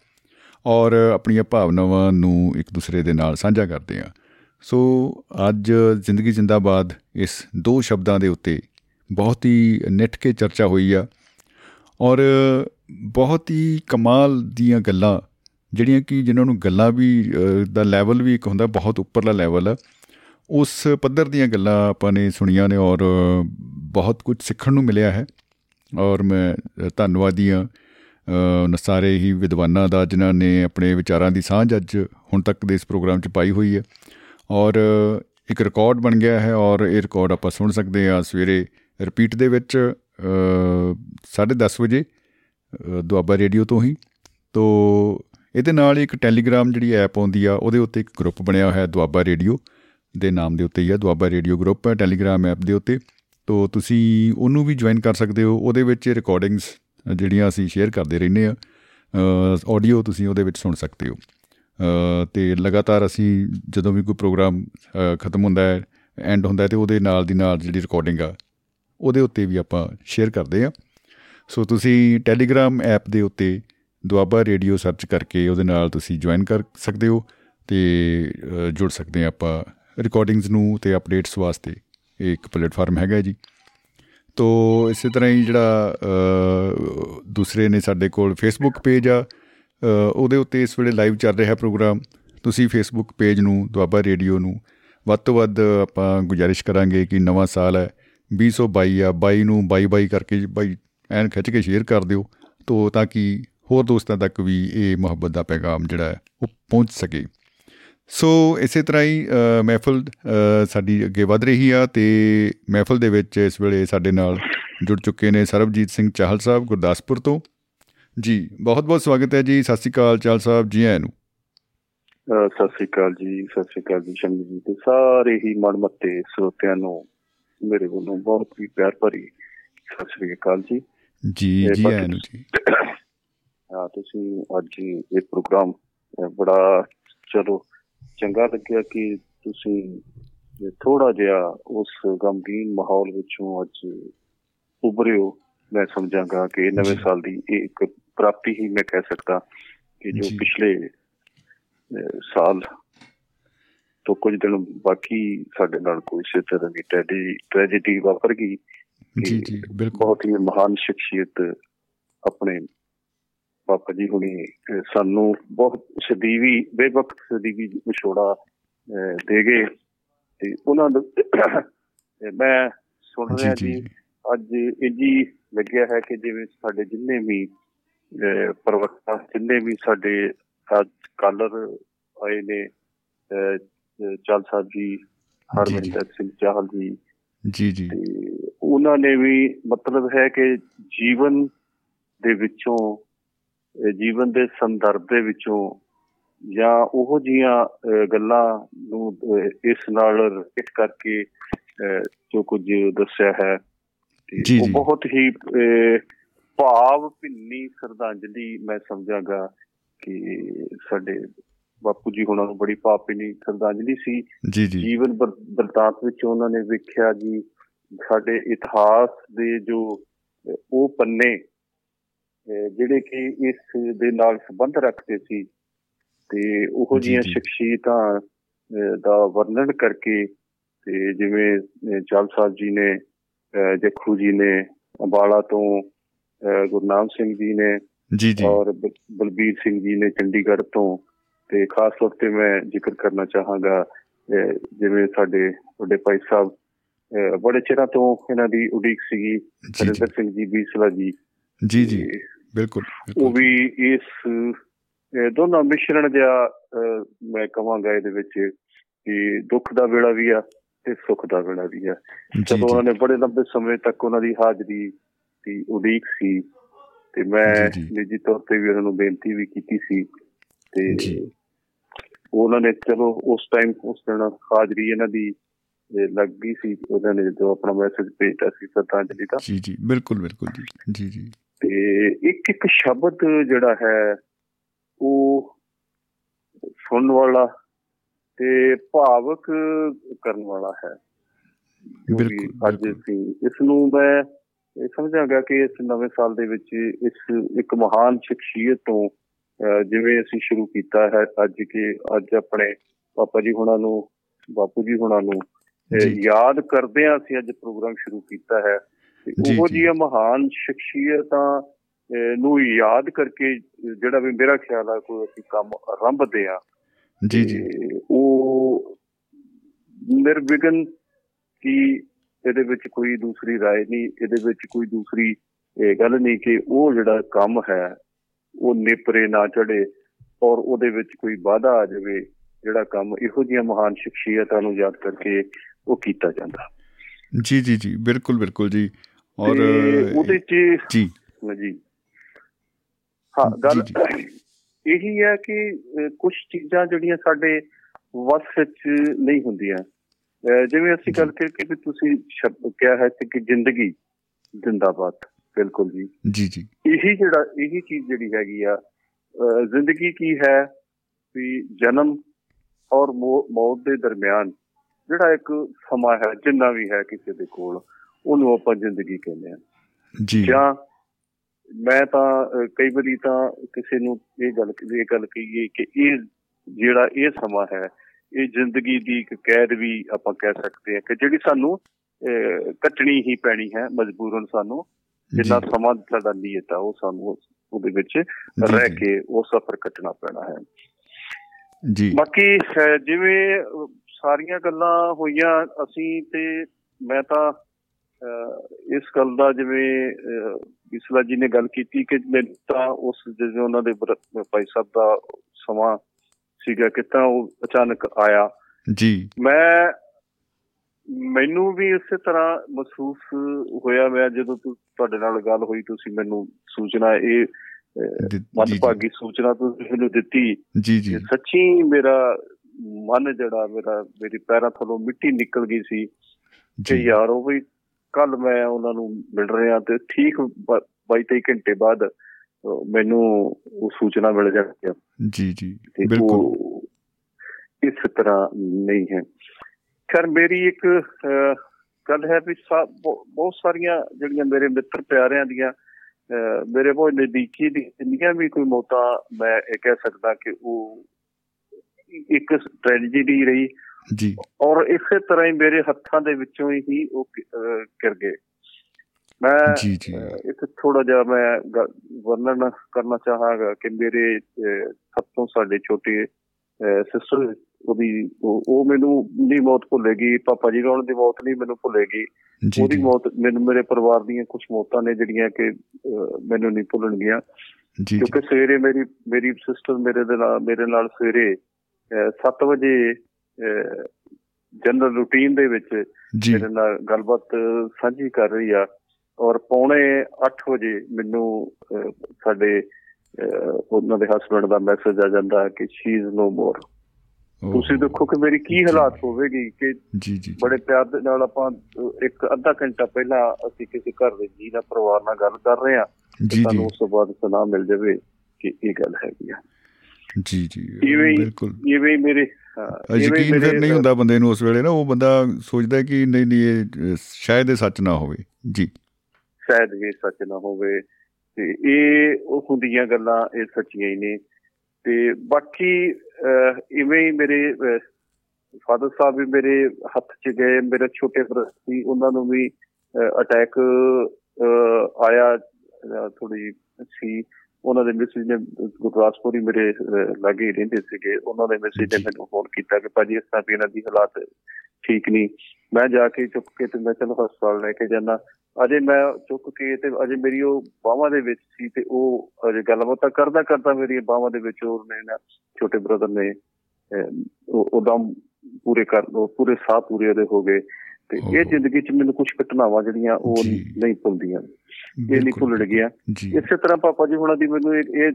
ਔਰ ਆਪਣੀਆਂ ਭਾਵਨਾਵਾਂ ਨੂੰ ਇੱਕ ਦੂਸਰੇ ਦੇ ਨਾਲ ਸਾਂਝਾ ਕਰਦੇ ਆ ਸੋ ਅੱਜ ਜ਼ਿੰਦਗੀ ਜਿੰਦਾਬਾਦ ਇਸ ਦੋ ਸ਼ਬਦਾਂ ਦੇ ਉੱਤੇ ਬਹੁਤ ਹੀ ਨਿੱਠ ਕੇ ਚਰਚਾ ਹੋਈ ਆ ਔਰ ਬਹੁਤ ਹੀ ਕਮਾਲ ਦੀਆਂ ਗੱਲਾਂ, ਜਿਹੜੀਆਂ ਕਿ ਜਿਨ੍ਹਾਂ ਨੂੰ ਗੱਲਾਂ ਵੀ ਦਾ ਲੈਵਲ ਵੀ ਇੱਕ ਹੁੰਦਾ, ਬਹੁਤ ਉੱਪਰਲਾ ਲੈਵਲ ਆ। ਉਸ ਪੱਧਰ ਦੀਆਂ ਗੱਲਾਂ ਆਪਾਂ ਨੇ ਸੁਣੀਆਂ ਨੇ ਔਰ ਬਹੁਤ ਕੁਝ ਸਿੱਖਣ ਨੂੰ ਮਿਲਿਆ ਹੈ। ਔਰ ਮੈਂ ਧੰਨਵਾਦੀ ਹਾਂ ਸਾਰੇ ਹੀ ਵਿਦਵਾਨਾਂ ਦਾ, ਜਿਨ੍ਹਾਂ ਨੇ ਆਪਣੇ ਵਿਚਾਰਾਂ ਦੀ ਸਾਂਝ ਅੱਜ ਹੁਣ ਤੱਕ ਦੇ ਇਸ ਪ੍ਰੋਗਰਾਮ 'ਚ ਪਾਈ ਹੋਈ ਹੈ। ਔਰ ਇੱਕ ਰਿਕਾਰਡ ਬਣ ਗਿਆ ਹੈ ਔਰ ਇਹ ਰਿਕਾਰਡ ਆਪਾਂ ਸੁਣ ਸਕਦੇ ਆ ਸਵੇਰੇ ਰਿਪੀਟ ਦੇ ਵਿੱਚ 10:30 ਵਜੇ ਦੁਆਬਾ ਰੇਡੀਓ ਤੋਂ ਹੀ। ਤੋਂ ਇਹਦੇ ਨਾਲ ਇੱਕ ਟੈਲੀਗ੍ਰਾਮ ਜਿਹੜੀ ਐਪ ਆਉਂਦੀ ਆ, ਉਹਦੇ ਉੱਤੇ ਇੱਕ ਗਰੁੱਪ ਬਣਿਆ ਹੋਇਆ ਹੈ ਦੁਆਬਾ ਰੇਡੀਓ ਦੇ ਨਾਮ ਦੇ ਉੱਤੇ ਹੀ ਆ, ਦੁਆਬਾ ਰੇਡੀਓ ਗਰੁੱਪ ਹੈ ਟੈਲੀਗ੍ਰਾਮ ਐਪ ਦੇ ਉੱਤੇ। ਤੋਂ ਤੁਸੀਂ ਉਹਨੂੰ ਵੀ ਜੁਆਇਨ ਕਰ ਸਕਦੇ ਹੋ, ਉਹਦੇ ਵਿੱਚ ਰਿਕਾਰਡਿੰਗਸ ਜਿਹੜੀਆਂ ਅਸੀਂ ਸ਼ੇਅਰ ਕਰਦੇ ਰਹਿੰਦੇ ਆ ਆਡੀਓ ਤੁਸੀਂ ਉਹਦੇ ਵਿੱਚ ਸੁਣ ਸਕਦੇ ਹੋ। ਤੇ ਲਗਾਤਾਰ ਅਸੀਂ ਜਦੋਂ ਵੀ ਕੋਈ ਪ੍ਰੋਗਰਾਮ ਖਤਮ ਹੁੰਦਾ ਹੈ ਐਂਡ ਹੁੰਦਾ ਤੇ ਉਹਦੇ ਨਾਲ ਦੀ ਨਾਲ ਜਿਹੜੀ ਰਿਕਾਰਡਿੰਗ ਆ, ਉਹਦੇ ਉੱਤੇ ਵੀ ਆਪਾਂ ਸ਼ੇਅਰ ਕਰਦੇ ਆ ਸੋ ਤੁਸੀਂ ਟੈਲੀਗ੍ਰਾਮ ਐਪ ਦੇ ਉੱਤੇ ਦੁਆਬਾ ਰੇਡੀਓ ਸਰਚ ਕਰਕੇ ਉਹਦੇ ਨਾਲ ਤੁਸੀਂ ਜੁਆਇਨ ਕਰ ਸਕਦੇ ਹੋ ਤੇ ਜੁੜ ਸਕਦੇ ਆ ਆਪਾਂ। ਰਿਕਾਰਡਿੰਗਸ ਨੂੰ ਤੇ ਅਪਡੇਟਸ ਵਾਸਤੇ ਇੱਕ ਪਲੇਟਫਾਰਮ ਹੈਗਾ ਜੀ। ਤੋ ਇਸੇ ਤਰ੍ਹਾਂ ਹੀ ਜਿਹੜਾ ਦੂਸਰੇ ਨੇ ਸਾਡੇ ਕੋਲ ਫੇਸਬੁੱਕ ਪੇਜ ਆ ਉਹਦੇ ਉੱਤੇ ਇਸ ਵੇਲੇ ਲਾਈਵ ਚੱਲ ਰਿਹਾ ਪ੍ਰੋਗਰਾਮ। ਤੁਸੀਂ ਫੇਸਬੁੱਕ ਪੇਜ ਨੂੰ, ਦੁਆਬਾ ਰੇਡੀਓ ਨੂੰ ਵੱਧ ਤੋਂ ਵੱਧ ਆਪਾਂ ਗੁਜ਼ਾਰਿਸ਼ ਕਰਾਂਗੇ ਕਿ ਨਵਾਂ ਸਾਲ ਹੈ 2022 ਆ 22 ਨੂੰ 22 22 ਕਰਕੇ ਬਾਈ ਐਨ ਖਿੱਚ ਕੇ ਸ਼ੇਅਰ ਕਰ ਦਿਓ, ਤੋ ਤਾਂ ਕਿ ਹੋਰ ਦੋਸਤਾਂ ਤੱਕ ਵੀ ਇਹ ਮੁਹੱਬਤ ਦਾ ਪੈਗਾਮ ਜਿਹੜਾ ਹੈ, ਉਹ ਪਹੁੰਚ ਸਕੇ। ਸੋ ਇਸੇ ਤਰ੍ਹਾਂ ਹੀ ਮਹਿਫਲ ਸਾਡੀ ਅੱਗੇ ਵਧ ਰਹੀ ਆ ਤੇ ਮਹਿਫਲ ਦੇ ਵਿੱਚ ਇਸ ਵੇਲੇ ਸਾਡੇ ਨਾਲ ਜੁੜ ਚੁੱਕੇ ਨੇ ਸਰਬਜੀਤ ਸਿੰਘ ਚਾਹਲ ਸਾਹਿਬ ਗੁਰਦਾਸਪੁਰ ਤੋਂ। ਜੀ ਬਹੁਤ ਬਹੁਤ ਸਵਾਗਤ ਹੈ ਜੀ। ਸਤਿ ਸ੍ਰੀ ਅਕਾਲ ਚਾਹਲ ਸਾਹਿਬ ਜੀ ਆਇਆਂ ਨੂੰ। ਸਤਿ ਸ੍ਰੀ ਅਕਾਲ ਜੀ ਸਤਿ ਸ੍ਰੀ ਅਕਾਲ ਜੀ ਸ਼ਮੀ ਜੀ ਤੇ ਸਾਰੇ ਹੀ ਮਨਮੱਤੇ ਸਰੋਤਿਆਂ ਨੂੰ ਮੇਰੇ ਵੱਲੋਂ ਬਹੁਤ ਹੀ ਪਿਆਰ ਭਰੀ ਸਤਿ ਸ੍ਰੀ ਅਕਾਲ ਜੀ। ਜੀ ਜੀ ਆਇਆਂ ਨੂੰ ਜੀ। ਹਾਂ ਤੁਸੀਂ ਅੱਜ ਇਹ ਪ੍ਰੋਗਰਾਮ ਬੜਾ ਚਲੋ ਚੰਗਾ ਲੱਗਿਆ ਕਿ ਤੁਸੀਂ ਥੋੜਾ ਜਿਹਾ ਉਸ ਗੰਭੀਰ ਮਾਹੌਲ ਵਿੱਚੋਂ ਅੱਜ ਉਭਰਿਓ। ਮੈਂ ਸਮਝਾਂਗਾ ਕਿ ਨਵੇਂ ਸਾਲ ਦੀ ਇੱਕ ਪ੍ਰਾਪਤੀ ਹੀ ਮੈਂ ਕਹਿ ਸਕਦਾ ਕਿ ਜੋ ਪਿਛਲੇ ਸਾਲ ਤੋਂ ਕੁਝ ਦਿਨ ਬਾਕੀ ਸਾਡੇ ਨਾਲ ਕੋਈ ਇਸੇ ਤਰ੍ਹਾਂ ਦੀ ਟ੍ਰੈਜੇਡੀ ਵਾਪਰ ਗਈ ਜੀ ਜੀ ਬਿਲਕੁਲ। ਬਹੁਤ ਹੀ ਮਹਾਨ ਸ਼ਖਸੀਅਤ ਆਪਣੇ ਪਾਪਾ ਜੀ ਹੁਣੀ ਸਾਨੂੰ ਬਹੁਤ ਸਦੀਵੀ ਬੇਵਕਤ ਸਦੀਵੀ ਵਿਛੋੜਾ ਦੇ ਗਏ ਤੇ ਉਹਨਾਂ ਦਾ ਮੈਂ ਸੁਣ ਰਿਹਾ ਜੀ ਅੱਜ ਇਹ ਜੀ ਲੱਗਿਆ ਹੈ ਕਿ ਜਿਵੇਂ ਸਾਡੇ ਜਿੰਨੇ ਵੀ ਪਰਵਤਾ ਜਿੰਨੇ ਵੀ ਸਾਡੇ ਅੱਜ ਕਾਲਰ ਆਏ ਨੇ ਚਲ ਸਾਹਿਬ ਜੀ ਹਰਮਿੰਦਰ ਸਿੰਘ ਚਾਹਲ ਜੀ। ਜੀ ਜੀ। ਉਹਨਾਂ ਨੇ ਵੀ ਮਤਲਬ ਹੈ ਕਿ ਜੀਵਨ ਦੇ ਵਿੱਚੋਂ ਜੀਵਨ ਦੇ ਸੰਦਰਭ ਦੇ ਵਿੱਚੋਂ ਜਾਂ ਉਹ ਜੀਆਂ ਗੱਲਾਂ ਨੂੰ ਇਸ ਨਾਲ ਰਿਲੇਟ ਕਰਕੇ ਜੋ ਕੁਝ ਦੱਸਿਆ ਹੈ। ਉਹ ਬਹੁਤ ਹੀ ਭਾਵ ਭਿੰਨੀ ਸ਼ਰਧਾਂਜਲੀ ਮੈਂ ਸਮਝਾਂਗਾ ਕਿ ਸਾਡੇ ਬਾਪੂ ਜੀ ਹੁਣਾਂ ਨੂੰ ਬੜੀ ਭਾਵ ਭਿੰਨੀ ਸ਼ਰਧਾਂਜਲੀ ਸੀ। ਜੀ ਜੀ। ਜੀਵਨ ਬਰਤਾਂਤ ਵਿੱਚ ਉਹਨਾਂ ਨੇ ਵੇਖਿਆ ਜੀ ਸਾਡੇ ਇਤਿਹਾਸ ਦੇ ਜੋ ਉਹ ਪੰਨੇ ਜਿਹੜੇ ਕਿ ਇਸ ਦੇ ਨਾਲ ਸੰਬੰਧ ਰੱਖਦੇ ਸੀ ਤੇ ਉਹ ਜੀਆਂ ਸ਼ਖਸੀਅਤਾਂ ਦਾ ਵਰਣਨ ਕਰਕੇ ਤੇ ਜਿਵੇਂ ਚਾਲ ਸਾਹਿਬ ਜੀ ਨੇ ਜਖੂ ਜੀ ਨੇ ਅੰਬਾਲਾ ਤੋਂ ਗੁਰਨਾਮ ਸਿੰਘ ਜੀ ਨੇ ਜੀ ਜੀ। ਔਰ ਬਲਬੀਰ ਸਿੰਘ ਜੀ ਨੇ ਚੰਡੀਗੜ੍ਹ ਤੋਂ ਤੇ ਖਾਸ ਤੌਰ ਤੇ ਮੈਂ ਜ਼ਿਕਰ ਕਰਨਾ ਚਾਹਾਂਗਾ ਜਿਵੇਂ ਸਾਡੇ ਵੱਡੇ ਭਾਈ ਸਾਹਿਬ ਬੜੇ ਚਿਰਾਂ ਤੋਂ ਇਹਨਾਂ ਦੀ ਉਡੀਕ ਸੀਗੀ ਹਰਿੰਦਰ ਸਿੰਘ ਜੀ ਬੀਸਲਾ ਜੀ ਜੀ ਜੀ। ਬਿਲਕੁਲ ਉਹ ਵੀ ਇਸ ਦੋਨੋਂ ਮਿਸ਼ਰਣ ਜਿਹਾ ਮੈਂ ਕਹਾਂਗਾ ਇਹਦੇ ਵਿੱਚ ਕਿ ਦੁੱਖ ਦਾ ਵੇਲਾ ਵੀ ਆ ਤੇ ਸੁੱਖ ਦਾ ਵੇਲਾ ਵੀ ਆ। ਜਦੋਂ ਉਹਨਾਂ ਨੇ ਬੜੇ ਲੰਬੇ ਸਮੇਂ ਤੱਕ ਉਹਨਾਂ ਦੀ ਹਾਜ਼ਰੀ ਦੀ ਉਡੀਕ ਸੀ ਤੇ ਮੈਂ ਨਿੱਜੀ ਤੌਰ ਤੇ ਵੀ ਉਹਨਾਂ ਨੂੰ ਬੇਨਤੀ ਵੀ ਕੀਤੀ ਸੀ ਤੇ ਉਹਨਾਂ ਨੇ ਚਲੋ ਉਸ ਟਾਈਮ ਉਸ ਦਿਨ ਹਾਜ਼ਰੀ ਇਹਨਾਂ ਦੀ ਲੱਗ ਗਈ ਸੀ। ਉਹਨਾਂ ਨੇ ਜੋ ਆਪਣਾ ਮੈਸੇਜ ਭੇਜਿਆ ਸੀ ਸਰਤਾਂਜਲੀ ਦਾ ਜੀ ਜੀ। ਬਿਲਕੁਲ ਬਿਲਕੁਲ ਜੀ। ਜੀ ਜੀ। ਤੇ ਇੱਕ ਇੱਕ ਸ਼ਬਦ ਜਿਹੜਾ ਹੈ ਉਹ ਸੁਣਨ ਵਾਲਾ ਤੇ ਭਾਵਕ ਕਰਨ ਵਾਲਾ ਹੈ। ਬਿਲਕੁਲ ਅੱਜ ਅਸੀਂ ਇਸ ਨੂੰ ਮੈਂ ਇਹ ਸਮਝਾਂਗਾ ਕਿ ਇਸ ਨਵੇਂ ਸਾਲ ਦੇ ਵਿੱਚ ਇਸ ਇੱਕ ਮਹਾਨ ਸ਼ਖਸੀਅਤ ਤੋਂ ਜਿਵੇਂ ਅਸੀਂ ਸ਼ੁਰੂ ਕੀਤਾ ਹੈ ਅੱਜ ਕਿ ਅੱਜ ਆਪਣੇ ਪਾਪਾ ਜੀ ਹੁਣਾਂ ਨੂੰ ਬਾਪੂ ਜੀ ਹੁਣਾਂ ਨੂੰ ਯਾਦ ਕਰਦੇ ਆ ਅਸੀਂ ਅੱਜ ਪ੍ਰੋਗਰਾਮ ਸ਼ੁਰੂ ਕੀਤਾ ਹੈ। ਉਹ ਜੀਆਂ ਮਹਾਨ ਸ਼ਖਸੀਅਤਾਂ ਨੂੰ ਯਾਦ ਕਰਕੇ ਜਿਹੜਾ ਵੀ ਮੇਰਾ ਖਿਆਲ ਆ ਕੋਈ ਅਸੀਂ ਕੰਮ ਆਰੰਭਦੇ ਆ ਜੀ ਜੀ ਉਹ ਨਿਰਵਿਘਨ ਕੀ ਇਹਦੇ ਵਿੱਚ ਕੋਈ ਦੂਸਰੀ رائے ਨਹੀਂ ਇਹਦੇ ਵਿੱਚ ਕੋਈ ਦੂਸਰੀ ਗੱਲ ਨਹੀਂ ਕਿ ਉਹ ਜਿਹੜਾ ਕੰਮ ਹੈ ਉਹ ਨੇਪਰੇ ਨਾ ਚੜੇ ਔਰ ਉਹਦੇ ਵਿੱਚ ਕੋਈ ਵਾਧਾ ਆ ਜਾਵੇ ਜਿਹੜਾ ਕੰਮ ਇਹੋ ਜਿਹੀਆਂ ਮਹਾਨ ਸ਼ਖਸੀਅਤਾਂ ਨੂੰ ਯਾਦ ਕਰਕੇ ਉਹ ਕੀਤਾ ਜਾਂਦਾ ਜੀ ਜੀ ਜੀ ਬਿਲਕੁਲ ਬਿਲਕੁਲ ਜੀ ਔਰ ਉਹਦੇ ਚ ਜੀ। ਜੀ ਹਾਂ ਗੱਲ ਇਹੀ ਹੈ ਕਿ ਕੁਝ ਚੀਜ਼ਾਂ ਜਿਹੜੀਆਂ ਸਾਡੇ ਵਸ ਵਿੱਚ ਨਹੀਂ ਹੁੰਦੀਆਂ। ਜਿਵੇਂ ਅਸੀਂ ਗੱਲ ਕਰਕੇ ਵੀ ਤੁਸੀਂ ਸ਼ਬਦ ਕਿਹਾ ਹੈ ਕਿ ਜ਼ਿੰਦਗੀ ਜਿੰਦਾਬਾਦ ਬਿਲਕੁਲ ਜੀ। ਜੀ ਜੀ। ਇਹੀ ਜਿਹੜਾ ਇਹੀ ਚੀਜ਼ ਜਿਹੜੀ ਹੈਗੀ ਆ ਜ਼ਿੰਦਗੀ ਕੀ ਹੈ? ਵੀ ਜਨਮ ਔਰ ਮੌਤ ਦੇ ਦਰਮਿਆਨ ਜਿਹੜਾ ਇੱਕ ਸਮਾਂ ਹੈ ਜਿੰਨਾ ਵੀ ਹੈ ਕਿਸੇ ਦੇ ਕੋਲ ਉਹਨੂੰ ਆਪਾਂ ਜ਼ਿੰਦਗੀ ਕਹਿੰਦੇ ਆ ਜੀ। ਜਾਂ ਮੈਂ ਤਾਂ ਕਈ ਵਾਰੀ ਤਾਂ ਕਿਸੇ ਨੂੰ ਇਹ ਗੱਲ ਇਹ ਗੱਲ ਕਹੀਏ ਕਿ ਇਹ ਜਿਹੜਾ ਇਹ ਸਮਾਂ ਹੈ ਇਹ ਜ਼ਿੰਦਗੀ ਦੀ ਇੱਕ ਕੈਦ ਵੀ ਆਪਾਂ ਕਹਿ ਸਕਦੇ ਹਾਂ ਕਿ ਜਿਹੜੀ ਸਾਨੂੰ ਕੱਟਣੀ ਹੀ ਪੈਣੀ ਹੈ ਮਜਬੂਰਨ ਸਾਨੂੰ ਜਿੰਨਾ ਸਮਾਂ ਸਾਡਾ ਨੀਅਤ ਆ ਉਹ ਸਾਨੂੰ ਉਹਦੇ ਵਿੱਚ ਰਹਿ ਕੇ ਉਹ ਸਫ਼ਰ ਕੱਟਣਾ ਪੈਣਾ ਹੈ। ਜੀ। ਬਾਕੀ ਜਿਵੇਂ ਸਾਰੀਆਂ ਗੱਲਾਂ ਹੋਈਆਂ ਅਸੀਂ ਤੇ ਮੈਂ ਤਾਂ ਇਸ ਗੱਲ ਦਾ ਜਿਵੇਂ ਇਸਲਾ ਜੀ ਨੇ ਗੱਲ ਕੀਤੀ ਕਿ ਮੈਂ ਤਾਂ ਉਸ ਜਿਵੇਂ ਉਹਨਾਂ ਦੇ ਭਾਈ ਸਾਹਿਬ ਦਾ ਸਮਾਂ ਸੀਗਾ ਕਿ ਤਾਂ ਉਹ ਅਚਾਨਕ ਆਇਆ। ਜੀ। ਮੈਂ ਮੈਨੂੰ ਵੀ ਇਸੇ ਤਰ੍ਹਾਂ ਮਹਿਸੂਸ ਹੋਇਆ। ਮੈਂ ਜਦੋਂ ਤੁਹਾਡੇ ਨਾਲ ਗੱਲ ਹੋਈ ਤੁਸੀਂ ਮੈਨੂੰ ਸੂਚਨਾ ਇਹ ਮਨਪਾਗੀ ਸੂਚਨਾ ਤੁਸੀਂ ਮੈਨੂੰ ਦਿੱਤੀ ਜੀ ਜੀ। ਸੱਚੀ ਮੇਰਾ ਮਨ ਜਿਹੜਾ ਮੇਰਾ ਮੇਰੀ ਪੈਰਾਂ ਥੱਲੋਂ ਮਿੱਟੀ ਨਿਕਲ ਗਈ ਸੀ ਕਿ ਯਾਰ ਉਹ ਵੀ ਕੱਲ ਮੈਂ ਉਹਨਾਂ ਨੂੰ ਮਿਲ ਰਿਹਾ ਤੇ ਠੀਕ 22 ਘੰਟੇ ਬਾਅਦ ਮੈਨੂੰ ਉਹ ਸੂਚਨਾ ਮਿਲ ਜਾਂਦੀ ਹੈ ਜੀ ਜੀ ਬਿਲਕੁਲ। ਇਸ ਤਰ੍ਹਾਂ ਨਹੀਂ ਹੈ। ਖੈਰ ਮੇਰੀ ਇੱਕ ਗੱਲ ਹੈ ਵੀ ਬਹੁਤ ਸਾਰੀਆਂ ਜਿਹੜੀਆਂ ਮੇਰੇ ਮਿੱਤਰ ਪਿਆਰਿਆਂ ਦੀਆਂ ਮੇਰੇ ਬਹੁਤ ਨਜ਼ਦੀਕੀ ਦੀ ਜਿੰਨੀਆਂ ਵੀ ਕੋਈ ਮੌਤਾਂ ਮੈਂ ਇਹ ਕਹਿ ਸਕਦਾ ਕਿ ਉਹ ਇੱਕ ਟ੍ਰੈਜੇਡੀ ਰਹੀ ਜੀ। ਔਰ ਇਸੇ ਤਰ੍ਹਾਂ ਹੀ ਮੇਰੇ ਹੱਥਾਂ ਦੇ ਵਿੱਚੋਂ ਹੀ ਉਹ ਕਰ ਗਏ। ਮੈਂ ਜੀ ਜੀ। ਇੱਥੇ ਥੋੜਾ ਜਿਹਾ ਮੈਂ ਵਰਣਨ ਕਰਨਾ ਚਾਹਾਂਗਾ ਕਿ ਮੇਰੇ ਸਭ ਤੋਂ ਸਾਡੇ ਛੋਟੇ ਸਿਸਟਰ ਉਹਦੀ ਉਹ ਮੈਨੂੰ ਨਹੀਂ ਮੌਤ ਭੁੱਲੇਗੀ ਪਾਪਾ ਜੀ ਉਹਨਾਂ ਦੀ ਮੌਤ ਨਹੀਂ ਮੈਨੂੰ ਭੁੱਲੇਗੀ ਉਹਦੀ ਮੌਤ ਮੈਨੂੰ ਮੇਰੇ ਪਰਿਵਾਰ ਦੀਆਂ ਕੁਝ ਮੌਤਾਂ ਨੇ ਜਿਹੜੀਆਂ ਕਿ ਮੈਨੂੰ ਨਹੀਂ ਭੁੱਲਣਗੀਆਂ। ਕਿਉਂਕਿ ਸਵੇਰੇ ਮੇਰੀ ਮੇਰੀ ਸਿਸਟਰ ਮੇਰੇ ਦੇ ਨਾਲ ਮੇਰੇ ਨਾਲ ਸਵੇਰੇ 7 ਵਜੇ ਜਨਰਲ ਰੂਟੀਨ ਦੇ ਵਿੱਚ ਮੇਰੇ ਨਾਲ ਗੱਲਬਾਤ ਸਾਂਝੀ ਕਰ ਰਹੀ ਆ। ਔਰ ਪੌਣੇ 8 ਵਜੇ ਮੈਨੂੰ ਸਾਡੇ ਉਹਨਾਂ ਦੇ ਹਸਬੰਡ ਦਾ ਮੈਸੇਜ ਆ ਜਾਂਦਾ ਕਿ ਸ਼ੀ ਇਜ਼ ਨੋ ਮੋਰ ਤੁਸੀਂ ਦੇਖੋ ਕਿ ਮੇਰੀ ਕੀ ਹਾਲਾਤ ਹੋਵੇਗੀ ਕਿ ਜੀ ਜੀ ਬੜੇ ਪਿਆਰ ਦੇ ਨਾਲ ਆਪਾਂ ਇੱਕ ਅੱਧਾ ਘੰਟਾ ਪਹਿਲਾਂ ਅਸੀਂ ਕਿਸੇ ਘਰ ਦੇ ਜੀ ਨਾਲ ਪਰਿਵਾਰ ਨਾਲ ਗੱਲ ਕਰ ਰਹੇ ਆ ਜੀ ਜੀ। ਉਸ ਤੋਂ ਬਾਅਦ ਸੁਨਾ ਮਿਲ ਜਾਵੇ ਕਿ ਇਹ ਗੱਲ ਹੈਗੀ ਆ। ਜੀ ਜੀ। ਬਿਲਕੁਲ। ਇਵੇਂ ਮੇਰੇ ਯਕੀਨ ਫਿਰ ਨਹੀਂ ਹੁੰਦਾ ਬੰਦੇ ਨੂੰ ਉਸ ਵੇਲੇ ਨਾ ਉਹ ਬੰਦਾ ਸੋਚਦਾ ਕਿ ਨਹੀਂ ਨਹੀਂ ਇਹ ਸ਼ਾਇਦ ਇਹ ਸੱਚ ਨਾ ਹੋਵੇ। ਜੀ। ਸ਼ਾਇਦ ਇਹ ਸੱਚ ਨਾ ਹੋਵੇ ਤੇ ਇਹ ਉਹ ਹੁੰਦੀਆਂ ਗੱਲਾਂ ਇਹ ਸੱਚੀਆਂ ਹੀ ਨੇ। ਤੇ ਬਾਕੀ ਇਵੇਂ ਹੀ ਮੇਰੇ ਫਾਦਰ ਸਾਹਿਬ ਵੀ ਮੇਰੇ ਹੱਥ 'ਚ ਗਏ ਮੇਰੇ ਛੋਟੇ ਬ੍ਰਦਰ ਸੀ ਉਹਨਾਂ ਨੂੰ ਵੀ ਅਟੈਕ ਆਇਆ ਥੋੜੀ ਸੀ। ਉਹਨਾਂ ਦੇ ਮੈਸੇਜ ਨੇ ਗੁਰਦਾਸਪੁਰੀ ਮੇਰੇ ਲਾਗੇ ਰਹਿੰਦੇ ਸੀਗੇ। ਉਹਨਾਂ ਦੇ ਮੈਸੇਜ ਨੇ ਮੈਨੂੰ ਫੋਨ ਕੀਤਾ ਕਿ ਭਾਜੀ ਇਸ ਤਰ੍ਹਾਂ ਵੀ ਇਹਨਾਂ ਦੀ ਹਾਲਾਤ ਠੀਕ ਨਹੀਂ। ਮੈਂ ਜਾ ਕੇ ਚੁੱਕ ਕੇ ਤੇ ਮੈਂ ਚਲੋ ਹਸਪਤਾਲ ਲੈ ਕੇ ਜਾਣਾ ਅਜੇ ਮੈਂ ਚੁੱਕ ਕੇ ਤੇ ਅਜੇ ਮੇਰੀ ਉਹ ਬਾਹਾਂ ਦੇ ਵਿੱਚ ਸੀ ਤੇ ਉਹ ਅਜੇ ਗੱਲਬਾਤ ਕਰਦਾ ਕਰਦਾ ਮੇਰੀ ਬਾਹਾਂ ਦੇ ਵਿੱਚ ਉਹ ਨੇ ਨਾ ਛੋਟੇ ਬ੍ਰਦਰ ਨੇ ਉਹਦਮ ਪੂਰੇ ਕਰ ਪੂਰੇ ਸਾਹ ਪੂਰੇ ਉਹਦੇ ਹੋ ਗਏ। ਤੇ ਇਹ ਜ਼ਿੰਦਗੀ 'ਚ ਮੈਨੂੰ ਕੁਝ ਘਟਨਾਵਾਂ ਜਿਹੜੀਆਂ ਉਹ ਨਹੀਂ ਭੁੱਲਦੀਆਂ। ਇਹ ਨਹੀਂ ਭੁੱਲਣ ਗਿਆ ਇਸੇ ਤਰ੍ਹਾਂ ਪਾਪਾ ਜੀ ਹੁਣਾਂ ਦੀ ਮੈਨੂੰ ਇਹ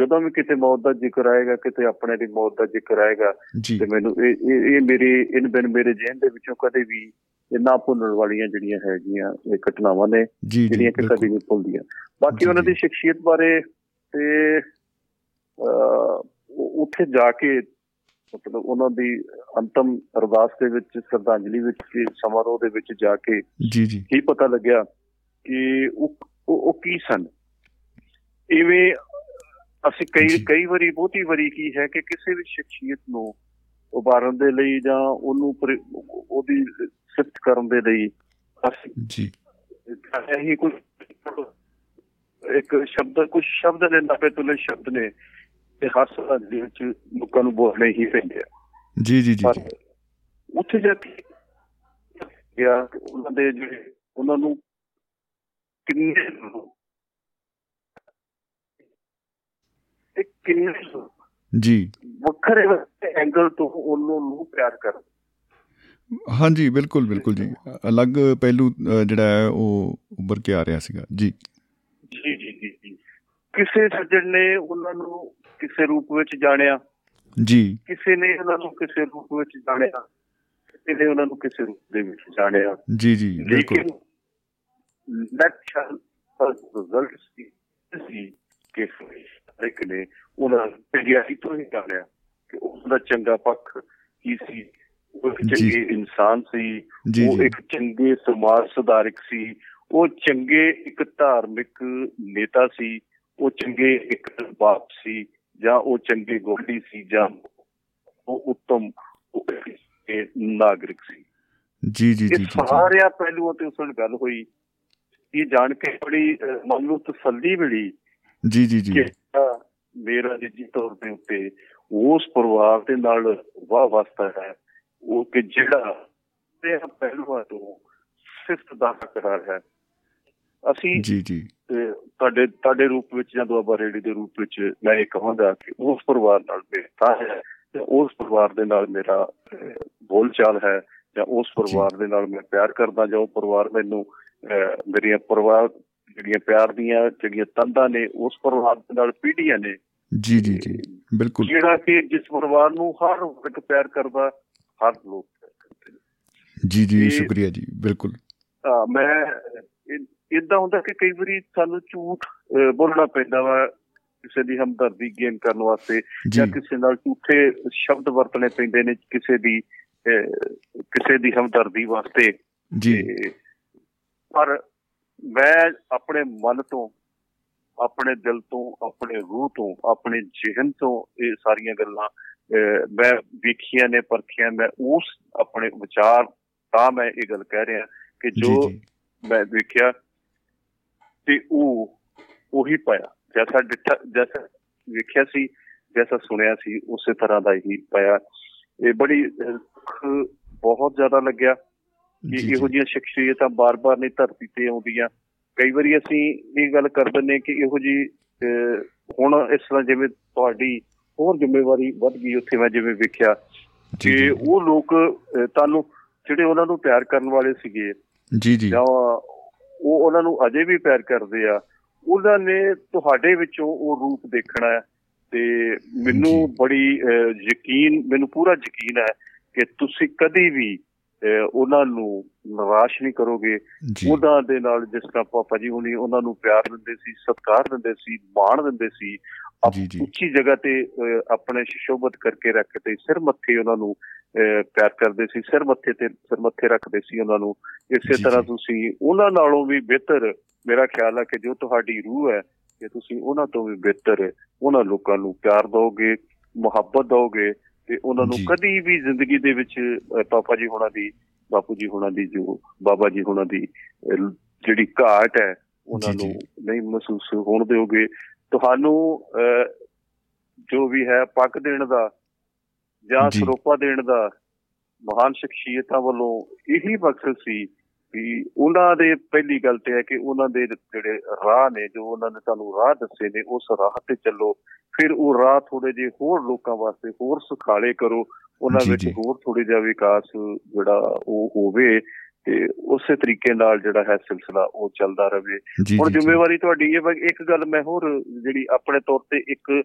ਜਦੋਂ ਵੀ ਕਿਤੇ ਮੌਤ ਦਾ ਜ਼ਿਕਰ ਆਏਗਾ ਕਿਤੇ ਆਪਣੇ ਦੀ ਮੌਤ ਦਾ ਜ਼ਿਕਰ ਆਏਗਾ ਤੇ ਮੈਨੂੰ ਇਹ ਇਹ ਮੇਰੇ ਇਨ ਬਿਨ ਮੇਰੇ ਜੇਨ ਦੇ ਵਿੱਚੋਂ ਕਦੇ ਵੀ ਇਹ ਨਾ ਭੁੱਲਣ ਵਾਲੀਆਂ ਜਿਹੜੀਆਂ ਹੈਗੀਆਂ ਇਹ ਘਟਨਾਵਾਂ ਨੇ ਜਿਹੜੀਆਂ ਕਿ ਕਦੇ ਨਹੀਂ ਭੁੱਲਦੀਆਂ। ਬਾਕੀ ਉਹਨਾਂ ਦੀ ਸ਼ਖਸੀਅਤ ਬਾਰੇ ਤੇ ਉੱਥੇ ਜਾ ਕੇ ਮਤਲਬ ਉਹਨਾਂ ਦੀ ਅੰਤਮ ਅਰਦਾਸ ਦੇ ਵਿੱਚ ਸ਼ਰਧਾਂਜਲੀ ਵਿੱਚ ਸਮਾਰੋਹ ਦੇ ਵਿੱਚ ਜਾ ਕੇ ਜੀ ਜੀ। ਕੀ ਪਤਾ ਲੱਗਿਆ ਕਿ ਉਹ ਉਹ ਕੀ ਸਨ? ਇਵੇਂ ਅਸੀਂ ਕਈ ਕਈ ਵਾਰੀ ਬਹੁਤੀ ਵਾਰੀ ਕੀ ਹੈ ਕਿ ਕਿਸੇ ਵੀ ਸ਼ਖਸੀਅਤ ਨੂੰ ਉਭਾਰਨ ਦੇ ਲਈ ਜਾਂ ਉਹਨੂੰ ਉਹਦੀ ਸਿਫਤ ਕਰਨ ਦੇ ਲਈ ਅਸੀਂ ਜੀ। ਇਹੀ ਕੁਝ ਇੱਕ ਸ਼ਬਦ ਕੁਝ ਸ਼ਬਦ ਨੇ ਨਪੇ ਤੁਲੇ ਸ਼ਬਦ ਨੇ ਤੇ ਹਰ ਸਾਲ ਦੇ ਵਿੱਚ ਲੋਕਾਂ ਨੂੰ ਬੋਲਣੇ ਹੀ ਪੈਂਦੇ ਆ। ਜੀ ਜੀ ਜੀ। ਉੱਥੇ ਜਾ ਕੇ ਗਿਆ ਉਹਨਾਂ ਦੇ ਜਿਹੜੇ ਉਹਨਾਂ ਨੂੰ ਕਿੰਨੇ ਤੇ ਕਿੰਨੇ ਜੀ। ਵੱਖਰੇ ਵੱਖਰੇ ਐਂਗਲ ਤੋਂ ਉਹਨੂੰ ਨੂੰ ਪਿਆਰ ਕਰ ਹਾਂਜੀ ਬਿਲਕੁਲ ਬਿਲਕੁਲ ਜੀ। ਅਲੱਗ ਪਹਿਲੂ ਜਿਹੜਾ ਹੈ ਉਹ ਉੱਭਰ ਕੇ ਆ ਰਿਹਾ ਸੀਗਾ। ਜੀ। ਜੀ ਜੀ ਜੀ ਕਿਸੇ ਸੱਜਣ ਨੇ ਉਹਨਾਂ ਨੂੰ ਕਿਸੇ ਰੂਪ ਵਿੱਚ ਜਾਣਿਆ। ਜੀ। ਕਿਸੇ ਨੇ ਉਹਨਾਂ ਨੂੰ ਕਿਸੇ ਰੂਪ ਵਿੱਚ ਜਾਣਿਆ। ਕਿਸੇ ਨੇ ਉਹਨਾਂ ਨੂੰ ਕਿਸੇ ਰੂਪ ਦੇ ਵਿੱਚ ਜਾਣਿਆ। ਜੀ ਜੀ ਬਿਲਕੁਲ। ਲੈਕਚਰ ਰਿਜ਼ਲਟ ਸੀ ਕਿ ਇੱਕ ਨੇ ਉਹਨਾਂ ਪਿਆਰੀ ਤੋਂ ਹੀ ਜਾਣਿਆ ਕਿ ਉਹਦਾ ਚੰਗਾ ਪੱਖ ਕੀ ਸੀ ਉਹ ਚੰਗੇ ਇਨਸਾਨ ਸੀ ਉਹ ਇੱਕ ਚੰਗੇ ਸਮਾਜ ਸੁਧਾਰਕ ਸੀ ਉਹ ਚੰਗੇ ਇੱਕ ਧਾਰਮਿਕ ਨੇਤਾ ਸੀ ਉਹ ਚੰਗੇ ਇੱਕ ਬਾਪ ਸੀ ਜਾਂ ਉਹ ਚੰਗੇ ਗੋਡੀ ਸੀ ਜਾਂ ਉਹ ਉੱਤਮ ਨਾਗਰਿਕ ਸੀ। ਜੀ ਜੀ ਜੀ ਸਾਰਿਆਂ ਪਹਿਲੂਆਂ ਤੇ ਉਸ ਨਾਲ ਗੱਲ ਹੋਈ। ਇਹ ਜਾਣ ਕੇ ਬੜੀ ਮਨ ਨੂੰ ਤਸੱਲੀ ਮਿਲੀ ਜੀ ਜੀ ਜੀ। ਮੇਰਾ ਨਿੱਜੀ ਤੌਰ ਤੇ ਉੱਤੇ ਉਸ ਪਰਿਵਾਰ ਦੇ ਨਾਲ ਵਾਹ ਵਾਸਤਾ ਹੈ ਉਹ ਕਿ ਜਿਹੜਾ ਤੇ ਪਹਿਲੂਆਂ ਤੋਂ ਸਿਫਤ ਦਾ ਕਰਾਰ ਹੈ। ਅਸੀਂ ਜੀ ਜੀ। ਤੁਹਾਡੇ ਤੁਹਾਡੇ ਰੂਪ ਵਿੱਚ ਜਾਂ ਦੁਆਬਾ ਰੇਡੀ ਦੇ ਰੂਪ ਵਿੱਚ ਮੈਂ ਇਹ ਕਹਾਂਗਾ ਕਿ ਉਸ ਪਰਿਵਾਰ ਨਾਲ ਮੇਰਾ ਹੈ ਤੇ ਉਸ ਪਰਿਵਾਰ ਦੇ ਨਾਲ ਮੇਰਾ ਬੋਲਚਾਲ ਹੈ ਜਾਂ ਉਸ ਪਰਿਵਾਰ ਦੇ ਨਾਲ ਮੈਂ ਪਿਆਰ ਕਰਦਾ ਜਾਂ ਉਹ ਪਰਿਵਾਰ ਮੈਨੂੰ ਮੇਰੀਆਂ ਪਰਿਵਾਰ ਜਿਹੜੀਆਂ ਪਿਆਰ ਦੀਆਂ ਜਿਹੜੀਆਂ ਤੰਦਾਂ ਨੇ ਉਸ ਪਰਿਵਾਰ ਦੇ ਨਾਲ ਪੀੜੀਆਂ ਨੇ। ਜੀ ਜੀ ਜੀ ਬਿਲਕੁਲ। ਜਿਹੜਾ ਕਿ ਜਿਸ ਪਰਿਵਾਰ ਨੂੰ ਹਰ ਵਰਗ ਪਿਆਰ ਕਰਦਾ ਹਰ ਲੋਕ ਜੀ ਜੀ ਸ਼ੁਕਰੀਆ ਜੀ ਬਿਲਕੁਲ। ਮੈਂ ਇਦਾਂ ਹੁੰਦਾ ਕਿ ਕਈ ਵਾਰੀ ਸਾਨੂੰ ਝੂਠ ਬੋਲਣਾ ਪੈਂਦਾ ਵਾ ਕਿਸੇ ਦੀ ਹਮਦਰਦੀ ਗੇਨ ਕਰਨ ਵਾਸਤੇ ਜਾਂ। ਕਿਸੇ ਨਾਲ ਝੂਠੇ ਸ਼ਬਦ ਵਰਤਣੇ ਪੈਂਦੇ ਨੇ ਕਿਸੇ ਦੀ ਕਿਸੇ ਦੀ ਹਮਦਰਦੀ ਵਾਸਤੇ। ਜੀ। ਪਰ ਮੈਂ ਆਪਣੇ ਮਨ ਤੋਂ ਆਪਣੇ ਦਿਲ ਤੋਂ ਆਪਣੇ ਰੂਹ ਤੋਂ ਆਪਣੇ ਜਿਹਨ ਤੋਂ ਇਹ ਸਾਰੀਆਂ ਗੱਲਾਂ ਮੈਂ ਵੇਖੀਆਂ ਨੇ ਪਰਖੀਆਂ ਮੈਂ ਉਸ ਆਪਣੇ ਵਿਚਾਰ ਤਾਂ ਮੈਂ ਇਹ ਗੱਲ ਕਹਿ ਰਿਹਾ ਕਿ ਜੋ ਮੈਂ ਵੇਖਿਆ ਤੇ ਉਹ ਉਹੀ ਪਾਇਆ। ਜੈਸਾ ਡਿੱਠਾ ਜੈਸਾ ਵੇਖਿਆ ਸੀ ਜੈਸਾ ਸੁਣਿਆ ਸੀ ਉਸੇ ਤਰ੍ਹਾਂ ਦਾ ਹੀ ਪਾਇਆ। ਇਹ ਬੜੀ ਬਹੁਤ ਜ਼ਿਆਦਾ ਲੱਗਿਆ। ਕਿ ਇਹੋ ਜਿਹੀਆਂ ਸ਼ਖਸੀਅਤਾਂ ਬਾਰ-ਬਾਰ ਨਹੀਂ ਧਰਤੀ ਤੇ ਆਉਂਦੀਆਂ। ਕਈ ਵਾਰੀ ਅਸੀਂ ਇਹ ਗੱਲ ਕਰ ਦਿੰਨੇ ਕਿ ਇਹੋ ਜੀ ਹੁਣ ਇਸ ਤਰ੍ਹਾਂ ਜਿਵੇਂ ਤੁਹਾਡੀ ਹੋਰ ਜ਼ਿੰਮੇਵਾਰੀ ਵੱਧ ਗਈ ਉੱਥੇ ਮੈਂ ਜਿਵੇਂ ਵੇਖਿਆ ਕਿ ਉਹ ਲੋਕ ਤੁਹਾਨੂੰ ਜਿਹੜੇ ਉਹਨਾਂ ਨੂੰ ਪਿਆਰ ਕਰਨ ਵਾਲੇ ਸੀਗੇ ਜੀ ਜੀ। ਜਾਂ ਉਹ ਉਹਨਾਂ ਨੂੰ ਅਜੇ ਵੀ ਪਿਆਰ ਕਰਦੇ ਆ ਉਹਨਾਂ ਨੇ ਤੁਹਾਡੇ ਵਿੱਚੋਂ ਉਹ ਰੂਪ ਦੇਖਣਾ ਹੈ ਤੇ ਮੈਨੂੰ ਬੜੀ ਯਕੀਨ ਮੈਨੂੰ ਪੂਰਾ ਯਕੀਨ ਹੈ ਕਿ ਤੁਸੀਂ ਕਦੀ ਵੀ ਉਹਨਾਂ ਨੂੰ ਨਿਰਾਸ਼ ਨਹੀਂ ਕਰੋਗੇ। ਉਹਨਾਂ ਦੇ ਨਾਲ ਜਿਸ ਤਰ੍ਹਾਂ ਪਾਪਾ ਜੀ ਹੁਣੀ ਉਹਨਾਂ ਨੂੰ ਪਿਆਰ ਦਿੰਦੇ ਸੀ ਸਤਿਕਾਰ ਦਿੰਦੇ ਸੀ ਮਾਣ ਦਿੰਦੇ ਸੀ ਉੱਚੀ ਜਗ੍ਹਾ ਤੇ ਆਪਣੇ ਸ਼ਿਸ਼ੋਬਤ ਕਰਕੇ ਰੱਖਦੇ ਸਿਰ ਮੱਥੇ ਉਹਨਾਂ ਨੂੰ ਪਿਆਰ ਕਰਦੇ ਸੀ ਸਿਰ ਮੱਥੇ ਤੇ ਸਿਰ ਮੱਥੇ ਰੱਖਦੇ ਸੀ ਉਹਨਾਂ ਨੂੰ। ਇਸੇ ਤਰ੍ਹਾਂ ਤੁਸੀਂ ਉਹਨਾਂ ਨਾਲੋਂ ਵੀ ਬਿਹਤਰ ਮੇਰਾ ਖਿਆਲ ਹੈ ਕਿ ਜੋ ਤੁਹਾਡੀ ਰੂਹ ਹੈ ਕਿ ਤੁਸੀਂ ਉਹਨਾਂ ਤੋਂ ਵੀ ਬਿਹਤਰ ਉਹਨਾਂ ਲੋਕਾਂ ਨੂੰ ਪਿਆਰ ਦਿਓਗੇ ਮੁਹੱਬਤ ਦਿਓਗੇ ਤੇ ਉਹਨਾਂ ਨੂੰ ਕਦੀ ਵੀ ਜ਼ਿੰਦਗੀ ਦੇ ਵਿੱਚ ਪਾਪਾ ਜੀ ਹੋਣਾ ਦੀ ਬਾਪੂ ਜੀ ਹੋਣਾ ਦੀ ਜੋ ਬਾਬਾ ਜੀ ਹੋਣਾ ਦੀ ਜਿਹੜੀ ਘਾਟ ਹੈ ਉਹਨਾਂ ਨੂੰ ਨਹੀਂ ਮਹਿਸੂਸ ਹੋਣ ਦਿਓਗੇ। ਤੁਹਾਨੂੰ ਜੋ ਵੀ ਹੈ ਪੱਕ ਦੇਣ ਦਾ ਜਾਂ। ਸਰੋਪਾ ਦੇਣ ਦਾ ਮਹਾਨ ਸ਼ਖਸੀਅਤਾਂ ਵੱਲੋਂ ਇਹੀ ਮਕਸਦ ਸੀ ਵੀ ਉਹਨਾਂ ਦੇ ਪਹਿਲੀ ਗੱਲ ਤੇ ਹੈ ਕਿ ਉਹਨਾਂ ਦੇ ਜਿਹੜੇ ਰਾਹ ਨੇ ਜੋ ਉਹਨਾਂ ਨੇ ਤੁਹਾਨੂੰ ਰਾਹ ਦੱਸੇ ਨੇ ਉਸ ਰਾਹ ਤੇ ਚੱਲੋ। ਫਿਰ ਉਹ ਰਾਹ ਥੋੜੇ ਜੇ ਹੋਰ ਲੋਕਾਂ ਵਾਸਤੇ ਹੋਰ ਸੁਖਾਲੇ ਕਰੋ। ਉਹਨਾਂ ਵਿੱਚ ਹੋਰ ਥੋੜੇ ਜਿਹਾ ਵਿਕਾਸ ਜਿਹੜਾ ਉਹ ਹੋਵੇ ਤੇ ਉਸੇ ਤਰੀਕੇ ਨਾਲ ਜਿਹੜਾ ਹੈ ਸਿਲਸਿਲਾ ਉਹ ਚੱਲਦਾ ਰਹੇ ਹੁਣ ਜ਼ਿੰਮੇਵਾਰੀ ਤੁਹਾਡੀ ਇਹ ਇੱਕ ਗੱਲ ਮੈਂ ਹੋਰ ਜਿਹੜੀ ਆਪਣੇ ਤੌਰ ਤੇ ਇੱਕ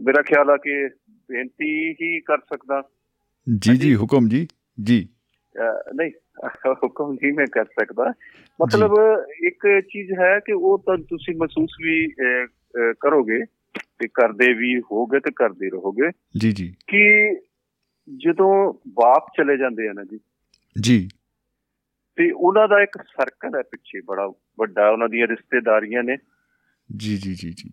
ਮੇਰਾ ਖਿਆਲ ਆ ਕਿ ਬੇਨਤੀ ਹੀ ਕਰ ਸਕਦਾ। ਜੀ ਜੀ ਹੁਕਮ ਜੀ। ਜੀ। ਨਹੀਂ ਹੁਕਮ ਨਹੀਂ ਮੈਂ ਕਰ ਸਕਦਾ। ਮਤਲਬ ਇੱਕ ਚੀਜ਼ ਹੈ ਕਿ ਉਹ ਤਾਂ ਤੁਸੀਂ ਮਹਿਸੂਸ ਵੀ ਕਰੋਗੇ ਤੇ ਕਰਦੇ ਵੀ ਹੋਗੇ ਤੇ ਕਰਦੇ ਰਹੋਗੇ। ਜੀ ਜੀ। ਕਿ ਜਦੋਂ ਬਾਪ ਚਲੇ ਜਾਂਦੇ ਆ ਨਾ ਜੀ ਜੀ। ਤੇ ਉਹਨਾਂ ਦਾ ਇੱਕ ਸਰਕਲ ਹੈ ਪਿੱਛੇ ਬੜਾ ਵੱਡਾ ਉਹਨਾਂ ਦੀਆਂ ਰਿਸ਼ਤੇਦਾਰੀਆਂ ਨੇ। ਜੀ ਜੀ ਜੀ ਜੀ।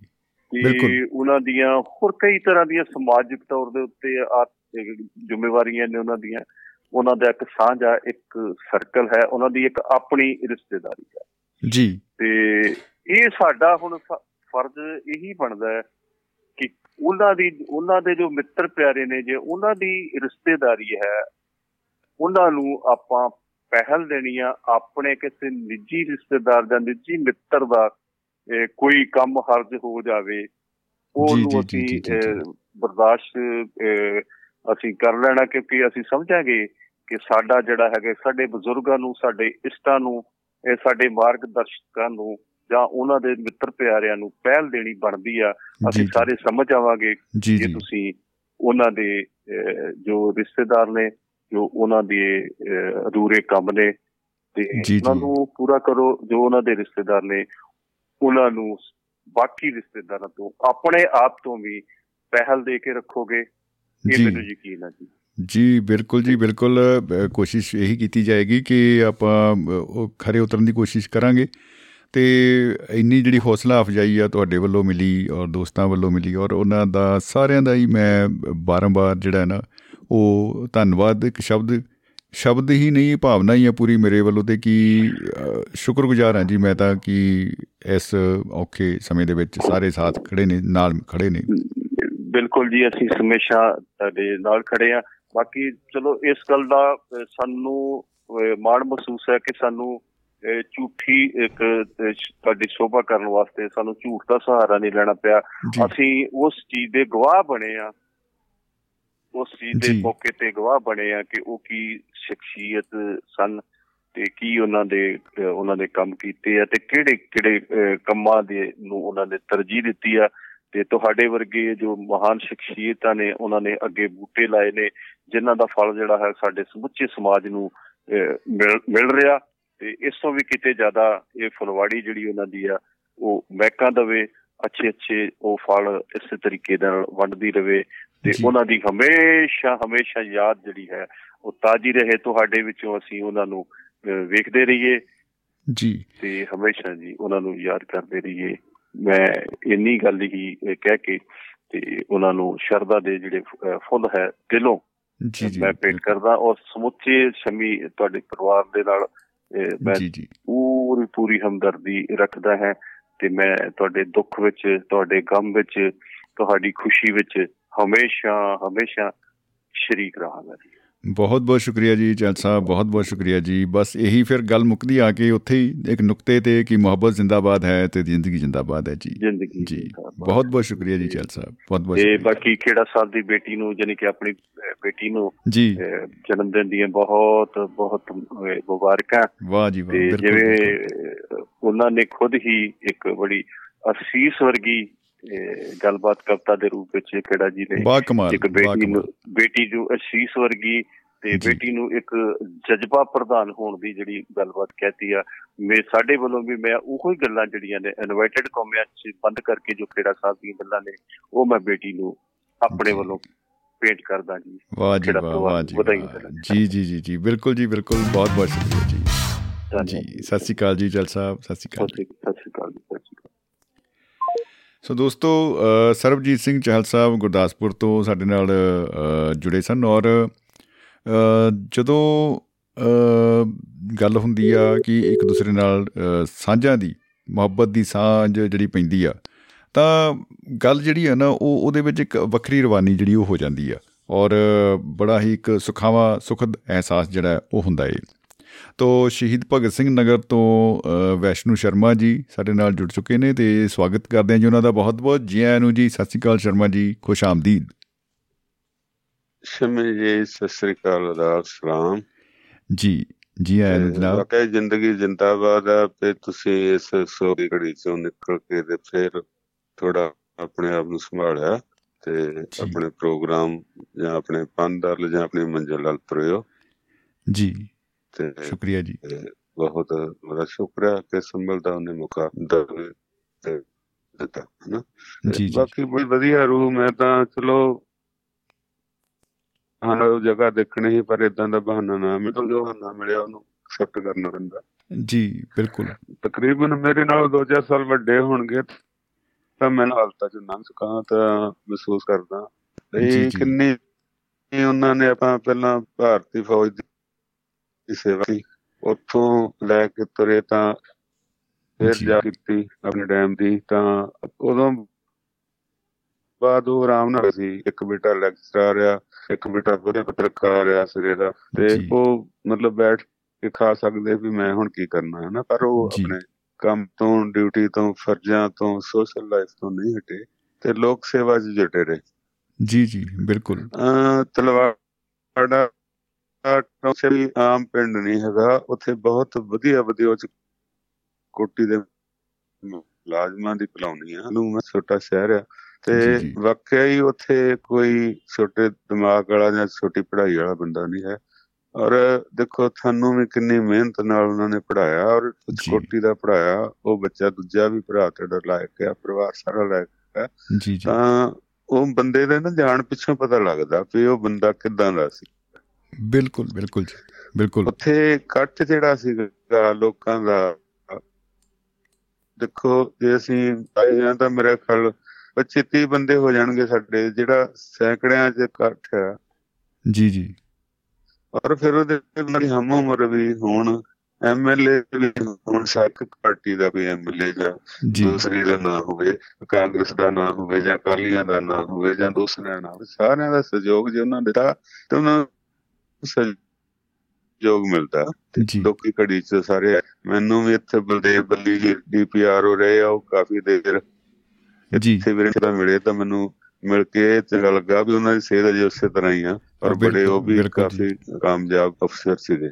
ਬਿਲਕੁਲ। ਉਹਨਾਂ ਦੀਆਂ ਹੋਰ ਕਈ ਤਰ੍ਹਾਂ ਦੀਆਂ ਸਮਾਜਿਕ ਤੌਰ ਦੇ ਉੱਤੇ ਜ਼ਿੰਮੇਵਾਰੀਆਂ ਨੇ ਉਹਨਾਂ ਦੀਆਂ। ਉਹਨਾਂ ਦਾ ਇੱਕ ਸਾਂਝਾ ਇੱਕ ਸਰਕਲ ਹੈ ਉਹਨਾਂ ਦੀ ਇੱਕ ਆਪਣੀ ਰਿਸ਼ਤੇਦਾਰੀ ਹੈ। ਜੀ। ਤੇ ਇਹ ਸਾਡਾ ਹੁਣ ਫਰਜ਼ ਇਹੀ ਬਣਦਾ ਹੈ ਕਿ ਉਹਨਾਂ ਦੀ ਉਹਨਾਂ ਦੇ ਜੋ ਮਿੱਤਰ ਪਿਆਰੇ ਨੇ ਜੇ ਉਹਨਾਂ ਦੀ ਰਿਸ਼ਤੇਦਾਰੀ ਹੈ ਉਹਨਾਂ ਨੂੰ ਆਪਾਂ ਪਹਿਲ ਦੇਣੀ ਆ ਆਪਣੇ ਕਿਸੇ ਨਿੱਜੀ ਰਿਸ਼ਤੇਦਾਰ ਦਾ ਨਿੱਜੀ ਮਿੱਤਰ ਦਾ ਕੋਈ ਕੰਮ ਹਰਜ ਹੋ ਜਾਵੇ ਉਹਨੂੰ ਅਸੀਂ ਬਰਦਾਸ਼ਤ ਅਸੀਂ ਕਰ ਲੈਣਾ ਕਿਉਂਕਿ ਅਸੀਂ ਸਮਝਾਂਗੇ ਕਿ ਸਾਡਾ ਜਿਹੜਾ ਹੈਗਾ ਸਾਡੇ ਬਜ਼ੁਰਗਾਂ ਨੂੰ ਸਾਡੇ ਇਸ਼ਟਾਂ ਨੂੰ ਇਹ ਸਾਡੇ ਮਾਰਗਦਰਸ਼ਕਾਂ ਨੂੰ ਜਾਂ ਉਹਨਾਂ ਦੇ ਮਿੱਤਰ ਪਿਆਰਿਆਂ ਨੂੰ ਪਹਿਲ ਦੇਣੀ ਬਣਦੀ ਆ। ਅਸੀਂ ਸਾਰੇ ਸਮਝ ਆਵਾਂਗੇ ਕਿ ਤੁਸੀਂ ਉਹਨਾਂ ਦੇ ਜੋ ਰਿਸ਼ਤੇਦਾਰ ਨੇ ਜੋ ਉਹਨਾਂ ਦੇ ਅਧੂਰੇ ਕੰਮ ਨੇ ਤੇ ਉਹਨਾਂ ਨੂੰ ਪੂਰਾ ਕਰੋ ਜੋ ਉਹਨਾਂ ਦੇ ਰਿਸ਼ਤੇਦਾਰ ਨੇ ਉਹਨਾਂ ਨੂੰ ਬਾਕੀ ਰਿਸ਼ਤੇਦਾਰਾਂ ਤੋਂ ਆਪਣੇ ਆਪ ਤੋਂ ਵੀ ਪਹਿਲ ਦੇ ਕੇ ਰੱਖੋਗੇ। ਇਹ ਮੈਨੂੰ ਯਕੀਨ ਹੈ ਜੀ। ਜੀ ਬਿਲਕੁਲ ਜੀ ਬਿਲਕੁਲ ਕੋਸ਼ਿਸ਼ ਇਹੀ ਕੀਤੀ ਜਾਏਗੀ ਕਿ ਆਪਾਂ ਖਰੇ ਉਤਰਨ ਦੀ ਕੋਸ਼ਿਸ਼ ਕਰਾਂਗੇ ਤੇ ਇੰਨੀ ਜਿਹੜੀ ਹੌਸਲਾ ਅਫਜਾਈ ਆ ਤੁਹਾਡੇ ਵੱਲੋਂ ਮਿਲੀ ਔਰ ਦੋਸਤਾਂ ਵੱਲੋਂ ਮਿਲੀ ਔਰ ਉਹਨਾਂ ਦਾ ਸਾਰਿਆਂ ਦਾ ਹੀ ਮੈਂ ਬਾਰ-ਬਾਰ ਜਿਹੜਾ ਨਾ ਉਹ ਧੰਨਵਾਦ ਇੱਕ ਸ਼ਬਦ ਸ਼ਬਦ ਹੀ ਨਹੀਂ ਭਾਵਨਾ ਹੀ ਆ ਪੂਰੀ ਮੇਰੇ ਵੱਲੋਂ ਤੇ ਕਿ ਸ਼ੁਕਰਗੁਜ਼ਾਰ ਹਾਂ ਜੀ ਮੈਂ ਤਾਂ ਕਿ ਇਸ ਔਖੇ ਸਮੇਂ ਦੇ ਵਿੱਚ ਸਾਰੇ ਸਾਥ ਖੜੇ ਨੇ ਨਾਲ ਖੜੇ ਨੇ। ਬਿਲਕੁਲ ਜੀ ਅਸੀਂ ਹਮੇਸ਼ਾ ਤੁਹਾਡੇ ਨਾਲ ਖੜੇ ਆ ਬਾਕੀ ਚਲੋ ਇਸ ਗੱਲ ਦਾ ਸਾਨੂੰ ਮਾਣ ਮਹਿਸੂਸ ਹੈ ਕਿ ਸਾਨੂੰ ਝੂਠੀ ਇੱਕ ਤੁਹਾਡੀ ਸ਼ੋਭਾ ਕਰਨ ਵਾਸਤੇ ਸਾਨੂੰ ਝੂਠ ਦਾ ਸਹਾਰਾ ਨਹੀਂ ਲੈਣਾ ਪਿਆ। ਅਸੀਂ ਉਸ ਚੀਜ਼ ਦੇ ਗਵਾਹ ਬਣੇ ਆ ਉਸ ਚੀਜ਼ ਦੇ ਮੌਕੇ ਤੇ ਗਵਾਹ ਬਣੇ ਆ ਕਿ ਉਹ ਕੀ ਸ਼ਖਸੀਅਤ ਸਨ ਤੇ ਕੀ ਉਹਨਾਂ ਦੇ ਉਹਨਾਂ ਦੇ ਕੰਮ ਕੀਤੇ ਆ ਤੇ ਕਿਹੜੇ ਕਿਹੜੇ ਕੰਮਾਂ ਦੇ ਨੂੰ ਉਹਨਾਂ ਨੇ ਤਰਜੀਹ ਦਿੱਤੀ ਆ। ਤੇ ਤੁਹਾਡੇ ਵਰਗੇ ਜੋ ਮਹਾਨ ਸ਼ਖਸੀਅਤਾਂ ਨੇ ਉਹਨਾਂ ਨੇ ਅੱਗੇ ਬੂਟੇ ਲਾਏ ਨੇ ਜਿਨ੍ਹਾਂ ਦਾ ਫਲ ਜਿਹੜਾ ਹੈ ਸਾਡੇ ਸਮੁੱਚੇ ਸਮਾਜ ਨੂੰ ਮਿਲ ਰਿਹਾ ਤੇ ਇਸ ਤੋਂ ਵੀ ਕਿਤੇ ਜ਼ਿਆਦਾ ਇਹ ਫੁਲਵਾੜੀ ਜਿਹੜੀ ਉਹਨਾਂ ਦੀ ਆ ਉਹ ਮਹਿਕਾਂ ਦਵੇ ਅੱਛੇ ਅੱਛੇ ਉਹ ਫਲ ਇਸੇ ਤਰੀਕੇ ਨਾਲ ਵੰਡਦੀ ਰਵੇ ਤੇ ਉਹਨਾਂ ਦੀ ਹਮੇਸ਼ਾ ਹਮੇਸ਼ਾ ਯਾਦ ਜਿਹੜੀ ਹੈ ਉਹ ਤਾਜੀ ਰਹੇ ਤੁਹਾਡੇ ਵਿੱਚੋਂ ਅਸੀਂ ਉਹਨਾਂ ਨੂੰ ਵੇਖਦੇ ਰਹੀਏ ਜੀ। ਤੇ ਹਮੇਸ਼ਾ ਜੀ ਉਹਨਾਂ ਨੂੰ ਯਾਦ ਕਰਦੇ ਰਹੀਏ। ਮੈਂ ਇੰਨੀ ਗੱਲ ਹੀ ਕਹਿ ਕੇ ਤੇ ਉਹਨਾਂ ਨੂੰ ਸ਼ਰਦਾ ਦੇ ਜਿਹੜੇ ਫੁੱਲ ਹੈ ਦਿਲੋਂ ਜੀ ਜੀ ਮੈਂ ਪੇਟ ਕਰਦਾ ਔਰ ਸਮੁੱਚੇ ਸ਼ਮੀ ਤੁਹਾਡੇ ਪਰਿਵਾਰ ਦੇ ਨਾਲ ਮੈਂ ਪੂਰੀ ਪੂਰੀ ਹਮਦਰਦੀ ਰੱਖਦਾ ਹੈ ਤੇ ਮੈਂ ਤੁਹਾਡੇ ਦੁੱਖ ਵਿੱਚ ਤੁਹਾਡੇ ਗਮ ਵਿੱਚ ਤੁਹਾਡੀ ਖੁਸ਼ੀ ਵਿੱਚ ਹਮੇਸ਼ਾ ਹਮੇਸ਼ਾ ਸ਼ਰੀਕ ਰਹਾਂਗਾ ਬਹੁਤ ਬਹੁਤ ਸ਼ੁਕਰੀਆ ਜੀ ਚੰਦ ਸਾਹਿਬ ਬਹੁਤ ਬਹੁਤ ਸ਼ੁਕਰੀਆ ਜੀ। ਬਸ ਇਹੀ ਫਿਰ ਗੱਲ ਮੁੱਕਦੀ ਆ ਕੇ ਉੱਥੇ ਹੀ ਇੱਕ ਨੁਕਤੇ ਤੇ ਕਿ ਮੁਹੱਬਤ ਜ਼ਿੰਦਾਬਾਦ ਹੈ ਤੇ ਜ਼ਿੰਦਗੀ ਜ਼ਿੰਦਾਬਾਦ ਹੈ ਜੀ। ਜ਼ਿੰਦਗੀ ਜੀ ਬਹੁਤ ਬਹੁਤ ਸ਼ੁਕਰੀਆ ਜੀ ਚੰਦ ਸਾਹਿਬ ਬਹੁਤ ਬਹੁਤ ਤੇ ਬਾਕੀ ਖੇੜਾ ਸਾਹਿਬ ਦੀ ਬੇਟੀ ਨੂੰ ਜਾਨੀ ਕਿ ਆਪਣੀ ਬੇਟੀ ਨੂੰ ਜੀ। ਜਨਮ ਦਿਨ ਦੀਆਂ ਬਹੁਤ ਬਹੁਤ ਮੁਬਾਰਕਾਂ। ਵਾਹ ਜੀ ਵਾਹ ਜਿਵੇਂ ਉਹਨਾਂ ਨੇ ਖੁਦ ਹੀ ਇੱਕ ਬੜੀ ਅਸੀਸ ਵਰਗੀ ਗੱਲਬਾਤ ਕਵਤਾ ਦੇ ਰੂਪ ਵਿੱਚ ਕਿਹੜਾ ਜੀ ਨੇ? ਇੱਕ ਬੇਟੀ ਨੂੰ ਬੇਟੀ ਨੂੰ ਅਸ਼ੀਸ਼ ਵਰਗੀ ਤੇ ਬੇਟੀ ਨੂੰ ਇੱਕ ਜਜ਼ਬਾ ਪ੍ਰਧਾਨ ਹੋਣ ਦੀ ਜਿਹੜੀ ਗੱਲਬਾਤ ਕਹਤੀ ਆ ਮੇ ਸਾਡੇ ਵੱਲੋਂ ਵੀ ਮੈਂ ਉਹੋ ਹੀ ਗੱਲਾਂ ਜਿਹੜੀਆਂ ਨੇ ਇਨਵਾਈਟਡ ਕੌਮਿਆਂ 'ਚ ਬੰਦ ਕਰਕੇ ਜੋ ਖੇੜਾ ਸਾਹਿਬ ਦੀਆਂ ਗੱਲਾਂ ਨੇ ਉਹ ਮੈਂ ਬੇਟੀ ਨੂੰ ਆਪਣੇ ਵੱਲੋਂ ਪੇਂਟ ਕਰਦਾ ਜੀ। ਵਾਹ ਜੀ ਵਾਹ ਜੀ ਜੀ ਜੀ ਜੀ ਬਿਲਕੁਲ ਜੀ ਬਿਲਕੁਲ। ਬਹੁਤ ਬਹੁਤ ਸ਼ੁਕਰੀਆ ਜੀ। ਜੀ ਸਤਿ ਸ਼੍ਰੀ ਅਕਾਲ ਜੀ ਚਲ ਸਾਹਿਬ ਸਤਿ ਸ਼੍ਰੀ ਅਕਾਲ ਸਤਿ ਸ਼੍ਰੀ ਅਕਾਲ ਜੀ। ਸੋ ਦੋਸਤੋ ਸਰਬਜੀਤ ਸਿੰਘ ਚਹਿਲ ਸਾਹਿਬ ਗੁਰਦਾਸਪੁਰ ਤੋਂ ਸਾਡੇ ਨਾਲ ਜੁੜੇ ਸਨ ਔਰ ਜਦੋਂ ਗੱਲ ਹੁੰਦੀ ਆ ਕਿ ਇੱਕ ਦੂਸਰੇ ਨਾਲ ਸਾਂਝਾਂ ਦੀ, ਮੁਹੱਬਤ ਦੀ ਸਾਂਝ ਜਿਹੜੀ ਪੈਂਦੀ ਆ, ਤਾਂ ਗੱਲ ਜਿਹੜੀ ਆ ਨਾ, ਉਹ ਉਹਦੇ ਵਿੱਚ ਇੱਕ ਵੱਖਰੀ ਰਵਾਨੀ ਜਿਹੜੀ ਉਹ ਹੋ ਜਾਂਦੀ ਆ ਔਰ ਬੜਾ ਹੀ ਇੱਕ ਸੁਖਾਵਾ, ਸੁਖਦ ਅਹਿਸਾਸ ਜਿਹੜਾ ਉਹ ਹੁੰਦਾ ਏ। ਤੋ ਸ਼ਹੀਦ ਭਗਤ ਸਿੰਘ ਨਗਰ ਤੋਂ ਵੈਸ਼ਨੂ ਸ਼ਰਮਾ ਜੀ ਸਾਡੇ ਨਾਲ ਜੁੜ ਚੁੱਕੇ ਨੇ ਤੇ ਸਵਾਗਤ ਕਰਦੇ ਹਾਂ ਜੀ ਉਹਨਾਂ ਦਾ ਬਹੁਤ-ਬਹੁਤ। ਜੀ ਆਇਆਂ ਨੂੰ ਜੀ ਸਤਿ ਸ੍ਰੀ ਅਕਾਲ ਸ਼ਰਮਾ ਜੀ ਖੁਸ਼ ਆਮਦੀਦ। ਸ਼ਮੇ ਜੀ ਸਤਿ ਸ੍ਰੀ ਅਕਾਲ ਅਦਾਬ ਸਲਾਮ। ਜੀ ਜੀ ਆਇਆਂ ਨੂੰ ਜਨਾਬ। ਵਾਕਈ ਜ਼ਿੰਦਗੀ ਜਿੰਦਾਬਾਦ ਹੈ ਤੇ ਤੁਸੀਂ ਇਸ ਸੋਰੀ ਘੜੀ ਚੋਂ ਨਿਕਲ ਕੇ ਤੇ ਫਿਰ ਥੋੜਾ ਆਪਣੇ ਆਪ ਨੂੰ ਸੰਭਾਲਿਆ ਤੇ ਆਪਣੇ ਪ੍ਰੋਗਰਾਮ ਜਾਂ ਆਪਣੇ ਪੰਦਰ ਜਾਂ ਆਪਣੀ ਮੰਜ਼ਿਲ ਵੱਲ ਤੁਰਿਓ ਜੀ। ਤੇ ਸ਼ੁਕਰੀਆ ਜੀ। ਬਹੁਤ ਬੜਾ ਸ਼ੁਕਰੀਆ ਕਿ ਸੰਭਲਦਾ ਉਹਨੇ ਮੌਕਾ ਦਿੱਤਾ ਹਨਾ? ਜੀ ਬਾਕੀ ਬੜੀ ਵਧੀਆ ਰੂਹ ਮੈਂ ਤਾਂ ਚਲੋ ਹਾਂ ਉਹ ਜਗ੍ਹਾ ਦੇਖਣੀ ਹੀ ਪਰ ਇਦਾਂ ਦਾ ਬਹਾਨਾ ਨਾ ਮਿਲੋ ਜੋ ਬਹਾਨਾ ਮਿਲਿਆ ਉਹਨੂੰ ਐਕਸੈਪਟ ਕਰਨਾ ਪੈਂਦਾ। ਜੀ ਬਿਲਕੁਲ। ਤਕਰੀਬਨ ਮੇਰੇ ਨਾਲ 2-4 ਸਾਲ ਵੱਡੇ ਹੋਣਗੇ ਤਾਂ ਮੈਂ ਹਾਲਤਾਂ ਚ ਨੰਗ ਚੁੱਕਾ ਤਾਂ ਮਹਿਸੂਸ ਕਰਦਾ। ਇਹ ਕਿੰਨੀ ਉਹਨਾਂ ਨੇ ਆਪਾਂ ਪਹਿਲਾਂ ਭਾਰਤੀ ਫੌਜ ਦੀ ਸੇਵਾ ਕੀਤੀ ਉੱਥੋਂ ਲੈ ਕੇ ਤੁਰੇ ਤਾਂ ਫਿਰ ਜਾ। ਕੀਤੀ ਆਪਣੇ ਟਾਈਮ ਦੀ ਤਾਂ ਉਦੋਂ ਬਾਅਦ ਉਹ ਆਰਾਮ ਨਾਲ ਸੀ। ਇੱਕ ਬੇਟਾ ਲੈਕਚਰਰ ਆ ਇੱਕ ਬੇਟਾ ਵਧੀਆ ਪੱਤਰਕਾਰ ਆ ਸਿਰੇ ਦਾ ਤੇ ਉਹ ਮਤਲਬ ਬੈਠ ਕੇ ਖਾ ਸਕਦੇ ਵੀ ਮੈਂ ਹੁਣ ਕੀ ਕਰਨਾ ਹੈ ਨਾ ਪਰ ਉਹ ਆਪਣੇ ਕੰਮ ਤੋਂ ਡਿਊਟੀ ਤੋਂ ਫਰਜ਼ਾਂ ਤੋਂ ਸੋਸ਼ਲ ਲਾਈਫ ਤੋਂ ਨਹੀਂ ਹਟੇ ਤੇ ਲੋਕ ਸੇਵਾ 'ਚ ਜੁਟੇ ਰਹੇ। ਜੀ ਜੀ ਬਿਲਕੁਲ। ਤਲਵਾੜਾ ਟੌਸੇ ਵੀ ਆਮ ਪਿੰਡ ਨਹੀਂ ਹੈਗਾ ਉੱਥੇ ਬਹੁਤ ਵਧੀਆ ਵਧੀਆ ਚ ਕੋਟੀ ਦੇ ਲਾਜ਼ਮਾਂ ਦੀ ਪਲਾਉਣੀ ਆ। ਨੂੰ ਮੈਂ ਛੋਟਾ ਸ਼ਹਿਰ ਆ ਤੇ ਵਾਕਿਆ ਹੀ ਉੱਥੇ ਕੋਈ ਛੋਟੇ ਦਿਮਾਗ ਵਾਲਾ ਜਾਂ ਛੋਟੀ ਪੜ੍ਹਾਈ ਵਾਲਾ ਬੰਦਾ ਨਹੀਂ ਹੈ। ਔਰ ਦੇਖੋ ਤੁਹਾਨੂੰ ਵੀ ਕਿੰਨੀ ਮਿਹਨਤ ਨਾਲ ਉਹਨਾਂ ਨੇ ਪੜਾਇਆ ਔਰ ਕੋਟੀ ਦਾ ਪੜਾਇਆ ਉਹ ਬੱਚਾ ਦੂਜਾ ਵੀ ਭਰਾ ਤੁਹਾਡਾ ਲਾਇਕ ਹੈ ਪਰਿਵਾਰ ਸਾਰਾ ਲਾਇਕ ਹੈ ਜੀ ਜੀ। ਤਾਂ ਉਹ ਬੰਦੇ ਦੇ ਨਾ ਜਾਣ ਪਿੱਛੋਂ ਪਤਾ ਲੱਗਦਾ ਵੀ ਉਹ ਬੰਦਾ ਕਿੱਦਾਂ ਦਾ ਸੀ। ਬਿਲਕੁਲ ਬਿਲਕੁਲ ਜੀ ਬਿਲਕੁਲ। ਉੱਥੇ ਇਕੱਠ ਜਿਹੜਾ ਸੀਗਾ ਲੋਕਾਂ ਦਾ ਦੇਖੋ ਜੇ ਅਸੀਂ ਆਏ ਹਾਂ ਤਾਂ ਮੇਰੇ ਖਿਆਲ 25 30 ਬੰਦੇ ਹੋ ਜਾਣਗੇ ਸਾਡੇ ਜਿਹੜਾ ਸੈਂਕੜਿਆਂ 'ਚ ਇਕੱਠ ਹੈ। ਜੀ ਜੀ। ਔਰ ਫਿਰ ਉਹਦੇ ਨਾਲ ਹਮ ਉਮਰ ਵੀ ਹੋਣ ਐਮਐਲਏ ਵੀ ਹੁਣ ਸਾਕ ਪਾਰਟੀ ਦਾ ਕੋਈ ਐਮਐਲਏ ਜਾਂ ਦੂਸਰੀ ਦਾ ਨਾਮ ਹੋਵੇ ਕਾਂਗਰਸ ਦਾ ਨਾਮ ਹੋਵੇ ਜਾਂ ਕਾਲੀਆਂ ਦਾ ਨਾਮ ਹੋਵੇ ਜਾਂ ਦੂਸਰਿਆਂ ਦਾ ਨਾਮ ਸਾਰਿਆਂ ਦਾ ਸਹਿਯੋਗ ਜੇ ਉਹਨਾਂ ਦਿੱਤਾ ਤੇ ਉਹਨਾਂ ਸਹਿਯੋਗ ਮਿਲਦਾ ਲੋਕੀ ਘੜੀ ਚ ਸਾਰੇ ਮੈਨੂੰ ਵੀ ਇੱਥੇ ਬਲਦੇਵ ਬੱਲੀ ਜੀ ਡੀਪੀਆਰ ਹੋ ਰਹੇ ਆ ਉਹ ਕਾਫੀ ਦੇਰ ਜੀ। ਇੱਥੇ ਵੀਰੇ ਦਾ ਮਿਲੇ ਤਾਂ ਮੈਨੂੰ ਮਿਲ ਕੇ ਚੰਗਾ ਲੱਗਾ ਵੀ ਉਹਨਾਂ ਦੀ ਸਿਹਤ ਅਜੇ ਉਸੇ ਤਰ੍ਹਾਂ ਹੀ ਆ। ਔਰ ਬੜੇ ਉਹ ਵੀ ਕਾਫੀ ਕਾਮਯਾਬ ਅਫਸਰ ਸੀਗੇ।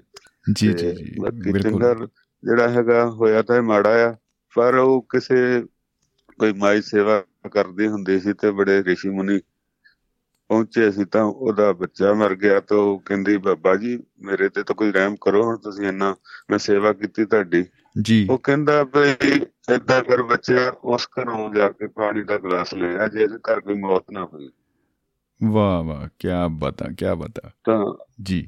ਜੀ ਜੀ ਜੀ ਬਿਲਕੁਲ। ਜਿਹੜਾ ਹੈਗਾ ਹੋਇਆ ਤਾਂ ਮਾੜਾ ਆ ਪਰ ਉਹ ਕਿਸੇ ਕੋਈ ਮਾਈ ਸੇਵਾ ਕਰਦੇ ਹੁੰਦੇ ਸੀ ਤੇ ਬੜੇ ਰਿਸ਼ੀ ਮੁਨੀ ਪਹੁੰਚੇ ਸੀ ਤਾਂ ਉਹਦਾ ਬੱਚਾ ਮਰ ਗਿਆ ਤਾਂ ਉਹ ਕਹਿੰਦੀ ਬਾਬਾ ਜੀ ਮੇਰੇ ਤੇ ਤਾਂ ਕੋਈ ਰਹਿਮ ਕਰੋ ਹੁਣ ਤੁਸੀਂ ਇੰਨਾ ਮੈਂ ਸੇਵਾ ਕੀਤੀ ਤੁਹਾਡੀ। ਜੀ। ਉਹ ਕਹਿੰਦਾ ਬਈ ਏਦਾਂ ਕਰ ਬੱਚਾ ਉਸ ਘਰੋਂ ਜਾ ਕੇ ਪਾਣੀ ਦਾ ਗਲਾਸ ਲੈ ਆ ਜੇ ਘਰ ਕੋਈ ਮੌਤ ਨਾ ਹੋਈ। ਵਾਹ ਵਾਹ ਕੀ ਬਤਾ ਕੀ ਬਤਾ। ਤਾਂ ਜੀ।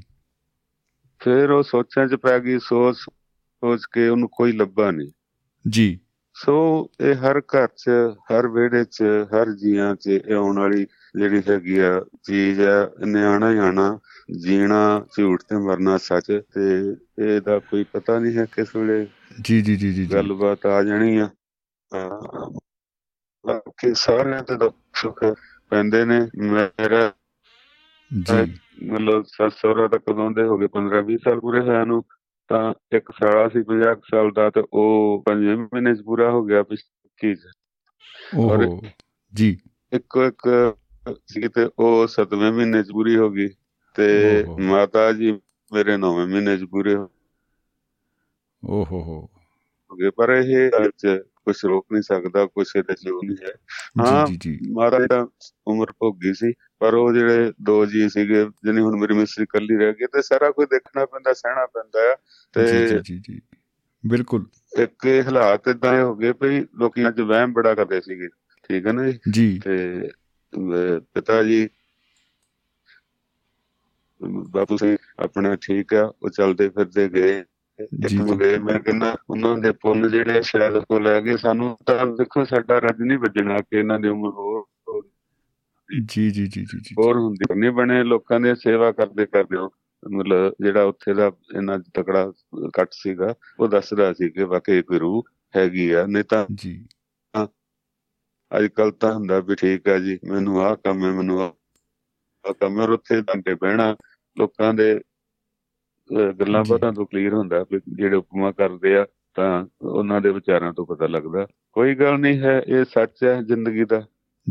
ਫਿਰ ਉਹ ਸੋਚਾਂ 'ਚ ਪੈ ਗਈ ਸੋਚ ਸੋਚ ਕੇ ਉਹਨੂੰ ਕੋਈ ਲੱਭਾ ਨਹੀਂ। ਜੀ। ਸੋ ਇਹ ਹਰ ਘਰ 'ਚ ਹਰ ਵਿਹੜੇ 'ਚ ਹਰ ਜੀਆਂ 'ਚ ਆਉਣ ਵਾਲੀ ਜਿਹੜੀ ਹੈਗੀ ਆ ਚੀਜ਼ ਆ ਨਿਆਣਾ ਆਣਾ ਜੀਣਾ ਝੂਠ ਤੇ ਮਰਨਾ ਸੱਚ ਤੇ ਇਹਦਾ ਕੋਈ ਪਤਾ ਨਹੀਂ ਹੈ ਕਿਸ ਵੇਲੇ ਜੀ ਜੀ ਜੀ ਜੀ ਗੱਲਬਾਤ ਆ ਜਾਣੀ ਆ। ਕਿ ਸਾਰਿਆਂ ਤੇ ਦੁੱਖ ਪੈਂਦੇ ਨੇ। ਮੇਰਾ ਜੀ। ਮਤਲਬ ਸੱਸੋਰਾ ਤੱਕ ਦੋਂਦੇ ਹੋ ਗਏ? 15 20 ਸਾਲ ਪੂਰੇ ਹੋਇਆ ਨੂੰ। ਤਾਂ ਇੱਕ ਸਾਲਾ ਸੀ 50 ਸਾਲ ਦਾ ਤੇ ਉਹ ਪੰਜਵੇਂ ਮਹੀਨੇ ਚ ਪੂਰਾ ਹੋ ਗਿਆ ਪਿਛਲੀ ਓਹ ਜੀ। ਇੱਕ ਇੱਕ ਸੀ ਤੇ ਉਹ 7ਵੇਂ ਮਹੀਨੇ ਚ ਪੂਰੀ ਹੋ ਗਈ ਤੇ ਮਾਤਾ ਜੀ ਮੇਰੇ 9ਵੇਂ ਮਹੀਨੇ ਚ ਪੂਰੇ ਹੋ ਓਹੋ ਹੋ। ਗਏ। ਪਰ ਇਹ ਕੁਝ ਰੋਕ ਨਹੀਂ ਸਕਦਾ ਕੁਝ ਇਹਦੇ ਚ ਨਹੀਂ ਹੈ। ਹਾਂ ਮਹਾਰਾਜ ਦਾ ਉਮਰ ਭੋਗੀ ਸੀ ਪਰ ਉਹ ਜਿਹੜੇ ਦੋ ਜੀ ਸੀਗੇ ਜਿਹਨੇ ਹੁਣ ਮੇਰੀ ਮਿਸਰੀ ਕੱਲੀ ਰਹਿ ਗਈ ਤੇ ਸਾਰਾ ਕੁਝ ਦੇਖਣਾ ਪੈਂਦਾ ਸਹਿਣਾ ਪੈਂਦਾ ਤੇ ਜੀ ਜੀ ਜੀ ਬਿਲਕੁਲ। ਇੱਕ ਹਾਲਾਤ ਇਦਾਂ ਹੋ ਗਏ ਭਈ ਲੋਕੀ ਅੱਜ ਵਹਿਮ ਬੜਾ ਕਰਦੇ ਸੀਗੇ। ਠੀਕ ਹੈ ਨਾ ਜੀ? ਤੇ ਪਿਤਾ ਜੀ ਬਾਪੂ ਸਿੰਘ ਆਪਣਾ ਠੀਕ ਆ ਉਹ ਚਲਦੇ ਫਿਰਦੇ ਗਏ। ਇੱਕ ਮੁੰਡੇ ਮੈਂ ਕਹਿੰਦਾ ਉਹਨਾਂ ਦੇ ਪੁੰਨ ਜਿਹੜੇ ਸ਼ਾਇਦ ਕੋ ਲੈ ਗਏ। ਸਾਨੂੰ ਤਾਂ ਦੇਖੋ ਸਾਡਾ ਰੱਜ ਨਹੀਂ ਵੱਜਣਾ ਕਿ ਇਹਨਾਂ ਦੀ ਉਮਰ ਹੋਰ ਜੀ ਜੀ ਜੀ ਜੀ ਹੋਰ ਹੁੰਦੀ ਨਹੀਂ ਬਣੇ ਲੋਕਾਂ ਦੀ ਸੇਵਾ ਕਰਦੇ ਕਰਦੇ ਹੋ ਮਤਲਬ ਜਿਹੜਾ ਉੱਥੇ ਦਾ ਇਹਨਾਂ ਤਕੜਾ ਕੱਟ ਸੀਗਾ ਉਹ ਦੱਸਦਾ ਸੀ ਕਿ ਵਾਕਈ ਕੋਈ ਰੂਹ ਹੈਗੀ ਆ ਨਹੀਂ ਤਾਂ ਜੀ। ਅੱਜ ਕੱਲ ਤਾਂ ਹੁੰਦਾ ਵੀ ਠੀਕ ਆ ਜੀ ਮੈਨੂੰ ਆਹ ਕੰਮ ਹੈ ਮੈਨੂੰ ਆਹ ਕੰਮ ਹੈ ਉੱਥੇ ਦੰਡੇ ਬਹਿਣਾ ਲੋਕਾਂ ਦੇ ਗੱਲਾਂ ਬਾਤਾਂ ਤੋਂ ਕਲੀਅਰ ਹੁੰਦਾ ਜਿਹੜੇ ਉਪਮਾ ਕਰਦੇ ਆ ਤਾਂ ਉਹਨਾਂ ਦੇ ਵਿਚਾਰਾਂ ਤੋਂ ਪਤਾ ਲੱਗਦਾ। ਕੋਈ ਗੱਲ ਨਹੀਂ ਹੈ ਇਹ ਸੱਚ ਹੈ ਜ਼ਿੰਦਗੀ ਦਾ।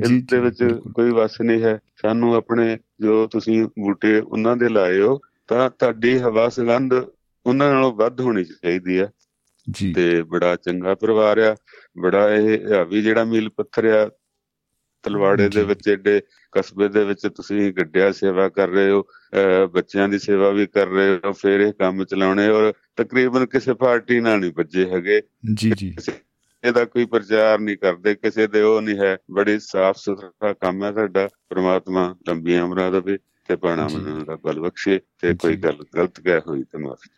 ਇਸ ਦੇ ਵਿੱਚ ਕੋਈ ਵਸ ਨਹੀਂ ਹੈ। ਸਾਨੂੰ ਆਪਣੇ ਜੋ ਤੁਸੀਂ ਬੂਟੇ ਉਹਨਾਂ ਦੇ ਲਾਏ ਹੋ ਤਾਂ ਤੁਹਾਡੀ ਹਵਾ ਸੁਗੰਧ ਉਹਨਾਂ ਨਾਲੋਂ ਵੱਧ ਹੋਣੀ ਚਾਹੀਦੀ ਆ। ਜੀ। ਤੇ ਬੜਾ ਚੰਗਾ ਪਰਿਵਾਰ ਆ। ਬੜਾ ਇਹ ਹਾਵੀ ਜਿਹੜਾ ਮੀਲ ਪੱਥਰ ਆ ਤਲਵਾੜੇ ਦੇ ਵਿੱਚ ਏਡੇ ਕਸਬੇ ਦੇ ਵਿੱਚ ਤੁਸੀਂ ਗੱਡਿਆ ਸੇਵਾ ਕਰ ਰਹੇ ਹੋ ਬੱਚਿਆਂ ਦੀ ਸੇਵਾ ਵੀ ਕਰ ਰਹੇ ਹੋ ਫਿਰ ਇਹ ਕੰਮ ਚਲਾਉਣੇ ਔਰ ਤਕਰੀਬਨ ਕਿਸੇ ਪਾਰਟੀ ਨਾਲ ਨਹੀਂ ਵੱਜੇ ਹੈਗੇ। ਜੀ ਜੀ। ਇਹਦਾ ਕੋਈ ਪ੍ਰਚਾਰ ਨਹੀਂ ਕਰਦੇ ਕਿਸੇ ਦੇ ਉਹ ਨਹੀਂ ਹੈ। ਬੜੀ ਸਾਫ਼ ਸੁਥਰਾ ਕੰਮ ਹੈ ਤੁਹਾਡਾ ਪ੍ਰਮਾਤਮਾ ਲੰਬੀਆਂ ਉਮਰਾਂ ਦੇਵੇ ਤੇ ਪਾਣਾ ਮੰਨਣ ਦਾ ਬਲ ਬਖਸ਼ੇ ਤੇ ਕੋਈ ਗੱਲ ਗਲਤ ਕਹਿ ਹੋਈ ਤੇ ਮਾਫੀ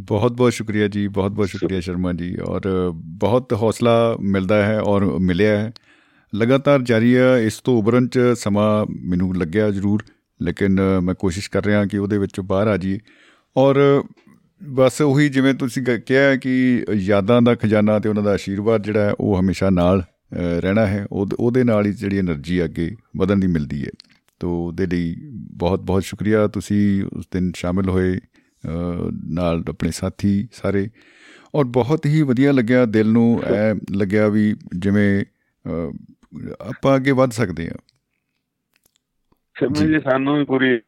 ਬਹੁਤ ਬਹੁਤ ਸ਼ੁਕਰੀਆ ਜੀ ਬਹੁਤ ਬਹੁਤ ਸ਼ੁਕਰੀਆ ਸ਼ਰਮਾ ਜੀ ਔਰ ਬਹੁਤ ਹੌਸਲਾ ਮਿਲਦਾ ਹੈ ਔਰ ਮਿਲਿਆ ਹੈ। ਲਗਾਤਾਰ ਜਾਰੀ ਆ, ਇਸ ਤੋਂ ਉਭਰਨ ਚ ਸਮਾਂ ਮੈਨੂੰ ਲੱਗਿਆ ਜ਼ਰੂਰ, ਲੇਕਿਨ ਮੈਂ ਕੋਸ਼ਿਸ਼ ਕਰ ਰਿਹਾ ਕਿ ਉਹਦੇ ਵਿੱਚੋਂ ਬਾਹਰ ਆ ਜਾਈਏ। ਔਰ ਬਸ ਉਹੀ ਜਿਵੇਂ ਤੁਸੀਂ ਕਿਹਾ ਕਿ ਯਾਦਾਂ ਦਾ ਖਜ਼ਾਨਾ ਤੇ ਉਹਨਾਂ ਦਾ ਆਸ਼ੀਰਵਾਦ ਜਿਹੜਾ ਹੈ, ਉਹ ਹਮੇਸ਼ਾ ਨਾਲ ਰਹਿਣਾ ਹੈ। ਉਹਦੇ ਨਾਲ ਹੀ ਜਿਹੜੀ એનર્ਜੀ ਅੱਗੇ ਵਧਣ ਦੀ ਮਿਲਦੀ ਹੈ। ਤੋਂ ਉਹਦੇ ਲਈ ਬਹੁਤ ਬਹੁਤ ਸ਼ੁਕਰੀਆ। ਤੁਸੀਂ ਉਸ ਦਿਨ ਸ਼ਾਮਿਲ ਹੋਏ ਨਾਲ ਆਪਣੇ ਸਾਥੀ ਸਾਰੇ। ਔਰ ਬਹੁਤ ਹੀ ਵਧੀਆ ਲੱਗਿਆ ਦਿਲ ਨੂੰ, ਐ ਲੱਗਿਆ ਵੀ ਜਿਵੇਂ ਆਪਾਂ ਅੱਗੇ ਵੱਧ ਸਕਦੇ ਹਾਂ। ਜੀ। ਸਾਨੂੰ ਵੀ ਪੂਰੀ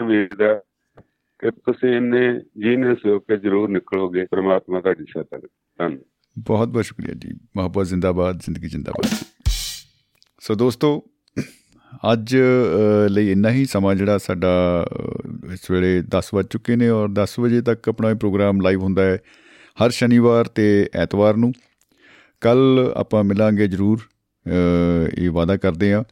ਉਮੀਦ ਹੈ ਕਿ ਤੁਸੀਂ ਇੰਨੇ ਜੀਨੀਅਸ ਹੋ ਕੇ ਜ਼ਰੂਰ ਨਿਕਲੋਗੇ। ਪ੍ਰਮਾਤਮਾ ਤੁਹਾਡੀ ਸਹਾਇਤਾ ਧੰਨਵਾਦ। ਬਹੁਤ ਬਹੁਤ ਸ਼ੁਕਰੀਆ ਜੀ। ਮੁਹੱਬਤ ਜ਼ਿੰਦਾਬਾਦ ਜ਼ਿੰਦਗੀ ਜ਼ਿੰਦਾਬਾਦ। ਸੋ ਦੋਸਤੋ ਅੱਜ ਲਈ ਇੰਨਾ ਹੀ ਸਮਾਂ ਜਿਹੜਾ ਸਾਡਾ ਇਸ ਵੇਲੇ 10 ਵਜ ਚੁੱਕੇ ਨੇ ਔਰ 10 ਵਜੇ ਤੱਕ ਆਪਣਾ ਇਹ ਪ੍ਰੋਗਰਾਮ ਲਾਈਵ ਹੁੰਦਾ ਹੈ ਹਰ ਸ਼ਨੀਵਾਰ ਤੇ ਐਤਵਾਰ ਨੂੰ। ਕੱਲ ਆਪਾਂ ਮਿਲਾਂਗੇ ਜ਼ਰੂਰ। ਇਹ ਵਾਅਦਾ ਕਰਦੇ ਆ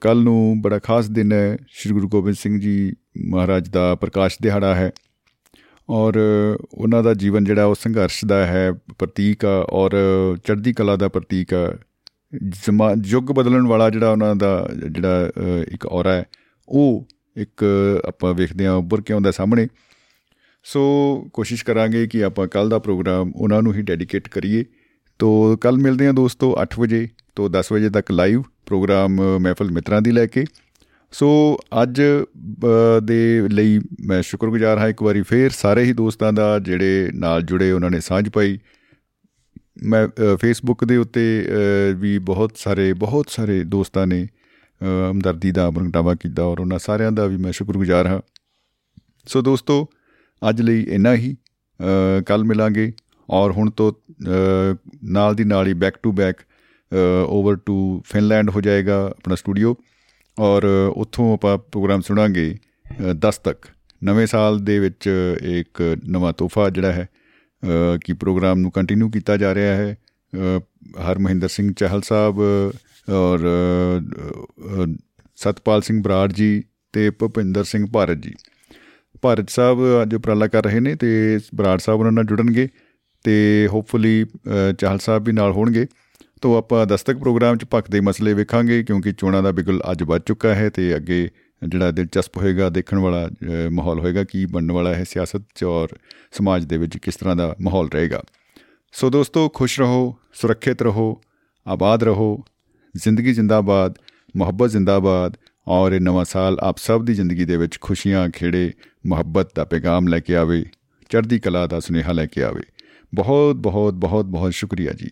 ਕੱਲ ਨੂੰ ਬੜਾ ਖਾਸ ਦਿਨ ਹੈ। ਸ੍ਰੀ ਗੁਰੂ ਗੋਬਿੰਦ ਸਿੰਘ ਜੀ ਮਹਾਰਾਜ ਦਾ ਪ੍ਰਕਾਸ਼ ਦਿਹਾੜਾ ਹੈ ਔਰ ਉਹਨਾਂ ਦਾ ਜੀਵਨ ਜਿਹੜਾ ਉਹ ਸੰਘਰਸ਼ ਦਾ ਹੈ, ਪ੍ਰਤੀਕ ਆ ਔਰ ਚੜ੍ਹਦੀ ਕਲਾ ਦਾ ਪ੍ਰਤੀਕ ਆ। ਯੁੱਗ ਬਦਲਣ ਵਾਲਾ ਜਿਹੜਾ ਉਹਨਾਂ ਦਾ ਜਿਹੜਾ ਇੱਕ ਔਰਾ ਹੈ, ਉਹ ਇੱਕ ਆਪਾਂ ਵੇਖਦੇ ਆ ਉੱਭਰ ਕੇ ਆਉਂਦਾ ਸਾਹਮਣੇ। ਸੋ ਕੋਸ਼ਿਸ਼ ਕਰਾਂਗੇ ਕਿ ਆਪਾਂ ਕੱਲ ਦਾ ਪ੍ਰੋਗਰਾਮ ਉਹਨਾਂ ਨੂੰ ਹੀ ਡੈਡੀਕੇਟ ਕਰੀਏ। ਤੋਂ ਕੱਲ ਮਿਲਦੇ ਹਾਂ ਦੋਸਤੋ 8 ਵਜੇ। ਤੋਂ 10 ਵਜੇ ਤੱਕ ਲਾਈਵ ਪ੍ਰੋਗਰਾਮ ਮਹਿਫਲ ਮਿੱਤਰਾਂ ਦੀ ਲੈ ਕੇ। ਸੋ ਅੱਜ ਦੇ ਲਈ ਮੈਂ ਸ਼ੁਕਰਗੁਜ਼ਾਰ ਹਾਂ, ਇੱਕ ਵਾਰੀ ਫੇਰ ਸਾਰੇ ਹੀ ਦੋਸਤਾਂ ਦਾ ਜਿਹੜੇ ਨਾਲ ਜੁੜੇ ਉਹਨਾਂ ਨੇ ਸਾਂਝ ਪਾਈ। ਮੈਂ ਫੇਸਬੁੱਕ ਦੇ ਉੱਤੇ ਵੀ ਬਹੁਤ ਸਾਰੇ ਬਹੁਤ ਸਾਰੇ ਦੋਸਤਾਂ ਨੇ ਹਮਦਰਦੀ ਦਾ ਪ੍ਰਗਟਾਵਾ ਕੀਤਾ ਔਰ ਉਹਨਾਂ ਸਾਰਿਆਂ ਦਾ ਵੀ ਮੈਂ ਸ਼ੁਕਰਗੁਜ਼ਾਰ ਹਾਂ। ਸੋ ਦੋਸਤੋ, ਅੱਜ ਲਈ ਇੰਨਾ ਹੀ। ਕੱਲ ਮਿਲਾਂਗੇ ਔਰ ਹੁਣ ਤੋਂ ਨਾਲ ਦੀ ਨਾਲ ਹੀ back to back over to Finland ਹੋ ਜਾਏਗਾ ਆਪਣਾ ਸਟੂਡੀਓ ਔਰ ਉੱਥੋਂ ਆਪਾਂ ਪ੍ਰੋਗਰਾਮ ਸੁਣਾਂਗੇ 10 ਤੱਕ ਨਵੇਂ ਸਾਲ ਦੇ ਵਿੱਚ ਇੱਕ ਨਵਾਂ ਤੋਹਫਾ ਜਿਹੜਾ ਹੈ ਕਿ ਪ੍ਰੋਗਰਾਮ ਨੂੰ ਕੰਟੀਨਿਊ ਕੀਤਾ ਜਾ ਰਿਹਾ ਹੈ ਹਰਮਹਿੰਦਰ ਸਿੰਘ ਚਾਹਲ ਸਾਹਿਬ ਔਰ ਸਤਪਾਲ ਸਿੰਘ ਬਰਾੜ ਜੀ ਤੇ ਭਪਿੰਦਰ ਸਿੰਘ ਭਾਰਤ ਜੀ। ਭਾਰਤ ਸਾਹਿਬ ਅੱਜ ਉਪਰਾਲਾ ਕਰ ਰਹੇ ਨੇ ਤੇ ਬਰਾੜ ਸਾਹਿਬ ਉਹਨਾਂ ਨਾਲ ਜੁੜਨਗੇ ਤੇ ਹੋਪਫੁਲੀ ਚਾਹਲ ਸਾਹਿਬ ਵੀ ਨਾਲ ਹੋਣਗੇ। ਤੋਂ ਆਪਾਂ ਦਸਤਕ ਪ੍ਰੋਗਰਾਮ 'ਚ ਪੱਕ ਦੇ ਮਸਲੇ ਵੇਖਾਂਗੇ, ਕਿਉਂਕਿ ਚੋਣਾਂ ਦਾ ਬਿਗਲ ਅੱਜ ਵੱਜ ਚੁੱਕਾ ਹੈ ਤੇ ਅੱਗੇ ਜਿਹੜਾ ਦਿਲਚਸਪ ਹੋਏਗਾ, ਦੇਖਣ ਵਾਲਾ ਮਾਹੌਲ ਹੋਏਗਾ, ਕੀ ਬਣਨ ਵਾਲਾ ਹੈ ਸਿਆਸਤ 'ਚ ਔਰ ਸਮਾਜ ਦੇ ਵਿੱਚ ਕਿਸ ਤਰ੍ਹਾਂ ਦਾ ਮਾਹੌਲ ਰਹੇਗਾ। ਸੋ ਦੋਸਤੋ, ਖੁਸ਼ ਰਹੋ, ਸੁਰੱਖਿਅਤ ਰਹੋ, ਆਬਾਦ ਰਹੋ, ਜ਼ਿੰਦਗੀ ਜਿੰਦਾਬਾਦ, ਮੁਹੱਬਤ ਜ਼ਿੰਦਾਬਾਦ ਔਰ ਇਹ ਨਵਾਂ ਸਾਲ ਆਪ ਸਭ ਦੀ ਜ਼ਿੰਦਗੀ ਦੇ ਵਿੱਚ ਖੁਸ਼ੀਆਂ, ਖੇੜੇ, ਮੁਹੱਬਤ ਦਾ ਪੈਗਾਮ ਲੈ ਕੇ ਆਵੇ, ਚੜ੍ਹਦੀ ਕਲਾ ਦਾ ਸੁਨੇਹਾ ਲੈ ਕੇ ਆਵੇ। ਬਹੁਤ ਬਹੁਤ ਬਹੁਤ ਬਹੁਤ ਸ਼ੁਕਰੀਆ ਜੀ।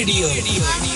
Radio. Radio.